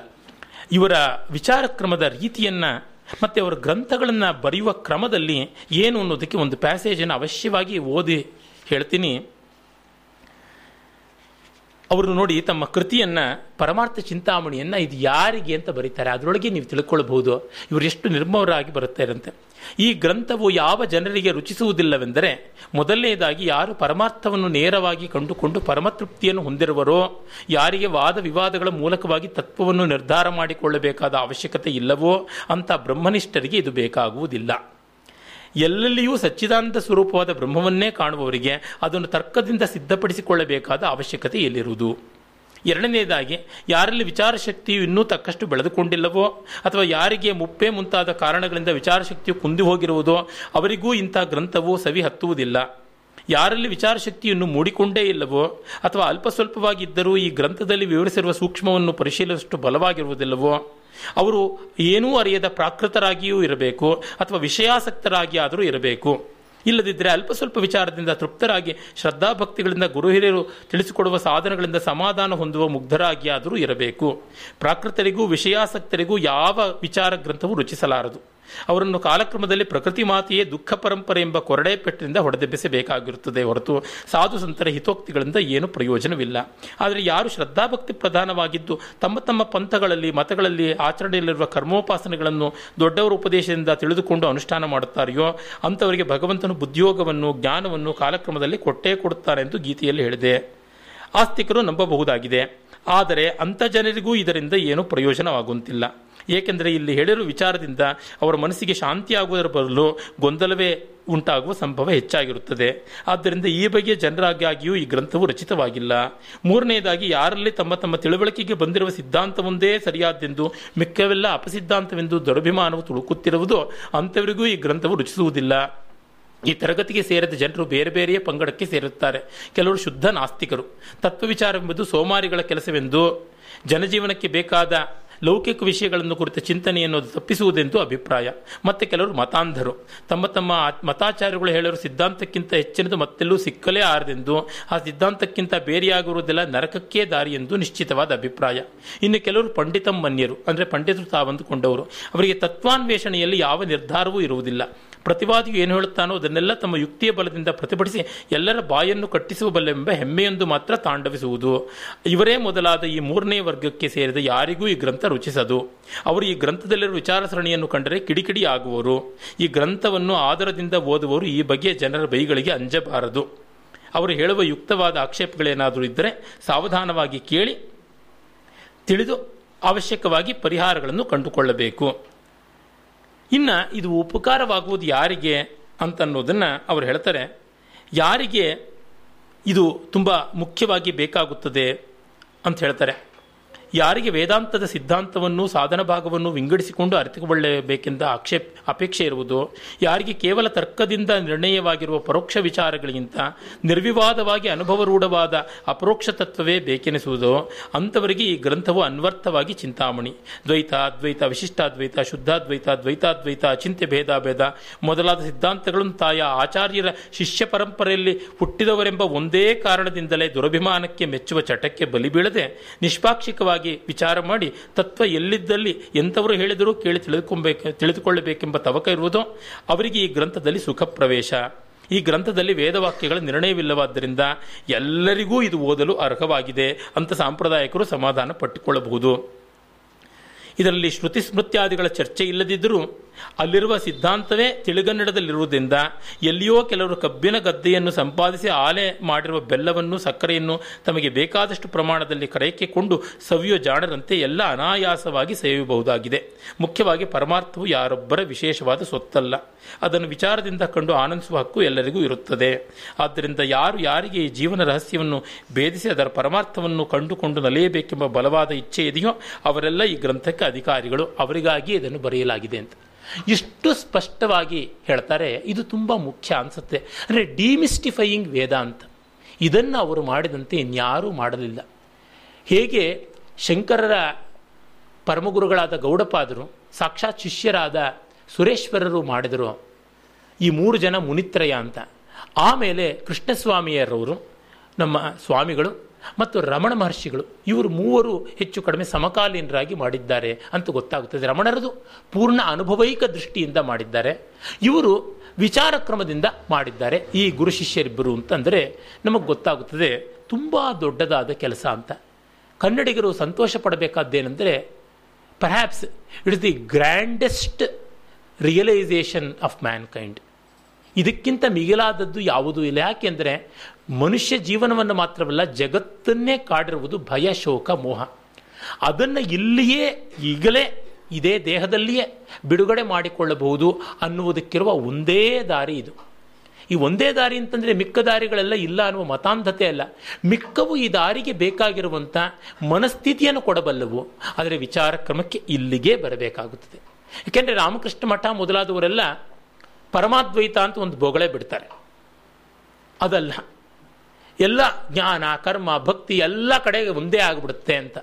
ಇವರ ವಿಚಾರ ಕ್ರಮದ ರೀತಿಯನ್ನು ಮತ್ತು ಅವರ ಗ್ರಂಥಗಳನ್ನು ಬರೆಯುವ ಕ್ರಮದಲ್ಲಿ ಏನು ಅನ್ನೋದಕ್ಕೆ ಒಂದು ಪ್ಯಾಸೇಜನ್ನು ಅವಶ್ಯವಾಗಿ ಓದಿ ಹೇಳ್ತೀನಿ. ಅವರು ನೋಡಿ ತಮ್ಮ ಕೃತಿಯನ್ನು, ಪರಮಾರ್ಥ ಚಿಂತಾಮಣಿಯನ್ನು ಇದು ಯಾರಿಗೆ ಅಂತ ಬರೀತಾರೆ. ಅದರೊಳಗೆ ನೀವು ತಿಳ್ಕೊಳ್ಬಹುದು. ಇವರು ಎಷ್ಟು ನಿರ್ಮವರಾಗಿ ಬರುತ್ತಾರಂತೆ ಈ ಗ್ರಂಥವು ಯಾವ ಜನರಿಗೆ ರುಚಿಸುವುದಿಲ್ಲವೆಂದರೆ, ಮೊದಲನೇದಾಗಿ ಯಾರು ಪರಮಾರ್ಥವನ್ನು ನೇರವಾಗಿ ಕಂಡುಕೊಂಡು ಪರಮತೃಪ್ತಿಯನ್ನು ಹೊಂದಿರುವರೋ, ಯಾರಿಗೆ ವಾದ ವಿವಾದಗಳ ಮೂಲಕವಾಗಿ ತತ್ವವನ್ನು ನಿರ್ಧಾರ ಮಾಡಿಕೊಳ್ಳಬೇಕಾದ ಅವಶ್ಯಕತೆ ಇಲ್ಲವೋ ಅಂತ ಬ್ರಹ್ಮನಿಷ್ಠರಿಗೆ ಇದು ಬೇಕಾಗುವುದಿಲ್ಲ. ಎಲ್ಲೆಲ್ಲಿಯೂ ಸಚ್ಚಿದಾನಂದ ಸ್ವರೂಪವಾದ ಬ್ರಹ್ಮವನ್ನೇ ಕಾಣುವವರಿಗೆ ಅದನ್ನು ತರ್ಕದಿಂದ ಸಿದ್ಧಪಡಿಸಿಕೊಳ್ಳಬೇಕಾದ ಅವಶ್ಯಕತೆ ಎಲ್ಲಿರುವುದು? ಎರಡನೇದಾಗಿ, ಯಾರಲ್ಲಿ ವಿಚಾರಶಕ್ತಿಯು ಇನ್ನೂ ತಕ್ಕಷ್ಟು ಬೆಳೆದುಕೊಂಡಿಲ್ಲವೋ, ಅಥವಾ ಯಾರಿಗೆ ಮುಪ್ಪೆ ಮುಂತಾದ ಕಾರಣಗಳಿಂದ ವಿಚಾರಶಕ್ತಿಯು ಕುಂದಿ ಹೋಗಿರುವುದೋ, ಅವರಿಗೂ ಇಂಥ ಗ್ರಂಥವು ಸವಿ ಹತ್ತುವುದಿಲ್ಲ. ಯಾರಲ್ಲಿ ವಿಚಾರಶಕ್ತಿಯನ್ನು ಮೂಡಿಕೊಂಡೇ ಇಲ್ಲವೋ, ಅಥವಾ ಅಲ್ಪ ಸ್ವಲ್ಪವಾಗಿದ್ದರೂ ಈ ಗ್ರಂಥದಲ್ಲಿ ವಿವರಿಸಿರುವ ಸೂಕ್ಷ್ಮವನ್ನು ಪರಿಶೀಲಿಸಷ್ಟು ಬಲವಾಗಿರುವುದಿಲ್ಲವೋ ಅವರು ಏನೂ ಅರಿಯದ ಪ್ರಾಕೃತರಾಗಿಯೂ ಇರಬೇಕು ಅಥವಾ ವಿಷಯಾಸಕ್ತರಾಗಿ ಆದರೂ ಇರಬೇಕು. ಇಲ್ಲದಿದ್ದರೆ ಅಲ್ಪ ಸ್ವಲ್ಪ ವಿಚಾರದಿಂದ ತೃಪ್ತರಾಗಿ ಶ್ರದ್ಧಾಭಕ್ತಿಗಳಿಂದ ಗುರು ಹಿರಿಯರು ತಿಳಿಸಿಕೊಡುವ ಸಾಧನಗಳಿಂದ ಸಮಾಧಾನ ಹೊಂದುವ ಮುಗ್ಧರಾಗಿ ಆದರೂ ಇರಬೇಕು. ಪ್ರಾಕೃತರಿಗೂ ವಿಷಯಾಸಕ್ತರಿಗೂ ಯಾವ ವಿಚಾರ ಗ್ರಂಥವೂ ರುಚಿಸಲಾರದು. ಅವರನ್ನು ಕಾಲಕ್ರಮದಲ್ಲಿ ಪ್ರಕೃತಿ ಮಾತೆಯೇ ದುಃಖ ಪರಂಪರೆ ಎಂಬ ಕೊರಡೆ ಪೆಟ್ಟಿನಿಂದ ಹೊಡೆದೆಬ್ಬಿಸಬೇಕಾಗಿರುತ್ತದೆ ಹೊರತು ಸಾಧು ಸಂತರ ಹಿತೋಕ್ತಿಗಳಿಂದ ಏನು ಪ್ರಯೋಜನವಿಲ್ಲ. ಆದರೆ ಯಾರು ಶ್ರದ್ಧಾಭಕ್ತಿ ಪ್ರಧಾನವಾಗಿದ್ದು ತಮ್ಮ ತಮ್ಮ ಪಂಥಗಳಲ್ಲಿ, ಮತಗಳಲ್ಲಿ ಆಚರಣೆಯಲ್ಲಿರುವ ಕರ್ಮೋಪಾಸನೆಗಳನ್ನು ದೊಡ್ಡವರ ಉಪದೇಶದಿಂದ ತಿಳಿದುಕೊಂಡು ಅನುಷ್ಠಾನ ಮಾಡುತ್ತಾರೆಯೋ, ಅಂಥವರಿಗೆ ಭಗವಂತನು ಬುದ್ಧಿಯೋಗವನ್ನು, ಜ್ಞಾನವನ್ನು ಕಾಲಕ್ರಮದಲ್ಲಿ ಕೊಟ್ಟೇ ಕೊಡುತ್ತಾರೆ ಎಂದು ಗೀತೆಯಲ್ಲಿ ಹೇಳಿದೆ. ಆಸ್ತಿಕರು ನಂಬಬಹುದಾಗಿದೆ. ಆದರೆ ಅಂಥ ಜನರಿಗೂ ಇದರಿಂದ ಏನೂ ಪ್ರಯೋಜನವಾಗುವಂತಿಲ್ಲ. ಏಕೆಂದರೆ ಇಲ್ಲಿ ಹೇಳಿರುವ ವಿಚಾರದಿಂದ ಅವರ ಮನಸ್ಸಿಗೆ ಶಾಂತಿಯಾಗುವುದರ ಬದಲು ಗೊಂದಲವೇ ಉಂಟಾಗುವ ಸಂಭವ ಹೆಚ್ಚಾಗಿರುತ್ತದೆ. ಆದ್ದರಿಂದ ಈ ಬಗೆಯ ಜನರಾಗಿಯೂ ಈ ಗ್ರಂಥವು ರಚಿತವಾಗಿಲ್ಲ. ಮೂರನೆಯದಾಗಿ, ಯಾರಲ್ಲಿ ತಮ್ಮ ತಮ್ಮ ತಿಳುವಳಿಕೆಗೆ ಬಂದಿರುವ ಸಿದ್ಧಾಂತವೊಂದೇ ಸರಿಯಾದ್ದೆಂದು ಮಿಕ್ಕವೆಲ್ಲ ಅಪಸಿದ್ಧಾಂತವೆಂದು ದೊರಭಿಮಾನವು ತುಳುಕುತ್ತಿರುವುದು ಅಂಥವರಿಗೂ ಈ ಗ್ರಂಥವು ರಚಿಸುವುದಿಲ್ಲ. ಈ ತರಗತಿಗೆ ಸೇರಿದ ಜನರು ಬೇರೆ ಬೇರೆಯೇ ಪಂಗಡಕ್ಕೆ ಸೇರುತ್ತಾರೆ. ಕೆಲವರು ಶುದ್ಧ ನಾಸ್ತಿಕರು. ತತ್ವ ವಿಚಾರವೆಂಬುದು ಸೋಮಾರಿಗಳ ಕೆಲಸವೆಂದು ಜನಜೀವನಕ್ಕೆ ಬೇಕಾದ ಲೌಕಿಕ ವಿಷಯಗಳನ್ನು ಕುರಿತ ಚಿಂತನೆಯನ್ನು ತಪ್ಪಿಸುವುದೆಂದು ಅಭಿಪ್ರಾಯ. ಮತ್ತೆ ಕೆಲವರು ಮತಾಂಧರು. ತಮ್ಮ ತಮ್ಮ ಮತಾಚಾರ್ಯಗಳು ಹೇಳೋರು ಸಿದ್ಧಾಂತಕ್ಕಿಂತ ಹೆಚ್ಚಿನದು ಮತ್ತೆಲ್ಲೂ ಸಿಕ್ಕಲೇ ಆರದೆಂದು, ಆ ಸಿದ್ಧಾಂತಕ್ಕಿಂತ ಬೇರೆಯಾಗಿರುವುದೆಲ್ಲ ನರಕಕ್ಕೇ ದಾರಿ ಎಂದು ನಿಶ್ಚಿತವಾದ ಅಭಿಪ್ರಾಯ. ಇನ್ನು ಕೆಲವರು ಪಂಡಿತಂ ಮನ್ಯರು, ಅಂದರೆ ಪಂಡಿತರು ತಾವಂದುಕೊಂಡವರು. ಅವರಿಗೆ ತತ್ವಾನ್ವೇಷಣೆಯಲ್ಲಿ ಯಾವ ನಿರ್ಧಾರವೂ ಇರುವುದಿಲ್ಲ. ಪ್ರತಿವಾದಿಯು ಏನು ಹೇಳುತ್ತಾನೋ ಅದನ್ನೆಲ್ಲ ತಮ್ಮ ಯುಕ್ತಿಯ ಬಲದಿಂದ ಪ್ರತಿಭಟಿಸಿ ಎಲ್ಲರ ಬಾಯನ್ನು ಕಟ್ಟಿಸುವಬಲ್ಲೆಂಬ ಹೆಮ್ಮೆಯೊಂದು ಮಾತ್ರ ತಾಂಡವಿಸುವುದು. ಇವರೇ ಮೊದಲಾದ ಈ ಮೂರನೇ ವರ್ಗಕ್ಕೆ ಸೇರಿದ ಯಾರಿಗೂ ಈ ಗ್ರಂಥ ರುಚಿಸದು. ಅವರು ಈ ಗ್ರಂಥದಲ್ಲಿರುವ ವಿಚಾರ ಸರಣಿಯನ್ನು ಕಂಡರೆ ಕಿಡಿಕಿಡಿ ಆಗುವರು ಈ ಗ್ರಂಥವನ್ನು ಆಧಾರದಿಂದ ಓದುವವರು ಈ ಬಗೆಯ ಜನರ ಬೈಗಳಿಗೆ ಅಂಜಬಾರದು. ಅವರು ಹೇಳುವ ಯುಕ್ತವಾದ ಆಕ್ಷೇಪಗಳೇನಾದರೂ ಇದ್ದರೆ ಸಾವಧಾನವಾಗಿ ಕೇಳಿ, ತಿಳಿದು ಅವಶ್ಯಕವಾಗಿ ಪರಿಹಾರಗಳನ್ನು ಕಂಡುಕೊಳ್ಳಬೇಕು. ಇನ್ನು ಇದು ಉಪಕಾರವಾಗುವುದು ಯಾರಿಗೆ ಅಂತನ್ನೋದನ್ನು ಅವರು ಹೇಳ್ತಾರೆ. ಯಾರಿಗೆ ಇದು ತುಂಬ ಮುಖ್ಯವಾಗಿ ಬೇಕಾಗುತ್ತದೆ ಅಂತ ಹೇಳ್ತಾರೆ. ಯಾರಿಗೆ ವೇದಾಂತದ ಸಿದ್ಧಾಂತವನ್ನು, ಸಾಧನ ಭಾಗವನ್ನು ವಿಂಗಡಿಸಿಕೊಂಡು ಅರಿತುಕೊಳ್ಳಬೇಕೆಂದ ಆಕ್ಷೇಪ, ಅಪೇಕ್ಷೆ ಇರುವುದು, ಯಾರಿಗೆ ಕೇವಲ ತರ್ಕದಿಂದ ನಿರ್ಣಯವಾಗಿರುವ ಪರೋಕ್ಷ ವಿಚಾರಗಳಿಗಿಂತ ನಿರ್ವಿವಾದವಾಗಿ ಅನುಭವರೂಢವಾದ ಅಪರೋಕ್ಷ ತತ್ವವೇ ಬೇಕೆನಿಸುವುದು, ಅಂಥವರಿಗೆ ಈ ಗ್ರಂಥವು ಅನ್ವರ್ಥವಾಗಿ ಚಿಂತಾಮಣಿ. ದ್ವೈತ, ಅದ್ವೈತ, ವಿಶಿಷ್ಟಾದ್ವೈತ, ಶುದ್ಧಾದ್ವೈತ, ದ್ವೈತಾದ್ವೈತ ಅಚಿಂತ್ಯ ಭೇದ ಭೇದ ಮೊದಲಾದ ಸಿದ್ಧಾಂತಗಳನ್ನು ತಾಯ ಆಚಾರ್ಯರ ಶಿಷ್ಯ ಪರಂಪರೆಯಲ್ಲಿ ಹುಟ್ಟಿದವರೆಂಬ ಒಂದೇ ಕಾರಣದಿಂದಲೇ ದುರಭಿಮಾನಕ್ಕೆ ಮೆಚ್ಚುವ ಚಟಕ್ಕೆ ಬಲಿ ಬೀಳದೆ ವಿಚಾರ ಮಾಡಿ ತತ್ವ ಎಲ್ಲಿದ್ದಲ್ಲಿ ಎಂಥವರು ಹೇಳಿದರೂ ಕೇಳಿ ತಿಳಿದುಕೊಬೇಕು, ತಿಳಿದುಕೊಳ್ಳಬೇಕೆಂಬ ತವಕ ಇರುವುದೋ ಅವರಿಗೆ ಈ ಗ್ರಂಥದಲ್ಲಿ ಸುಖ ಪ್ರವೇಶ ಈ ಗ್ರಂಥದಲ್ಲಿ ವೇದವಾಕ್ಯಗಳ ನಿರ್ಣಯವಿಲ್ಲವಾದ್ದರಿಂದ ಎಲ್ಲರಿಗೂ ಇದು ಓದಲು ಅರ್ಹವಾಗಿದೆ ಅಂತ ಸಾಂಪ್ರದಾಯಿಕರು ಸಮಾಧಾನ ಪಟ್ಟುಕೊಳ್ಳಬಹುದು. ಇದರಲ್ಲಿ ಶ್ರುತಿ ಸ್ಮೃತ್ಯಾದಿಗಳ ಚರ್ಚೆ ಇಲ್ಲದಿದ್ದರೂ ಅಲ್ಲಿರುವ ಸಿದ್ಧಾಂತವೇ ತಿಳಿಗನ್ನಡದಲ್ಲಿರುವುದರಿಂದ ಎಲ್ಲಿಯೋ ಕೆಲವರು ಕಬ್ಬಿನ ಗದ್ದೆಯನ್ನು ಸಂಪಾದಿಸಿ ಆಲೆ ಮಾಡಿರುವ ಬೆಲ್ಲವನ್ನು, ಸಕ್ಕರೆಯನ್ನು ತಮಗೆ ಬೇಕಾದಷ್ಟು ಪ್ರಮಾಣದಲ್ಲಿ ಕರೆಯಕ್ಕೆ ಕೊಂಡು ಸವಿಯೋ ಜಾಣರಂತೆ ಎಲ್ಲ ಅನಾಯಾಸವಾಗಿ ಸೇವಬಹುದಾಗಿದೆ ಮುಖ್ಯವಾಗಿ ಪರಮಾರ್ಥವು ಯಾರೊಬ್ಬರ ವಿಶೇಷವಾದ ಸೊತ್ತಲ್ಲ ಅದನ್ನು ವಿಚಾರದಿಂದ ಕಂಡು ಆನಂದಿಸುವ ಹಕ್ಕು ಎಲ್ಲರಿಗೂ ಇರುತ್ತದೆ. ಆದ್ದರಿಂದ ಯಾರು ಯಾರಿಗೆ ಈ ಜೀವನ ರಹಸ್ಯವನ್ನು ಭೇದಿಸಿ ಅದರ ಪರಮಾರ್ಥವನ್ನು ಕಂಡುಕೊಂಡು ನಲಿಯಬೇಕೆಂಬ ಬಲವಾದ ಇಚ್ಛೆ ಇದೆಯೋ ಅವರೆಲ್ಲ ಈ ಗ್ರಂಥಕ್ಕೆ ಅಧಿಕಾರಿಗಳು. ಅವರಿಗಾಗಿ ಇದನ್ನು ಬರೆಯಲಾಗಿದೆ ಅಂತ. ಇಷ್ಟು ಸ್ಪಷ್ಟವಾಗಿ ಹೇಳ್ತಾರೆ, ಇದು ತುಂಬ ಮುಖ್ಯ ಅನಿಸುತ್ತೆ. ಅಂದರೆ ಡಿಮಿಸ್ಟಿಫೈಯಿಂಗ್ ವೇದಾಂತ. ಇದನ್ನು ಅವರು ಮಾಡಿದಂತೆ ಇನ್ಯಾರೂ ಮಾಡಲಿಲ್ಲ. ಹೇಗೆ ಶಂಕರರ ಪರಮಗುರುಗಳಾದ ಗೌಡಪಾದರು, ಸಾಕ್ಷಾತ್ ಶಿಷ್ಯರಾದ ಸುರೇಶ್ವರರು ಮಾಡಿದರು, ಈ ಮೂರು ಜನ ಮುನಿತ್ರಯ ಅಂತ. ಆಮೇಲೆ ಕೃಷ್ಣಸ್ವಾಮಿಯರವರು, ನಮ್ಮ ಸ್ವಾಮಿಗಳು ಮತ್ತು ರಮಣ ಮಹರ್ಷಿಗಳು ಇವರು ಮೂವರು ಹೆಚ್ಚು ಕಡಿಮೆ ಸಮಕಾಲೀನರಾಗಿ ಮಾಡಿದ್ದಾರೆ ಅಂತ ಗೊತ್ತಾಗುತ್ತದೆ. ರಮಣರದು ಪೂರ್ಣ ಅನುಭವೈಕ ದೃಷ್ಟಿಯಿಂದ ಮಾಡಿದ್ದಾರೆ. ಇವರು ವಿಚಾರ ಕ್ರಮದಿಂದ ಮಾಡಿದ್ದಾರೆ. ಈ ಗುರು ಶಿಷ್ಯರಿಬ್ಬರು ಅಂತಂದರೆ ನಮಗೆ ಗೊತ್ತಾಗುತ್ತದೆ ತುಂಬ ದೊಡ್ಡದಾದ ಕೆಲಸ ಅಂತ. ಕನ್ನಡಿಗರು ಸಂತೋಷ ಪಡಬೇಕಾದ್ದೇನೆಂದರೆ perhaps it is the grandest realisation of mankind ಇದಕ್ಕಿಂತ ಮಿಗಿಲಾದದ್ದು ಯಾವುದೂ ಇಲ್ಲ. ಯಾಕೆಂದರೆ ಮನುಷ್ಯ ಜೀವನವನ್ನು ಮಾತ್ರವಲ್ಲ, ಜಗತ್ತನ್ನೇ ಕಾಡಿರುವುದು ಭಯ, ಶೋಕ, ಮೋಹ. ಅದನ್ನು ಇಲ್ಲಿಯೇ, ಈಗಲೇ, ಇದೇ ದೇಹದಲ್ಲಿಯೇ ಬಿಡುಗಡೆ ಮಾಡಿಕೊಳ್ಳಬಹುದು ಅನ್ನುವುದಕ್ಕಿರುವ ಒಂದೇ ದಾರಿ ಇದು. ಈ ಒಂದೇ ದಾರಿ ಅಂತಂದರೆ ಮಿಕ್ಕ ದಾರಿಗಳೆಲ್ಲ ಇಲ್ಲ ಅನ್ನುವ ಮತಾಂಧತೆ ಅಲ್ಲ. ಮಿಕ್ಕವು ಈ ದಾರಿಗೆ ಬೇಕಾಗಿರುವಂಥ ಮನಸ್ಥಿತಿಯನ್ನು ಕೊಡಬಲ್ಲವು. ಆದರೆ ವಿಚಾರ ಕ್ರಮಕ್ಕೆ ಇಲ್ಲಿಗೆ ಬರಬೇಕಾಗುತ್ತದೆ. ಏಕೆಂದರೆ ರಾಮಕೃಷ್ಣ ಮಠ ಮೊದಲಾದವರೆಲ್ಲ ಪರಮಾದ್ವೈತ ಅಂತ ಒಂದು ಬೊಗಳೆ ಬಿಡ್ತಾರೆ. ಅದಲ್ಲ. ಎಲ್ಲ ಜ್ಞಾನ, ಕರ್ಮ, ಭಕ್ತಿ ಎಲ್ಲ ಕಡೆಗೆ ಒಂದೇ ಆಗಿಬಿಡುತ್ತೆ ಅಂತ.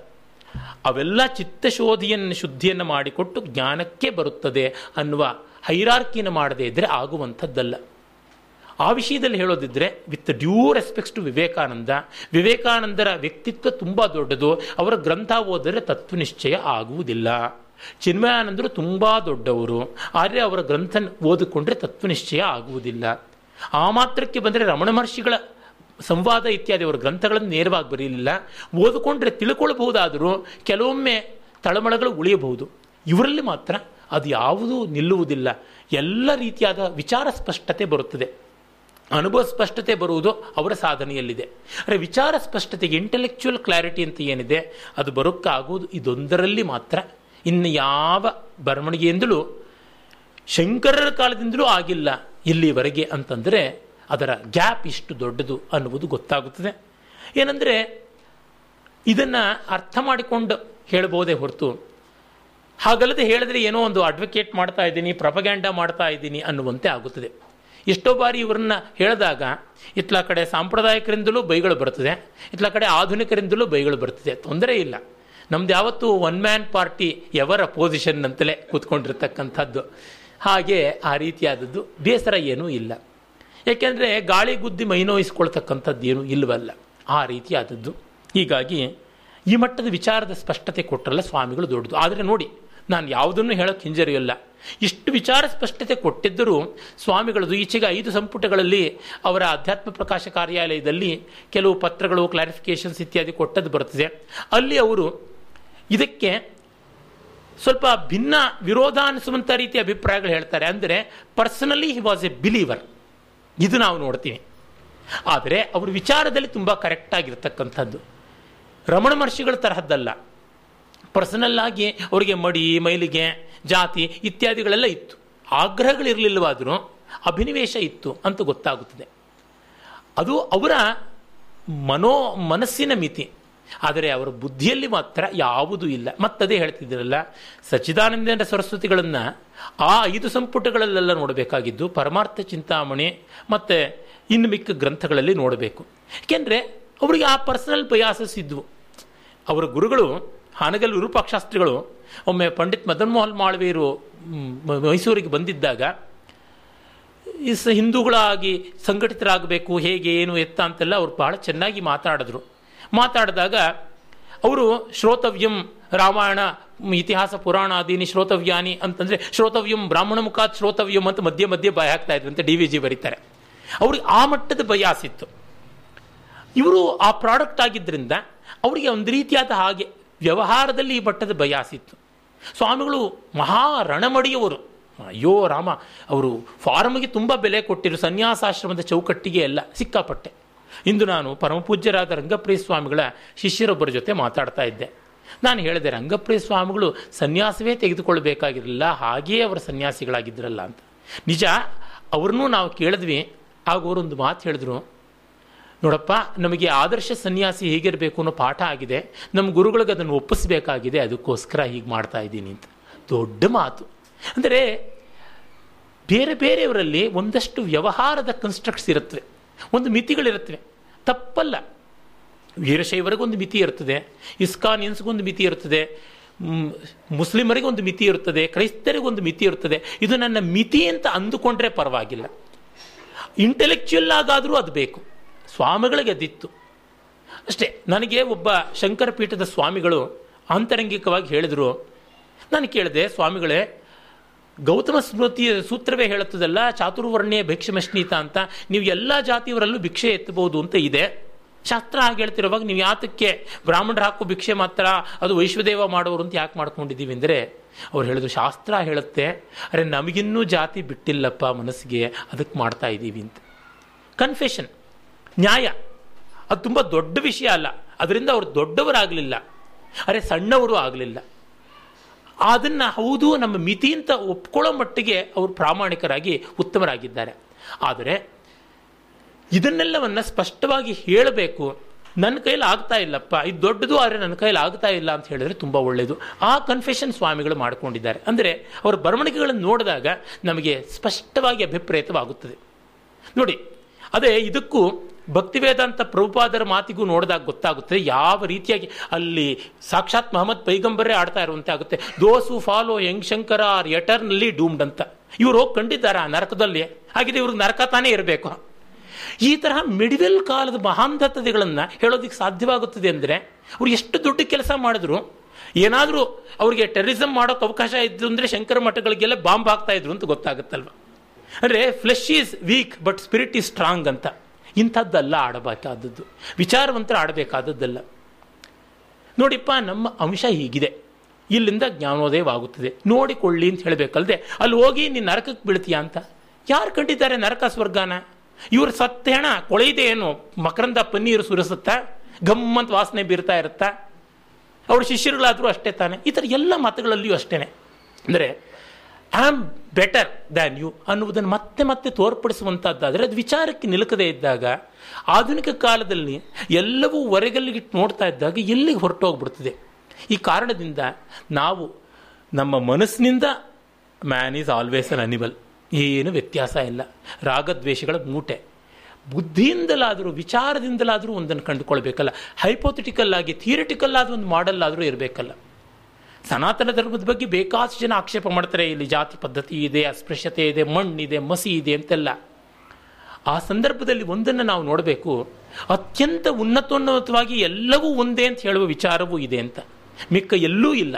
ಅವೆಲ್ಲ ಚಿತ್ತಶೋಧಿಯನ್ನು, ಶುದ್ಧಿಯನ್ನು ಮಾಡಿಕೊಟ್ಟು ಜ್ಞಾನಕ್ಕೆ ಬರುತ್ತದೆ ಅನ್ನುವ ಹೈರಾರ್ಕಿನ ಮಾಡದೇ ಇದ್ದರೆ ಆಗುವಂಥದ್ದಲ್ಲ. ಆ ವಿಷಯದಲ್ಲಿ ಹೇಳೋದಿದ್ರೆ with due respects to Vivekananda, ವಿವೇಕಾನಂದರ ವ್ಯಕ್ತಿತ್ವ ತುಂಬ ದೊಡ್ಡದು, ಅವರ ಗ್ರಂಥ ಓದಿದ್ರೆ ತತ್ವನಿಶ್ಚಯ ಆಗುವುದಿಲ್ಲ. ಚಿನ್ಮಯಾನಂದರು ತುಂಬ ದೊಡ್ಡವರು, ಆದರೆ ಅವರ ಗ್ರಂಥ ಓದಿಕೊಂಡ್ರೆ ತತ್ವನಿಶ್ಚಯ ಆಗುವುದಿಲ್ಲ. ಆ ಮಾತ್ರಕ್ಕೆ ಬಂದರೆ ರಮಣ ಸಂವಾದ ಇತ್ಯಾದಿ ಅವರ ಗ್ರಂಥಗಳನ್ನು ನೇರವಾಗಿ ಬರೆಯಲಿಲ್ಲ. ಓದಿಕೊಂಡ್ರೆ ತಿಳ್ಕೊಳ್ಬಹುದಾದರೂ ಕೆಲವೊಮ್ಮೆ ತಳಮಳಗಳು ಉಳಿಯಬಹುದು. ಇವರಲ್ಲಿ ಮಾತ್ರ ಅದು ಯಾವುದೂ ನಿಲ್ಲುವುದಿಲ್ಲ. ಎಲ್ಲ ರೀತಿಯಾದ ವಿಚಾರ ಸ್ಪಷ್ಟತೆ ಬರುತ್ತದೆ. ಅನುಭವ ಸ್ಪಷ್ಟತೆ ಬರುವುದು ಅವರ ಸಾಧನೆಯಲ್ಲಿದೆ. ಅಂದರೆ ವಿಚಾರ ಸ್ಪಷ್ಟತೆಗೆ ಇಂಟೆಲೆಕ್ಚುಯಲ್ ಕ್ಲಾರಿಟಿ ಅಂತ ಏನಿದೆ, ಅದು ಬರೋಕ್ಕಾಗುವುದು ಇದೊಂದರಲ್ಲಿ ಮಾತ್ರ. ಇನ್ನು ಯಾವ ಬರವಣಿಗೆಯಿಂದಲೂ ಶಂಕರರ ಕಾಲದಿಂದಲೂ ಆಗಿಲ್ಲ ಇಲ್ಲಿವರೆಗೆ ಅಂತಂದರೆ ಅದರ ಗ್ಯಾಪ್ ಇಷ್ಟು ದೊಡ್ಡದು ಅನ್ನುವುದು ಗೊತ್ತಾಗುತ್ತದೆ. ಏನಂದರೆ ಇದನ್ನು ಅರ್ಥ ಮಾಡಿಕೊಂಡು ಹೇಳ್ಬೋದೇ ಹೊರತು. ಹಾಗಲ್ಲದೆ ಹೇಳಿದ್ರೆ ಏನೋ ಒಂದು ಅಡ್ವೊಕೇಟ್ ಮಾಡ್ತಾ ಇದ್ದೀನಿ ಪ್ರಪಗ್ಯಾಂಡ ಮಾಡ್ತಾ ಇದ್ದೀನಿ ಅನ್ನುವಂತೆ ಆಗುತ್ತದೆ. ಎಷ್ಟೋ ಬಾರಿ ಇವರನ್ನ ಹೇಳಿದಾಗ, ಇತ್ಲ ಕಡೆ ಸಾಂಪ್ರದಾಯಿಕರಿಂದಲೂ ಬೈಗಳು ಬರ್ತದೆ, ಇತ್ಲ ಕಡೆ ಆಧುನಿಕರಿಂದಲೂ ಬೈಗಳು ಬರ್ತದೆ, ತೊಂದರೆ ಇಲ್ಲ. ನಮ್ದು ಯಾವತ್ತೂ one man party ever position ಅಂತಲೇ ಕೂತ್ಕೊಂಡಿರ್ತಕ್ಕಂಥದ್ದು. ಹಾಗೆ ಆ ರೀತಿಯಾದದ್ದು ಬೇಸರ ಏನೂ ಇಲ್ಲ. ಏಕೆಂದರೆ ಗಾಳಿ ಗುದ್ದಿ ಮೈನೋಯಿಸ್ಕೊಳ್ತಕ್ಕಂಥದ್ದು ಏನೂ ಇಲ್ಲವಲ್ಲ ಆ ರೀತಿಯಾದದ್ದು. ಹೀಗಾಗಿ ಈ ಮಟ್ಟದ ವಿಚಾರದ ಸ್ಪಷ್ಟತೆ ಕೊಟ್ಟರಲ್ಲ ಸ್ವಾಮಿಗಳು ದೊಡ್ಡದು. ಆದರೆ ನೋಡಿ, ನಾನು ಯಾವುದನ್ನು ಹೇಳೋಕ್ಕೆ ಹಿಂಜರಿಯಲ್ಲ. ಇಷ್ಟು ವಿಚಾರ ಸ್ಪಷ್ಟತೆ ಕೊಟ್ಟಿದ್ದರೂ ಸ್ವಾಮಿಗಳದು ಈಚೆಗೆ ಐದು ಸಂಪುಟಗಳಲ್ಲಿ ಅವರ ಅಧ್ಯಾತ್ಮ ಪ್ರಕಾಶ ಕಾರ್ಯಾಲಯದಲ್ಲಿ ಕೆಲವು ಪತ್ರಗಳು ಕ್ಲಾರಿಫಿಕೇಶನ್ಸ್ ಇತ್ಯಾದಿ ಕೊಟ್ಟದ್ದು ಬರ್ತದೆ ಅಲ್ಲಿ ಅವರು ಇದಕ್ಕೆ ಸ್ವಲ್ಪ ಭಿನ್ನ ವಿರೋಧ ಅನಿಸುವಂಥ ರೀತಿಯ ಅಭಿಪ್ರಾಯಗಳು ಹೇಳ್ತಾರೆ. ಅಂದರೆ personally he was a believer ಇದು ನಾವು ನೋಡ್ತೀವಿ. ಆದರೆ ಅವ್ರ ವಿಚಾರದಲ್ಲಿ ತುಂಬ ಕರೆಕ್ಟ್ ಆಗಿರ್ತಕ್ಕಂಥದ್ದು. ರಮಣ ಮಹರ್ಷಿಗಳ ತರಹದ್ದಲ್ಲ. ಪರ್ಸನಲ್ ಆಗಿ ಅವರಿಗೆ ಮಡಿ, ಮೈಲಿಗೆ, ಜಾತಿ ಇತ್ಯಾದಿಗಳೆಲ್ಲ ಇತ್ತು. ಆಗ್ರಹಗಳಿರಲಿಲ್ಲವಾದರೂ ಅಭಿನಿವೇಶ ಇತ್ತು ಅಂತ ಗೊತ್ತಾಗುತ್ತದೆ. ಅದು ಅವರ ಮನೋ, ಮನಸ್ಸಿನ ಮಿತಿ. ಆದರೆ ಅವರ ಬುದ್ಧಿಯಲ್ಲಿ ಮಾತ್ರ ಯಾವುದೂ ಇಲ್ಲ. ಮತ್ತದೇ ಹೇಳ್ತಿದ್ರಲ್ಲ, ಸಚ್ಚಿದಾನಂದೇಂದ್ರ ಸರಸ್ವತಿಗಳನ್ನು ಆ ಐದು ಸಂಪುಟಗಳಲ್ಲೆಲ್ಲ ನೋಡಬೇಕಾಗಿದ್ದು ಪರಮಾರ್ಥ ಚಿಂತಾಮಣಿ ಮತ್ತು ಇನ್ನು ಮಿಕ್ಕ ಗ್ರಂಥಗಳಲ್ಲಿ ನೋಡಬೇಕು. ಏಕೆಂದರೆ ಅವರಿಗೆ ಆ ಪರ್ಸನಲ್ ಬಯಾಸಸ್ ಇದ್ವು. ಅವರ ಗುರುಗಳು, ಹಾನಗಲ್ ವಿರೂಪಾಕ್ಷಾಸ್ತ್ರಿಗಳು, ಒಮ್ಮೆ ಪಂಡಿತ್ ಮದನ್ ಮೋಹನ್ ಮಾಳ್ವೀರು ಮೈಸೂರಿಗೆ ಬಂದಿದ್ದಾಗ, ಈ ಹಿಂದೂಗಳಾಗಿ ಸಂಘಟಿತರಾಗಬೇಕು, ಹೇಗೆ, ಏನು, ಎತ್ತ ಅಂತೆಲ್ಲ ಅವ್ರು ಬಹಳ ಚೆನ್ನಾಗಿ ಮಾತಾಡಿದ್ರು. ಮಾತಾಡಿದಾಗ ಅವರು ಶ್ರೋತವ್ಯಂ ರಾಮಾಯಣ, ಇತಿಹಾಸ ಪುರಾಣಾದೀನಿ ಶ್ರೋತವ್ಯಾನಿ ಅಂತಂದ್ರೆ ಶ್ರೋತವ್ಯಂ ಬ್ರಾಹ್ಮಣ ಮುಖಾತ್ ಶ್ರೋತವ್ಯಂ ಅಂತ ಮಧ್ಯೆ ಮಧ್ಯೆ ಭಯ ಆಗ್ತಾ ಇದ್ರು ಅಂತ ಡಿ ವಿ ಜಿ ಬರೀತಾರೆ. ಅವ್ರಿಗೆ ಆ ಮಟ್ಟದ ಬಯಾಸಿತ್ತು ಇವರು ಆ ಪ್ರಾಡಕ್ಟ್ ಆಗಿದ್ದರಿಂದ ಅವರಿಗೆ ಒಂದು ರೀತಿಯಾದ ಹಾಗೆ ವ್ಯವಹಾರದಲ್ಲಿ ಈ ಮಟ್ಟದ ಬಯಾಸಿತ್ತು ಸ್ವಾಮಿಗಳು ಮಹಾ ರಣಮಡಿಯವರು. ಅಯ್ಯೋ ರಾಮ, ಅವರು ಫಾರ್ಮ್ಗೆ ತುಂಬ ಬೆಲೆ ಕೊಟ್ಟಿರು, ಸನ್ಯಾಸಾಶ್ರಮದ ಚೌಕಟ್ಟಿಗೆ ಎಲ್ಲ ಸಿಕ್ಕಾಪಟ್ಟೆ. ಇಂದು ನಾನು ಪರಮಪೂಜ್ಯರಾದ ರಂಗಪ್ರಿಯ ಸ್ವಾಮಿಗಳ ಶಿಷ್ಯರೊಬ್ಬರ ಜೊತೆ ಮಾತಾಡ್ತಾ ಇದ್ದೆ. ನಾನು ಹೇಳಿದೆ, ರಂಗಪ್ರಿಯ ಸ್ವಾಮಿಗಳು ಸನ್ಯಾಸವೇ ತೆಗೆದುಕೊಳ್ಬೇಕಾಗಿರಲಿಲ್ಲ ಹಾಗೆಯೇ ಅವರು ಸನ್ಯಾಸಿಗಳಾಗಿದ್ದರಲ್ಲ ಅಂತ. ನಿಜ, ಅವ್ರನ್ನೂ ನಾವು ಕೇಳಿದ್ವಿ, ಆಗ ಅವರೊಂದು ಮಾತು ಹೇಳಿದ್ರು, ನೋಡಪ್ಪ, ನಮಗೆ ಆದರ್ಶ ಸನ್ಯಾಸಿ ಹೇಗಿರಬೇಕು ಅನ್ನೋ ಪಾಠ ಆಗಿದೆ, ನಮ್ಮ ಗುರುಗಳಿಗೆ ಅದನ್ನು ಒಪ್ಪಿಸಬೇಕಾಗಿದೆ, ಅದಕ್ಕೋಸ್ಕರ ಹೀಗೆ ಮಾಡ್ತಾ ಇದ್ದೀನಿ ಅಂತ. ದೊಡ್ಡ ಮಾತು. ಅಂದರೆ, ಬೇರೆ ಬೇರೆಯವರಲ್ಲಿ ಒಂದಷ್ಟು ವ್ಯವಹಾರದ ಕನ್ಸ್ಟ್ರಕ್ಟ್ಸ್ ಇರುತ್ತವೆ ಒಂದು ಮಿತಿಗಳಿರುತ್ತವೆ. ತಪ್ಪಲ್ಲ. ವೀರಶೈವರಿಗೊಂದು ಮಿತಿ ಇರ್ತದೆ. ಇಸ್ಕಾನಿಯನ್ಸ್ಗೊಂದು ಮಿತಿ ಇರ್ತದೆ. ಮುಸ್ಲಿಮರಿಗೊಂದು ಮಿತಿ ಇರ್ತದೆ. ಕ್ರೈಸ್ತರಿಗೊಂದು ಮಿತಿ ಇರ್ತದೆ. ಇದು ನನ್ನ ಮಿತಿ ಅಂತ ಅಂದುಕೊಂಡ್ರೆ ಪರವಾಗಿಲ್ಲ. ಇಂಟೆಲೆಕ್ಚುಯಲ್ ಆಗಾದರೂ ಅದು ಬೇಕು. ಸ್ವಾಮಿಗಳಿಗೆ ಅದಿತ್ತು. ಅಷ್ಟೇ, ನನಗೆ ಒಬ್ಬ ಶಂಕರಪೀಠದ ಸ್ವಾಮಿಗಳು ಆಂತರಂಗಿಕವಾಗಿ ಹೇಳಿದರು. ನಾನು ಕೇಳಿದೆ, ಸ್ವಾಮಿಗಳೇ ಗೌತಮ ಸ್ಮೃತಿಯ ಸೂತ್ರವೇ ಹೇಳುತ್ತದಲ್ಲ, ಚಾತುರ್ವರ್ಣೀಯ ಭಿಕ್ಷಮಶ್ನೀತ ಅಂತ. ನೀವು ಎಲ್ಲ ಜಾತಿಯವರಲ್ಲೂ ಭಿಕ್ಷೆ ಎತ್ತಬಹುದು ಅಂತ ಇದೆ. ಶಾಸ್ತ್ರ ಹಾಗೆ ಹೇಳ್ತಿರುವಾಗ ನೀವು ಯಾತಕ್ಕೆ ಬ್ರಾಹ್ಮಣರು ಹಾಕೋ ಭಿಕ್ಷೆ ಮಾತ್ರ, ಅದು ವೈಶ್ವದೇವ ಮಾಡೋರು ಅಂತ ಯಾಕೆ ಮಾಡ್ಕೊಂಡಿದ್ದೀವಿ ಅಂದರೆ, ಅವ್ರು ಹೇಳಿದ್ರು ಶಾಸ್ತ್ರ ಹೇಳುತ್ತೆ, ಅರೆ ನಮಗಿನ್ನೂ ಜಾತಿ ಬಿಟ್ಟಿಲ್ಲಪ್ಪ ಮನಸ್ಸಿಗೆ, ಅದಕ್ಕೆ ಮಾಡ್ತಾ ಇದ್ದೀವಿ ಅಂತ. ಕನ್ಫೆಷನ್ ನ್ಯಾಯ, ಅದು ತುಂಬ ದೊಡ್ಡ ವಿಷಯ ಅಲ್ಲ. ಅದರಿಂದ ಅವರು ದೊಡ್ಡವರಾಗಲಿಲ್ಲ. ಅರೆ ಸಣ್ಣವರು ಆಗಲಿಲ್ಲ. ಅದನ್ನು ಹೌದು, ನಮ್ಮ ಮಿತಿ ಅಂತ ಒಪ್ಕೊಳ್ಳೋ ಮಟ್ಟಿಗೆ ಅವರು ಪ್ರಾಮಾಣಿಕರಾಗಿ ಉತ್ತಮರಾಗಿದ್ದಾರೆ. ಆದರೆ ಇದನ್ನೆಲ್ಲವನ್ನು ಸ್ಪಷ್ಟವಾಗಿ ಹೇಳಬೇಕು. ನನ್ನ ಕೈಲಿ ಆಗ್ತಾ ಇಲ್ಲಪ್ಪ, ಇದು ದೊಡ್ಡದು ಆದರೆ ನನ್ನ ಕೈಲಿ ಆಗ್ತಾ ಇಲ್ಲ ಅಂತ ಹೇಳಿದ್ರೆ ತುಂಬ ಒಳ್ಳೆಯದು ಆ ಕನ್ಫೆಷನ್ ಸ್ವಾಮಿಗಳು ಮಾಡಿಕೊಂಡಿದ್ದಾರೆ. ಅಂದರೆ ಅವರ ಬರವಣಿಗೆಗಳನ್ನು ನೋಡಿದಾಗ ನಮಗೆ ಸ್ಪಷ್ಟವಾಗಿ ಅಭಿಪ್ರೇತವಾಗುತ್ತದೆ. ನೋಡಿ, ಅದೇ ಇದಕ್ಕೂ ಭಕ್ತಿವೇದಾಂತ ಪ್ರಭುಪಾದರ ಮಾತಿಗೂ ನೋಡಿದಾಗ ಗೊತ್ತಾಗುತ್ತೆ ಯಾವ ರೀತಿಯಾಗಿ ಅಲ್ಲಿ ಸಾಕ್ಷಾತ್ ಮಹಮ್ಮದ್ ಪೈಗಂಬರೇ ಆಡ್ತಾ ಇರುವಂತೆ ಆಗುತ್ತೆ. Those follow young Shankara are eternally doomed ಅಂತ. ಇವರು ಹೋಗಿ ಕಂಡಿದ್ದಾರೆ ಆ ನರಕದಲ್ಲಿ. ಹಾಗಿದ್ರೆ ಇವ್ರಿಗೆ ನರಕ ತಾನೇ ಇರಬೇಕು. ಈ ತರಹ ಮಿಡಿವೆಲ್ ಕಾಲದ ಮಹಾಂಧತತೆಗಳನ್ನು ಹೇಳೋದಕ್ಕೆ ಸಾಧ್ಯವಾಗುತ್ತದೆ ಅಂದರೆ ಅವ್ರು ಎಷ್ಟು ದೊಡ್ಡ ಕೆಲಸ ಮಾಡಿದ್ರು, ಏನಾದರೂ ಅವರಿಗೆ ಟೆರರಿಸಮ್ ಮಾಡೋಕೆ ಅವಕಾಶ ಇದ್ದು ಅಂದರೆ ಶಂಕರ ಮಠಗಳಿಗೆಲ್ಲ ಬಾಂಬ್ ಹಾಕ್ತಾ ಇದ್ರು ಅಂತ ಗೊತ್ತಾಗುತ್ತಲ್ವ? ಅಂದರೆ flesh is weak but spirit is strong ಅಂತ. ಇಂಥದ್ದಲ್ಲ ಆಡಬೇಕಾದದ್ದು. ವಿಚಾರವಂತರ ಆಡಬೇಕಾದದ್ದಲ್ಲ. ನೋಡಿಪ್ಪ, ನಮ್ಮ ಅಂಶ ಹೀಗಿದೆ. ಇಲ್ಲಿಂದ ಜ್ಞಾನೋದಯವಾಗುತ್ತದೆ. ನೋಡಿಕೊಳ್ಳಿ ಅಂತ ಹೇಳಬೇಕಲ್ಲದೆ ಅಲ್ಲಿ ಹೋಗಿ ನೀನು ನರಕಕ್ಕೆ ಬೀಳ್ತೀಯ ಅಂತ? ಯಾರು ಕಂಡಿದ್ದಾರೆ ನರಕ ಸ್ವರ್ಗಾನ? ಇವರು ಸತ್ತೇಣ ಕೊಳೆಯಿದೆ ಏನು? ಮಕರಂದ ಪನ್ನೀರು ಸುರಿಸುತ್ತಾ? ಗಮ್ಮಂತ ವಾಸನೆ ಬೀರ್ತಾ ಇರುತ್ತಾ? ಅವ್ರ ಶಿಷ್ಯರುಗಳಾದರೂ ಅಷ್ಟೇ ತಾನೆ. ಈ ಥರ ಎಲ್ಲ ಮತಗಳಲ್ಲಿಯೂ ಅಷ್ಟೇನೆ. ಅಂದರೆ ಆಮ್ ಬೆಟರ್ ದ್ಯಾನ್ ಯು ಅನ್ನುವುದನ್ನು ಮತ್ತೆ ಮತ್ತೆ ತೋರ್ಪಡಿಸುವಂಥದ್ದಾದರೆ ಅದು ವಿಚಾರಕ್ಕೆ ನಿಲುಕದೇ ಇದ್ದಾಗ ಆಧುನಿಕ ಕಾಲದಲ್ಲಿ ಎಲ್ಲವೂ ಹೊರಗಲ್ಲಿಗಿಟ್ಟು ನೋಡ್ತಾ ಇದ್ದಾಗ ಎಲ್ಲಿಗೆ ಹೊರಟೋಗ್ಬಿಡ್ತದೆ? ಈ ಕಾರಣದಿಂದ ನಾವು ನಮ್ಮ ಮನಸ್ಸಿನಿಂದ man is always an animal ಏನು ವ್ಯತ್ಯಾಸ ಇಲ್ಲ. ರಾಗದ್ವೇಷಗಳ ಮೂಟೆ. ಬುದ್ಧಿಯಿಂದಲಾದರೂ, ವಿಚಾರದಿಂದಲಾದರೂ ಒಂದನ್ನು ಕಂಡುಕೊಳ್ಬೇಕಲ್ಲ. ಹೈಪೋಥೆಟಿಕಲ್ ಆಗಿ ಥಿಯರಿಟಿಕಲ್ ಆದ ಒಂದು ಮಾಡಲ್ ಆದರೂ ಇರಬೇಕಲ್ಲ. ಸನಾತನ ಧರ್ಮದ ಬಗ್ಗೆ ಬೇಕಾದಷ್ಟು ಜನ ಆಕ್ಷೇಪ ಮಾಡ್ತಾರೆ. ಇಲ್ಲಿ ಜಾತಿ ಪದ್ಧತಿ ಇದೆ, ಅಸ್ಪೃಶ್ಯತೆ ಇದೆ, ಮಣ್ಣಿದೆ, ಮಸಿ ಇದೆ ಅಂತೆಲ್ಲ. ಆ ಸಂದರ್ಭದಲ್ಲಿ ಒಂದನ್ನು ನಾವು ನೋಡಬೇಕು. ಅತ್ಯಂತ ಉನ್ನತೋನ್ನತವಾಗಿ ಎಲ್ಲವೂ ಒಂದೇ ಅಂತ ಹೇಳುವ ವಿಚಾರವೂ ಇದೆ ಅಂತ. ಮಿಕ್ಕ ಎಲ್ಲೂ ಇಲ್ಲ.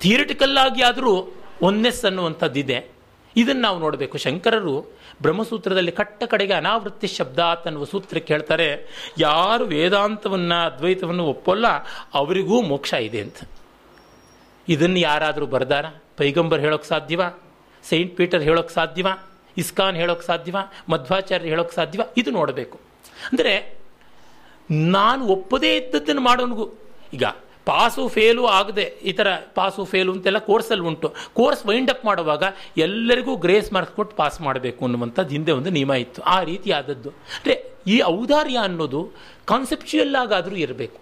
ಥಿಯರಿಟಿಕಲ್ ಆಗಿ ಆದರೂ ಒನ್ನೆಸ್ ಅನ್ನುವಂಥದ್ದಿದೆ. ಇದನ್ನು ನಾವು ನೋಡಬೇಕು. ಶಂಕರರು ಬ್ರಹ್ಮಸೂತ್ರದಲ್ಲಿ ಕಟ್ಟ ಕಡೆಗೆ ಅನಾವೃತ್ತಿ ಶಬ್ದ ಅನ್ನುವ ಸೂತ್ರಕ್ಕೆ ಹೇಳ್ತಾರೆ. ಯಾರು ವೇದಾಂತವನ್ನು, ಅದ್ವೈತವನ್ನು ಒಪ್ಪಲ್ಲ, ಅವರಿಗೂ ಮೋಕ್ಷ ಇದೆ ಅಂತ. ಇದನ್ನು ಯಾರಾದರೂ ಬರ್ದಾರ? ಪೈಗಂಬರ್ ಹೇಳೋಕೆ ಸಾಧ್ಯವಾ? ಸೈಂಟ್ ಪೀಟರ್ ಹೇಳೋಕೆ ಸಾಧ್ಯವಾ? ಇಸ್ಕಾನ್ ಹೇಳೋಕೆ ಸಾಧ್ಯವಾ? ಮಧ್ವಾಚಾರ್ಯ ಹೇಳೋಕೆ ಸಾಧ್ಯವಾ? ಇದು ನೋಡಬೇಕು. ಅಂದರೆ ನಾನು ಒಪ್ಪದೇ ಇದ್ದದ್ದನ್ನು ಮಾಡೋನಿಗೂ. ಈಗ ಪಾಸು ಫೇಲು ಆಗದೆ, ಈ ಥರ ಪಾಸು ಫೇಲು ಅಂತೆಲ್ಲ ಕೋರ್ಸಲ್ಲಿ ಉಂಟು. ಕೋರ್ಸ್ ವೈಂಡ್ ಅಪ್ ಮಾಡುವಾಗ ಎಲ್ಲರಿಗೂ ಗ್ರೇಸ್ ಮಾರ್ಕ್ಸ್ ಕೊಟ್ಟು ಪಾಸ್ ಮಾಡಬೇಕು ಅನ್ನುವಂಥದ್ದು ಹಿಂದೆ ಒಂದು ನಿಯಮ ಇತ್ತು. ಆ ರೀತಿ ಆದದ್ದು ಅಂದರೆ ಈ ಔದಾರ್ಯ ಅನ್ನೋದು ಕಾನ್ಸೆಪ್ಚುಯಲ್ ಆಗಾದರೂ ಇರಬೇಕು.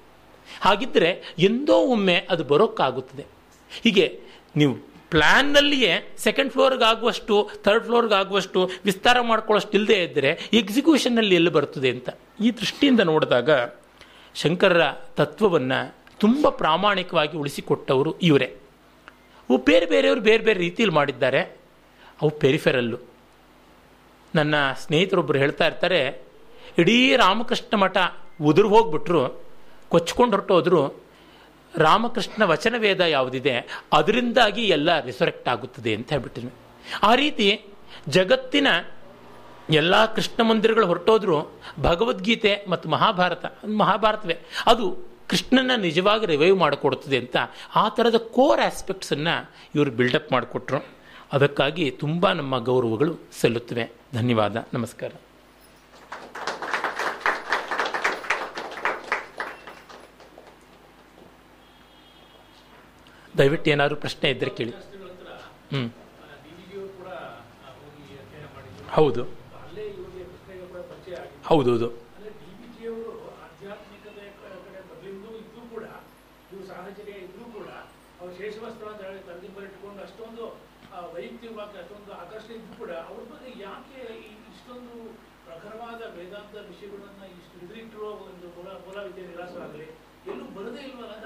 ಹಾಗಿದ್ದರೆ ಎಂದೋ ಒಮ್ಮೆ ಅದು ಬರೋಕ್ಕಾಗುತ್ತದೆ. ಹೀಗೆ ನೀವು ಪ್ಲ್ಯಾನ್ನಲ್ಲಿಯೇ ಸೆಕೆಂಡ್ ಫ್ಲೋರ್ಗಾಗುವಷ್ಟು ಥರ್ಡ್ ಫ್ಲೋರ್ಗಾಗುವಷ್ಟು ವಿಸ್ತಾರ ಮಾಡ್ಕೊಳ್ಳೋಷ್ಟು ಇಲ್ಲದೆ ಇದ್ದರೆ ಎಕ್ಸಿಕ್ಯೂಷನ್ನಲ್ಲಿ ಎಲ್ಲಿ ಬರ್ತದೆ ಅಂತ ಈ ದೃಷ್ಟಿಯಿಂದ ನೋಡಿದಾಗ ಶಂಕರರ ತತ್ವವನ್ನು ತುಂಬ ಪ್ರಾಮಾಣಿಕವಾಗಿ ಉಳಿಸಿಕೊಟ್ಟವರು ಇವರೇ. ಅವು ಬೇರೆ ಬೇರೆಯವರು ಬೇರೆ ಬೇರೆ ರೀತಿಯಲ್ಲಿ ಮಾಡಿದ್ದಾರೆ. ಅವು ಪೆರಿಫೆರಲ್ಲು. ನನ್ನ ಸ್ನೇಹಿತರೊಬ್ಬರು ಹೇಳ್ತಾ ಇರ್ತಾರೆ, ಇಡೀ ರಾಮಕೃಷ್ಣ ಮಠ ಉದುರು ಹೋಗ್ಬಿಟ್ರು, ಕೊಚ್ಕೊಂಡು ಹೊರಟೋದ್ರು ರಾಮಕೃಷ್ಣ ವಚನ ವೇದ ಯಾವುದಿದೆ, ಅದರಿಂದಾಗಿ ಎಲ್ಲ ರಿಸರೆಕ್ಟ್ ಆಗುತ್ತದೆ ಅಂತ ಹೇಳ್ಬಿಟ್ಟಿದ್ವಿ ಆ ರೀತಿ ಜಗತ್ತಿನ ಎಲ್ಲ ಕೃಷ್ಣ ಮಂದಿರಗಳು ಹೊರಟೋದ್ರು, ಭಗವದ್ಗೀತೆ ಮತ್ತು ಮಹಾಭಾರತ ಮಹಾಭಾರತವೇ, ಅದು ಕೃಷ್ಣನ ನಿಜವಾಗಿ ರಿವೈವ್ ಮಾಡಿಕೊಡುತ್ತದೆ ಅಂತ ಆ ಥರದ ಕೋರ್ ಆಸ್ಪೆಕ್ಟ್ಸನ್ನು ಇವರು ಬಿಲ್ಡಪ್ ಮಾಡಿಕೊಟ್ರು. ಅದಕ್ಕಾಗಿ ತುಂಬ ನಮ್ಮ ಗೌರವಗಳು ಸಲ್ಲುತ್ತವೆ. ಧನ್ಯವಾದ. ನಮಸ್ಕಾರ. ದಯವಿಟ್ಟು ಏನಾದರೂ ಪ್ರಶ್ನೆ ಇದ್ದರೆ ಕೇಳಿ. ಹ್ಞೂ ಹೌದು. ಹೌದು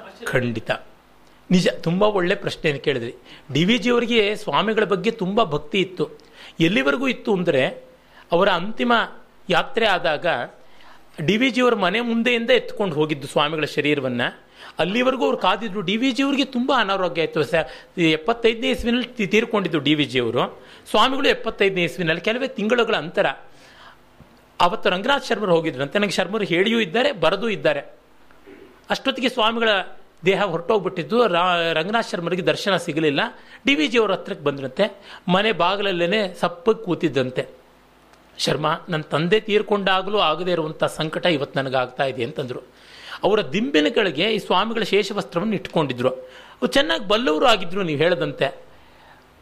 ಆಶ್ಚರ್ಯ ಖಂಡಿತ. ನಿಜ, ತುಂಬ ಒಳ್ಳೆ ಪ್ರಶ್ನೆಯನ್ನು ಕೇಳಿದ್ರಿ. ಡಿ ವಿ ಜಿ ಅವರಿಗೆ ಸ್ವಾಮಿಗಳ ಬಗ್ಗೆ ತುಂಬ ಭಕ್ತಿ ಇತ್ತು. ಎಲ್ಲಿವರೆಗೂ ಇತ್ತು ಅಂದರೆ, ಅವರ ಅಂತಿಮ ಯಾತ್ರೆ ಆದಾಗ ಡಿ ವಿ ಜಿಯವರ ಮನೆ ಮುಂದೆಯಿಂದ ಎತ್ಕೊಂಡು ಹೋಗಿದ್ದು ಸ್ವಾಮಿಗಳ ಶರೀರವನ್ನು. ಅಲ್ಲಿವರೆಗೂ ಅವ್ರು ಕಾದಿದ್ರು. ಡಿ ವಿ ಜಿಯವರಿಗೆ ತುಂಬ ಅನಾರೋಗ್ಯ ಆಯಿತು. ಸ ಎಪ್ಪತ್ತೈದನೇ ಇಸ್ವಿನಲ್ಲಿ ತೀರ್ಕೊಂಡಿದ್ದು ಡಿ ವಿ ಜಿಯವರು ಸ್ವಾಮಿಗಳು ಎಪ್ಪತ್ತೈದನೇ ಇಸ್ವಿನಲ್ಲಿ, ಕೆಲವೇ ತಿಂಗಳುಗಳ ಅಂತರ ಅವತ್ತು ರಂಗನಾಥ್ ಶರ್ಮರು ಹೋಗಿದ್ರಂತೆ ನನಗೆ ಶರ್ಮರು ಹೇಳಿಯೂ ಇದ್ದಾರೆ, ಬರೆದೂ ಇದ್ದಾರೆ. ಅಷ್ಟೊತ್ತಿಗೆ ಸ್ವಾಮಿಗಳ ದೇಹ ಹೊರಟೋಗ್ಬಿಟ್ಟಿದ್ದು, ರಾ, ರಂಗನಾಥ್ ಶರ್ಮರಿಗೆ ದರ್ಶನ ಸಿಗಲಿಲ್ಲ. ಡಿ ವಿ ಜಿಯವ್ರ ಹತ್ರಕ್ಕೆ ಬಂದ್ರಂತೆ. ಮನೆ ಬಾಗಿಲಲ್ಲೇ ಸಪ್ಪಗೆ ಕೂತಿದ್ದಂತೆ. ಶರ್ಮಾ ನನ್ನ ತಂದೆ ತೀರ್ಕೊಂಡಾಗಲೂ ಆಗದೇ ಇರುವಂಥ ಸಂಕಟ ಇವತ್ತು ನನಗಾಗ್ತಾ ಇದೆ ಅಂತಂದರು. ಅವರ ದಿಂಬಿನಗಳಿಗೆ ಈ ಸ್ವಾಮಿಗಳ ಶೇಷವಸ್ತ್ರವನ್ನು ಇಟ್ಕೊಂಡಿದ್ರು. ಅವ್ರು ಚೆನ್ನಾಗಿ ಬಲ್ಲವರು ಆಗಿದ್ರು ನೀವು ಹೇಳದಂತೆ.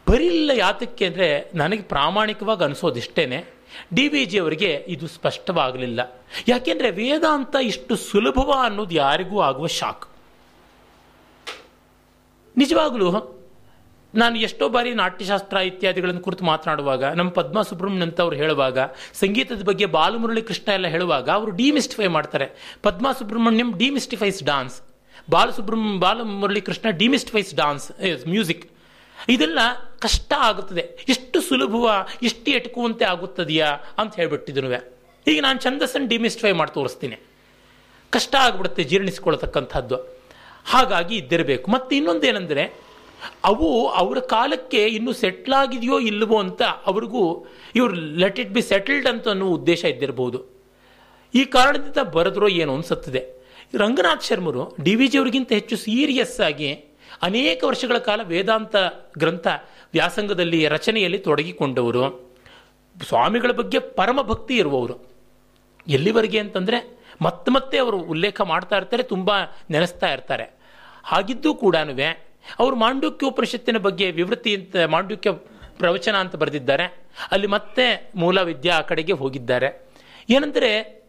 ಬರಿಲ್ಲ ಯಾತಕ್ಕೆ ಅಂದರೆ ನನಗೆ ಪ್ರಾಮಾಣಿಕವಾಗಿ ಅನಿಸೋದಿಷ್ಟೇನೆ. ಡಿ ವಿ ಜಿ ಅವರಿಗೆ ಇದು ಸ್ಪಷ್ಟವಾಗಲಿಲ್ಲ. ಯಾಕೆಂದರೆ ವೇದಾಂತ ಇಷ್ಟು ಸುಲಭವ ಅನ್ನೋದು ಯಾರಿಗೂ ಆಗುವ ಶಾಕ್. ನಿಜವಾಗಲೂ ನಾನು ಎಷ್ಟೋ ಬಾರಿ ನಾಟ್ಯಶಾಸ್ತ್ರ ಇತ್ಯಾದಿಗಳನ್ನು ಕುರಿತು ಮಾತನಾಡುವಾಗ, ನಮ್ಮ ಪದ್ಮ ಸುಬ್ರಹ್ಮಣ್ಯ ಅಂತ ಅವ್ರು ಹೇಳುವಾಗ, ಸಂಗೀತದ ಬಗ್ಗೆ ಬಾಲಮುರಳಿ ಕೃಷ್ಣ ಎಲ್ಲ ಹೇಳುವಾಗ, ಅವರು ಡಿಮಿಸ್ಟಿಫೈ ಮಾಡ್ತಾರೆ. Padma Subrahmanyam demystifies dance. Balasubrahma Balamurali Krishna demystifies dance music. ಇದೆಲ್ಲ ಕಷ್ಟ ಆಗುತ್ತದೆ. ಎಷ್ಟು ಸುಲಭವ, ಎಷ್ಟು ಎಟುಕುವಂತೆ ಆಗುತ್ತದೆಯಾ ಅಂತ ಹೇಳ್ಬಿಟ್ಟಿದ್ರು ಈಗ ನಾನು ಛಂದಸ್ಸನ್ನು ಡಿಮಿಸ್ಟಿಫೈ ಮಾಡಿ ತೋರಿಸ್ತೀನಿ. ಕಷ್ಟ ಆಗ್ಬಿಡುತ್ತೆ ಜೀರ್ಣಿಸ್ಕೊಳ್ತಕ್ಕಂಥದ್ದು ಹಾಗಾಗಿ ಇದ್ದಿರಬೇಕು. ಮತ್ತು ಇನ್ನೊಂದೇನೆಂದರೆ, ಅವು ಅವರ ಕಾಲಕ್ಕೆ ಇನ್ನೂ ಸೆಟ್ಲ್ ಆಗಿದೆಯೋ ಇಲ್ಲವೋ ಅಂತ ಅವ್ರಿಗೂ ಇವರು ಲೆಟ್ ಇಟ್ ಬಿ ಸೆಟಲ್ಡ್ ಅಂತ ಅನ್ನೋ ಉದ್ದೇಶ ಇದ್ದಿರಬಹುದು ಈ ಕಾರಣದಿಂದ ಬರೆದ್ರೋ ಏನೋ ಅನ್ಸುತ್ತದೆ. ರಂಗನಾಥ್ ಶರ್ಮರು ಡಿ ವಿ ಜಿ ಅವರಿಗಿಂತ ಹೆಚ್ಚು ಸೀರಿಯಸ್ ಆಗಿ ಅನೇಕ ವರ್ಷಗಳ ಕಾಲ ವೇದಾಂತ ಗ್ರಂಥ ವ್ಯಾಸಂಗದಲ್ಲಿ ರಚನೆಯಲ್ಲಿ ತೊಡಗಿಕೊಂಡವರು. ಸ್ವಾಮಿಗಳ ಬಗ್ಗೆ ಪರಮ ಭಕ್ತಿ ಇರುವವರು. ಎಲ್ಲಿವರೆಗೆ ಅಂತಂದರೆ ಮತ್ತೆ ಮತ್ತೆ ಅವರು ಉಲ್ಲೇಖ ಮಾಡ್ತಾ ಇರ್ತಾರೆ, ತುಂಬ ನೆನೆಸ್ತಾ ಇರ್ತಾರೆ. ಹಾಗಿದ್ದೂ ಕೂಡ ಅವರು ಮಾಂಡುಕ್ಯ ಉಪನಿಷತ್ತಿನ ಬಗ್ಗೆ ವಿವೃತ್ತಿ ಅಂತ ಮಾಂಡುಕ್ಯ ಪ್ರವಚನ ಅಂತ ಬರೆದಿದ್ದಾರೆ. ಅಲ್ಲಿ ಮತ್ತೆ ಮೂಲ ವಿದ್ಯಾ ಆ ಕಡೆಗೆ ಹೋಗಿದ್ದಾರೆ. ಏನಂದರೆ,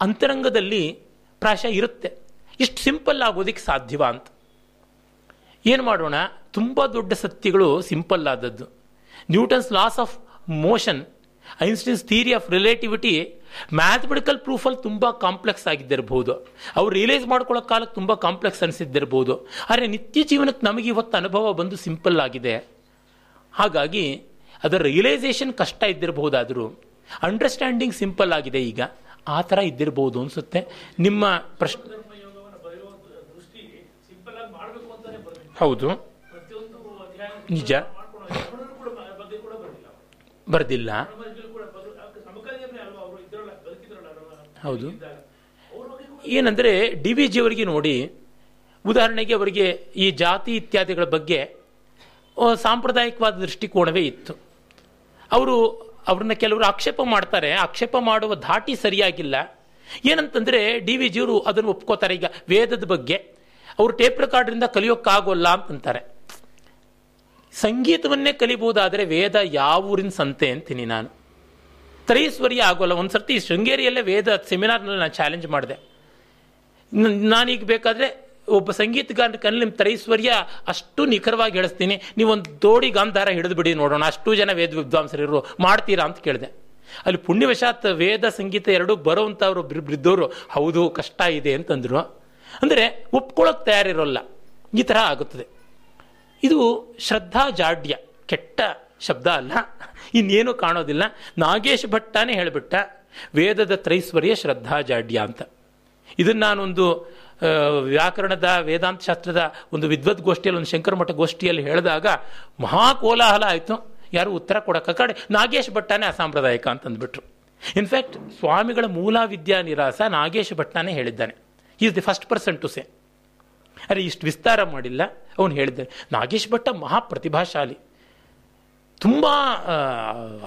ಅಂತರಂಗದಲ್ಲಿ ಪ್ರಾಶ ಇರುತ್ತೆ. ಇಷ್ಟು ಸಿಂಪಲ್ ಆಗೋದಕ್ಕೆ ಸಾಧ್ಯವ ಅಂತ. ಏನು ಮಾಡೋಣ, ತುಂಬ ದೊಡ್ಡ ಸತ್ಯಗಳು ಸಿಂಪಲ್ ಆದದ್ದು. Newton's laws of motion Einstein's theory of relativity mathematical ಪ್ರೂಫಲ್ಲಿ ತುಂಬ ಕಾಂಪ್ಲೆಕ್ಸ್ ಆಗಿದ್ದಿರಬಹುದು ಅವ್ರು ರಿಯಲೈಸ್ ಮಾಡ್ಕೊಳ್ಳೋ ಕಾಲಕ್ಕೆ ತುಂಬ ಕಾಂಪ್ಲೆಕ್ಸ್ ಅನಿಸಿದ್ದಿರ್ಬೋದು. ಆದರೆ ನಿತ್ಯ ಜೀವನಕ್ಕೆ ನಮಗೆ ಇವತ್ತು ಅನುಭವ ಬಂದು ಸಿಂಪಲ್ ಆಗಿದೆ. ಹಾಗಾಗಿ ಅದರ ರಿಯಲೈಸೇಷನ್ ಕಷ್ಟ ಇದ್ದಿರಬಹುದಾದರೂ ಅಂಡರ್ಸ್ಟ್ಯಾಂಡಿಂಗ್ ಸಿಂಪಲ್ ಆಗಿದೆ ಈಗ. ಆ ಥರ ಇದ್ದಿರಬಹುದು ಅನಿಸುತ್ತೆ. ನಿಮ್ಮ ಪ್ರಶ್ನೆ ಹೌದು. ನಿಜ. ದೃಷ್ಟಿ ಹೌದು. ಏನಂದರೆ ಡಿ ವಿ ಜಿಯವರಿಗೆ ನೋಡಿ, ಉದಾಹರಣೆಗೆ ಅವರಿಗೆ ಈ ಜಾತಿ ಇತ್ಯಾದಿಗಳ ಬಗ್ಗೆ ಸಾಂಪ್ರದಾಯಿಕವಾದ ದೃಷ್ಟಿಕೋನವೇ ಇತ್ತು. ಅವರು ಅವ್ರನ್ನ ಕೆಲವರು ಆಕ್ಷೇಪ ಮಾಡ್ತಾರೆ. ಆಕ್ಷೇಪ ಮಾಡುವ ಧಾಟಿ ಸರಿಯಾಗಿಲ್ಲ. ಏನಂತಂದರೆ ಡಿ ವಿ ಜಿಯವರು ಅದನ್ನು ಒಪ್ಕೋತಾರೆ. ಈಗ ವೇದದ ಬಗ್ಗೆ, ಅವರು ಟೇಪ್ ರೆಕಾರ್ಡ್ರಿಂದ ಕಲಿಯೋಕ್ಕಾಗೋಲ್ಲ ಅಂತಂತಾರೆ ಸಂಗೀತವನ್ನೇ ಕಲಿಬಹುದಾದರೆ ವೇದ ಯಾವ ಊರಿನ ಸಂತೆ ಅಂತೀನಿ ನಾನು. ತ್ರೈಸ್ವರ್ಯ ಆಗೋಲ್ಲ ಒಂದ್ಸರ್ತಿ ಶೃಂಗೇರಿಯಲ್ಲೇ ವೇದ ಸೆಮಿನಾರ್ನಲ್ಲಿ ನಾನು ಚಾಲೆಂಜ್ ಮಾಡಿದೆ. ನಾನೀಗ ಬೇಕಾದ್ರೆ ಒಬ್ಬ ಸಂಗೀತಗಾರ ಕಣ್ಣಲ್ಲಿ ನಿಮ್ಮ ತ್ರೈಸ್ವರ್ಯ ಅಷ್ಟು ನಿಖರವಾಗಿ ಹೇಳಿಸ್ತೀನಿ. ನೀವೊಂದು ದೋಡಿ ಗಾಂಧಾರ ಹಿಡಿದು ಬಿಡಿ ನೋಡೋಣ, ಅಷ್ಟು ಜನ ವೇದ ವಿದ್ವಾಂಸರಿರು ಮಾಡ್ತೀರಾ ಅಂತ ಕೇಳಿದೆ. ಅಲ್ಲಿ ಪುಣ್ಯವಶಾತ್ ವೇದ ಸಂಗೀತ ಎರಡೂ ಬರೋವಂಥವ್ರು ಬಿದ್ದವರು ಹೌದು, ಕಷ್ಟ ಇದೆ ಅಂತಂದ್ರು. ಅಂದರೆ ಒಪ್ಕೊಳ್ಳೋಕೆ ತಯಾರಿರೋಲ್ಲ, ಈ ಥರ ಆಗುತ್ತದೆ. ಇದು ಶ್ರದ್ಧಾ ಜಾಡ್ಯ ಕೆಟ್ಟ ಶಬ್ದ ಅಲ್ಲ. ಇನ್ನೇನು ಕಾಣೋದಿಲ್ಲ. ನಾಗೇಶ್ ಭಟ್ಟನೇ ಹೇಳಿಬಿಟ್ಟ, ವೇದದ ತ್ರೈಸ್ವರ್ಯ ಶ್ರದ್ಧಾ ಜಾಡ್ಯ ಅಂತ. ಇದನ್ನು ನಾನೊಂದು ವ್ಯಾಕರಣದ, ವೇದಾಂತ ಶಾಸ್ತ್ರದ ಒಂದು ವಿದ್ವತ್ ಗೋಷ್ಠಿಯಲ್ಲಿ, ಒಂದು ಶಂಕರಮಠ ಗೋಷ್ಠಿಯಲ್ಲಿ ಹೇಳಿದಾಗ ಮಹಾ ಕೋಲಾಹಲ ಆಯಿತು. ಯಾರು ಉತ್ತರ ಕೊಡೋಕೆ ಕಡೆ, ನಾಗೇಶ್ ಭಟ್ಟನೇ ಅಸಾಂಪ್ರದಾಯಿಕ ಅಂತಂದ್ಬಿಟ್ರು. ಇನ್ಫ್ಯಾಕ್ಟ್ ಸ್ವಾಮಿಗಳ ಮೂಲ ವಿದ್ಯಾ ನಿರಾಸ ನಾಗೇಶ್ ಭಟ್ಟನೇ ಹೇಳಿದ್ದಾನೆ. Is the first person to say ಅರೆ, ಇಷ್ಟು ವಿಸ್ತಾರ ಮಾಡಿಲ್ಲ. ಅವನು ಹೇಳಿದ್ದಾನೆ, ನಾಗೇಶ್ ಭಟ್ಟ ಮಹಾ ಪ್ರತಿಭಾಶಾಲಿ ತುಂಬ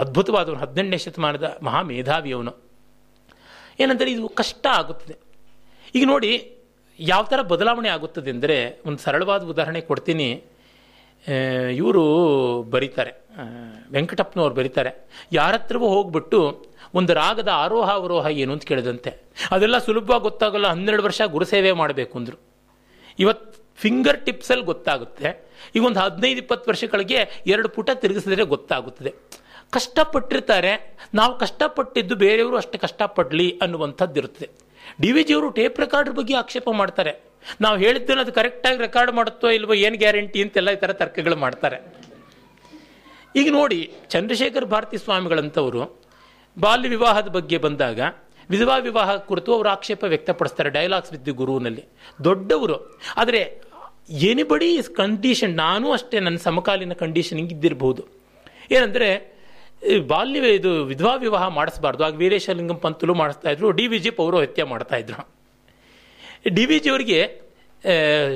ಅದ್ಭುತವಾದವನು, ಹದಿನೆಂಟನೇ ಶತಮಾನದ ಮಹಾ ಮೇಧಾವಿ ಅವನು ಏನಂದರೆ ಇದು ಕಷ್ಟ ಆಗುತ್ತದೆ. ಈಗ ನೋಡಿ, ಯಾವ ಥರ ಬದಲಾವಣೆ ಆಗುತ್ತದೆ ಅಂದರೆ ಒಂದು ಸರಳವಾದ ಉದಾಹರಣೆ ಕೊಡ್ತೀನಿ. ಇವರು ಬರೀತಾರೆ. ವೆಂಕಟಪ್ಪನವ್ರು ಬರೀತಾರೆ. ಯಾರ ಹತ್ರವೂ ಹೋಗ್ಬಿಟ್ಟು ಒಂದು ರಾಗದ ಆರೋಹ ಅವರೋಹ ಏನು ಅಂತ ಕೇಳಿದಂತೆ. ಅದೆಲ್ಲ ಸುಲಭವಾಗಿ ಗೊತ್ತಾಗಲ್ಲ, ಹನ್ನೆರಡು ವರ್ಷ ಗುರುಸೇವೆ ಮಾಡಬೇಕು ಅಂದರು. ಇವತ್ತು ಫಿಂಗರ್ ಟಿಪ್ಸಲ್ಲಿ ಗೊತ್ತಾಗುತ್ತೆ. ಈಗ ಒಂದು ಹದಿನೈದು, ಇಪ್ಪತ್ತು ವರ್ಷಗಳಿಗೆ ಎರಡು ಪುಟ ತಿರುಗಿಸಿದ್ರೆ ಗೊತ್ತಾಗುತ್ತದೆ. ಕಷ್ಟಪಟ್ಟಿರ್ತಾರೆ. ನಾವು ಕಷ್ಟಪಟ್ಟಿದ್ದು ಬೇರೆಯವರು ಅಷ್ಟು ಕಷ್ಟಪಡಲಿ ಅನ್ನುವಂಥದ್ದು ಇರುತ್ತದೆ ಡಿ ವಿ ಜಿಯವರು ಟೇಪ್ ರೆಕಾರ್ಡರ್ ಬಗ್ಗೆ ಆಕ್ಷೇಪ ಮಾಡ್ತಾರೆ. ನಾವು ಹೇಳಿದ್ದನ್ನು ಅದು ಕರೆಕ್ಟಾಗಿ ರೆಕಾರ್ಡ್ ಮಾಡುತ್ತೋ ಇಲ್ವೋ ಏನು ಗ್ಯಾರಂಟಿ ಅಂತೆಲ್ಲ ಈ ಥರ ತರ್ಕಗಳು ಮಾಡ್ತಾರೆ. ಈಗ ನೋಡಿ, ಚಂದ್ರಶೇಖರ್ ಭಾರತಿ ಸ್ವಾಮಿಗಳಂಥವರು ಬಾಲ್ಯ ವಿವಾಹದ ಬಗ್ಗೆ ಬಂದಾಗ ವಿಧವಾ ವಿವಾಹ ಕುರಿತು ಅವರು ಆಕ್ಷೇಪ ವ್ಯಕ್ತಪಡಿಸ್ತಾರೆ ಡೈಲಾಗ್ಸ್ ವಿತ್ ದಿ ಗುರುವಿನಲ್ಲಿ. ದೊಡ್ಡವರು. ಆದರೆ ಎನಿಬಡಿ ಇಸ್ ಕಂಡೀಷನ್ ನಾನು ಅಷ್ಟೇ ನನ್ನ ಸಮಕಾಲೀನ ಕಂಡೀಷನಿಂಗ್ ಇದ್ದಿರಬಹುದು ಏನಂದರೆ ಬಾಲ್ಯ ಇದು ವಿಧವಾ ವಿವಾಹ ಮಾಡಿಸಬಾರ್ದು. ಆಗ ವೀರೇಶಲಿಂಗಂ ಪಂತಲು ಮಾಡಿಸ್ತಾ ಇದ್ರು, ಡಿ ವಿ ಜಿ ಪೌರೋಹಿತ್ಯ ಮಾಡ್ತಾ ಇದ್ರು. ಡಿ ವಿ ಜಿ ಅವರಿಗೆ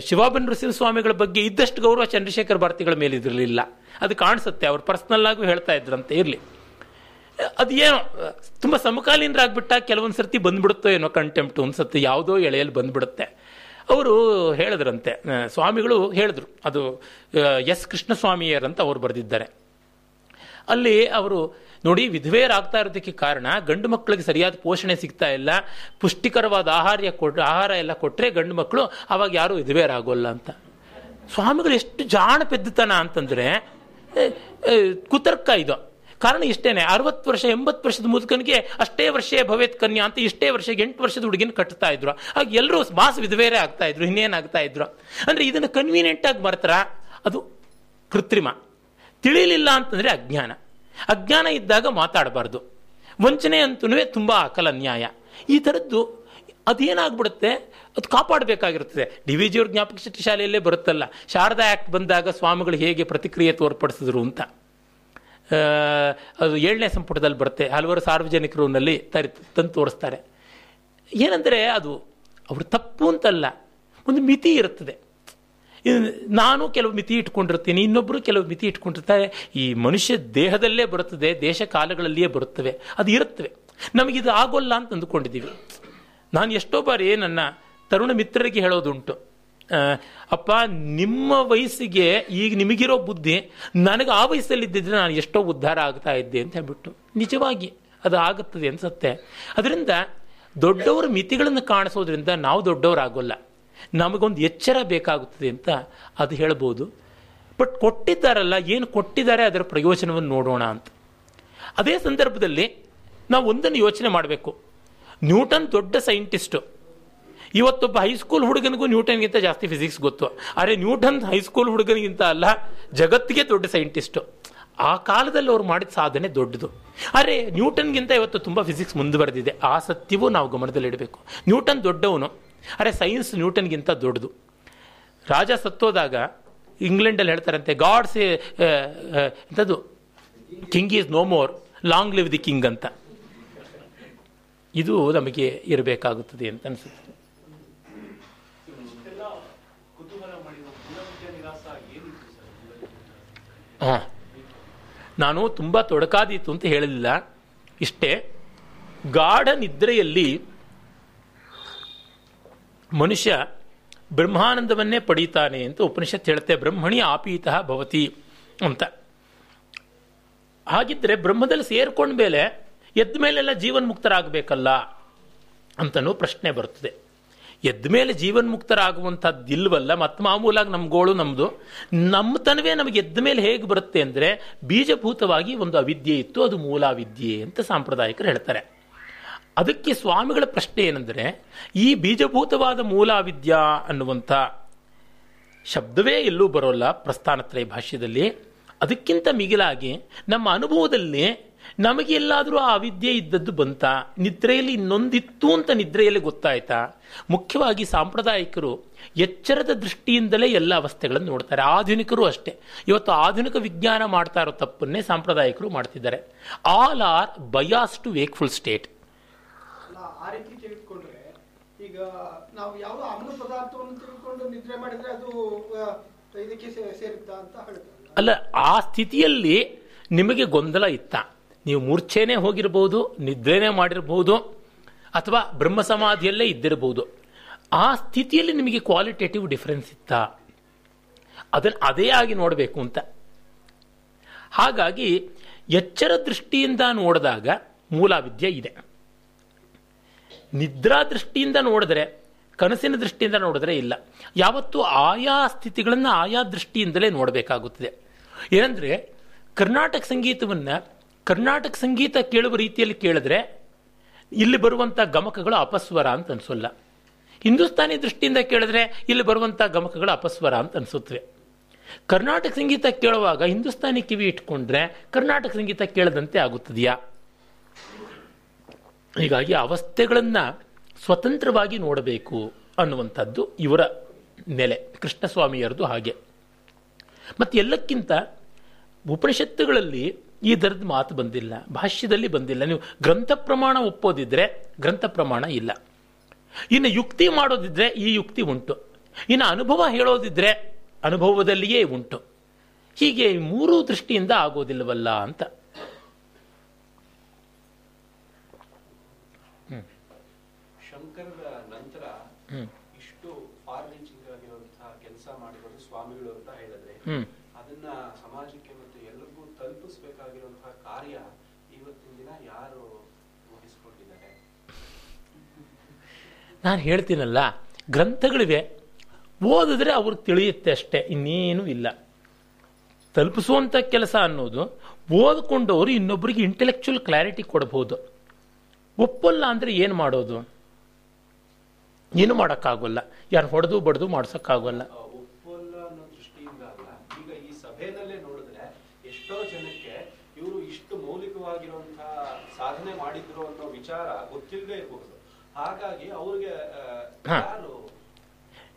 ಶಿವಾಬನ್ ಸ್ವಾಮಿಗಳ ಬಗ್ಗೆ ಇದ್ದಷ್ಟು ಗೌರವ ಚಂದ್ರಶೇಖರ್ ಭಾರತಿಗಳ ಮೇಲೆ ಇದಿರಲಿಲ್ಲ ಅದು ಕಾಣಿಸುತ್ತೆ, ಅವ್ರು ಪರ್ಸ್ನಲ್ ಆಗೂ ಹೇಳ್ತಾ ಇದ್ರಂತೆ, ಇರಲಿ. ಅದೇನೋ, ತುಂಬ ಸಮಕಾಲೀನರಾಗ್ಬಿಟ್ಟ ಕೆಲವೊಂದು ಸರ್ತಿ ಬಂದ್ಬಿಡುತ್ತೋ ಏನೋ ಕಂಟೆಂಪ್ಟು ಅನ್ಸುತ್ತೆ ಯಾವುದೋ ಎಳೆಯಲ್ಲಿ ಬಂದ್ಬಿಡುತ್ತೆ. ಅವರು ಹೇಳಿದ್ರಂತೆ ಸ್ವಾಮಿಗಳು ಹೇಳಿದ್ರು, ಅದು ಎಸ್ ಕೃಷ್ಣಸ್ವಾಮಿಯರ್ ಅವರು ಬರೆದಿದ್ದಾರೆ. ಅಲ್ಲಿ ಅವರು, ನೋಡಿ, ವಿಧವೆಯರಾಗ್ತಾ ಇರೋದಕ್ಕೆ ಕಾರಣ, ಗಂಡು ಮಕ್ಕಳಿಗೆ ಸರಿಯಾದ ಪೋಷಣೆ ಸಿಗ್ತಾ ಇಲ್ಲ, ಪುಷ್ಟಿಕರವಾದ ಆಹಾರ ಕೊಟ್ಟು ಆಹಾರ ಎಲ್ಲ ಕೊಟ್ಟರೆ ಗಂಡು ಮಕ್ಕಳು ಅವಾಗ ಯಾರು ವಿಧವೆಯರಾಗೋಲ್ಲ ಅಂತ. ಸ್ವಾಮಿಗಳು ಎಷ್ಟು ಜಾಣ ಪೆದ್ದುತನ ಅಂತಂದ್ರೆ ಕುತರ್ಕ ಇದು. ಕಾರಣ ಇಷ್ಟೇನೆ. ಅರವತ್ತು ವರ್ಷ, ಎಂಬತ್ತು ವರ್ಷದ ಮುದುಕನಿಗೆ ಅಷ್ಟೇ ವರ್ಷ ಭವೇತ್ ಕನ್ಯಾ ಅಂತ ಇಷ್ಟೇ ವರ್ಷಕ್ಕೆ ಎಂಟು ವರ್ಷದ ಹುಡುಗಿನ ಕಟ್ತಾ ಇದ್ರು. ಆಗ ಎಲ್ಲರೂ ಮಾಸ್ ವಿಧವೇರೆ ಆಗ್ತಾ ಇದ್ರು, ಇನ್ನೇನಾಗ್ತಾ ಇದ್ರು. ಅಂದ್ರೆ ಇದನ್ನು ಕನ್ವೀನಿಯೆಂಟ್ ಆಗಿ ಬರ್ತಾರ ಅದು ಕೃತ್ರಿಮ. ತಿಳಿಲಿಲ್ಲ ಅಂತಂದ್ರೆ ಅಜ್ಞಾನ. ಅಜ್ಞಾನ ಇದ್ದಾಗ ಮಾತಾಡಬಾರ್ದು. ವಂಚನೆ ಅಂತೂ ತುಂಬ ಅಕಲ ನ್ಯಾಯ. ಈ ಥರದ್ದು ಅದೇನಾಗ್ಬಿಡುತ್ತೆ? ಅದು ಕಾಪಾಡಬೇಕಾಗಿರುತ್ತದೆ. ಡಿ ವಿ ಜಿಯವ್ರ ಜ್ಞಾಪಕ ಶಾಲೆಯಲ್ಲೇ ಬರುತ್ತಲ್ಲ, ಶಾರದಾ ಆ್ಯಕ್ಟ್ ಬಂದಾಗ ಸ್ವಾಮಿಗಳು ಹೇಗೆ ಪ್ರತಿಕ್ರಿಯೆ ತೋರ್ಪಡಿಸಿದ್ರು ಅಂತ. ಅದು ಏಳನೇ ಸಂಪುಟದಲ್ಲಿ ಬರುತ್ತೆ. ಹಲವಾರು ಸಾರ್ವಜನಿಕರುನಲ್ಲಿ ತರಿ, ತಂದು ತೋರಿಸ್ತಾರೆ. ಏನಂದರೆ ಅದು ಅವರು ತಪ್ಪು ಅಂತಲ್ಲ. ಒಂದು ಮಿತಿ ಇರುತ್ತದೆ. ನಾನು ಕೆಲವು ಮಿತಿ ಇಟ್ಕೊಂಡಿರ್ತೀನಿ ಇನ್ನೊಬ್ಬರು ಕೆಲವು ಮಿತಿ ಇಟ್ಕೊಂಡಿರ್ತಾರೆ. ಈ ಮನುಷ್ಯ ದೇಹದಲ್ಲೇ ಬರುತ್ತದೆ, ದೇಶ ಕಾಲಗಳಲ್ಲಿಯೇ ಬರುತ್ತವೆ, ಅದು ಇರುತ್ತವೆ. ನಮಗಿದು ಆಗೋಲ್ಲ ಅಂತ ಅಂದುಕೊಂಡಿದ್ದೀವಿ. ನಾನು ಎಷ್ಟೋ ಬಾರಿ ನನ್ನ ತರುಣ ಮಿತ್ರರಿಗೆ ಹೇಳೋದುಂಟು. ಅಪ್ಪ, ನಿಮ್ಮ ವಯಸ್ಸಿಗೆ ಈಗ ನಿಮಗಿರೋ ಬುದ್ಧಿ, ನನಗೆ ಆ ವಯಸ್ಸಲ್ಲಿದ್ದಿದ್ರೆ ನಾನು ಎಷ್ಟೋ ಉದ್ಧಾರ ಆಗ್ತಾ ಇದ್ದೆ ಅಂತ ಹೇಳ್ಬಿಟ್ಟು. ನಿಜವಾಗಿ ಅದು ಆಗುತ್ತದೆ ಅನ್ಸುತ್ತೆ. ಅದರಿಂದ ದೊಡ್ಡವರ ಮಿತಿಗಳನ್ನು ಕಾಣಿಸೋದ್ರಿಂದ ನಾವು ದೊಡ್ಡವರಾಗೋಲ್ಲ. ನಮಗೊಂದು ಎಚ್ಚರ ಬೇಕಾಗುತ್ತದೆ ಅಂತ ಅದು ಹೇಳ್ಬೋದು. ಬಟ್ ಕೊಟ್ಟಿದ್ದಾರಲ್ಲ, ಏನು ಕೊಟ್ಟಿದ್ದಾರೆ ಅದರ ಪ್ರಯೋಜನವನ್ನು ನೋಡೋಣ ಅಂತ. ಅದೇ ಸಂದರ್ಭದಲ್ಲಿ ನಾವು ಒಂದನ್ನು ಯೋಚನೆ ಮಾಡಬೇಕು. ನ್ಯೂಟನ್ ದೊಡ್ಡ ಸೈಂಟಿಸ್ಟು ಇವತ್ತೊಬ್ಬ ಹೈಸ್ಕೂಲ್ ಹುಡುಗನಿಗೂ ನ್ಯೂಟನ್ಗಿಂತ ಜಾಸ್ತಿ ಫಿಸಿಕ್ಸ್ ಗೊತ್ತು. ಆದರೆ ನ್ಯೂಟನ್ ಹೈಸ್ಕೂಲ್ ಹುಡುಗನಿಗಿಂತ ಅಲ್ಲ, ಜಗತ್ತಿಗೆ ದೊಡ್ಡ ಸೈಂಟಿಸ್ಟು ಆ ಕಾಲದಲ್ಲಿ ಅವ್ರು ಮಾಡಿದ ಸಾಧನೆ ದೊಡ್ಡದು. ಆದರೆ ನ್ಯೂಟನ್ಗಿಂತ ಇವತ್ತು ತುಂಬ ಫಿಸಿಕ್ಸ್ ಮುಂದುವರೆದಿದೆ ಆ ಸತ್ಯವೂ ನಾವು ಗಮನದಲ್ಲಿಡಬೇಕು ನ್ಯೂಟನ್ ದೊಡ್ಡವನು. ಅರೆ ಸೈನ್ಸ್ ನ್ಯೂಟನ್ಗಿಂತ ದೊಡ್ಡದು. ರಾಜ ಸತ್ತೋದಾಗ ಇಂಗ್ಲೆಂಡಲ್ಲಿ ಹೇಳ್ತಾರಂತೆ ಗಾಡ್ಸ್ ಎಂಥದ್ದು king is no more long live the king ಅಂತ. ಇದು ನಮಗೆ ಇರಬೇಕಾಗುತ್ತದೆ ಅಂತ ಅನಿಸುತ್ತೆ ಇಷ್ಟೆಲ್ಲ ಕುತೂಹಲ ಮಾಡಿದ ಮೂಲವಿದ್ಯಾ ನಿರಾಸ ಏನಿತ್ತು ಸರ್ ಹಾಂ. ನಾನು ತುಂಬ ತೊಡಕಾದೀತು ಅಂತ ಹೇಳಲಿಲ್ಲ ಇಷ್ಟೇ, ಗಾಢ ನಿದ್ರೆಯಲ್ಲಿ ಮನುಷ್ಯ ಬ್ರಹ್ಮಾನಂದವನ್ನೇ ಪಡೀತಾನೆ ಅಂತ ಉಪನಿಷತ್ ಹೇಳುತ್ತೆ, ಬ್ರಹ್ಮಣಿ ಆಪೀತಃ ಭವತಿ ಅಂತ. ಹಾಗಿದ್ರೆ ಬ್ರಹ್ಮದಲ್ಲಿ ಸೇರ್ಕೊಂಡ ಮೇಲೆ ಎದ್ದ ಮೇಲೆಲ್ಲ ಜೀವನ್ಮುಕ್ತರಾಗಬೇಕಲ್ಲ ಅಂತನೂ ಪ್ರಶ್ನೆ ಬರುತ್ತದೆ ಎದ್ದ ಮೇಲೆ ಜೀವನ್ಮುಕ್ತರಾಗುವಂಥದ್ದು ಇಲ್ವಲ್ಲ ಮತ್ತೆ ಮಾಮೂಲಾಗಿ ನಮ್ಮ ಗೋಳು ನಮ್ಮದು ತನವೇ ನಮಗೆ ಎದ್ದ ಮೇಲೆ ಹೇಗೆ ಬರುತ್ತೆ ಅಂದರೆ, ಬೀಜಭೂತವಾಗಿ ಒಂದು ಅವಿದ್ಯೆ ಇತ್ತು, ಅದು ಮೂಲಾವಿದ್ಯೆ ಅಂತ ಸಾಂಪ್ರದಾಯಿಕರು ಹೇಳ್ತಾರೆ. ಅದಕ್ಕೆ ಸ್ವಾಮಿಗಳ ಪ್ರಶ್ನೆ ಏನೆಂದರೆ, ಈ ಬೀಜಭೂತವಾದ ಮೂಲಾವಿದ್ಯಾ ಅನ್ನುವಂಥ ಶಬ್ದವೇ ಎಲ್ಲೂ ಬರೋಲ್ಲ ಪ್ರಸ್ಥಾನತ್ರಯ ಭಾಷ್ಯದಲ್ಲಿ. ಅದಕ್ಕಿಂತ ಮಿಗಿಲಾಗಿ ನಮ್ಮ ಅನುಭವದಲ್ಲಿ ನಮಗೆ ಎಲ್ಲಾದರೂ ಆ ಅವಿದ್ಯೆ ಇದ್ದದ್ದು ಬಂತ? ನಿದ್ರೆಯಲ್ಲಿ ಇನ್ನೊಂದಿತ್ತು ಅಂತ ನಿದ್ರೆಯಲ್ಲಿ ಗೊತ್ತಾಯ್ತಾ? ಮುಖ್ಯವಾಗಿ ಸಾಂಪ್ರದಾಯಿಕರು ಎಚ್ಚರದ ದೃಷ್ಟಿಯಿಂದಲೇ ಎಲ್ಲ ಅವಸ್ಥೆಗಳನ್ನು ನೋಡ್ತಾರೆ. ಆಧುನಿಕರು ಅಷ್ಟೇ. ಇವತ್ತು ಆಧುನಿಕ ವಿಜ್ಞಾನ ಮಾಡ್ತಾ ಇರೋ ತಪ್ಪನ್ನೇ ಸಾಂಪ್ರದಾಯಿಕರು ಮಾಡ್ತಿದ್ದಾರೆ. All are bias to wakeful state. ಅಲ್ಲ ಆ ರೀತಿ ತೆಗೆದುಕೊಂಡ್ರೆ ಈಗ ನಾವು ಯಾವ ಅಮ್ಲ ಪದಾರ್ಥವನ್ನು ತೆಗೆದುಕೊಂಡು ನಿದ್ರೆ ಮಾಡಿದ್ರೆ ಅದು ಇದಕ್ಕೆ ಸೇರುತ್ತಾ ಅಂತ ಹೇಳ್ತಾರೆ. ಅಲ್ಲ ಆ ಸ್ಥಿತಿಯಲ್ಲಿ ನಿಮಗೆ ಗೊಂದಲ ಇತ್ತ? ನೀವು ಮೂರ್ಛೆನೇ ಹೋಗಿರ್ಬೋದು, ನಿದ್ರೆನೇ ಮಾಡಿರ್ಬೋದು, ಅಥವಾ ಬ್ರಹ್ಮ ಸಮಾಧಿಯಲ್ಲೇ ಇದ್ದಿರಬಹುದು ಆ ಸ್ಥಿತಿಯಲ್ಲಿ ನಿಮಗೆ ಕ್ವಾಲಿಟೇಟಿವ್ ಡಿಫರೆನ್ಸ್ ಇತ್ತ. ಅದನ್ನು ಅದೇ ಆಗಿ ನೋಡಬೇಕು ಅಂತ. ಹಾಗಾಗಿ, ಎಚ್ಚರ ದೃಷ್ಟಿಯಿಂದ ನೋಡಿದಾಗ ಮೂಲಾವಿದ್ಯೆ ಇದೆ. ನಿದ್ರಾ ದೃಷ್ಟಿಯಿಂದ ನೋಡಿದ್ರೆ, ಕನಸಿನ ದೃಷ್ಟಿಯಿಂದ ನೋಡಿದ್ರೆ ಇಲ್ಲ. ಯಾವತ್ತೂ ಆಯಾ ಸ್ಥಿತಿಗಳನ್ನು ಆಯಾ ದೃಷ್ಟಿಯಿಂದಲೇ ನೋಡಬೇಕಾಗುತ್ತದೆ. ಏನಂದರೆ, ಕರ್ನಾಟಕ ಸಂಗೀತವನ್ನು ಕರ್ನಾಟಕ ಸಂಗೀತ ಕೇಳುವ ರೀತಿಯಲ್ಲಿ ಕೇಳಿದ್ರೆ ಇಲ್ಲಿ ಬರುವಂಥ ಗಮಕಗಳು ಅಪಸ್ವರ ಅಂತ ಅನಿಸೋಲ್ಲ. ಹಿಂದೂಸ್ತಾನಿ ದೃಷ್ಟಿಯಿಂದ ಕೇಳಿದ್ರೆ ಇಲ್ಲಿ ಬರುವಂಥ ಗಮಕಗಳು ಅಪಸ್ವರ ಅಂತ ಅನಿಸುತ್ತವೆ ಕರ್ನಾಟಕ ಸಂಗೀತ ಕೇಳುವಾಗ ಹಿಂದೂಸ್ತಾನಿ ಕಿವಿ ಇಟ್ಕೊಂಡ್ರೆ ಕರ್ನಾಟಕ ಸಂಗೀತ ಕೇಳದಂತೆ ಆಗುತ್ತದೆಯಾ? ಹೀಗಾಗಿ ಅವಸ್ಥೆಗಳನ್ನು ಸ್ವತಂತ್ರವಾಗಿ ನೋಡಬೇಕು ಅನ್ನುವಂಥದ್ದು ಇವರ ನೆಲೆ. ಕೃಷ್ಣಸ್ವಾಮಿಯರದು ಹಾಗೆ. ಮತ್ತು ಎಲ್ಲಕ್ಕಿಂತ ಉಪನಿಷತ್ತುಗಳಲ್ಲಿ ಈ ದರದ ಮಾತು ಬಂದಿಲ್ಲ ಭಾಷ್ಯದಲ್ಲಿ ಬಂದಿಲ್ಲ. ನೀವು ಗ್ರಂಥ ಪ್ರಮಾಣ ಒಪ್ಪೋದಿದ್ರೆ ಗ್ರಂಥ ಪ್ರಮಾಣ ಇಲ್ಲ. ಇನ್ನು ಯುಕ್ತಿ ಮಾಡೋದಿದ್ರೆ ಈ ಯುಕ್ತಿ ಉಂಟು. ಇನ್ನು ಅನುಭವ ಹೇಳೋದಿದ್ರೆ ಅನುಭವದಲ್ಲಿಯೇ ಉಂಟು. ಹೀಗೆ ಮೂರೂ ದೃಷ್ಟಿಯಿಂದ ಆಗೋದಿಲ್ಲವಲ್ಲ ಅಂತ. ಹ್ಮ್. ನಂತರ ಇಷ್ಟು ಫಾರ್ ರೀಚಿಂಗ್ ಕೆಲಸ ಮಾಡಿರೋದು ಸ್ವಾಮಿಗಳು ಅಂತ ಹೇಳಿದ್ರೆ ಹ್ಮ್ ಅದನ್ನ ಸಮಾಜಕ್ಕೆ ಮತ್ತು ಎಲ್ಲರಿಗೂ ತಲುಪಿಸ್ಬೇಕಾಗಿರುವಂತಹ ಕಾರ್ಯ ಇವತ್ತಿನ ದಿನ ಯಾರು ವಹಿಸ್ಕೊಂಡಿದ್ದಾರೆ ನಾನು ಹೇಳ್ತೀನಲ್ಲ, ಗ್ರಂಥಗಳಿವೆ. ಓದಿದ್ರೆ ಅವ್ರಿಗೆ ತಿಳಿಯುತ್ತೆ ಅಷ್ಟೇ, ಇನ್ನೇನು ಇಲ್ಲ. ತಲುಪಿಸುವಂಥ ಕೆಲಸ ಅನ್ನೋದು, ಓದ್ಕೊಂಡವರು ಇನ್ನೊಬ್ಬರಿಗೆ ಇಂಟೆಲೆಕ್ಚುಯಲ್ ಕ್ಲಾರಿಟಿ ಕೊಡಬಹುದು ಒಪ್ಪಲ್ಲ ಅಂದರೆ ಏನು ಮಾಡೋದು? ಏನು ಮಾಡೋಕ್ಕಾಗೋಲ್ಲ. ಯಾರು ಹೊಡೆದು ಬಡ್ದು ಮಾಡ್ಸೋಕ್ಕಾಗೋಲ್ಲ. ಸಾಧನೆ ಮಾಡಿದ್ರು ಅನ್ನೋ ವಿಚಾರ ಗೊತ್ತಿಲ್ಲದೆ ಇರಬಹುದು ಹಾಗಾಗಿ ಅವ್ರಿಗೆ.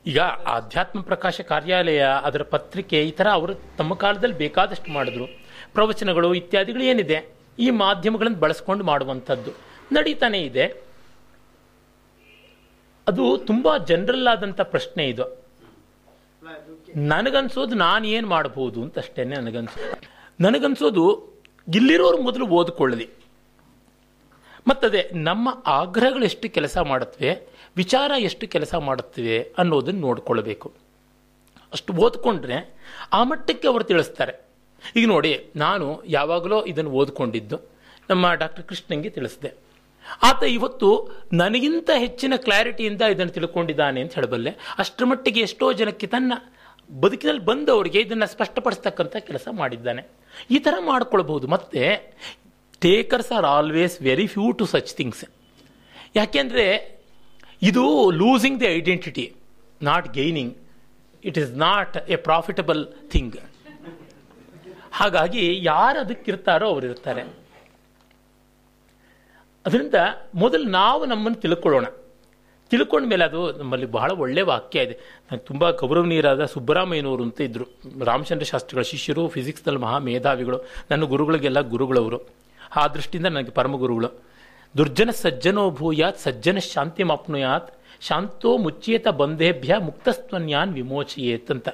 ಈಗ ಆಧ್ಯಾತ್ಮ ಪ್ರಕಾಶ ಕಾರ್ಯಾಲಯ ಅದರ ಪತ್ರಿಕೆ ಈ ಥರ ಅವರು ತಮ್ಮ ಕಾಲದಲ್ಲಿ ಬೇಕಾದಷ್ಟು ಮಾಡಿದ್ರು. ಪ್ರವಚನಗಳು ಇತ್ಯಾದಿಗಳು ಏನಿದೆ ಈ ಮಾಧ್ಯಮಗಳನ್ನು ಬಳಸ್ಕೊಂಡು ಮಾಡುವಂಥದ್ದು. ನಡೀತಾನೆ ಇದೆ. ಅದು ತುಂಬ ಜನರಲ್ ಆದಂಥ ಪ್ರಶ್ನೆ ಇದು. ನನಗನ್ಸೋದು ನಾನು ಏನು ಮಾಡಬಹುದು ಅಂತ ಅಷ್ಟೇ ನನಗನ್ಸೋದು ನನಗನ್ಸೋದು ಇಲ್ಲಿರೋರು ಮೊದಲು ಓದ್ಕೊಳ್ಳಲಿ. ಮತ್ತದೇ, ನಮ್ಮ ಆಗ್ರಹಗಳೆಷ್ಟು ಕೆಲಸ ಮಾಡುತ್ತವೆ, ವಿಚಾರ ಎಷ್ಟು ಕೆಲಸ ಮಾಡುತ್ತವೆ ಅನ್ನೋದನ್ನು ನೋಡಿಕೊಳ್ಬೇಕು. ಅಷ್ಟು ಓದ್ಕೊಂಡ್ರೆ ಆ ಮಟ್ಟಕ್ಕೆ ಅವರು ತಿಳಿಸ್ತಾರೆ. ಈಗ ನೋಡಿ, ನಾನು ಯಾವಾಗಲೂ ಇದನ್ನು ಓದ್ಕೊಂಡಿದ್ದು, ನಮ್ಮ ಡಾಕ್ಟರ್ ಕೃಷ್ಣಂಗೆ ತಿಳಿಸಿದೆ. ಆತ ಇವತ್ತು ನನಗಿಂತ ಹೆಚ್ಚಿನ ಕ್ಲಾರಿಟಿಯಿಂದ ಇದನ್ನು ತಿಳ್ಕೊಂಡಿದ್ದಾನೆ ಅಂತ ಹೇಳಬಲ್ಲೆ, ಅಷ್ಟರ ಮಟ್ಟಿಗೆ ಎಷ್ಟೋ ಜನಕ್ಕೆ ತನ್ನ ಬದುಕಿನಲ್ಲಿ ಬಂದವರಿಗೆ ಇದನ್ನು ಸ್ಪಷ್ಟಪಡಿಸ್ತಕ್ಕಂಥ ಕೆಲಸ ಮಾಡಿದ್ದಾನೆ. ಈ ಥರ ಮಾಡಿಕೊಳ್ಬಹುದು. ಮತ್ತೆ takers are always very few to such things ಯಾಕೆಂದರೆ ಇದು losing the identity not gaining it is not a profitable thing ಹಾಗಾಗಿ ಯಾರು ಅದಕ್ಕಿರ್ತಾರೋ ಅವರು ಇರ್ತಾರೆ. ಅದರಿಂದ ಮೊದಲು ನಾವು ನಮ್ಮನ್ನು ತಿಳ್ಕೊಳ್ಳೋಣ. ತಿಳ್ಕೊಂಡ ಮೇಲೆ ಅದು ನಮ್ಮಲ್ಲಿ ಬಹಳ ಒಳ್ಳೆಯ ವಾಕ್ಯ ಇದೆ. ನನಗೆ ತುಂಬ ಗೌರವನೀಯರಾದ ಸುಬ್ಬರಾಮಯ್ಯನವರು ಅಂತ ಇದ್ದರು ರಾಮಚಂದ್ರ ಶಾಸ್ತ್ರಿಗಳ, ಶಿಷ್ಯರು ಫಿಸಿಕ್ಸ್ನಲ್ಲಿ ಮಹಾ ಮೇಧಾವಿಗಳು, ನನ್ನ ಗುರುಗಳಿಗೆಲ್ಲ ಗುರುಗಳವರು. ಆ ದೃಷ್ಟಿಯಿಂದ ನನಗೆ ಪರಮಗುರುಗಳು. ದುರ್ಜನ ಸಜ್ಜನೋ ಭೂಯಾತ್, ಸಜ್ಜನ ಶಾಂತಿ ಮಾಪ್ನುಯಾತ್ ಶಾಂತೋ ಮುಚ್ಚೇತ ಬಂಧೇಭ್ಯ ಮುಕ್ತಸ್ತ್ವನ್ಯಾನ್ ವಿಮೋಚಯೇತ್ ಅಂತ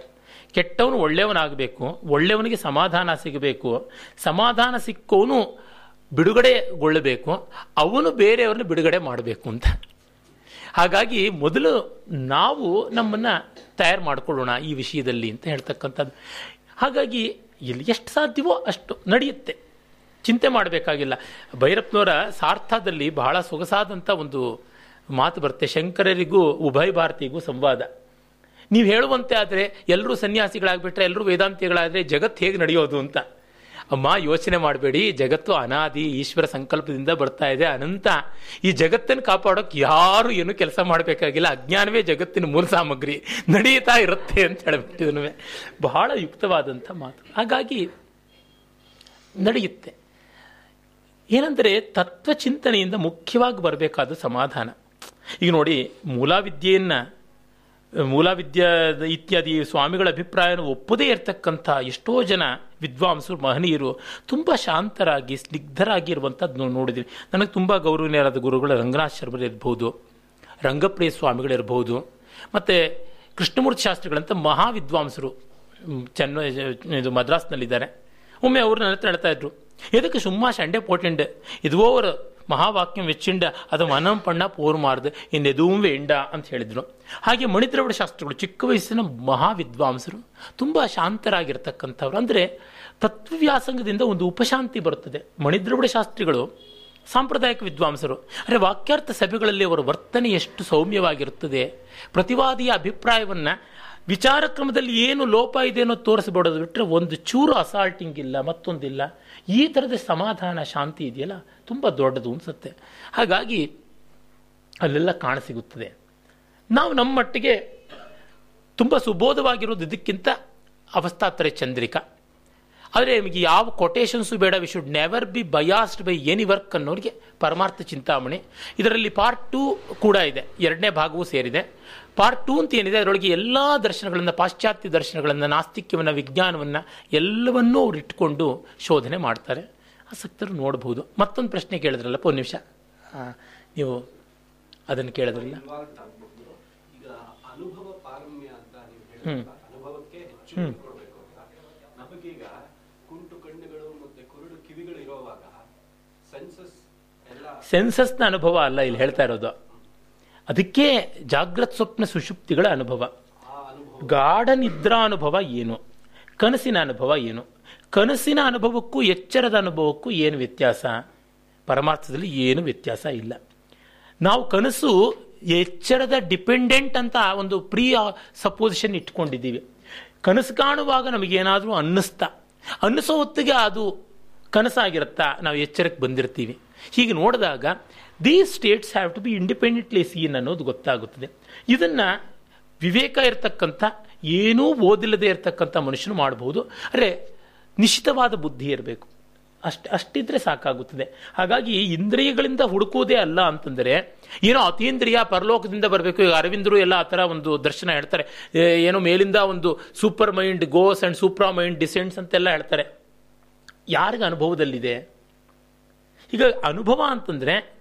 ಕೆಟ್ಟವನು ಒಳ್ಳೆಯವನಾಗಬೇಕು, ಒಳ್ಳೆಯವನಿಗೆ ಸಮಾಧಾನ ಸಿಗಬೇಕು, ಸಮಾಧಾನ ಸಿಕ್ಕೋನು ಬಿಡುಗಡೆಗೊಳ್ಳಬೇಕು, ಅವನು ಬೇರೆಯವ್ರನ್ನ ಬಿಡುಗಡೆ ಮಾಡಬೇಕು ಅಂತ. ಹಾಗಾಗಿ ಮೊದಲು ನಾವು ನಮ್ಮನ್ನು ತಯಾರು ಮಾಡಿಕೊಳ್ಳೋಣ ಈ ವಿಷಯದಲ್ಲಿ ಅಂತ ಹೇಳ್ತಕ್ಕಂಥದ್ದು. ಹಾಗಾಗಿ ಇಲ್ಲಿ ಎಷ್ಟು ಸಾಧ್ಯವೋ ಅಷ್ಟು ನಡೆಯುತ್ತೆ. ಚಿಂತೆ ಮಾಡಬೇಕಾಗಿಲ್ಲ. ಭೈರಪ್ಪನವರ ಸಾರ್ಥದಲ್ಲಿ ಬಹಳ ಸೊಗಸಾದಂಥ ಒಂದು ಮಾತು ಬರುತ್ತೆ, ಶಂಕರರಿಗೂ, ಉಭಯ ಭಾರತಿಗೂ ಸಂವಾದ. ನೀವು ಹೇಳುವಂತೆ ಆದರೆ ಎಲ್ಲರೂ ಸನ್ಯಾಸಿಗಳಾಗ್ಬಿಟ್ರೆ, ಎಲ್ಲರೂ ವೇದಾಂತಿಗಳಾದರೆ ಜಗತ್ತು ಹೇಗೆ ನಡೆಯೋದು ಅಂತ. ಅಮ್ಮ, ಯೋಚನೆ ಮಾಡಬೇಡಿ, ಜಗತ್ತು ಅನಾದಿ, ಈಶ್ವರ ಸಂಕಲ್ಪದಿಂದ ಬರ್ತಾ ಇದೆ, ಅನಂತ. ಈ ಜಗತ್ತನ್ನು ಕಾಪಾಡೋಕೆ ಯಾರು ಏನು ಕೆಲಸ ಮಾಡಬೇಕಾಗಿಲ್ಲ. ಅಜ್ಞಾನವೇ ಜಗತ್ತಿನ ಮೂಲ ಸಾಮಗ್ರಿ. ನಡೆಯುತ್ತಾ ಇರುತ್ತೆ ಅಂತ ಹೇಳ್ಬಿಟ್ಟಿದನು ಬಹಳ ಯುಕ್ತವಾದಂಥ ಮಾತು. ಹಾಗಾಗಿ, ನಡೆಯುತ್ತೆ. ಏನಂದರೆ ತತ್ವಚಿಂತನೆಯಿಂದ ಮುಖ್ಯವಾಗಿ ಬರಬೇಕಾದ ಸಮಾಧಾನ. ಈಗ ನೋಡಿ, ಮೂಲಾವಿದ್ಯೆಯನ್ನು ಮೂಲಾವಿದ್ಯಾ ಇತ್ಯಾದಿ ಸ್ವಾಮಿಗಳ ಅಭಿಪ್ರಾಯನ ಒಪ್ಪದೇ ಇರತಕ್ಕಂಥ ಎಷ್ಟೋ ಜನ ವಿದ್ವಾಂಸರು, ಮಹನೀಯರು ತುಂಬ ಶಾಂತರಾಗಿ ಸ್ನಿಗ್ಧರಾಗಿರುವಂಥದ್ದು ನೋಡಿದ್ವಿ. ನನಗೆ ತುಂಬ ಗೌರವನೀಯರಾದ ಗುರುಗಳು ರಂಗನಾಥ ಶರ್ಮರು ಇರ್ಬೋದು, ರಂಗಪ್ರಿಯ ಸ್ವಾಮಿಗಳಿರ್ಬೋದು ಮತ್ತು ಕೃಷ್ಣಮೂರ್ತಿ ಶಾಸ್ತ್ರಿಗಳಂತ ಮಹಾವಿದ್ವಾಂಸರು ಚೆನ್ನ, ಇದು ಮದ್ರಾಸ್ನಲ್ಲಿದ್ದಾರೆ. ಒಮ್ಮೆ ಅವರು ನನ್ನ ಹತ್ರ ಹೇಳ್ತಾ ಇದ್ರು ಇದಕ್ಕೆ ಸುಮ್ಮ ಸಂಡೆ ಪೋಟೆಂಡ್? ಇದುವೋ ಅವರು ಮಹಾವಾಕ್ಯಂ ವೆಚ್ಚಿಂಡ, ಅದು ಮನಂ ಪಣ್ಣ ಪೋರು ಮಾರ್ದು ಇನ್ನೆದುவும் ವೇಂಡ ಅಂತ ಹೇಳಿದ್ರು. ಹಾಗೆ ಮಣಿದ್ರವಡ ಶಾಸ್ತ್ರಗಳು ಚಿಕ್ಕ ವಯಸ್ಸಿನ ಮಹಾ ವಿದ್ವಾಂಸರು ತುಂಬ ಶಾಂತರಾಗಿರ್ತಕ್ಕಂಥವ್ರು. ಅಂದರೆ ತತ್ವವ್ಯಾಸಂಗದಿಂದ ಒಂದು ಉಪಶಾಂತಿ ಬರುತ್ತದೆ. ಮಣಿದ್ರವಡ ಶಾಸ್ತ್ರಿಗಳು, ಸಾಂಪ್ರದಾಯಿಕ ವಿದ್ವಾಂಸರು ಅಂದರೆ ವಾಕ್ಯಾರ್ಥ ಸಭೆಗಳಲ್ಲಿ ಅವರ ವರ್ತನೆ ಎಷ್ಟು ಸೌಮ್ಯವಾಗಿರುತ್ತದೆ. ಪ್ರತಿವಾದಿಯ ಅಭಿಪ್ರಾಯವನ್ನು ವಿಚಾರ ಕ್ರಮದಲ್ಲಿ ಏನು ಲೋಪ ಇದೆ ಅನ್ನೋ ತೋರಿಸ್ಬಿಡೋದು ಬಿಟ್ಟರೆ ಒಂದು ಚೂರು ಅಸಾಲ್ಟಿಂಗ್ ಇಲ್ಲ, ಮತ್ತೊಂದಿಲ್ಲ. ಈ ಥರದ ಸಮಾಧಾನ, ಶಾಂತಿ ಇದೆಯಲ್ಲ? ತುಂಬ ದೊಡ್ಡದು ಅನಿಸುತ್ತೆ. ಹಾಗಾಗಿ ಅಲ್ಲೆಲ್ಲ ಕಾಣಸಿಗುತ್ತದೆ ನಾವು ನಮ್ಮ ಮಟ್ಟಿಗೆ ತುಂಬ ಸುಬೋಧವಾಗಿರೋದು ಇದಕ್ಕಿಂತ ಅವಸ್ಥಾತ್ರೆ ಚಂದ್ರಿಕಾ. ಆದರೆ ನಿಮಗೆ ಯಾವ ಕೊಟೇಶನ್ಸು ಬೇಡ we should never be biased by any work ಅನ್ನೋರಿಗೆ ಪರಮಾರ್ಥ ಚಿಂತಾಮಣಿ. ಇದರಲ್ಲಿ ಪಾರ್ಟ್ ಟೂ ಕೂಡ ಇದೆ ಎರಡನೇ ಭಾಗವೂ ಸೇರಿದೆ. ಪಾರ್ಟ್ ಟೂ ಅಂತ ಏನಿದೆ ಅದರೊಳಗೆ ಎಲ್ಲ ದರ್ಶನಗಳನ್ನು ಪಾಶ್ಚಾತ್ಯ ದರ್ಶನಗಳನ್ನು ನಾಸ್ತಿಕ್ಯವನ್ನು ವಿಜ್ಞಾನವನ್ನು ಎಲ್ಲವನ್ನೂ ಅವ್ರು ಇಟ್ಕೊಂಡು ಶೋಧನೆ ಮಾಡ್ತಾರೆ. ಆಸಕ್ತರು ನೋಡಬಹುದು ಮತ್ತೊಂದು ಪ್ರಶ್ನೆ ಕೇಳಿದ್ರಲ್ಲಪ್ಪ ಒಂದು ನಿಮಿಷ. ನೀವು ಅದನ್ನು ಕೇಳಿದ್ರಲ್ಲ. ಹ್ಞೂ ತಾಗ್ಬಹುದು. ಈಗ ಅನುಭವ ಪಾರಮ್ಯ ಅಂತ ನೀವು ಹೇಳಿದ್ರಲ್ಲ, ಅನುಭವಕ್ಕೆ ಹೆಚ್ಚು ಒತ್ತು ಕೊಡ್ಬೇಕು ಅಂತ ನಮಗೀಗ ಕುಂಟು ಕಣ್ಣುಗಳು ಮತ್ತೆ ಕುರುಡು ಕಿವಿಗಳು ಇರೋವಾಗ ಸೆನ್ಸಸ್ ಎಲ್ಲ ಸೆನ್ಸಸ್ನ ಅನುಭವ ಅಲ್ಲ, ಇಲ್ಲಿ ಹೇಳ್ತಾ ಇರೋದು. ಅದಕ್ಕೆ ಜಾಗ್ರತ್ ಸ್ವಪ್ನ ಸುಷುಪ್ತಿಗಳ ಅನುಭವ. ಗಾಢ ನಿದ್ರಾ ಅನುಭವ ಏನು? ಕನಸಿನ ಅನುಭವ ಏನು? ಕನಸಿನ ಅನುಭವಕ್ಕೂ ಎಚ್ಚರದ ಅನುಭವಕ್ಕೂ ಏನು ವ್ಯತ್ಯಾಸ? ಪರಮಾರ್ಥದಲ್ಲಿ ಏನು ವ್ಯತ್ಯಾಸ ಇಲ್ಲ. ನಾವು ಕನಸು ಎಚ್ಚರದ ಡಿಪೆಂಡೆಂಟ್ ಅಂತ ಒಂದು ಪ್ರೀ ಸಪೋಸಿಷನ್ ಇಟ್ಕೊಂಡಿದ್ದೀವಿ. ಕನಸು ಕಾಣುವಾಗ ನಮಗೇನಾದರೂ ಅನ್ನಿಸ್ತಾ. ಅನ್ನಿಸೋ ಹೊತ್ತಿಗೆ ಅದು ಕನಸಾಗಿರುತ್ತಾ? ನಾವು ಎಚ್ಚರಕ್ಕೆ ಬಂದಿರ್ತೀವಿ. ಹೀಗೆ ನೋಡಿದಾಗ these states have to be independently seen ಅನ್ನೋದು ಗೊತ್ತಾಗುತ್ತದೆ. ಇದನ್ನು ವಿವೇಕ ಇರತಕ್ಕಂಥ, ಏನೂ ಓದಿಲ್ಲದೆ ಇರತಕ್ಕಂಥ ಮನುಷ್ಯನು ಮಾಡಬಹುದು ಅರೆ, ನಿಶ್ಚಿತವಾದ ಬುದ್ಧಿ ಇರಬೇಕು. ಅಷ್ಟು, ಅಷ್ಟಿದ್ರೆ ಸಾಕಾಗುತ್ತದೆ. ಹಾಗಾಗಿ ಇಂದ್ರಿಯಗಳಿಂದ ಹುಡುಕುವುದೇ ಅಲ್ಲ ಅಂತಂದರೆ, ಏನೋ ಅತೀಂದ್ರಿಯ ಪರಲೋಕದಿಂದ ಬರಬೇಕು. ಈಗ ಅರವಿಂದರು ಎಲ್ಲ ಆ ಥರ ಒಂದು ದರ್ಶನ ಹೇಳ್ತಾರೆ. ಏನೋ ಮೇಲಿಂದ ಒಂದು super mind goes and supra mind descends ಅಂತೆಲ್ಲ ಹೇಳ್ತಾರೆ. ಯಾರಿಗ ಅನುಭವದಲ್ಲಿದೆ? ಈಗ ಅನುಭವ ಅಂತಂದರೆ,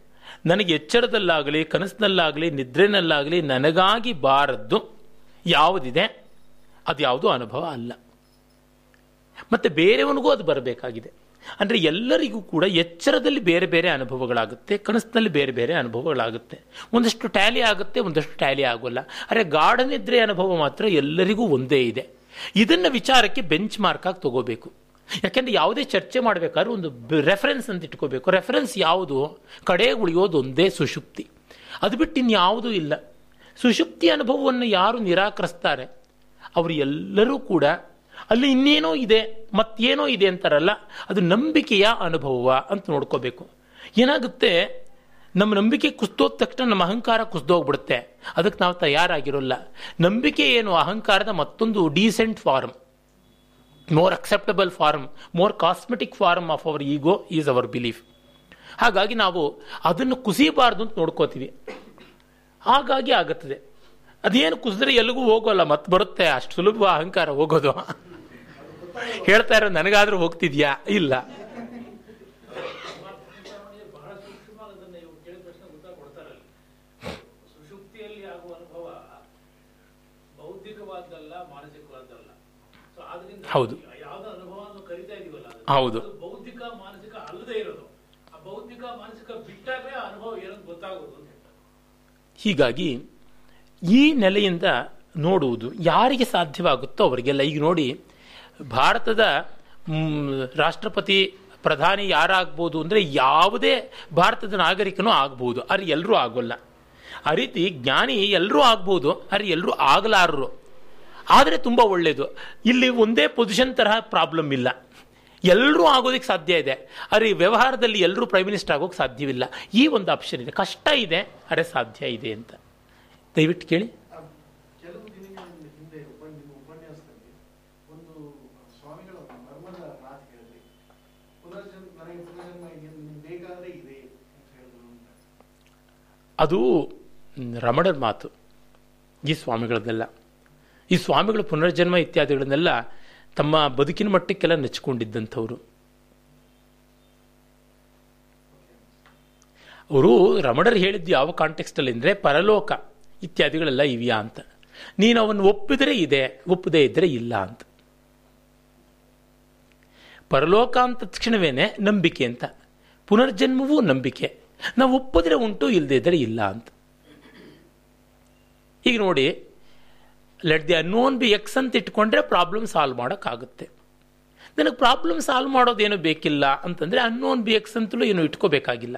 ನನಗೆ ಎಚ್ಚರದಲ್ಲಾಗಲಿ, ಕನಸಿನಲ್ಲಾಗಲಿ, ನಿದ್ರೆನಲ್ಲಾಗಲಿ ನನಗಾಗಿ ಬಾರದ್ದು ಯಾವುದಿದೆ? ಅದು ಯಾವುದೂ ಅನುಭವ ಅಲ್ಲ. ಮತ್ತು ಬೇರೆಯವನಿಗೂ ಅದು ಬರಬೇಕಾಗಿದೆ. ಅಂದರೆ ಎಲ್ಲರಿಗೂ ಕೂಡ ಎಚ್ಚರದಲ್ಲಿ ಬೇರೆ ಬೇರೆ ಅನುಭವಗಳಾಗುತ್ತೆ, ಕನಸಿನಲ್ಲಿ ಬೇರೆ ಬೇರೆ ಅನುಭವಗಳಾಗುತ್ತೆ. ಒಂದಷ್ಟು ಟ್ಯಾಲಿ ಆಗುತ್ತೆ, ಒಂದಷ್ಟು ಟ್ಯಾಲಿ ಆಗೋಲ್ಲ. ಅರೆ ಗಾರ್ಡನ್ ನಿದ್ರೆ ಅನುಭವ ಮಾತ್ರ ಎಲ್ಲರಿಗೂ ಒಂದೇ ಇದೆ. ಇದನ್ನು ವಿಚಾರಕ್ಕೆ ಬೆಂಚ್ ಮಾರ್ಕ್ ಆಗಿ ತಗೋಬೇಕು. ಯಾಕೆಂದ್ರೆ ಯಾವುದೇ ಚರ್ಚೆ ಮಾಡಬೇಕಾದ್ರೆ ಒಂದು ರೆಫರೆನ್ಸ್ ಅಂತ ಇಟ್ಕೋಬೇಕು. ರೆಫರೆನ್ಸ್ ಯಾವುದು? ಕಡೆ ಉಳಿಯೋದು ಒಂದೇ ಸುಷುಪ್ತಿ ಅದು ಬಿಟ್ಟು ಇನ್ಯಾವುದೂ ಇಲ್ಲ. ಸುಷುಪ್ತಿ ಅನುಭವವನ್ನು ಯಾರು ನಿರಾಕರಿಸ್ತಾರೆ? ಅವರು ಎಲ್ಲರೂ ಕೂಡ ಅಲ್ಲಿ ಇನ್ನೇನೋ ಇದೆ, ಮತ್ತೇನೋ ಇದೆ ಅಂತಾರಲ್ಲ, ಅದು ನಂಬಿಕೆಯ ಅನುಭವ ಅಂತ ನೋಡ್ಕೋಬೇಕು. ಏನಾಗುತ್ತೆ? ನಮ್ಮ ನಂಬಿಕೆ ಕುಸ್ತೋದ ತಕ್ಷಣ ನಮ್ಮ ಅಹಂಕಾರ ಕುಸ್ದೋಗ್ಬಿಡುತ್ತೆ. ಅದಕ್ಕೆ ನಾವು ತಯಾರಾಗಿರೋಲ್ಲ. ನಂಬಿಕೆ ಏನು? ಅಹಂಕಾರದ ಮತ್ತೊಂದು decent form more acceptable form more cosmetic form of our ego is our belief ಹಾಗಾಗಿ ನಾವು ಅದನ್ನು ಕುಸಿಯಬಾರ್ದು ಅಂತ ನೋಡ್ಕೋತೀವಿ. ಹಾಗಾಗಿ ಆಗುತ್ತದೆ. ಅದೇನು ಕುಸಿದ್ರೆ ಎಲ್ಲಿಗೂ ಹೋಗೋಲ್ಲ ಮತ್ತೆ ಬರುತ್ತೆ, ಅಷ್ಟು ಸುಲಭ ಅಹಂಕಾರ ಹೋಗೋದು. ಹೇಳ್ತಾ ಇರೋ ನನಗಾದ್ರೂ ಹೋಗ್ತಿದ್ಯಾ? ಇಲ್ಲ ಬಹಳ ಸೂಕ್ಷ್ಮವಾಗಿ ಅದನ್ನ ಇವ್ರು ಕೇಳಿದ ಪ್ರಶ್ನೆ ಉತ್ತರ ಕೊಡ್ತಾರಲ್ಲ ಸುಷುಪ್ತಿಯಲ್ಲಿ ಆಗುವ ಅನುಭವ ಬೌದ್ಧಿಕವಾದ್ದಲ್ಲ ಮಾನಸಿಕವಾದ್ದಲ್ಲ ಸೊ ಆದ್ರಿಂದ ಹೌದು. ಹೌದು. ಹೀಗಾಗಿ ಈ ನೆಲೆಯಿಂದ ನೋಡುವುದು ಯಾರಿಗೆ ಸಾಧ್ಯವಾಗುತ್ತೋ ಅವರಿಗೆಲ್ಲ. ಈಗ ನೋಡಿ, ಭಾರತದ ರಾಷ್ಟ್ರಪತಿ ಪ್ರಧಾನಿ ಯಾರಾಗ್ಬೋದು ಅಂದರೆ ಯಾವುದೇ ಭಾರತದ ನಾಗರಿಕನೂ ಆಗ್ಬೋದು. ಅರೆ ಎಲ್ಲರೂ ಆಗೋಲ್ಲ. ಆ ರೀತಿ ಜ್ಞಾನಿ ಎಲ್ಲರೂ ಆಗ್ಬೋದು. ಅರೆ ಎಲ್ಲರೂ ಆಗಲಾರರು. ಆದರೆ ತುಂಬ ಒಳ್ಳೆಯದು ಇಲ್ಲಿ ಒಂದೇ ಪೊಸಿಷನ್ ತರಹ ಪ್ರಾಬ್ಲಮ್ ಇಲ್ಲ. ಎಲ್ಲರೂ ಆಗೋದಕ್ಕೆ ಸಾಧ್ಯ ಇದೆ. ಆದರೆ ಈ ವ್ಯವಹಾರದಲ್ಲಿ ಎಲ್ಲರೂ ಪ್ರೈಮ್ ಮಿನಿಸ್ಟರ್ ಆಗೋಕ್ಕೆ ಸಾಧ್ಯವಿಲ್ಲ. ಈ ಒಂದು ಆಪ್ಷನ್ ಇದೆ. ಕಷ್ಟ ಇದೆ ಅರೆ ಸಾಧ್ಯ ಇದೆ ಅಂತ. ದಯವಿಟ್ಟು ಕೇಳಿ. ಅದು ರಮಣರ ಮಾತು. ಈ ಸ್ವಾಮಿಗಳನ್ನೆಲ್ಲ ಈ ಸ್ವಾಮಿಗಳ ಪುನರ್ಜನ್ಮ ಇತ್ಯಾದಿಗಳನ್ನೆಲ್ಲ ತಮ್ಮ ಬದುಕಿನ ಮಟ್ಟಕ್ಕೆಲ್ಲ ನೆಚ್ಚಿಕೊಂಡಿದ್ದಂಥವ್ರು. ಅವರು ರಮಣರು ಹೇಳಿದ್ದು ಯಾವ ಕಾಂಟೆಕ್ಸ್ಟಲ್ಲಿ ಅಂದರೆ ಪರಲೋಕ ಇತ್ಯಾದಿಗಳೆಲ್ಲ ಇವೆಯಾ ಅಂತ. ನೀನು ಅವನ್ನು ಒಪ್ಪಿದರೆ ಇದೆ, ಒಪ್ಪದೇ ಇದ್ದರೆ ಇಲ್ಲ ಅಂತ. ಪರಲೋಕ ಅಂತ ತಕ್ಷಣವೇನೆ ನಂಬಿಕೆ ಅಂತ. ಪುನರ್ಜನ್ಮವೂ ನಂಬಿಕೆ. ನಾವು ಒಪ್ಪಿದ್ರೆ ಉಂಟು ಇಲ್ಲದೇ ಇದ್ದರೆ ಇಲ್ಲ ಅಂತ. ಈಗ ನೋಡಿ let the unknown be X ಅಂತ ಇಟ್ಕೊಂಡ್ರೆ ಪ್ರಾಬ್ಲಮ್ ಸಾಲ್ವ್ ಮಾಡೋಕ್ಕಾಗುತ್ತೆ. ನನಗೆ ಪ್ರಾಬ್ಲಮ್ ಸಾಲ್ವ್ ಮಾಡೋದೇನು ಬೇಕಿಲ್ಲ ಅಂತಂದರೆ ಅನ್ನೋನ್ ಬಿ ಎಕ್ಸ್ ಅಂತಲೂ ಏನು ಇಟ್ಕೋಬೇಕಾಗಿಲ್ಲ.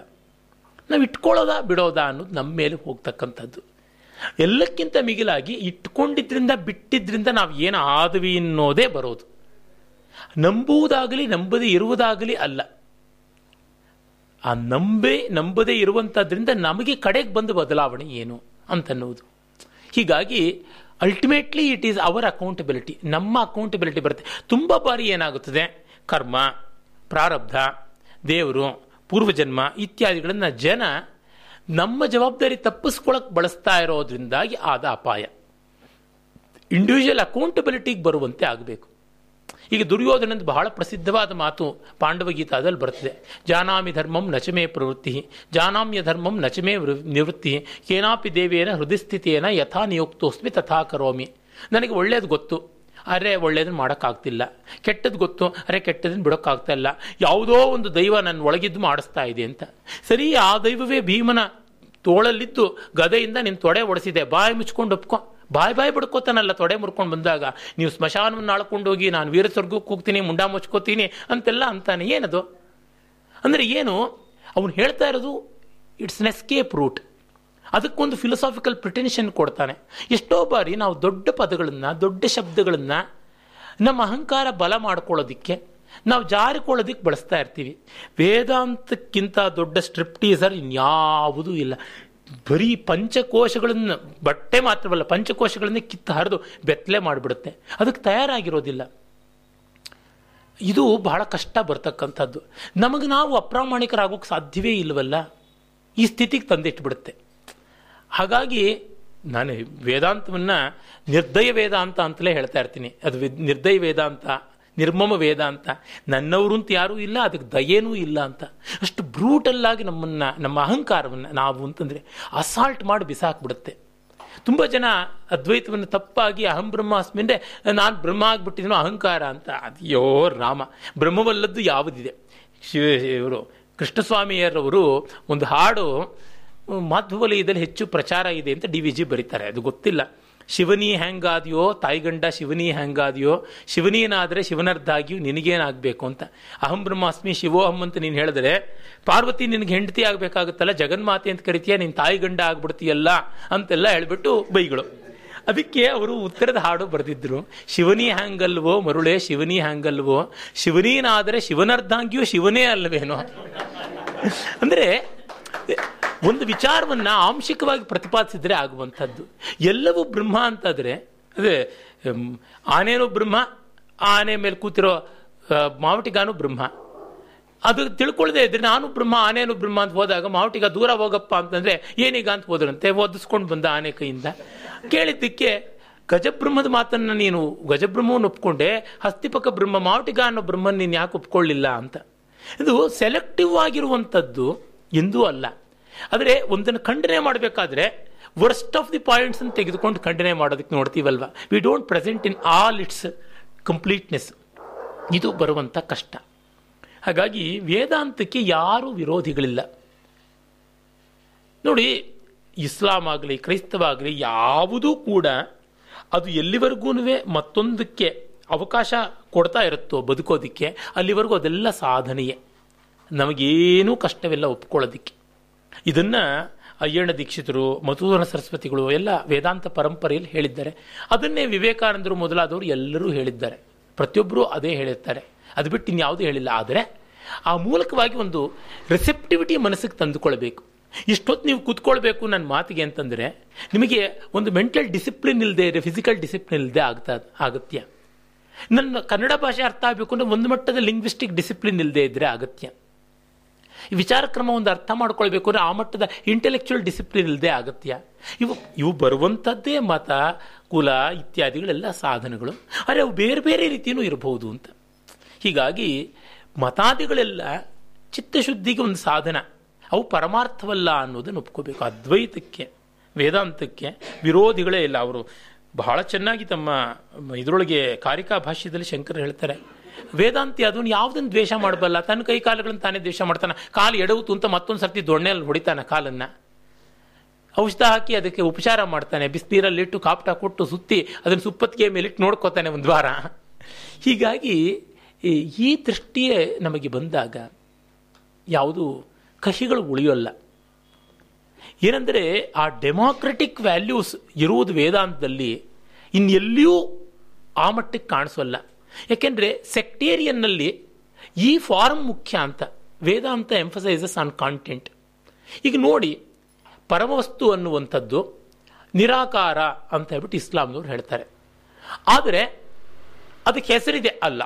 ನಾವು ಇಟ್ಕೊಳ್ಳೋದಾ ಬಿಡೋದಾ ಅನ್ನೋದು ನಮ್ಮ ಮೇಲೆ ಹೋಗ್ತಕ್ಕಂಥದ್ದು. ಎಲ್ಲಕ್ಕಿಂತ ಮಿಗಿಲಾಗಿ ಇಟ್ಕೊಂಡಿದ್ರಿಂದ ಬಿಟ್ಟಿದ್ರಿಂದ ನಾವು ಏನು ಆದ್ವಿ ಅನ್ನೋದೇ ಬರೋದು. ನಂಬುವುದಾಗಲಿ ನಂಬದೇ ಇರುವುದಾಗಲಿ ಅಲ್ಲ. ಆ ನಂಬೆ, ನಂಬದೇ ಇರುವಂಥದ್ರಿಂದ ನಮಗೆ ಕಡೆಗೆ ಬಂದ ಬದಲಾವಣೆ ಏನು ಅಂತನ್ನುವುದು. ಹೀಗಾಗಿ ultimately it is our accountability ನಮ್ಮ ಅಕೌಂಟಬಿಲಿಟಿ ಬರುತ್ತೆ. ತುಂಬ ಬಾರಿ ಏನಾಗುತ್ತದೆ? ಕರ್ಮ, ಪ್ರಾರಬ್ಧ, ದೇವರು, ಪೂರ್ವಜನ್ಮ ಇತ್ಯಾದಿಗಳನ್ನು ಜನ ನಮ್ಮ ಜವಾಬ್ದಾರಿ ತಪ್ಪಿಸ್ಕೊಳಕ್ ಬಳಸ್ತಾ ಇರೋದ್ರಿಂದಾಗಿ ಆದ ಅಪಾಯ. ಇಂಡಿವಿಜುವಲ್ ಅಕೌಂಟಬಿಲಿಟಿಗೆ ಬರುವಂತೆ ಆಗಬೇಕು. ಈಗ ದುರ್ಯೋಧನದ ಬಹಳ ಪ್ರಸಿದ್ಧವಾದ ಮಾತು ಪಾಂಡವ ಗೀತಾದಲ್ಲಿ ಬರ್ತದೆ ಜಾನಾಮಿ ಧರ್ಮಂ ನಚಮೇ ಪ್ರವೃತ್ತಿ, ಜಾನಾಮ್ಯ ಧರ್ಮಂ ನಚಮೇ ನಿವೃತ್ತಿ, ಕೇನಾಪಿ ದೇವೇನ ಹೃದಯಸ್ಥಿತಿಯೇನ ಯಥಾ ನಿಯುಕ್ತೋಸ್ಮಿ ತಥಾ ಕರೋಮಿ. ನನಗೆ ಒಳ್ಳೇದು ಗೊತ್ತು. ಅರೆ, ಒಳ್ಳೇದನ್ನ ಮಾಡೋಕ್ಕಾಗ್ತಿಲ್ಲ. ಕೆಟ್ಟದ್ದು ಗೊತ್ತು. ಅರೆ, ಕೆಟ್ಟದನ್ನು ಬಿಡೋಕ್ಕಾಗ್ತಾ ಇಲ್ಲ. ಯಾವುದೋ ಒಂದು ದೈವ ನನ್ನ ಒಳಗಿದ್ದು ಮಾಡಿಸ್ತಾ ಇದೆ ಅಂತ. ಸರಿ, ಆ ದೈವವೇ ಭೀಮನ ತೋಳಲ್ಲಿದ್ದು ಗದೆಯಿಂದ ನಿನ್ನ ತೊಡೆ ಒಡಿಸಿದೆ. ಬಾಯಿ ಮುಚ್ಕೊಂಡು ಒಪ್ಕೊ. ಬಾಯ್ ಬಾಯ್ ಬಿಡ್ಕೋತಾನಲ್ಲ, ತೊಡೆ ಮುರ್ಕೊಂಡು ಬಂದಾಗ. ನೀವು ಸ್ಮಶಾನವನ್ನು ಆಳ್ಕೊಂಡು ಹೋಗಿ ನಾನು ವೀರ ಸ್ವರ್ಗಕ್ಕೆ ಹೋಗ್ತೀನಿ, ಮುಂಡಾ ಮುಚ್ಕೋತೀನಿ, ಅಂತೆಲ್ಲ ಅಂತಾನೆ. ಏನದು? ಅಂದರೆ ಏನು? ಅವನು ಹೇಳ್ತಾ ಇರೋದು ಇಟ್ಸ್ ಎನ್ ಎಸ್ಕೇಪ್ ರೂಟ್ ಅದಕ್ಕೊಂದು ಫಿಲಸಾಫಿಕಲ್ ಪ್ರಿಟೆನ್ಷನ್ ಕೊಡ್ತಾನೆ. ಎಷ್ಟೋ ಬಾರಿ ನಾವು ದೊಡ್ಡ ಪದಗಳನ್ನು, ದೊಡ್ಡ ಶಬ್ದಗಳನ್ನು, ನಮ್ಮ ಅಹಂಕಾರ ಬಲ ಮಾಡ್ಕೊಳ್ಳೋದಿಕ್ಕೆ, ನಾವು ಜಾರಿಕೊಳ್ಳೋದಿಕ್ಕೆ ಬಳಸ್ತಾ ಇರ್ತೀವಿ. ವೇದಾಂತಕ್ಕಿಂತ ದೊಡ್ಡ ಸ್ಟ್ರಿಪ್ಟೀಸರ್ ಇನ್ಯಾವುದೂ ಇಲ್ಲ. ಬರೀ ಪಂಚಕೋಶಗಳನ್ನು, ಬಟ್ಟೆ ಮಾತ್ರವಲ್ಲ, ಪಂಚಕೋಶಗಳನ್ನೇ ಕಿತ್ತು ಹರಿದು ಬೆತ್ತಲೆ ಮಾಡಿಬಿಡುತ್ತೆ. ಅದಕ್ಕೆ ತಯಾರಾಗಿರೋದಿಲ್ಲ. ಇದು ಬಹಳ ಕಷ್ಟ ಬರ್ತಕ್ಕಂಥದ್ದು. ನಮಗೆ ನಾವು ಅಪ್ರಾಮಾಣಿಕರಾಗೋಕ್ಕೆ ಸಾಧ್ಯವೇ ಇಲ್ಲವಲ್ಲ ಈ ಸ್ಥಿತಿಗೆ ತಂದಿಟ್ಬಿಡುತ್ತೆ. ಹಾಗಾಗಿ ನಾನು ವೇದಾಂತವನ್ನು ನಿರ್ದಯ ವೇದಾಂತ ಅಂತಲೇ ಹೇಳ್ತಾ ಇರ್ತೀನಿ. ಅದು ನಿರ್ದಯ ವೇದಾಂತ ನಿರ್ಮಮ ನನ್ನವರು ಅಂತ ಯಾರೂ ಇಲ್ಲ, ಅದಕ್ಕೆ ದಯೇನೂ ಇಲ್ಲ ಅಂತ. ಅಷ್ಟು ಬ್ರೂಟಲ್ಲಾಗಿ ನಮ್ಮನ್ನು, ನಮ್ಮ ಅಹಂಕಾರವನ್ನು ನಾವು ಅಂತಂದರೆ ಅಸಾಲ್ಟ್ ಮಾಡಿ ಬಿಸಾಕ್ಬಿಡುತ್ತೆ. ತುಂಬ ಜನ ಅದ್ವೈತವನ್ನು ತಪ್ಪಾಗಿ ಅಹಂ ಬ್ರಹ್ಮಾಸ್ಮಿ ಅಂದರೆ, ನಾನು ಬ್ರಹ್ಮ ಆಗ್ಬಿಟ್ಟಿದ್ದೀನೋ ಅಹಂಕಾರ ಅಂತ. ಅದ್ಯೋ ರಾಮ, ಬ್ರಹ್ಮವಲ್ಲದ್ದು ಯಾವುದಿದೆ? ಶಿವ, ಇವರು ಕೃಷ್ಣಸ್ವಾಮಿಯರವರು ಒಂದು ಹಾಡು ಮಾಧ್ವವಲಯದಲ್ಲಿ ಹೆಚ್ಚು ಪ್ರಚಾರ ಇದೆ ಅಂತ ಡಿ ವಿ ಜಿ ಬರೀತಾರೆ, ಅದು ಗೊತ್ತಿಲ್ಲ. ಶಿವನಿ ಹೆಂಗಾದ್ಯೋ ತಾಯಿಗಂಡ ಶಿವನಿ ಹೆಂಗಾದ್ಯೋ, ಶಿವನೀನಾದರೆ ಶಿವನರ್ಧಾಗಿಯೂ ನಿನಗೇನಾಗಬೇಕು ಅಂತ. ಅಹಂ ಬ್ರಹ್ಮಾಸ್ಮಿ ಶಿವೋಹಂ ಅಂತ ನೀನು ಹೇಳಿದ್ರೆ, ಪಾರ್ವತಿ ನಿನಗೆ ಹೆಂಡತಿ ಆಗಬೇಕಾಗುತ್ತಲ್ಲ, ಜಗನ್ಮಾತೆ ಅಂತ ಕರಿತೀಯ, ನೀನು ತಾಯಿ ಗಂಡ ಆಗ್ಬಿಡ್ತೀಯಲ್ಲ ಅಂತೆಲ್ಲ ಹೇಳ್ಬಿಟ್ಟು ಬೈಗಳು. ಅದಕ್ಕೆ ಅವರು ಉತ್ತರದ ಹಾಡು ಬರೆದಿದ್ರು, ಶಿವನಿ ಹ್ಯಾಂಗಲ್ವೋ ಮರುಳೆ, ಶಿವನಿ ಹ್ಯಾಂಗಲ್ವೋ, ಶಿವನೀನಾದರೆ ಶಿವನರ್ಧಾಂಗಿಯೂ ಶಿವನೇ ಅಲ್ಲವೇನೋ ಅಂದ್ರೆ ಒಂದು ವಿಚಾರವನ್ನು ಆಂಶಿಕವಾಗಿ ಪ್ರತಿಪಾದಿಸಿದ್ರೆ ಆಗುವಂಥದ್ದು. ಎಲ್ಲವೂ ಬ್ರಹ್ಮ ಅಂತಾದರೆ, ಅದೇ ಆನೇನೂ ಬ್ರಹ್ಮ, ಆನೆ ಮೇಲೆ ಕೂತಿರೋ ಮಾವಟಿಗಾನು ಬ್ರಹ್ಮ. ಅದು ತಿಳ್ಕೊಳ್ಳದೆ ಇದ್ರೆ ನಾನು ಬ್ರಹ್ಮ, ಆನೇನು ಬ್ರಹ್ಮ ಅಂತ ಹೋದಾಗ ಮಾವಟಿಗ ದೂರ ಹೋಗಪ್ಪ ಅಂತಂದ್ರೆ ಏನೀಗ ಅಂತ ಹೋದ್ರಂತೆ ಓದಿಸ್ಕೊಂಡು ಬಂದ ಆನೆ ಕೈಯಿಂದ. ಕೇಳಿದ್ದಕ್ಕೆ ಗಜಬ್ರಹ್ಮದ ಮಾತನ್ನ ನೀನು ಗಜಬ್ರಹ್ಮವನ್ನು ಒಪ್ಕೊಂಡೆ, ಹಸ್ತಿಪಕ ಬ್ರಹ್ಮ, ಮಾವಟಿಗ ಅನ್ನೋ ಬ್ರಹ್ಮನ್ ನೀನು ಯಾಕೆ ಒಪ್ಕೊಳ್ಳಿಲ್ಲ ಅಂತ. ಇದು ಸೆಲೆಕ್ಟಿವ್ ಆಗಿರುವಂಥದ್ದು ಎಂದೂ ಅಲ್ಲ. ಆದರೆ ಒಂದನ್ನು ಖಂಡನೆ ಮಾಡಬೇಕಾದ್ರೆ ವರ್ಸ್ಟ್ ಆಫ್ ದಿ ಪಾಯಿಂಟ್ಸ್ ಅನ್ನು ತೆಗೆದುಕೊಂಡು ಖಂಡನೆ ಮಾಡೋದಕ್ಕೆ ನೋಡ್ತೀವಲ್ವ? We don't present in all its completeness ಇದು ಬರುವಂಥ ಕಷ್ಟ. ಹಾಗಾಗಿ ವೇದಾಂತಕ್ಕೆ ಯಾರೂ ವಿರೋಧಿಗಳಿಲ್ಲ. ನೋಡಿ, ಇಸ್ಲಾಂ ಆಗಲಿ ಕ್ರೈಸ್ತವಾಗಲಿ ಯಾವುದೂ ಕೂಡ ಅದು ಎಲ್ಲಿವರೆಗೂ ಮತ್ತೊಂದಕ್ಕೆ ಅವಕಾಶ ಕೊಡ್ತಾ ಇರುತ್ತೋ ಬದುಕೋದಿಕ್ಕೆ, ಅಲ್ಲಿವರೆಗೂ ಅದೆಲ್ಲ ಸಾಧನೆಯೇ. ನಮಗೇನೂ ಕಷ್ಟವಿಲ್ಲ ಒಪ್ಕೊಳ್ಳೋದಿಕ್ಕೆ. ಇದನ್ನ ಅಯ್ಯಣ್ಣ ದೀಕ್ಷಿತರು, ಮಧುಸೂದನ ಸರಸ್ವತಿಗಳು, ಎಲ್ಲ ವೇದಾಂತ ಪರಂಪರೆಯಲ್ಲಿ ಹೇಳಿದ್ದಾರೆ. ಅದನ್ನೇ ವಿವೇಕಾನಂದರು ಮೊದಲಾದವರು ಎಲ್ಲರೂ ಹೇಳಿದ್ದಾರೆ. ಪ್ರತಿಯೊಬ್ಬರೂ ಅದೇ ಹೇಳಿರ್ತಾರೆ. ಅದು ಬಿಟ್ಟು ಇನ್ಯಾವುದೂ ಹೇಳಿಲ್ಲ. ಆದರೆ ಆ ಮೂಲಕವಾಗಿ ಒಂದು ರಿಸೆಪ್ಟಿವಿಟಿ ಮನಸ್ಸಿಗೆ ತಂದುಕೊಳ್ಬೇಕು. ಇಷ್ಟೊತ್ತು ನೀವು ಕೂತ್ಕೊಳ್ಬೇಕು ನನ್ನ ಮಾತಿಗೆ ಅಂತಂದರೆ ನಿಮಗೆ ಒಂದು ಮೆಂಟಲ್ ಡಿಸಿಪ್ಲಿನ್ ಇಲ್ಲದೆ ಇದೆ ಫಿಸಿಕಲ್ ಡಿಸಿಪ್ಲಿನ್ ಇಲ್ಲದೆ ಆಗ್ತಾ ಅಗತ್ಯ ನನ್ನ ಕನ್ನಡ ಭಾಷೆ ಅರ್ಥ ಆಗಬೇಕು ಅಂದರೆ ಒಂದು ಮಟ್ಟದ ಲಿಂಗ್ವಿಸ್ಟಿಕ್ ಡಿಸಿಪ್ಲಿನ್ ಇಲ್ಲದೆ ಇದ್ದರೆ ಅಗತ್ಯ ವಿಚಾರ ಕ್ರಮ ಒಂದು ಅರ್ಥ ಮಾಡ್ಕೊಳ್ಬೇಕು ಅಂದ್ರೆ ಆ ಮಟ್ಟದ ಇಂಟೆಲೆಕ್ಚುಯಲ್ ಡಿಸಿಪ್ಲಿನ್ ಇಲ್ಲದೆ ಅಗತ್ಯ ಇವು ಇವು ಬರುವಂಥದ್ದೇ ಮತ, ಕುಲ ಇತ್ಯಾದಿಗಳೆಲ್ಲ ಸಾಧನಗಳು. ಆದರೆ ಅವು ಬೇರೆ ಬೇರೆ ರೀತಿಯೂ ಇರಬಹುದು ಅಂತ. ಹೀಗಾಗಿ ಮತಾದಿಗಳೆಲ್ಲ ಚಿತ್ತಶುದ್ಧಿಗೆ ಒಂದು ಸಾಧನ. ಅವು ಪರಮಾರ್ಥವಲ್ಲ ಅನ್ನೋದನ್ನು ಒಪ್ಕೋಬೇಕು. ಅದ್ವೈತಕ್ಕೆ, ವೇದಾಂತಕ್ಕೆ ವಿರೋಧಿಗಳೇ ಇಲ್ಲ. ಅವರು ಬಹಳ ಚೆನ್ನಾಗಿ ತಮ್ಮ ಇದರೊಳಗೆ ಕಾರಿಕಾ ಭಾಷ್ಯದಲ್ಲಿ ಶಂಕರ್ ಹೇಳ್ತಾರೆ. ವೇದಾಂತಿ ಅದನ್ನು ಯಾವುದನ್ನು ದ್ವೇಷ ಮಾಡಬಲ್ಲ? ತನ್ನ ಕೈ ಕಾಲುಗಳನ್ನು ತಾನೇ ದ್ವೇಷ ಮಾಡ್ತಾನೆ. ಕಾಲು ಎಡವುತು ಅಂತ ಮತ್ತೊಂದು ಸರ್ತಿ ದೊಣ್ಣೆಯಲ್ಲಿ ಹೊಡಿತಾನೆ ಕಾಲನ್ನ. ಔಷಧ ಹಾಕಿ ಅದಕ್ಕೆ ಉಪಚಾರ ಮಾಡ್ತಾನೆ. ಬಿಸಿನೀರಲ್ಲಿಟ್ಟು ಕಾಪಟ ಕೊಟ್ಟು ಸುತ್ತಿ ಅದನ್ನು ಸುಪ್ಪತ್ತಿಗೆ ಮೇಲಿಟ್ಟು ನೋಡ್ಕೋತಾನೆ ಒಂದು ವಾರ. ಹೀಗಾಗಿ ಈ- ಈ ದೃಷ್ಟಿಯೇ ನಮಗೆ ಬಂದಾಗ ಯಾವುದು ಕಹಿಗಳು ಉಳಿಯೋಲ್ಲ. ಏನಂದರೆ ಆ ಡೆಮಾಕ್ರೆಟಿಕ್ ವ್ಯಾಲ್ಯೂಸ್ ಇರುವುದು ವೇದಾಂತದಲ್ಲಿ ಇನ್ನೆಲ್ಲಿಯೂ ಆ ಮಟ್ಟಕ್ಕೆ ಕಾಣಿಸೋಲ್ಲ. ಯಾಕೆಂದರೆ ಸೆಕ್ಟೇರಿಯನ್ನಲ್ಲಿ ಈ ಫಾರ್ಮ್ ಮುಖ್ಯ ಅಂತ, ವೇದಾಂತ ಎಂಫಸೈಸಸ್ ಆನ್ ಕಾಂಟೆಂಟ್ ಈಗ ನೋಡಿ, ಪರಮವಸ್ತು ಅನ್ನುವಂಥದ್ದು ನಿರಾಕಾರ ಅಂತ ಹೇಳ್ಬಿಟ್ಟು ಇಸ್ಲಾಂನವ್ರು ಹೇಳ್ತಾರೆ. ಆದರೆ, ಅದಕ್ಕೆ ಹೆಸರಿದೆ ಅಲ್ಲ.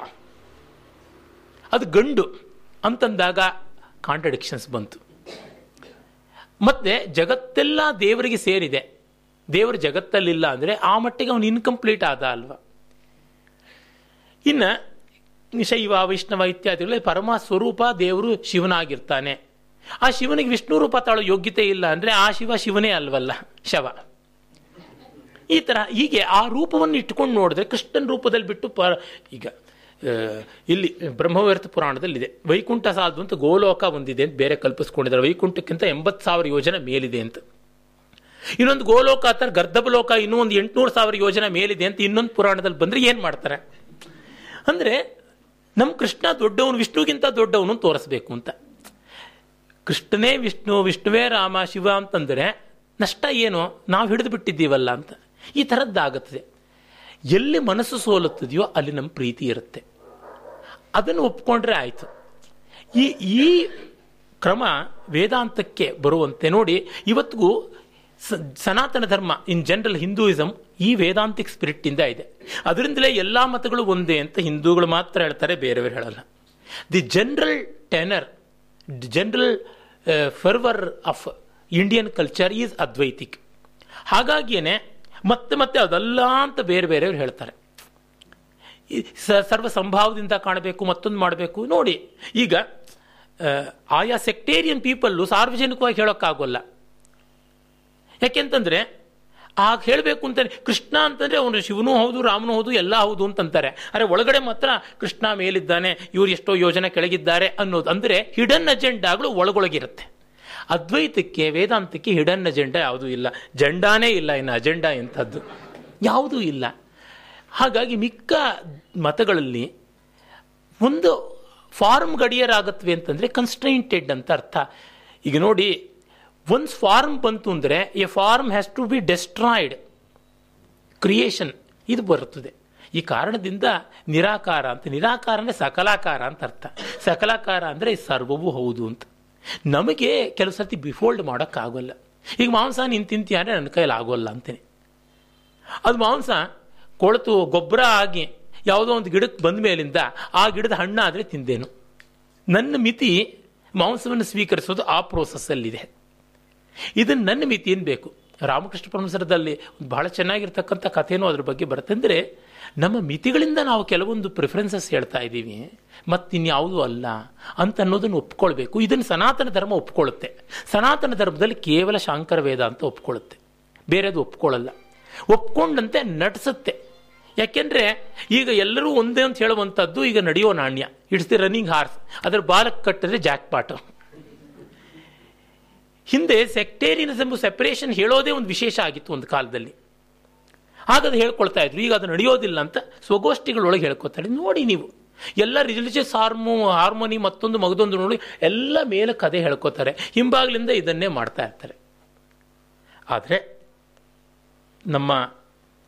ಅದು ಗಂಡು ಅಂತಂದಾಗ ಕಾಂಟ್ರಡಿಕ್ಷನ್ಸ್ ಬಂತು. ಮತ್ತೆ ಜಗತ್ತೆಲ್ಲ ದೇವರಿಗೆ ಸೇರಿದೆ. ದೇವರು ಜಗತ್ತಲ್ಲಿಲ್ಲ ಅಂದರೆ ಆ ಮಟ್ಟಿಗೆ ಅವನು ಇನ್ಕಂಪ್ಲೀಟ್ ಆದ ಅಲ್ವಾ? ಇನ್ನು ನಿಶೈವ, ವೈಷ್ಣವ ಇತ್ಯಾದಿಗಳಲ್ಲಿ ಪರಮ ಸ್ವರೂಪ ದೇವರು ಶಿವನಾಗಿರ್ತಾನೆ. ಆ ಶಿವನಿಗೆ ವಿಷ್ಣು ರೂಪ ತಾಳೋ ಯೋಗ್ಯತೆ ಇಲ್ಲ ಅಂದರೆ ಆ ಶಿವ ಶಿವನೇ ಅಲ್ವಲ್ಲ, ಶವ. ಈ ಥರ ಹೀಗೆ ಆ ರೂಪವನ್ನು ಇಟ್ಕೊಂಡು ನೋಡಿದ್ರೆ ಕೃಷ್ಣನ ರೂಪದಲ್ಲಿ ಬಿಟ್ಟು ಪ, ಈಗ ಇಲ್ಲಿ ಬ್ರಹ್ಮವ್ಯರ್ಥ ಪುರಾಣದಲ್ಲಿದೆ. ವೈಕುಂಠ ಸಾಧು ಅಂತ ಗೋಲೋಕ ಒಂದಿದೆ ಅಂತ ಬೇರೆ ಕಲ್ಪಿಸ್ಕೊಂಡಿದ್ದಾರೆ. ವೈಕುಂಠಕ್ಕಿಂತ ಎಂಬತ್ತು ಸಾವಿರ ಯೋಜನೆ ಮೇಲಿದೆ ಅಂತ. ಇನ್ನೊಂದು ಗೋಲೋಕ ಅಂತ ಗರ್ಧಬಲೋಕ ಇನ್ನೂ ಒಂದು ಎಂಟುನೂರು ಸಾವಿರ ಯೋಜನೆ ಮೇಲಿದೆ ಅಂತ ಇನ್ನೊಂದು ಪುರಾಣದಲ್ಲಿ ಬಂದರೆ ಏನು ಮಾಡ್ತಾರೆ? ಅಂದರೆ ನಮ್ಮ ಕೃಷ್ಣ ದೊಡ್ಡವನು, ವಿಷ್ಣುಗಿಂತ ದೊಡ್ಡವನು ತೋರಿಸ್ಬೇಕು ಅಂತ. ಕೃಷ್ಣನೇ ವಿಷ್ಣು, ವಿಷ್ಣುವೇ ರಾಮ, ಶಿವ ಅಂತಂದರೆ ನಷ್ಟ ಏನು? ನಾವು ಹಿಡಿದು ಬಿಟ್ಟಿದ್ದೀವಲ್ಲ ಅಂತ. ಈ ಥರದ್ದಾಗುತ್ತದೆ ಎಲ್ಲಿ ಮನಸ್ಸು ಸೋಲುತ್ತದೆಯೋ ಅಲ್ಲಿ ನಮ್ಮ ಪ್ರೀತಿ ಇರುತ್ತೆ. ಅದನ್ನು ಒಪ್ಕೊಂಡ್ರೆ ಆಯಿತು. ಈ ಈ ಕ್ರಮ ವೇದಾಂತಕ್ಕೆ ಬರುವಂತೆ ನೋಡಿ, ಇವತ್ತಿಗೂ ಸನಾತನ ಧರ್ಮ ಇನ್ ಜನರಲ್ ಹಿಂದೂಯಿಸಮ್ ಈ ವೇದಾಂತಿಕ್ ಸ್ಪಿರಿಟ್ ಇಂದ ಇದೆ. ಅದರಿಂದಲೇ ಎಲ್ಲ ಮತಗಳು ಒಂದೇ ಅಂತ ಹಿಂದೂಗಳು ಮಾತ್ರ ಹೇಳ್ತಾರೆ ಬೇರೆಯವರು ಹೇಳಲ್ಲ. The general tenor general fervour of Indian culture is Advaitic ಹಾಗಾಗಿಯೇ ಮತ್ತೆ ಮತ್ತೆ ಅದಲ್ಲ ಅಂತ ಬೇರೆ ಬೇರೆಯವರು ಹೇಳ್ತಾರೆ. ಸರ್ವ ಸಂಭಾವದಿಂದ ಕಾಣಬೇಕು ಮತ್ತೊಂದು ಮಾಡಬೇಕು ನೋಡಿ. ಈಗ ಆ, ಆಯಾ ಸೆಕ್ಟೇರಿಯನ್ ಪೀಪಲ್ಲು ಸಾರ್ವಜನಿಕವಾಗಿ ಹೇಳೋಕ್ಕಾಗೋಲ್ಲ. ಯಾಕೆಂತಂದ್ರೆ ಆಗ ಹೇಳಬೇಕು ಅಂತಾನೆ ಕೃಷ್ಣ ಅಂತಂದ್ರೆ ಅವನು ಶಿವನೂ ಹೌದು, ರಾಮನೂ ಹೌದು, ಎಲ್ಲ ಹೌದು ಅಂತಂತಾರೆ. ಅರೆ ಒಳಗಡೆ ಮಾತ್ರ ಕೃಷ್ಣ ಮೇಲಿದ್ದಾನೆ, ಇವ್ರು ಎಷ್ಟೋ ಯೋಜನೆ ಕೆಳಗಿದ್ದಾರೆ ಅನ್ನೋದು. ಅಂದ್ರೆ ಹಿಡನ್ ಅಜೆಂಡಾಗಳು ಒಳಗೊಳಗಿರುತ್ತೆ. ಅದ್ವೈತಕ್ಕೆ, ವೇದಾಂತಕ್ಕೆ ಹಿಡನ್ ಅಜೆಂಡಾ ಯಾವುದೂ ಇಲ್ಲ. ಜೆಂಡಾನೇ ಇಲ್ಲ, ಇನ್ನು ಅಜೆಂಡಾ ಎಂಥದ್ದು. ಯಾವುದೂ ಇಲ್ಲ. ಹಾಗಾಗಿ ಮಿಕ್ಕ ಮತಗಳಲ್ಲಿ ಒಂದು ಫಾರ್ಮ್ ಗಡಿಯರಾಗತ್ವೆ ಅಂತಂದ್ರೆ ಕನ್ಸ್ಟ್ರೈಂಟೆಡ್ ಅಂತ ಅರ್ಥ. ಈಗ ನೋಡಿ ಒನ್ಸ್ ಫಾರ್ಮ್ ಬಂತು ಅಂದರೆ a form has to be destroyed creation ಇದು ಬರುತ್ತದೆ. ಈ ಕಾರಣದಿಂದ ನಿರಾಕಾರ ಅಂತ, ನಿರಾಕಾರ ಅಂದರೆ ಸಕಲಾಕಾರ ಅಂತ ಅರ್ಥ. ಸಕಲಾಕಾರ ಅಂದರೆ ಸರ್ವವೂ ಹೌದು ಅಂತ. ನಮಗೆ ಕೆಲವು ಸರ್ತಿ ಬಿಫೋಲ್ಡ್ ಮಾಡೋಕ್ಕಾಗಲ್ಲ. ಈಗ ಮಾಂಸ ನೀನು ತಿಂತೀಯ ಅಂದರೆ ನನ್ನ ಕೈಯಲ್ಲಿ ಆಗೋಲ್ಲ ಅಂತೇನೆ. ಅದು ಮಾಂಸ ಕೊಳತು ಗೊಬ್ಬರ ಆಗಿ ಯಾವುದೋ ಒಂದು ಗಿಡಕ್ಕೆ ಬಂದ ಮೇಲಿಂದ ಆ ಗಿಡದ ಹಣ್ಣಾದರೆ ತಿಂದೇನು. ನನ್ನ ಮಿತಿ ಮಾಂಸವನ್ನು ಸ್ವೀಕರಿಸೋದು ಆ ಪ್ರೋಸೆಸ್ಸಲ್ಲಿದೆ ಇದನ್ನು ನನ್ನ ಮಿತಿ ಏನು ಬೇಕು? ರಾಮಕೃಷ್ಣ ಪರಮಸರದಲ್ಲಿ ಬಹಳ ಚೆನ್ನಾಗಿರ್ತಕ್ಕಂಥ ಕಥೆನೂ ಅದ್ರ ಬಗ್ಗೆ ಬರುತ್ತಂದರೆ, ನಮ್ಮ ಮಿತಿಗಳಿಂದ ನಾವು ಕೆಲವೊಂದು ಪ್ರಿಫರೆನ್ಸಸ್ ಹೇಳ್ತಾ ಇದ್ದೀವಿ, ಮತ್ತಿನ್ಯಾವುದೂ ಅಲ್ಲ ಅಂತ ಅನ್ನೋದನ್ನು ಒಪ್ಕೊಳ್ಬೇಕು. ಇದನ್ನು ಸನಾತನ ಧರ್ಮ ಒಪ್ಕೊಳ್ಳುತ್ತೆ ಸನಾತನ ಧರ್ಮದಲ್ಲಿ ಕೇವಲ ಶಾಂಕರ ವೇದ ಅಂತ ಒಪ್ಕೊಳ್ಳುತ್ತೆ ಬೇರೆದು ಒಪ್ಕೊಳ್ಳಲ್ಲ ಒಪ್ಕೊಂಡಂತೆ ನಟಿಸುತ್ತೆ. ಯಾಕೆಂದ್ರೆ, ಈಗ ಎಲ್ಲರೂ ಒಂದೇ ಅಂತ ಹೇಳುವಂಥದ್ದು ಈಗ ನಡೆಯೋ ನಾಣ್ಯ. ಇಟ್ಸ್ ದಿ ರನ್ನಿಂಗ್ ಹಾರ್ಸ್ ಅದರ ಬಾಲಕ್ಕೆ ಕಟ್ಟಿದ್ರೆ ಜಾಕ್ ಪಾಟ್ ಹಿಂದೆ ಸೆಕ್ಟೇರಿಯನಿಸಮ್ ಸೆಪರೇಷನ್ ಹೇಳೋದೇ ಒಂದು ವಿಶೇಷ ಆಗಿತ್ತು ಒಂದು ಕಾಲದಲ್ಲಿ. ಹಾಗಾದ್ರೆ ಹೇಳ್ಕೊಳ್ತಾ ಇದ್ರು. ಈಗ ಅದು ನಡೆಯೋದಿಲ್ಲ ಅಂತ ಸ್ವಗೋಷ್ಠಿಗಳೊಳಗೆ ಹೇಳ್ಕೊತಾರೆ ನೋಡಿ ನೀವು. ಎಲ್ಲ ರಿಲಿಜಿಯಸ್ ಹಾರ್ಮೋ ಹಾರ್ಮೋನಿ ಮತ್ತೊಂದು ಮಗದೊಂದು ನೋಡಿ, ಎಲ್ಲ ಮೇಲೆ ಕದೆ ಹೇಳ್ಕೊತಾರೆ ಹಿಂಬಾಗ್ಲಿಂದ ಇದನ್ನೇ ಮಾಡ್ತಾ ಇರ್ತಾರೆ. ಆದರೆ ನಮ್ಮ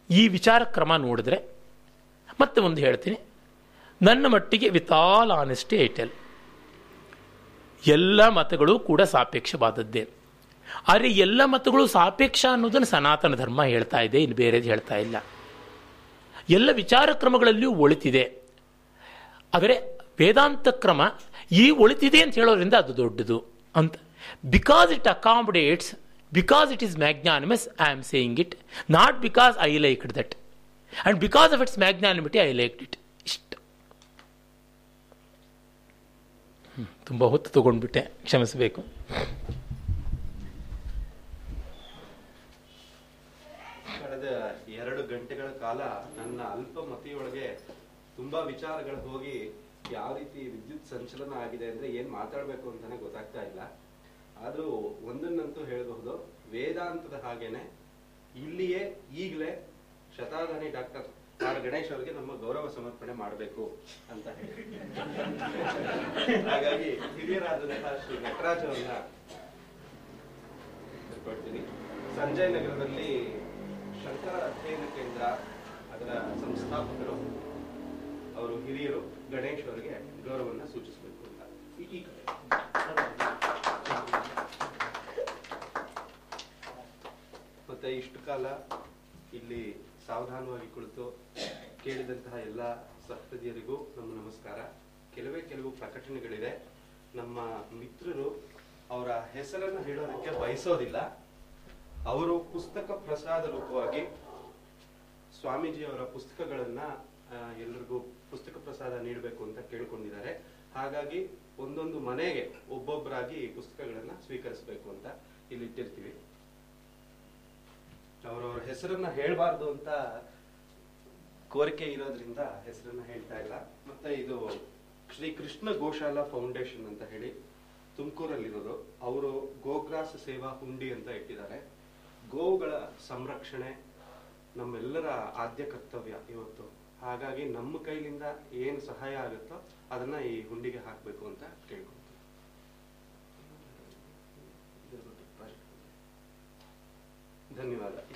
ಈ ವಿಚಾರ ಕ್ರಮ ನೋಡಿದ್ರೆ ಮತ್ತೆ ಒಂದು ಹೇಳ್ತೀನಿ. ನನ್ನ ಮಟ್ಟಿಗೆ ವಿತ್ ಆಲ್ ಆನೆಸ್ಟಿ ಐಟೆಲ್ ಎಲ್ಲ ಮತಗಳು ಕೂಡ ಸಾಪೇಕ್ಷವಾದದ್ದೇ. ಆದರೆ ಎಲ್ಲ ಮತಗಳು ಸಾಪೇಕ್ಷ ಅನ್ನೋದನ್ನು ಸನಾತನ ಧರ್ಮ ಹೇಳ್ತಾ ಇದೆ, ಇನ್ನು ಬೇರೆದು ಹೇಳ್ತಾ ಇಲ್ಲ. ಎಲ್ಲ ವಿಚಾರ ಕ್ರಮಗಳಲ್ಲಿಯೂ ಒಳಿತಿದೆ. ಆದರೆ ವೇದಾಂತ ಕ್ರಮ ಈ ಒಳಿತಿದೆ ಅಂತ ಹೇಳೋದ್ರಿಂದ ಅದು ದೊಡ್ಡದು ಅಂತ. Because it accommodates because it is magnanimous I am saying it not because I like that and because of its magnanimity I like it ಇಷ್ಟ ತುಂಬ ಹೊತ್ತು ತಗೊಂಡ್ಬಿಟ್ಟೆ, ಕ್ಷಮಿಸಬೇಕು. ಕಳೆದ ಎರಡು ಗಂಟೆಗಳ ಕಾಲ ನನ್ನ ಅಲ್ಪ ಮತಿಯೊಳಗೆ ತುಂಬಾ ವಿಚಾರಗಳು ಹೋಗಿ ಯಾವ ರೀತಿ ವಿದ್ಯುತ್ ಸಂಚಲನ ಆಗಿದೆ ಅಂದ್ರೆ ಏನ್ ಮಾತಾಡ್ಬೇಕು ಅಂತಾನೆ ಗೊತ್ತಾಗ್ತಾ ಇಲ್ಲ. ಆದ್ರೂ ಒಂದನ್ನಂತೂ ಹೇಳಬಹುದು, ವೇದಾಂತದ ಹಾಗೇನೆ ಇಲ್ಲಿಯೇ ಈಗಲೇ ಶತಾಧಾನಿ ಡಾಕ್ಟರ್ ಆರ್ ಗಣೇಶ್ ಅವರಿಗೆ ನಮ್ಮ ಗೌರವ ಸಮರ್ಪಣೆ ಮಾಡಬೇಕು ಅಂತ ಹೇಳಿ ಹಾಗಾಗಿ ಹಿರಿಯರಾದಂತಹ ಶ್ರೀ ನಟರಾಜ್ ಅವರನ್ನ ಸಂಜಯ್ ನಗರದಲ್ಲಿ ಶಂಕರ ಅಧ್ಯಯನ ಕೇಂದ್ರ ಅದರ ಸಂಸ್ಥಾಪಕರು, ಅವರು ಹಿರಿಯರು, ಗಣೇಶ್ ಅವರಿಗೆ ಗೌರವನ್ನ ಸೂಚಿಸಬೇಕು ಅಂತ ಈ-. ಮತ್ತೆ ಇಷ್ಟು ಕಾಲ ಇಲ್ಲಿ ಸಾವಧಾನವಾಗಿ ಕುಳಿತು ಕೇಳಿದಂತಹ ಎಲ್ಲ ಸಪ್ತದಿಯರಿಗೂ ನಮ್ಮ ನಮಸ್ಕಾರ. ಕೆಲವೇ ಕೆಲವು ಪ್ರಕಟಣೆಗಳಿದೆ ನಮ್ಮ ಮಿತ್ರರು ಅವರ ಹೆಸರನ್ನು ಹೇಳೋದಕ್ಕೆ ಬಯಸೋದಿಲ್ಲ. ಅವರು ಪುಸ್ತಕ ಪ್ರಸಾದ ರೂಪವಾಗಿ ಸ್ವಾಮೀಜಿಯವರ ಪುಸ್ತಕಗಳನ್ನ ಎಲ್ರಿಗೂ ಪುಸ್ತಕ ಪ್ರಸಾದ ನೀಡಬೇಕು ಅಂತ ಕೇಳ್ಕೊಂಡಿದ್ದಾರೆ. ಹಾಗಾಗಿ ಒಂದೊಂದು ಮನೆಗೆ ಒಬ್ಬೊಬ್ಬರಾಗಿ ಪುಸ್ತಕಗಳನ್ನ ಸ್ವೀಕರಿಸಬೇಕು ಅಂತ ಇಲ್ಲಿ ಇಟ್ಟಿರ್ತೀವಿ. ಅವರವರ ಹೆಸರನ್ನ ಹೇಳಬಾರ್ದು ಅಂತ ಕೋರಿಕೆ ಇರೋದ್ರಿಂದ ಹೆಸರನ್ನ ಹೇಳ್ತಾ ಇಲ್ಲ. ಮತ್ತೆ ಇದು ಶ್ರೀ ಕೃಷ್ಣ ಗೋಶಾಲ ಫೌಂಡೇಶನ್ ಅಂತ ಹೇಳಿ ತುಮಕೂರಲ್ಲಿರೋದು. ಅವರು ಗೋಗ್ರಾಸ್ ಸೇವಾ ಹುಂಡಿ ಅಂತ ಇಟ್ಟಿದ್ದಾರೆ. ಗೋವುಗಳ ಸಂರಕ್ಷಣೆ ನಮ್ಮೆಲ್ಲರ ಆದ್ಯ ಕರ್ತವ್ಯ ಇವತ್ತು. ಹಾಗಾಗಿ ನಮ್ಮ ಕೈಲಿಂದ ಏನು ಸಹಾಯ ಆಗುತ್ತೋ ಅದನ್ನ ಈ ಹುಂಡಿಗೆ ಹಾಕಬೇಕು ಅಂತ ಬಗ್ಗೆ. ಧನ್ಯವಾದ.